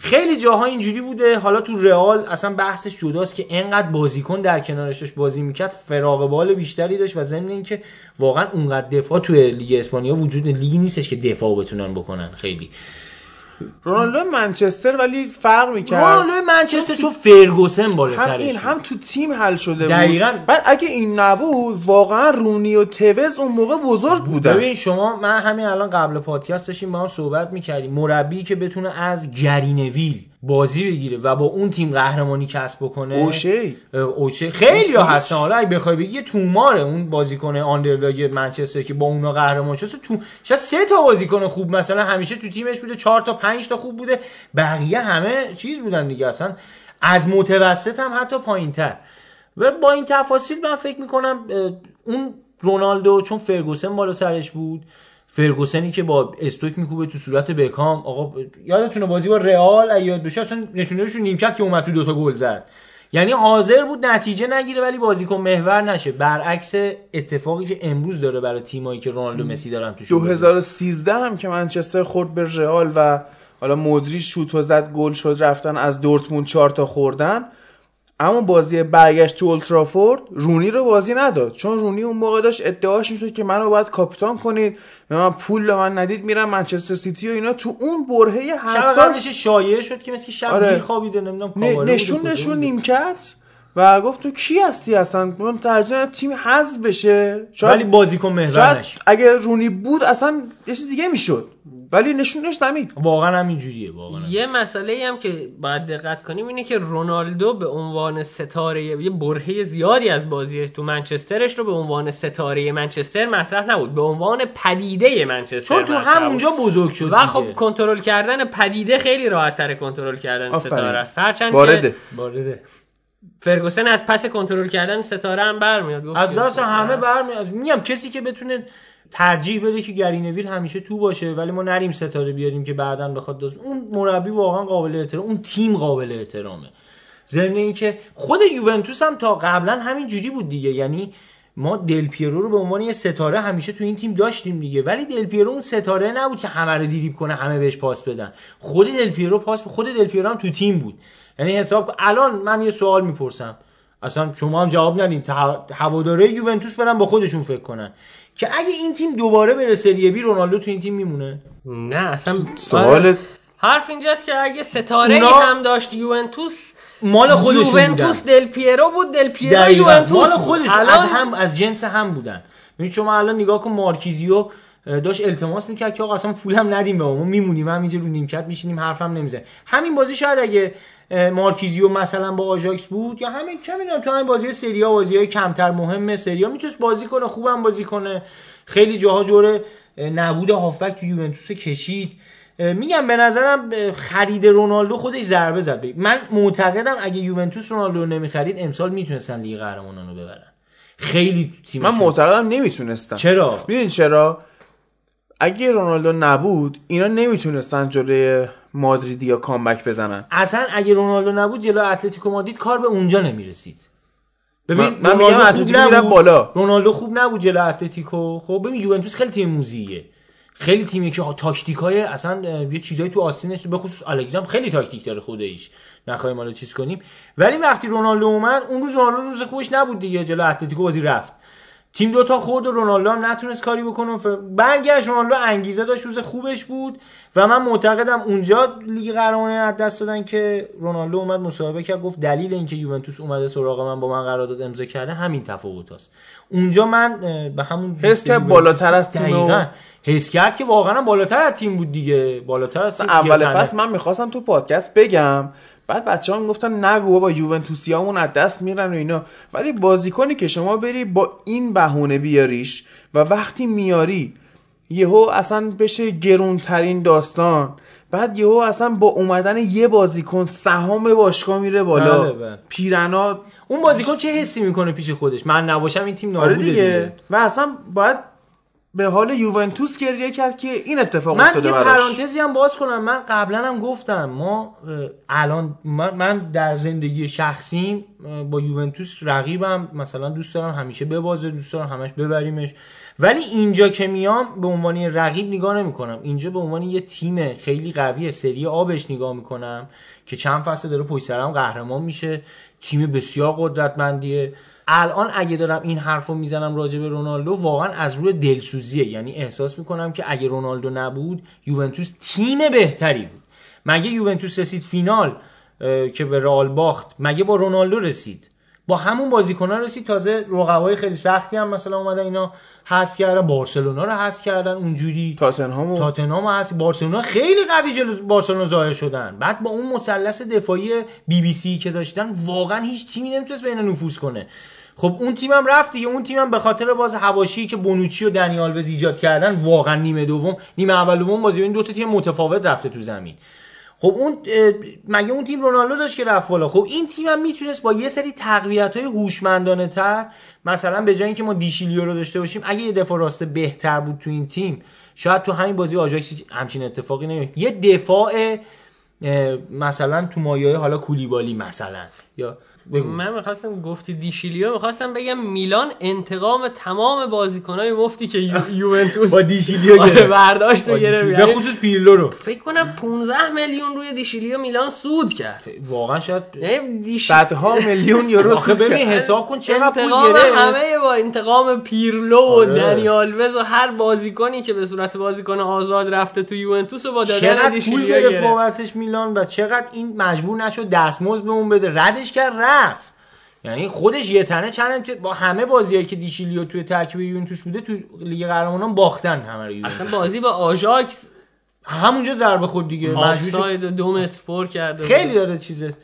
خیلی جاها اینجوری بوده. حالا تو رئال اصلا بحثش جداست که انقدر بازیکن در کنارش بازی می‌کرد. فراغ بال بیشتری داشت و ضمن اینکه واقعا اونقدر دفاع توی لیگ اسپانیا وجود لیگی نیستش که دفاع بتونن بکنن خیلی. رونالدو منچستر ولی فرق می‌کرد. رونالدو منچستر چون فرگوسن بالا هم سرش این. هم تو تیم حل شده بود. دقیقاً. بعد اگه این نبود واقعا رونی و توز اون موقع بزرگ بودن. ببین شما من همین الان قبل پادکست داشتیم با هم صحبت می‌کردیم. مربی که بتونه از گرینویل بازی بگیره و با اون تیم قهرمانی کسب بکنه. اوشی. اه، اوچه خیلی ها هستن. حالا اگه بخوای بگی توماره اون بازیکن آندرلاگ منچستر که با اونا قهرمان شد. تو شاید سه تا بازیکن خوب مثلا همیشه تو تیمش بوده چهار تا پنج تا خوب بوده. بقیه همه چیز بودن دیگه اصلا. از متوسط هم حتی پایینتر. و با این تفاصیل من فکر می‌کنم اون رونالدو چون فرگوسن بالا سرش بود فرگوسنی که با استوک میکوبه تو صورت بکام آقا یادتونه بازی با رئال اگه یاد بشه اصلا نشونهش نیمکت که اومد تو دوتا گل زد. یعنی حاضر بود نتیجه نگیره ولی بازیکن محور نشه. برعکس اتفاقی که امروز داره برای تیمایی که رونالدو مسی دارن توش 2013 هم که منچستر خورد به رئال و حالا مدری شوت و زد گل شد رفتن از دورتموند چهار تا خوردن. اما بازی برگشت تو اولترافورد رونی رو بازی نداد. چون رونی اون موقع داشت ادعاش می‌شد که منو باید کاپیتان کنید من پول به من ندید میرم منچستر سیتی و اینا. تو اون برهه حساس شایعه شد که مثل شب آره. خوابیده نمی‌دونم نشون نشون. نیمکت. و گفت تو کی هستی اصلا؟ من ترجیح تیم حذف بشه. شاید ولی بازیکن محور اگه رونی بود اصلا یه چیز دیگه می‌شد. ولی نشونش زمین واقعا هم اینجوریه واقعا یه مسئله هم که باید دقت کنیم اینه که رونالدو به عنوان ستاره یه برهه زیادی از بازیش تو منچسترش رو به عنوان ستاره منچستر مطرح نبود. به عنوان پدیده منچستر چون تو. همونجا بزرگ شد و. خب کنترل کردن پدیده خیلی راحت تر کنترل کردن. ستاره است. هرچند وارده که وارده. فرگوسن از پس کنترل کردن ستاره هم برمیاد گفت از دست همه برمیاد. میگم کسی که بتونه ترجیح بده که گرینویل همیشه تو باشه ولی ما نریم ستاره بیاریم که بعدا بخواد دست اون مربی واقعا قابل احترام اون تیم قابل احترامه. ضمن اینکه خود یوونتوس هم تا قبلا همین جوری بود دیگه. یعنی ما دل پیرو رو به عنوان یه ستاره همیشه تو این تیم داشتیم دیگه. ولی دل پیرو اون ستاره نبود که همه رو دیریب کنه همه بهش پاس بدن. خود دل پیرو پاس خود دل پیرو هم تو تیم بود. یعنی حساب الان من یه سوال می‌پرسم. اصلا شما هم جواب ندین. تا- هواداره یوونتوس برن با خودشون فکر کنن. که اگه این تیم دوباره بره سری بی رونالدو تو این تیم میمونه نه اصلا سوال آره. حرف اینجاست که اگه ستاره ای اونا- هم داشت یوونتوس مال خودشون یوونتوس بودن. دل پیرو بود دل پیرو. یوونتوس مال. خودش الان از هم از جنس هم بودن ببین شما الان نگاه کن مارکیزیو داشت التماس می‌کرد که آقا اصلا پولم ندیم به ما ما میمونیم همینجا رو نیمکت میشینیم حرفم نمی‌زنه همین بازی شاید اگه مارکیزیو مثلا با آژاکس بود یا همین چه می‌دونم تو همین بازی سری ها بازی های کمتر مهمه سری ها می‌تونست بازی کنه خوبم بازی کنه. خیلی جاها جوره نبود هافبک تو یوونتوس کشید. میگم به نظرم خرید رونالدو خودش ضربه زد. من معتقدم اگه یوونتوس رونالدو رو نمی‌خرید امسال می‌تونستن لیگ قهرمانان رو ببرن. خیلی تیم من معتقدم نمی‌تونستم چرا؟ می‌دونی چرا؟ اگه رونالدو نبود اینا نمی‌تونستن جلوی مادریدیا comeback بزنن. اصلا اگه رونالدو نبود جلو اتلتیکو مادرید کار به اونجا نمی‌رسید. ببین من- من رونالدو میگم خوب اتلتیکو. بالا. رونالدو خوب نبود جلو اتلتیکو. خب ببین یوونتوس خیلی تیم موزیه. خیلی تیمی که تاکتیک های اصلا یه چیزایی تو آستینش به خصوص آلگری هم خیلی تاکتیک داره خودش. نخواهیم حالا چیز کنیم. ولی وقتی رونالدو اومد اون روز رونالدو روز خوبش نبود دیگه جلو اتلتیکو بازی رفت. تیم دوتا خورد و رونالدو هم نتونست کاری بکنه ف- برگشت رونالدو انگیزه داشت روز خوبش بود و من معتقدم اونجا لیگ قهرمانی از دست دادن که رونالدو اومد مصاحبه کرد گفت دلیل اینکه یوونتوس اومده سراغ من با من قرارداد امضا کرده همین تفاوت است اونجا من به همون حس کرد یوونتوس بالاتر از تیم. حس کرد که واقعا بالاتر از تیم بود دیگه بالاتر از اول. فصل من می‌خواستم تو پادکست بگم بعد بچه ها می‌گفتن نگو بابا یوونتوسیامون از دست میرن و اینا. ولی بازیکنی که شما بری با این بهونه بیاریش و وقتی میاری یهو اصلا بشه گرونترین داستان. بعد یهو اصلا با اومدن یه بازیکن سهام باشگاه میره بالا. بله، بله. پیرنا اون بازیکن چه حسی می‌کنه پیش خودش؟ من نباشم این تیم آره نابوده دیگه. دیگه. و اصلا باید به حال یوونتوس گریه کرد که این اتفاق من افتاده یه براش. پرانتزی هم باز کنم. من قبلا هم گفتم ما الان من, من در زندگی شخصیم با یوونتوس رقیبم مثلا دوست دارم همیشه ببازه دوست دارم همش ببریمش. ولی اینجا که میام به عنوان یه رقیب نگاه نمی کنم اینجا به عنوان یه تیم خیلی قوی سری آبش نگاه می‌کنم که چند فصل داره پشت سرم قهرمان میشه تیم بسیار قدرتمندیه. الان اگه دارم این حرفو می‌زنم راجع به رونالدو واقعا از روی دلسوزیه. یعنی احساس می‌کنم که اگه رونالدو نبود یوونتوس تیم بهتری بود. مگه یوونتوس رسید فینال که به رئال باخت؟ مگه با رونالدو رسید؟ با همون بازیکنان رسید. تازه رقبای خیلی سختی هم مثلا اومدن اینا. حذف کردن بارسلونا رو حذف کردن اونجوری تاتنهام و تاتنهام هست بارسلونا خیلی قوی جلو بارسلونا ظاهر شدن. بعد با اون مثلث دفاعی بی بی سی که داشتن واقعا هیچ تیمی نمی‌تونست بهش نفوذ کنه. خب اون تیمم رفت دیگه. اون تیمم به خاطر باز حواشی که بونوچی و دنی آلوز ایجاد کردن واقعا نیمه دوم نیمه اول دوم بازی این دو تا تیم متفاوت رفته تو زمین. خب اون مگه اون تیم رونالدو داشت که رفت بالا؟ خب این تیم هم می‌تونست با یه سری تقویت های هوشمندانه تر مثلا به جای اینکه ما دیشیلیو رو داشته باشیم اگه یه دفاع راست بهتر بود تو این تیم شاید تو همین بازی آژاکس همچین اتفاقی نمیفتاد یه دفاع مثلا تو مایه حالا کولیبالی مثلا یا بگو من می‌خواستم گفتی دیشیلیو می‌خواستم بگم میلان انتقام تمام بازیکنهای مفتی که یو- [LAUGHS] یوونتوس با دیشیلیو آره، گرفت. برداشت و گرفت. یعنی به خصوص پیرلو رو فکر کنم 15 میلیون روی دیشیلیو میلان سود کرد واقعا شاید یعنی دیش... صدها میلیون یورو سود ببین. حساب کن چقدر پول انتقام گرفت همه با انتقام پیرلو و آره. دنی آلوز و هر بازیکنی که به صورت بازیکن آزاد رفته تو یوونتوس و با دادن دیشیلیو گرفت گرفت بابتش میلان و چقدر این مجبور نشد دستمزد به اون بده ردش کرد رفت یعنی خودش یه تنه چند با همه بازیایی که دیشیلیو توی ترکیب یوونتوس بوده تو لیگ قهرمانان باختن همه رو. اصلا بازی با آژاکس همونجا ضربه خود دیگه. آفساید دو متر پر کرده. خیلی داره چیزه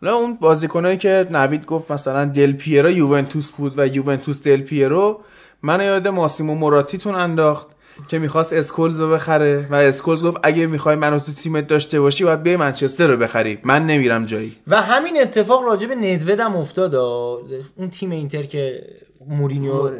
حالا اون بازیکنایی که نوید گفت مثلا دل پیرو یوونتوس بود و یوونتوس دل پیرو من یاد ماسیمو موراتی انداخت که می‌خواست اسکولز رو بخره و اسکولز گفت اگه می‌خوای منو تو تیمت داشته باشی باید بیای منچستر رو بخری. من نمیرم جایی. و همین اتفاق راجع به ندود هم افتاد. اون تیم اینتر که مورینیو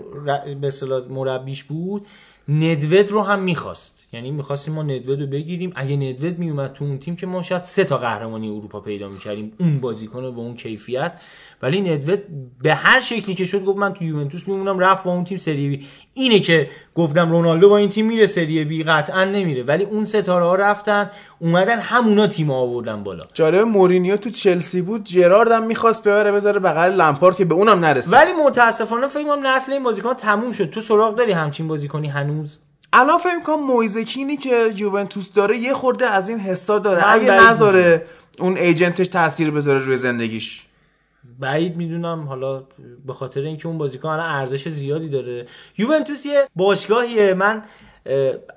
به اصطلاح مربیش بود ندود رو هم می‌خواست. یعنی می‌خواستیم ما ندود رو بگیریم. اگه ندود میومد تو اون تیم که ما شاید سه تا قهرمانی اروپا پیدا می‌کردیم. اون بازیکن با اون کیفیت. ولی ندود به هر شکلی که شد گفت من تو یوونتوس میمونم رفت با اون تیم سری بی. اینه که گفتم رونالدو با این تیم میره سری بی قطعا نمیره. ولی اون ستاره ها رفتن اومدن همونا تیم آوردن بالا. جالب مورینیو تو چلسی بود جرارد هم می‌خواست ببره بذاره بغل لمپارد که به اونم نرسید. ولی متاسفانه فکر کنم نسل این بازیکن تموم شد. تو سراغ داری همچین بازیکنی هنوز؟ الان فکر می‌کنم مویزکینی که یوونتوس داره یه خورده از این حسا داره. اگه نذاره اون ایجنتش تاثیر بذاره روی زندگیش. بعید می‌دونم حالا به خاطر اینکه اون بازیکن الان ارزش زیادی داره. یوونتوس یه باشگاهیه. من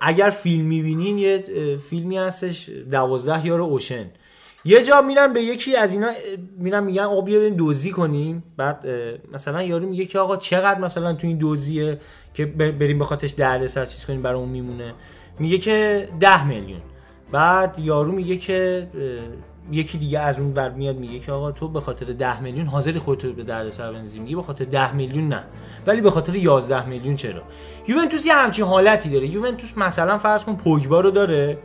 اگر فیلم می‌بینین یه فیلمی هستش دوازده یار اوشن. یه جا میرن به یکی از اینا میرن میگن آقا بیا بریم دزدی کنیم. بعد مثلا یارو میگه که آقا چقدر مثلا تو این دزدیه که بریم به خاطرش درد سر چیز کنیم برای اون میمونه. میگه که ده میلیون. بعد یارو میگه که یکی دیگه از اون ور میاد میگه که آقا تو به خاطر 10 میلیون حاضری خودت رو به درد سر بندازی. میگه به خاطر 10 میلیون نه. ولی به خاطر 11 میلیون چرا؟ یوونتوس یه همچین حالتی داره. یوونتوس مثلا فرض کن پوگبا رو داره.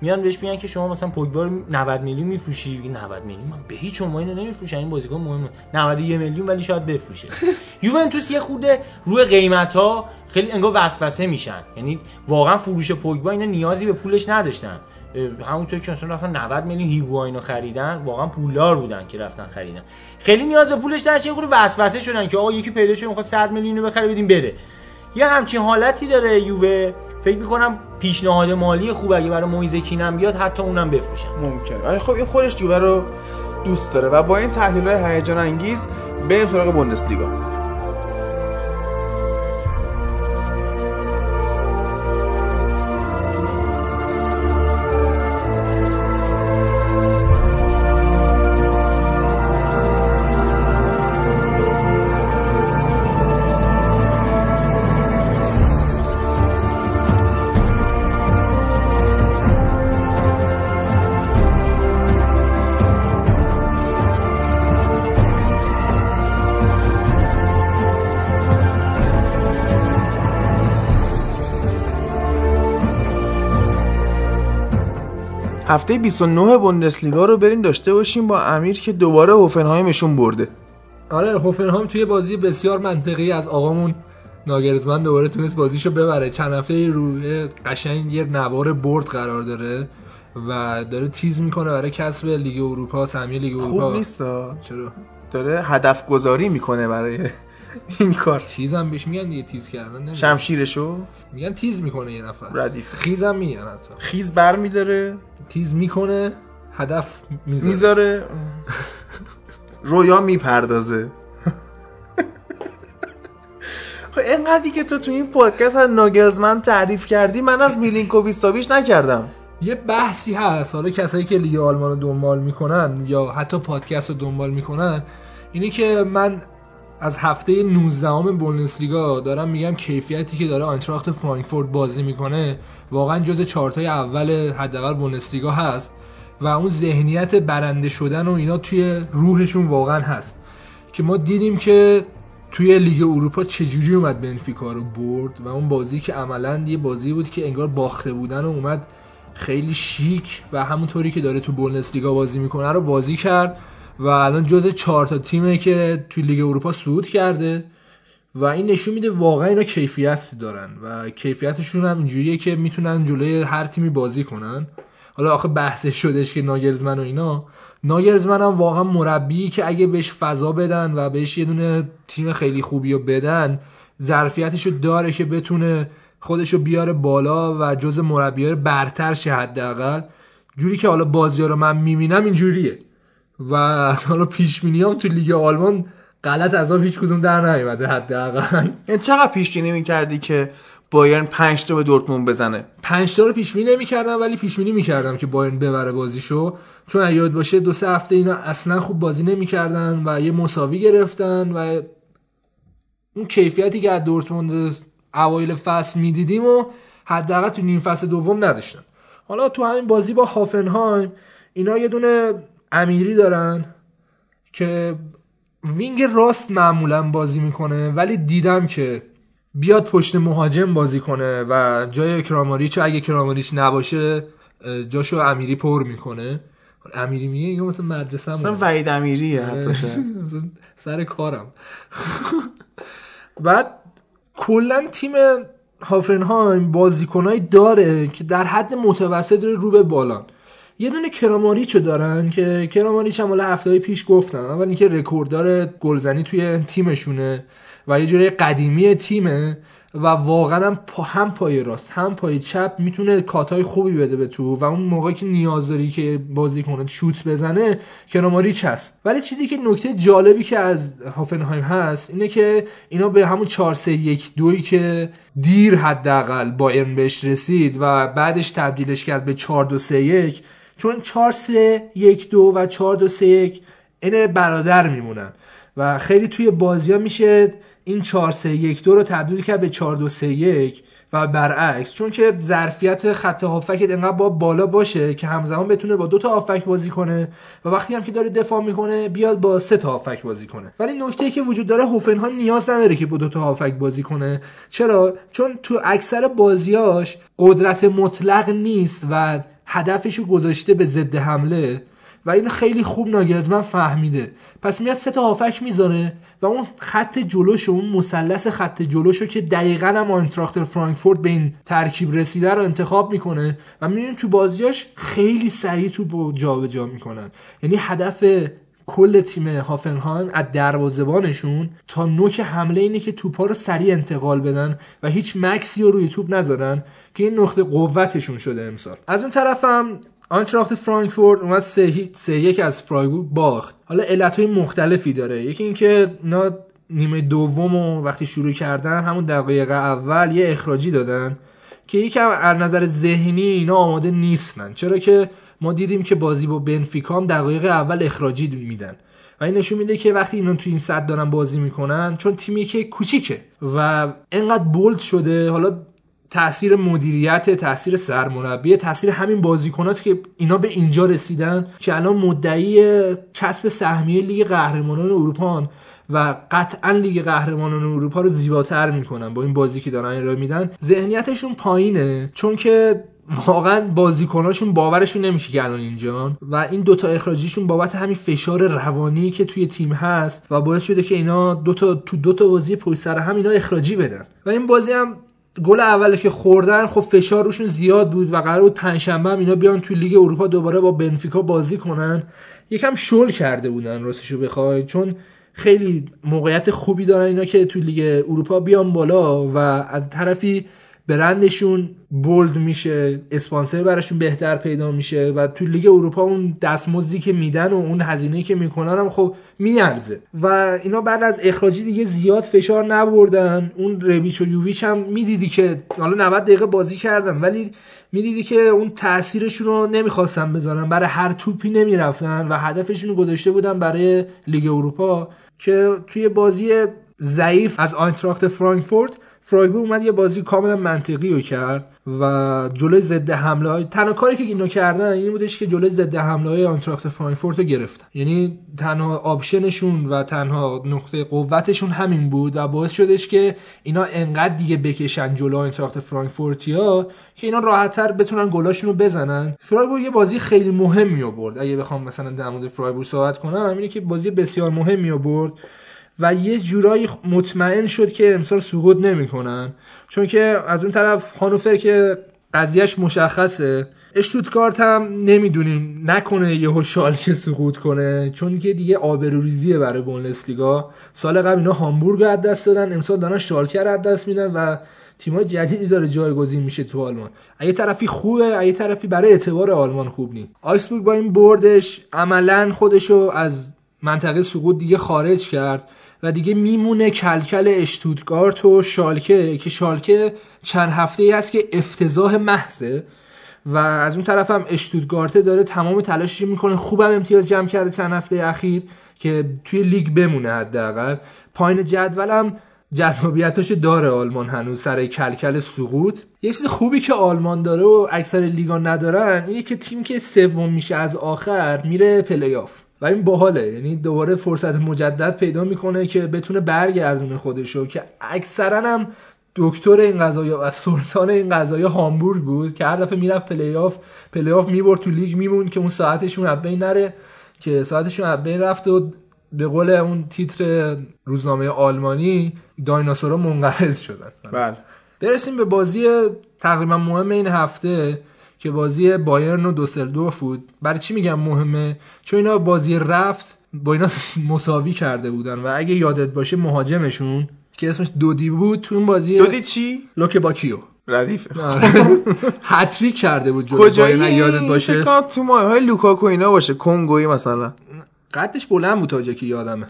میان بهش میگن که شما مثلا پوگبا رو 90 میلیون میفروشی. میگه 90 میلیون؟ من به هیچ عنوان اینو نمیفروشم. این بازیکن مهمه. 91 میلیون ولی شاید بفروشه. [LAUGHS] یوونتوس یه خورده روی قیمت ها خیلی انگار وسوسه میشن. یعنی واقعا فروش پوگبا اینا نیازی به پولش نداشتن. همونطور که مثلا رفتن 90 میلیون هیگواینو خریدن واقعا پولدار بودن که رفتن خریدن. خیلی نیاز به پولش نداشت یه وسوسه شدن که آقا یکی پیدا شد می‌خواد 100 میلیون بخره بدیم بره. یه همچین حالتی داره یووه. فکر می‌کنم پیشنهاد مالی خوب اگه برای مویزکین هم بیاد حتی اونم بفروشن. ممکنه. آره خب این خودش یووه رو دوست داره. و با این تحلیل های هیجان انگیز بریم سراغ بوندسلیگا. هفته 29 بوندسلیگا رو بریم داشته باشیم با امیر که دوباره هوفنهایمشون برده. آره هوفنهایم توی بازی بسیار منطقی از آقامون ناگرزمن دوباره تونست بازیشو ببره. چند هفته روی قشنگ یه نوار برد قرار داره و داره تیز می‌کنه برای کسب لیگ اروپا سهمیه لیگ اروپا. خوب نیست. چرا؟ داره هدف گذاری می‌کنه برای [LAUGHS] این کار. تیزم بهش میگن دیگه تیز کردن نمیگن. شمشیرشو؟ میگن تیز می‌کنه یه نفر. ردیف. خیزم میگن حتی. خیز بر میداره. تیز می‌کنه هدف می‌ذاره. می‌ذاره. رویا می‌پردازه. [LAUGHS] خب اینقدری که تو تو این پادکست از ناگلزمن تعریف کردی من از میلینکوویچ ساویچ نکردم. یه بحثی هست. حالا کسایی که لیگ آلمان رو دنبال می‌کنن یا حتی پادکست رو دنبال می‌کنن اینه که من از هفته 19 ام بوندسلیگا دارم میگم کیفیتی که داره آینتراخت فرانکفورت بازی می‌کنه واقعا جز چارتای اول حداقل بوندسلیگا هست و اون ذهنیت برنده شدن و اینا توی روحشون واقعا هست که ما دیدیم که توی لیگ اروپا چجوری اومد بنفیکا رو برد و اون بازی که عملا یه بازی بود که انگار باخته بودن و اومد خیلی شیک و همونطوری که داره تو بوندسلیگا بازی می‌کنه رو بازی کرد. و الان جز چهار تا تیمه که توی لیگ اروپا صعود کرده و این نشون میده واقعا اینا کیفیت دارن و کیفیتشون هم اینجوریه که می‌تونن جلوی هر تیمی بازی کنن. حالا آخه بحثش شدش که ناگرزمن و اینا. ناگرزمن هم واقعا مربی که اگه بهش فضا بدن و بهش یه دونه تیم خیلی خوبی رو بدن ظرفیتشو داره که بتونه خودشو بیاره بالا و جز مربیای برتر شه حداقل. جوری که حالا بازی رو من می‌بینم اینجوریه. و حالا پیش هم تو لیگ آلمان غلط از آن هیچ کدوم در نیومده حداقل. یعنی چقدر پیش بینی می‌کردی که بایرن 5 تا به دورتموند بزنه؟ پنج تا رو پیش بینی نمی‌کردم ولی پیش بینی می‌کردم که بایرن ببره بازیشو. چون یاد باشه دو سه هفته اینا اصلا خوب بازی نمی‌کردن و یه مساوی گرفتن و اون کیفیتی که از دورتموند اوایل فصل می‌دیدیم و حداقل تو نیم فصل دوم نداشتن. حالا تو همین بازی با هافنهایم اینا یه دونه امیری دارن که وینگ راست معمولا بازی می‌کنه ولی دیدم که بیاد پشت مهاجم بازی کنه و جای کراماریچ اگه کراماریچ نباشه جاشو امیری پر می‌کنه. امیری میگه یا مثلا مدرسه مثلا وحید شاید. مثلا [LAUGHS] سر کارم. [LAUGHS] بعد کلا تیم هافنهایم بازیکنایی داره که در حد متوسط رو به بالان. یه دونه کراماریچو دارن که کراماریچ هم هفته پیش گفتم اول اینکه رکورددار گلزنی توی تیمشونه و یه جوری قدیمی تیمه و واقعا هم, پا هم پای راست هم پای چپ می‌تونه کاتای خوبی بده به تو و اون موقعی که نیاز داری که بازی کنه شوت بزنه کراماریچ هست. ولی چیزی که نکته جالبی که از هافنهایم هست اینه که اینا به همون 4 3 1 2 که دیر حداقل بایرن بهش رسید و بعدش تبدیلش کرد به 4 2 3 1 چون 4 3 1 2 و 4 2 3 1 این برادر میمونن. و خیلی توی بازی ها میشه این 4 3 1 2 رو تبدیل کرد به 4 2 3 1 و برعکس. چون که ظرفیت خط هافک انقدر با بالا باشه که همزمان بتونه با دو تا هافک بازی کنه و وقتی هم که داره دفاع می‌کنه بیاد با سه تا هافک بازی کنه. ولی نکته ای که وجود داره هوفنهایم نیاز نداره که با دو تا هافک بازی کنه. چرا؟ چون تو اکثر بازیاش قدرت مطلق نیست و هدفشو گذاشته به ضد حمله و این خیلی خوب ناگزمن فهمیده. پس میاد سه تا هافک می‌ذاره و اون خط جلوش اون مثلث خط جلوشو که دقیقا هم آینتراخت فرانکفورت به این ترکیب رسیده رو انتخاب می‌کنه و می‌بینیم تو بازیاش خیلی سریع تو جابجا می‌کنن. یعنی هدف کل تیم هافنهایم از دروازه‌بانشون تا نوک حمله اینه که توپا رو سریع انتقال بدن و هیچ مکسی رو روی توپ نذارن که این نقطه قوتشون شده امسال. از اون طرفم آنتراخت فرانکفورت اومد سه, سه یک از فرایبورگ باخت. حالا علتهای مختلفی داره. یکی اینکه اینا نیمه دوم رو وقتی شروع کردن همون دقایق اول یه اخراجی دادن که یکم از نظر ذهنی اینا آماده نیستن. چرا که ما دیدیم که بازی با بنفیکا هم دقایق اول اخراجی میدن. و این نشون میده که وقتی اینا تو این سطح دارن بازی می‌کنن چون تیمی که کوچیکه و انقدر بولد شده. حالا تاثیر مدیریت تاثیر سرمربی تاثیر همین بازیکناست که اینا به اینجا رسیدن که الان مدعی کسب سهمیه لیگ قهرمانان اروپا و قطعا لیگ قهرمانان اروپا رو زیباتر می‌کنن با این بازی که دارن ارائه میدن. ذهنیتشون پایینه چون که واقعا بازیکناشون باورشون نمیشه که الان اینجان و این دوتا اخراجیشون بابت همین فشار روانی که توی تیم هست و باعث شده که اینا دوتا تو دوتا بازی پشت سر هم اینا اخراجی بدن. و این بازی هم گل اول که خوردن خب فشار روشون زیاد بود و قرار بود پنجشنبه هم اینا بیان توی لیگ اروپا دوباره با بنفیکا بازی کنن. یکم شل کرده بودن راستشو بخوای چون خیلی موقعیت خوبی دارن اینا که توی لیگ اروپا بیان بالا و از طرفی برندشون بولد میشه اسپانسر براشون بهتر پیدا میشه و تو لیگ اروپا اون دستمزدی که میدن و اون هزینه که می‌کنن هم خب میارزه. و اینا بعد از اخراجی دیگه زیاد فشار نبردن. اون ربیچ و یوویچ هم می‌دیدی که حالا 90 دقیقه بازی کردن ولی می‌دیدی که اون تاثیرشون رو نمی‌خواستن بذارن. برای هر توپی نمی‌رفتن و هدفشون رو گذاشته بودن برای لیگ اروپا که توی بازی ضعیف از آینتراخت فرانکفورت فرایبورگ اومد یه بازی کاملا منطقی رو کرد و جلوی ضد حمله های تنها کاری که اینا کردن این بودش که جلوی ضد حمله های آینتراخت فرانکفورت رو گرفتن. یعنی تنها option شون و تنها نقطه قوتشون همین بود و باعث شدش که اینا انقدر دیگه بکشن جلو آینتراخت فرانکفورتیا که اینا راحتتر بتونن گلاشون رو بزنن. فرایبورگ یه بازی خیلی مهمی رو برد. اگه بخوام مثلا در مورد فرایبورگ صحبت کنم اینه که بازی بسیار مهمی رو برد. و یه جورایی مطمئن شد که امسال سقوط نمی‌کنن. چون که از اون طرف هانوفر که قضیهش مشخصه اشتوتگارت هم نمی‌دونیم نکنه یهو شالکه سقوط کنه چون که دیگه آبروریزیه برای بوندسلیگا. سال قبل اینا هامبورگ از دست دادن امسال دارن شالکه رو از دست میدن و تیمای جدیدی داره جایگزین میشه تو آلمان. اگه طرفی خوبه اگه طرفی برای اعتبار آلمان خوب نیست. آیسبورگ با این بردش عملا خودشو از منطقه سقوط دیگه خارج کرد و دیگه میمونه کلکل اشتوتگارت و شالکه که شالکه چند هفته ای هست که افتضاح محضه و از اون طرف هم اشتوتگارته داره تمام تلاشش می‌کنه خوبم امتیاز جمع کرده چند هفته اخیر که توی لیگ بمونه حداقل. پایین جدولم جذابیتش داره آلمان هنوز سر کلکل سقوط. یه چیز خوبی که آلمان داره و اکثر لیگا ندارن اینه که تیم که سوم میشه از آخر میره پلی آف و این باحاله. یعنی دوباره فرصت مجدد پیدا می‌کنه که بتونه برگردونه خودشو که اکثرا هم دکتر این قضايا و سلطان این قضايا هامبورگ بود که هر دفعه می‌رفت پلی آف پلی آف می‌برد تو لیگ میموند که اون ساعتشون از بین نره که ساعتشون بین رفت و به قول اون تیتر روزنامه آلمانی دایناسورها منقرض شدن. بله. برسیم به بازی تقریبا مهم این هفته. که بازی بایرن و دوسلدورف بود. برای چی میگم مهمه؟ چون اینا بازی رفت با اینا [LAUGHS] مساوی کرده بودن و اگه یادت باشه مهاجمشون که اسمش دودی بود تو این بازی دودی چی؟ لوکباکیو. ردیف. [LAUGHS] هتریک کرده بود جلو کجایی؟ بایرن یادت باشه. تو ماه های لوکاکو اینا باشه کنگویی مثلا. قدش بلند بود تا که یادمه.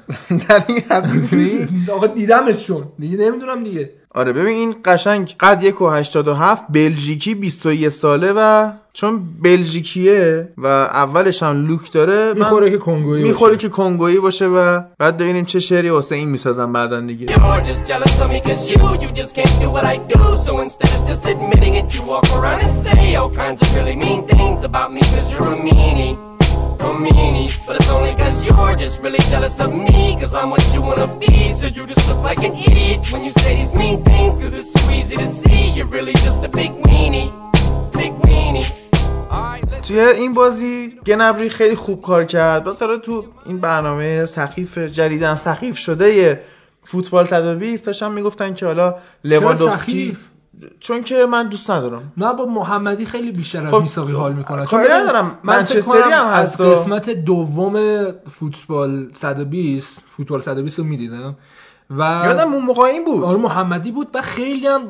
در [LAUGHS] این حد می‌دونی؟ [LAUGHS] آقا دیدمش چون دیگه نمی‌دونم دیگه. آره ببین این قشنگ قد یک و هشتاد و هفت بلژیکی 21 ساله و چون بلژیکیه و اولش هم لوک داره من- می‌خوره که کنگویی می‌خوره باشه. که کنگویی باشه و بعد ببینیم چه شعری واسه این می‌سازن بعدا دیگه. Of me But it's only cause you're just really jealous of me Cause I'm what you wanna be So you just look like an idiot when you say these mean things Cause it's so easy to see you're really just a big weenie Big weenie Alright, let's توی این بازی گنبری خیلی خوب کار کرد بالاخره تو این برنامه سخیف جدیدن سخیف شده یه فوتبال 120 داشتن می‌گفتن که حالا لواندوفسکی؟ چون که من دوست ندارم. نه با محمدی خیلی بیشتر از خب، میساقی حال می‌کنن کاری ندارم. منچستری هم از هست و- قسمت دوم فوتبال 120 فوتبال 120 رو می‌دیدم و یادم اون موقع این بود. آره محمدی بود و خیلی هم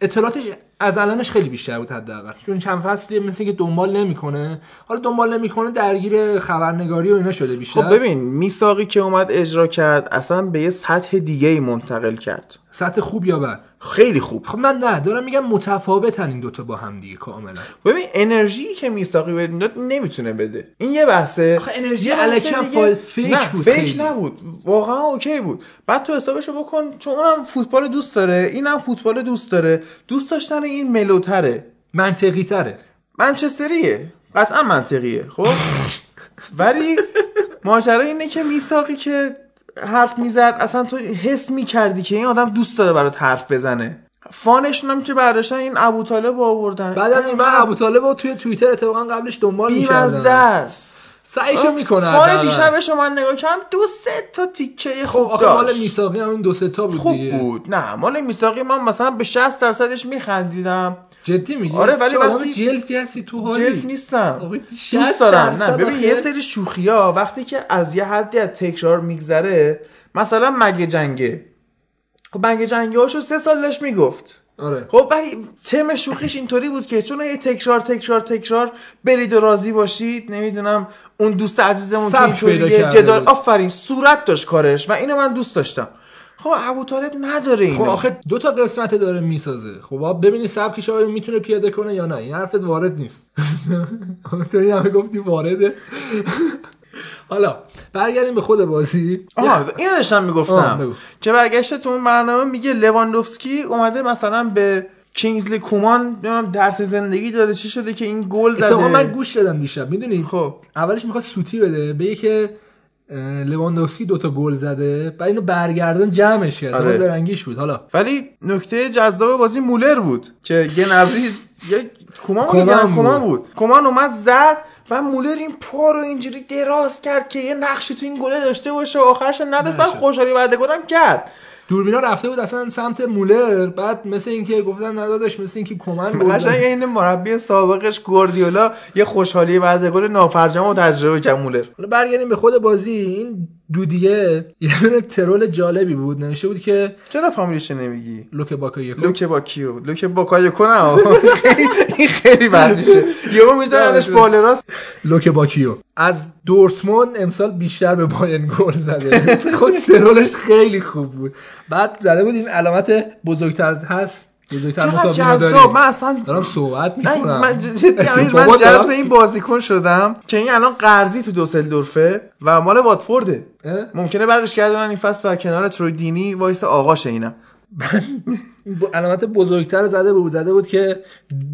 اطلاعاتش از الانش خیلی بیشتر بود حداقل. چون چند فصلی مثل که دنبال نمی‌کنه. حالا دنبال نمی‌کنه درگیر خبرنگاری و اینا شده بیشتر. خب ببین میساقی که اومد اجرا کرد اصلا به یه سطح دیگه ای منتقل کرد. سطح خوب یا بد؟ خیلی خوب. خب من نه دارم میگم متفاوتن این دوتا با هم دیگه کاملا. ببین انرژی که میساقی بده داد نمی‌تونه بده. این یه بحثه. آخه انرژی یه بحث الکی هم دیگه- فا- فیک نه بود فیک خیلی. نبود. واقعا اوکی بود. بعد تو حسابشو بکن چون اونم فوتبال دوست داره اینم فوتبال دوست داره. دوست داشتن این ملوتره منطقی تره منچستریه. قطعا منطقیه خب؟ ولی ماجرا اینه که میساقی که حرف می‌زد اصلا تو حس می‌کردی که این آدم دوست داره برات حرف بزنه. فانشون هم که برداشتن این ابو طالب آوردن. بعدم این من ابو طالب توی توییتر اتفاقا قبلش دنبال می‌کردم است. سعیشو می‌کنه حداقل. دیشبش رو من نگاه کردم دو سه تا تیکه خب خوب آخه مال. میساقی هم این دو سه تا بود خوب دیگه. بود. نه مال میساقی من مثلا به 60 درصدش میخندیدم. جدی میگی؟ آره، ولی وقتی- جلفی هستی تو حالی. جلف نیستم. آقا، 60 دوست دارم. نه ببین. یه سری شوخی ها وقتی که از یه حدی از تکرار میگذره مثلا مگه جنگه. خب مگه جنگه هاشو سه سال داشت می‌گفت. آره. خب ولی تم شوخیش اینطوری بود که چون یه تکرار تکرار تکرار برید و راضی باشید نمی‌دونم اون دوست عزیزمون که کرده جدال. آفرین صورت داشت کارش. و اینو من دوست داشتم. خب ابو طالب نداره اینو. خب آخه دو تا قسمت داره می‌سازه. خب ببینی سبکش آیا می‌تونه پیاده کنه یا نه. این حرفت وارد نیست. [LAUGHS] تو همه گفتی وارده. حالا برگردیم به خود بازی. آها اینو داشتم می‌گفتم. که برگشته تو اون برنامه میگه لواندوفسکی اومده مثلا به کینگزلی کومان درس زندگی داده چی شده که این گل اتفاقا من زده گوش دادم دیشب می‌دونی؟ خب. اولش می‌خواد سوتی بده بگه که لواندوفسکی دوتا گل زده بعد اینو برگردون جمعش کرد. آره. زرنگیش بود. حالا. ولی نکته جذاب بازی مولر بود که گنبریز یک کومان بود. کومان. بود. کومان اومد زد و مولر این پا رو اینجوری دراز کرد که یه نقشی تو این گله داشته باشه و آخرش نداشت بعد. خوشحالی بعد گلم کرد دوربینا رفته بود اصلا سمت مولر بعد مثل اینکه گفتن ندادش مثل اینکه کمن گل قشنگ. این مربی سابقش گواردیولا یه خوشحالی بعد گل نافرجام و تجربه کرد مولر حالا برگردیم به خود بازی این دودیه یه دونه ترول جالبی بود نوشته بود که چرا فامیلیش نمیگی؟ لوک باکایوکو لوکه با کیو لوکه با کایو کنم [LAUGHS] این خیلی بد میشه. یهو میذارنش بال راست. لوک باکیو. از دورتموند امسال بیشتر به بایرن گل زده. خود troll ش خیلی خوب بود. بعد زده بود این علامت بزرگتر هست. بزرگتر مسابقه داریم. من اصلا دارم صحبت می‌کنم. من جدی [LAUGHS] من جذب این بازیکن شدم که این الان قرضی تو دوسلدورفه و مال واتفورده؟ ممکنه برش گردونن این فصل و کنار تروی دینی وایس آقاشه اینم علامت بزرگتر زده بود زده بود که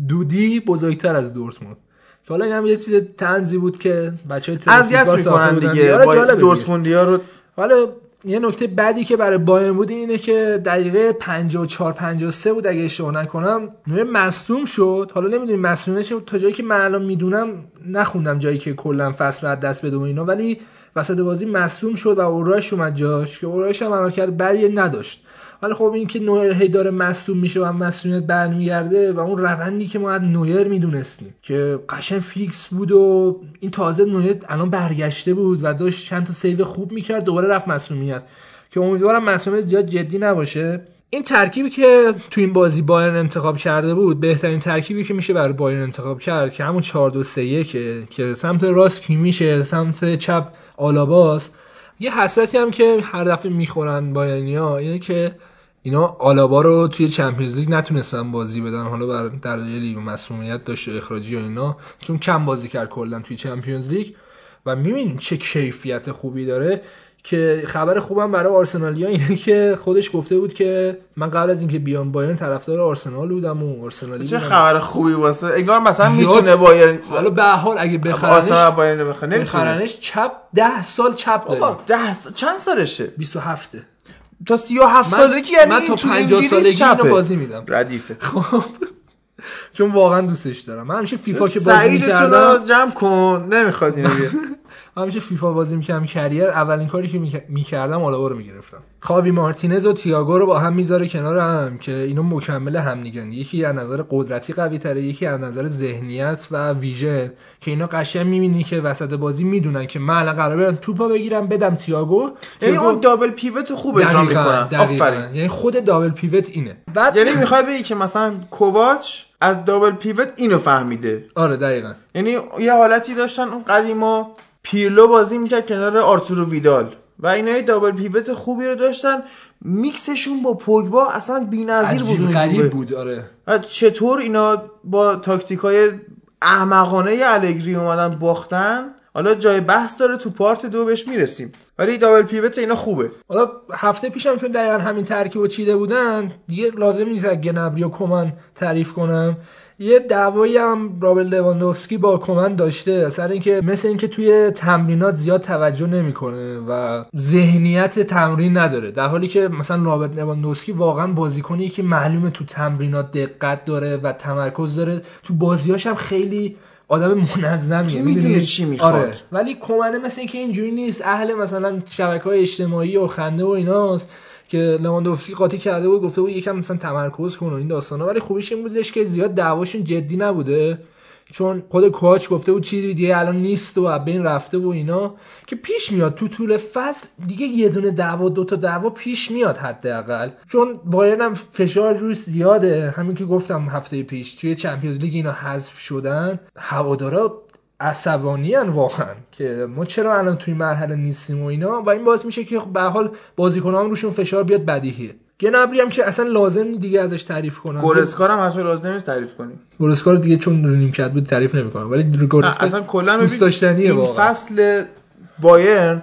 دودی بزرگتر از دورتموند. که حالا این هم یه چیز تنزی بود که بچه های می‌کنن دیگه. آره دیگه. دورتموندیا رو حالا یه نکته بعدی که برای بایرن بود اینه که دقیقه 54 53 بود اگه اشتباه نکنم. نویر مصدوم شد. حالا نمی‌دونیم مصدومش تا جایی که من الان می‌دونم نخوندم جایی که کلا فصل از دست بده و اینا ولی وسط بازی مصدوم شد و اوراش اومد جاش که اوراش هم عملکرد بدی نداشت ولی خب این که نویر هی داره مصدوم میشه و هم مصدومیت برمیگرده و اون روندی که ما از نویر می‌دونستیم که قشنگ fix بود و این تازه نویر الان برگشته بود و داشت چند تا save خوب می‌کرد دوباره رفت مصدومیت. که امیدوارم مصدومیت زیاد جدی نباشه. این ترکیبی که تو این بازی بایرن انتخاب کرده بود بهترین ترکیبی که میشه برای بایرن انتخاب کرد که همون 4 2 3 1 که سمت راست کی میشه سمت چپ آلاباس. یه حسرتی هم که هر دفعه می‌خورن بایرنیا اینه که اینا آلابا رو توی چمپیونز لیگ نتونستن بازی بدن. حالا بر در دلیل مسئولیت داشت و اخراجی و اینا. چون کم بازی کرد کلا توی چمپیونز لیگ. و می‌بینین چه کیفیت خوبی داره. که خبر خوبم برای آرسنالیا اینه که خودش گفته بود که من قبل از اینکه بیام بایرن طرفدار آرسنال بودم و آرسنالی چه بودم. خبر خوبی واسه؟ انگار مثلا می‌تونه بایرن حالا به هر حال اگه آرسنال بخرنش بایرن بخره. نمی‌تونه. بخرنش چپ ده سال چپ ده س- چند سالشه؟ 27 تا 37 من- سالگی یعنی من تا تو 50 انگلیس سالگی اینو. بازی میدم. ردیفه. [LAUGHS] خب. چون واقعا دوستش دارم. من همیشه فیفا که بازی سعیدتون می‌کردم رو جمع کن؟ نمی‌خواد اینو [LAUGHS] همیشه فیفا بازی می‌کردم کریر اولین کاری که میک- می‌کردم آلابا رو می‌گرفتم. خاوی مارتینز و تییاگو رو با هم می‌ذاره کنار هم که اینا مکمل هم دیگن یکی از نظر قدرتی قوی تره یکی از نظر ذهنیت و ویژن که اینا قشنگ می‌بینی که وسط بازی می‌دونن که من الان قراره برم توپا بگیرم بدم تییاگو. یعنی اون دابل پیوت خوب اجرا می‌کنن. آفرین. یعنی خود دابل پیوت اینه. بعد یعنی می‌خوای بگی که مثلا کوواچ از دابل پیوت اینو فهمیده. آره دقیقا. یعنی یه حالتی داشتن اون قدیما پیرلو بازی می‌کرد کنار آرتورو ویدال و اینا یه دابل پیوت خوبی رو داشتن. میکسشون با پوگبا اصلا بی‌نظیر بود غریب. بود آره. و چطور اینا با تاکتیک های احمقانه الگری اومدن باختن؟ حالا جای بحث داره تو پارت دو بهش می‌رسیم. ولی دابل پیوت اینا خوبه. حالا هفته پیشم چون دقیقا همین ترکیب رو چیده بودن دیگه لازم نیست از گنبری و کمن تعریف کنم. یه دعوایی هم رابل لواندوفسکی با کمن داشته سر اینکه مثل اینکه توی تمرینات زیاد توجه نمی‌کنه و ذهنیت تمرین نداره در حالی که مثلا رابل لواندوفسکی واقعا بازیکنی که معلومه تو تمرینات دقت داره و تمرکز داره تو بازیاش هم خیلی آدم منظمیه می‌دونه می‌دونی؟ چی می‌خواد. آره ولی کمنه مثل اینکه اینجوری نیست اهل مثلا شبکه های اجتماعی و خنده و ایناست که لواندوفسکی قاطی کرده بود گفته بود یکم مثلا تمرکز کن و این داستانا. ولی خوبیش این بودش که زیاد دعواشون جدی نبوده. چون خود کوچ گفته بود چیزی دیگه الان نیست و بین رفته و اینا. که پیش میاد تو طول فصل دیگه یه دونه دعوا دو تا دعوا پیش میاد حداقل. چون بایرن هم فشار روش زیاده. همین که گفتم هفته پیش توی چمپیونز لیگ اینا حذف شدن هوادارا عصبانی واقعا که ما چرا الان توی مرحله نیستیم و اینا؟ و این باعث میشه که به حال بازیکنان روشون فشار بیاد بدیهیه گنابری هم که اصلا لازم دیگه ازش تعریف کنم گورسکار هم حتی لازم نیست تعریف کنیم گورسکار دیگه چون رو نیمکت بود تعریف نمی‌کنم ولی گورسکار اصلا کلا دوست داشتنیه این واقعا. فصل بایرن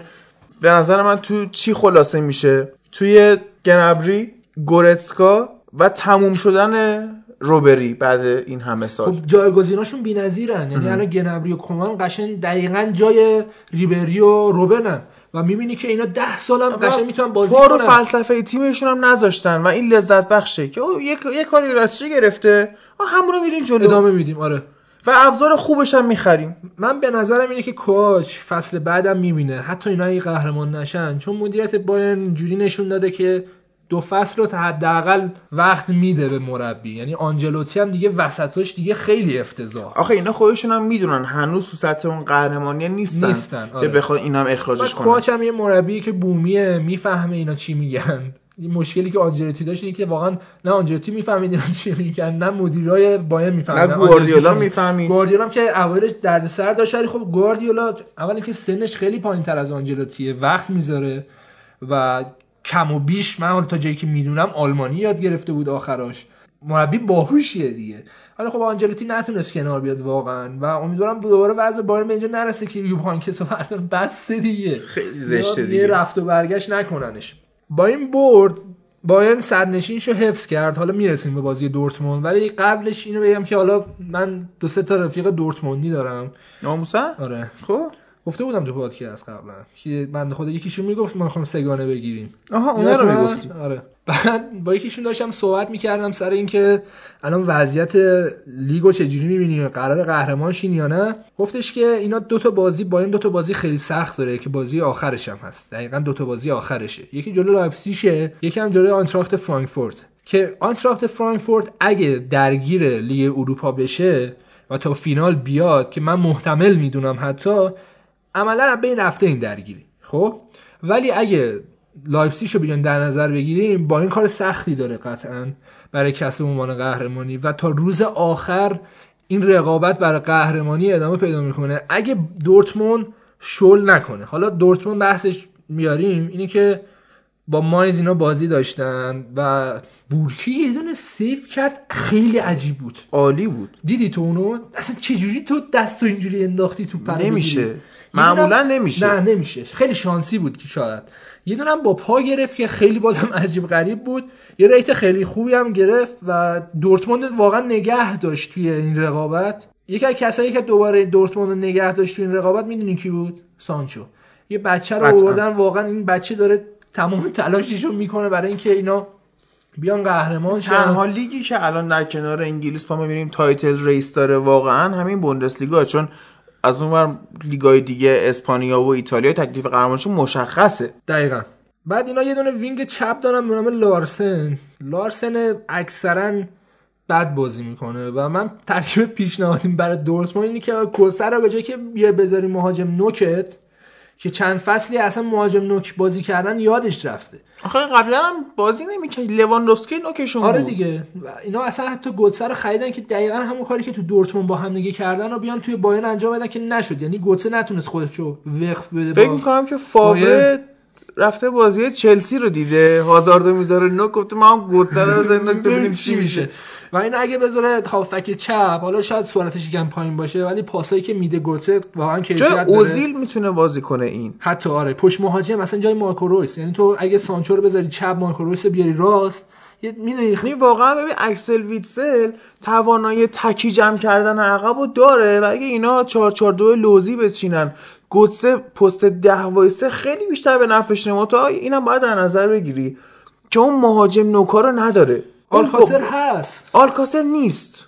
به نظر من تو چی خلاصه میشه؟ توی گنبری گورتسکا و تموم شدن روبری بعد این همه سال. خب جایگزیناشون بی‌نظیرن. یعنی الان گنبری و کومان قشنگ دقیقا جای ریبری و روبنن و می‌بینی که اینا ده سال هم قشنگ می‌تونن بازی کار و کنن. فلسفه تیمشون هم نذاشتن و این لذت بخشه که او یک یک کاری راستش گرفته. آه همونو میریم جلو. ادامه میدیم آره. و ابزار خوبش هم می‌خریم. من به نظرم اینه که کوچ فصل بعدم می‌بینه. حتی اینا اگه قهرمان نشن چون مدیریت بایرن اینجوری نشون داده که دو فصل رو تا حداقل وقت میده به مربی. یعنی آنجلوتی هم دیگه وسطاش دیگه خیلی افتضاح. آخه اینا خودشون هم می‌دونن هنوز تو سطح اون قهرمانی نیستن, نیستن، که آره. بخوان این هم اخراجش کنن. کوچ هم یه مربی که بومیه می‌فهمه اینا چی میگن. این مشکلی که آنجلوتی داشت اینه که واقعا نه آنجلوتی می‌فهمید اینا چی میگن نه مدیرای بایرن می‌فهمن. نه گواردیولا می‌فهمید. گواردیولا هم که اولش دردسر داشت ولی خب گواردیولا اولی که سنش خیلی پایینتر از آنجلوتیه وقت می‌ذاره و کم و بیش من تا جایی که می‌دونم آلمانی یاد گرفته بود آخراش. مربی باهوشیه دیگه. حالا خب آنجلوتی نتونست کنار بیاد واقعا و امیدوارم دوباره وضع بایرن به اینجا نرسه که یوب هانکس رو بردارن بس دیگه. خیلی زشته دیگه. رفت و برگشت نکننش. با این برد. بایرن صدنشینشو حفظ کرد. حالا می‌رسیم به بازی دورتموند. ولی قبلش اینو بگم که حالا من دو سه تا رفیق دورتموندی دارم. ناموسن؟ آره. خب. گفته بودم تو پادکست قبلا. که بنده خدا یکیشون می‌گفت ما می‌خوایم سگانه بگیریم. آها اونا رو؟ می‌گفتی. آره. بعد با یکیشون داشتم صحبت می‌کردم سر اینکه الان وضعیت لیگو چجوری می‌بینی؟ قرار قهرمان شین یا نه؟ گفتش که اینا دو تا بازی با این دو تا بازی خیلی سخت داره. که بازی آخرش هم هست. دقیقا دو تا بازی آخرشه. یکی جلو لایپزیگه یکی هم جلوی آنتراخت فرانکفورت. که آنتراخت فرانکفورت اگه درگیر لیگ اروپا بشه و تا فینال بیاد که من محتمل می‌دونم حتی عملا هم بین رفته این درگیری خب؟ ولی اگه لایپزیگ رو بیان در نظر بگیریم بایرن کار سختی داره قطعا برای کسب عنوان قهرمانی و تا روز آخر این رقابت برای قهرمانی ادامه پیدا می‌کنه. اگه دورتموند شل نکنه حالا دورتموند بحثش میاریم اینه که با ماینز اینا بازی داشتن و بورکی یه دونه سیف کرد خیلی عجیب بود. عالی بود. دیدی تو اونو؟ اصلا چجوری تو دستو اینجوری انداختی تو پر نمیشه. معمولا نمیشه. نه نمیشه. خیلی شانسی بود که شاید. یه دونم با پا گرفت که خیلی بازم [LAUGHS] عجیب غریب بود. یه ریت خیلی خوبی هم گرفت و دورتموند واقعا نگه داشت توی این رقابت. یکی از کسایی که دوباره دورتموند رو نگه داشت توی این رقابت می‌دونی کی بود؟ سانچو. یه بچه رو. آوردن واقعا این بچه داره تمام تلاشش رو می‌کنه برای اینکه اینا بیان قهرمان شن. تنها لیگی که الان در کنار انگلیس ما می‌بینیم title race داره واقعا همین بوندسلیگا چون از اون ور لیگای دیگه اسپانیا و ایتالیا تکلیف قهرمانیشون مشخصه. دقیقا. بعد اینا یه دونه wing چپ دارن به نام لارسن. لارسن اکثرا بد بازی می‌کنه و من ترکیب پیشنهادیم برای دورتموند اینه که کلسر رو به جای که بیا بذاری مهاجم نوکت که چند فصلی اصلا مهاجم نوک بازی کردن یادش رفته. آخه قبلا هم بازی نمی‌کرد. لواندوفسکی نوکشون آره دیگه. اینا اصلا حتی گوتسه رو خریدن که دقیقا همون کاری که تو دورتموند با هم دیگه کردن و بیان توی بایرن انجام بدن که نشد. یعنی گوتسه نتونست خودش رو وقف بده فکر می‌کنم که بایرن. رفته بازی چلسی رو دیده. هازاردو می‌ذاره نوک. گفته ما هم گوتر رو بزنیم ببینیم چی میشه. و این اگه بذاره هافک چپ حالا شاید سرعتش یکم پایین باشه ولی پاسایی که میده گوتسه واقعا کیفیت داره. اوزیل می‌تونه بازی کنه این؟ حتی آره پشت مهاجم مثلا جای مارکو رویس. یعنی تو اگه سانچو رو بذاری چپ مارکو رویس رو بیاری راست یه می‌دونی؟ یعنی واقعا ببین اکسل ویتسل توانایی تکی جمع کردن عقب رو داره و اگه اینا 442 لوزی بچینن گوتسه پست ده وایسه خیلی بیشتر به نفعش تا اینم باید در نظر بگیری که اون مهاجم نوکا رو نداره. آلکاسر هست. آلکاسر نیست.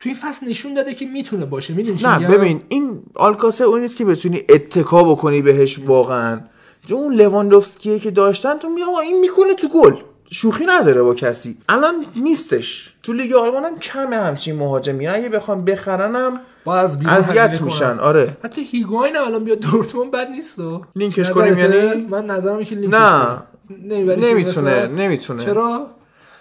تو این فصل نشون داده که می‌تونه باشه می‌دونی چی نه؟ ببین این آلکاسر اون نیست که بتونی اتکا بکنی بهش واقعا. اون لواندوفسکیه که داشتن تو می آقا این می‌کنه تو گل. شوخی نداره با کسی. الان نیستش. تو لیگ آلمان هم کمه همچین مهاجمی. اگه بخوام بخرنم با از اذیت میشن. آره. حتی هیگواین الان بیاد دورتموند بد نیست و. لینکش؟ کنیم یعنی؟ من نظرم که لینکش نه. نمی‌تونه؟ نمی‌تونه. چرا؟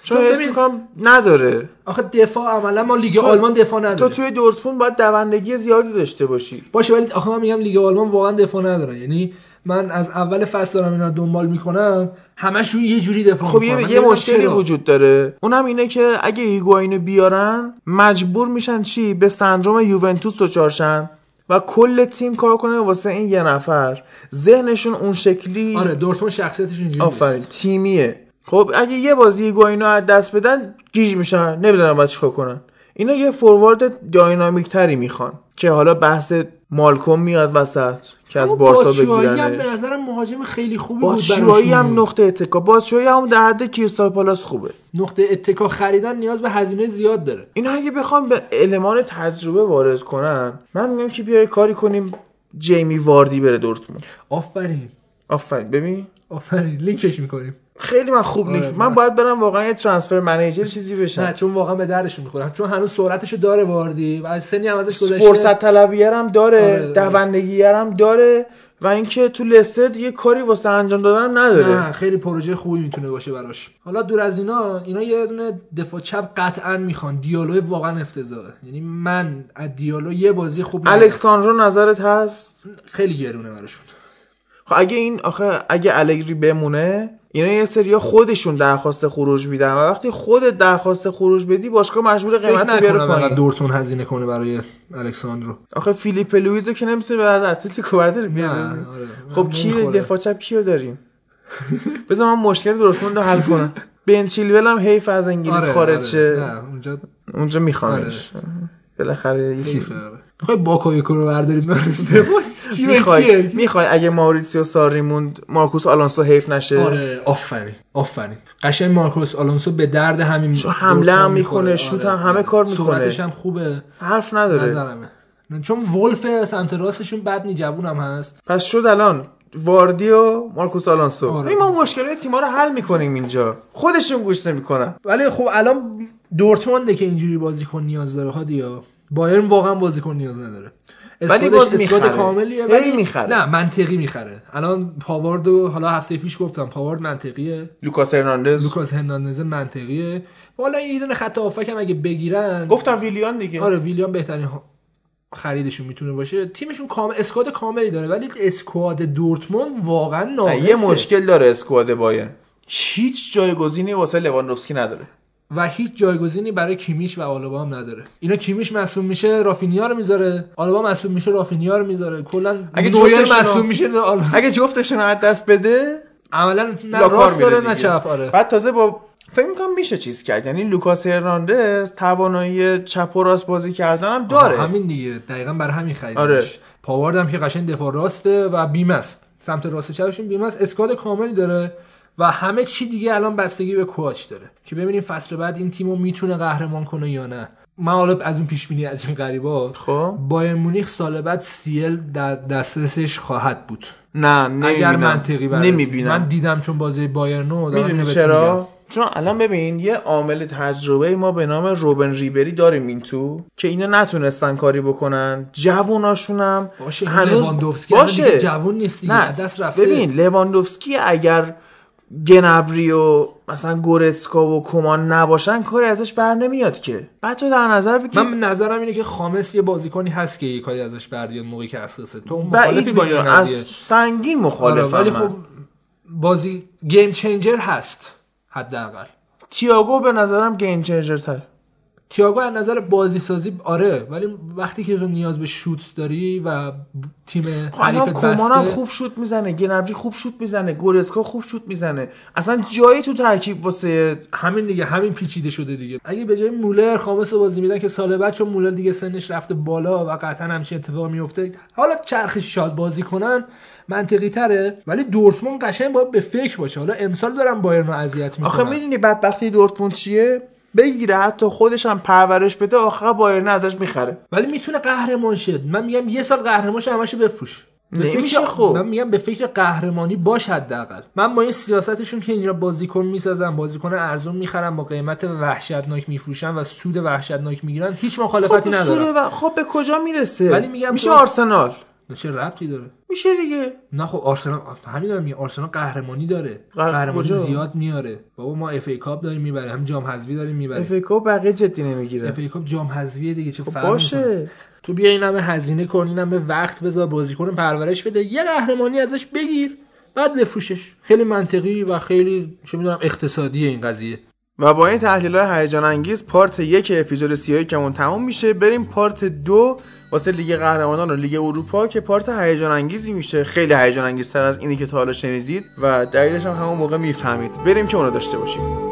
چون حس می‌کنم نداره. آخه دفاع عملا ما لیگ تو- آلمان دفاع تو نداریم توی دورتموند باید دوندگی زیادی داشته باشی. باشه ولی آخه من میگم لیگ آلمان واقعا دفاع ندارن یعنی من از اول فصل دارم اینا دنبال می‌کنم همشون یه جوری دفاع خب یه, یه مشکلی. وجود داره. اونم اینه که اگه هیگواینو بیارن مجبور میشن چی؟ به سندروم یوونتوس دچار شن و کل تیم کار کنه واسه این یه نفر. ذهنشون اون شکلی آره دورتموند شخصیتش اینجوری آفرین تیمیه. خب اگه یه بازی هیگواینو از دست بدن گیج میشن نمی‌دونم باید چیکار کنن. اینا یه فوروارد داینامیک تری می‌خوان که حالا بحث مالکوم میاد وسط که از بارسا باتشوایی هم بگیرنش. به نظرم مهاجم خیلی خوبی بود باتشوایی. هم نقطه اتکا. باتشوایی هم در حد کریستال پالاس خوبه. نقطه اتکا خریدن نیاز به هزینه زیاد داره. اینا اگه بخوام به المان تجربه وارد کنن من میگم که بیای کاری کنیم جیمی واردی بره دورتموند. آفرین. آفرین. ببین. آفرین. لینکش می‌کنیم. خیلی من خوب آره، نیست من من- باید برم واقعا یه ترانسفر منیجر چیزی نه بشم چون واقعا به دردشون می‌خورم. چون هنوز سرعتشو داره واردی و از سنی هم ازش گذشته. فرصت طلبیه هم داره آره، آره. دوندگی هم داره و اینکه تو لستر دیگه کاری واسه انجام دادن نداره. نه خیلی پروژه خوبی می‌تونه باشه براش. حالا دور از اینا اینا یه دونه دفاع چپ قطعا می‌خوان. دیالو واقعا افتضاحه. یعنی من از دیالو یه بازی خوب. الکساندرو نظرت هست؟ خیلی گرونه براشون. خب اگه این آخه اگه الگری بمونه اینا یه سریا خودشون درخواست خروج میدن و وقتی خودت درخواست خروج بدی باشگاه مجبور قیمت رو بیاره پایین. دورتموند هزینه کنه برای الکساندرو. آخه فیلیپ لویزو که نمی‌تونه از اتلتیکو برداره بیاره. آره. خب کی. دفاع چپ کیو داریم؟ بذار من مشکل دورتموند رو حل کنم. بن چیلول هم حیف از انگلیس آره، خارج آره. شه. اونجا اونجا میخوانش. بالاخره. می‌خوای باکایوکو رو برداریم [LAUGHS] می‌خوای؟ می‌خوای. اگه ماوریسیو ساری موند مارکوس آلونسو حیف نشه. آره آفرین. آفرین. قشنگ مارکوس آلونسو به درد همین چون حمله هم می‌کنه، می‌خوره. شوت هم همه کار می‌کنه. سرعتش هم خوبه. حرف نداره. نظرمه. چون ولف سمت راستشون بد نی جوون هم هست. پس شد الان. واردی و مارکوس آلونسو. آره. این ما مشکلات تیم‌ها رو حل می‌کنیم اینجا. خودشون گوش نمی‌کنن. ولی خب الان دورتمونده که اینجوری بازیکن نیاز داره هادیا. بایرن واقعا بازیکن نیاز نداره. ولی squad ش باز squad می‌خره. کاملیه ولی می‌خره. نه منطقی می‌خره. الان پاوارد و حالا هفته پیش گفتم پاوارد منطقیه. لوکاس هرناندز. لوکاس هرناندز منطقیه. والا یه دونه خط هافک هم اگه بگیرن گفتم ویلیان دیگه. آره ویلیام بهترین ها- خریدشون می‌تونه باشه. تیمشون کام squad کاملی داره ولی squad دورتموند واقعا ناقصه یه مشکل داره squad بایرن. هیچ جایگزینی واسه لواندوفسکی نداره. و هیچ جایگزینی برای کیمیش و آلابا هم نداره. اینا کیمیش مصدوم میشه رافینیا رو می‌ذاره. آلابا مصدوم میشه رافینیا رو می‌ذاره. کلا اگه نویر مصدوم میشه اگه جفتشون رو از دست بده عملا نه راست داره نه. چپ آره. بعد تازه با فکر می‌کنم میشه چیز کرد. یعنی لوکاس هرناندز توانایی چپ و راست بازی کردن هم داره. همین دیگه. دقیقا برای همین خریدش. آره. پاوارد هم که قشنگ دفاع راسته و بیم است سمت راست چپشون بیم است اسکواد کاملی داره. و همه چی دیگه الان بستگی به کوچ داره که ببینیم فصل بعد این تیمو می‌تونه قهرمان کنه یا نه. من حالا از اون پیش بینی از این غریبا خب. بایر مونیخ سال بعد سیل در دسترسش خواهد بود. نه اگر نمی‌بینم. منطقی نمی‌بینم. من دیدم چون بازی بایرنو دارم می‌دونی چرا. چون الان ببین یه عامل تجربه ما به نام روبن ریبری داریم این تو که اینا نتونستن کاری بکنن. جووناشونم باشه هنوز باشه. جوون نیست دیگه نه. دست رفته. ببین لواندوفسکی اگر گنبری و مثلا گورسکا و کمان نباشن کاری ازش بر نمیاد که. بعد تو در نظر بگیر من نظرم اینه که خامس یه بازیکنی هست که یه کاری ازش بردیاد موقعی که اساسه. تو مخالفی با این از سنگین آره مخالفم ولی. خب بازی گیم چنجر هست حداقل. تییاگو به نظرم گیم چنجر تر تییاگو از نظر بازی سازی آره ولی وقتی که تو نیاز به شوت داری و تیم خب هم بسته خوب شوت می‌زنه گنبری خوب شوت می‌زنه گورسکا خوب شوت می‌زنه. اصلا جایی تو ترکیب واسه همین دیگه همین پیچیده شده دیگه. اگه به جای مولر خامس بازی میدن که سال بعد چون مولر دیگه سنش رفته بالا و قطعا همچین اتفاق میفته حالا چرخش شاد بازی کنن منطقی تره ولی دورتموند قشنگ باید به فکر باشه. حالا امسال دارم بایرن رو اذیت می‌کنن. آخه می‌دونی بدبختی دورتموند چیه؟ بگیره حتی خودش هم پرورش بده آخر بایرن ازش می‌خره. ولی می‌تونه قهرمان شد من میگم یه سال قهرمان شه همشو بفروش. به نمیشه فکر خب. من میگم به فکر قهرمانی باش حداقل. من با این سیاستشون که اینجا بازیکن می‌سازن بازیکن ارزون می‌خرن با قیمت وحشتناک میفروشن و سود وحشتناک می‌گیرن هیچ مخالفتی خب ندارم. و خب به کجا می‌رسه؟ ولی میگم میشه تو- آرسنال. چه ربطی داره؟ میشه دیگه. نه خب آرسنال همین دارم آرسنال قهرمانی داره. قهر- قهرمانی؟ زیاد میاره. بابا ما FA Cup داریم می‌بریم هم جام حذفی داریم می‌بریم. FA Cup بقیه جدی نمی‌گیره. FA Cup جام حذفیه دیگه چه خب فرقی می‌کنه؟ باشه. تو بیا این همه هزینه کن این همه وقت بذار بازیکن پرورش بده. یه قهرمانی ازش بگیر بعد بفروشش. خیلی منطقی و خیلی چه می‌دونم اقتصادیه این قضیه. و با این تحلیل های هیجان انگیز part یک اپیزود سی و یکمون تموم میشه. بریم part دو واسه لیگ قهرمانان و لیگ اروپا که پارت هیجان انگیزی میشه. خیلی هیجان انگیزتر از اینی که تا حالا شنیدید و دلیلش هم همون موقع می‌فهمید. بریم که اونو داشته باشیم.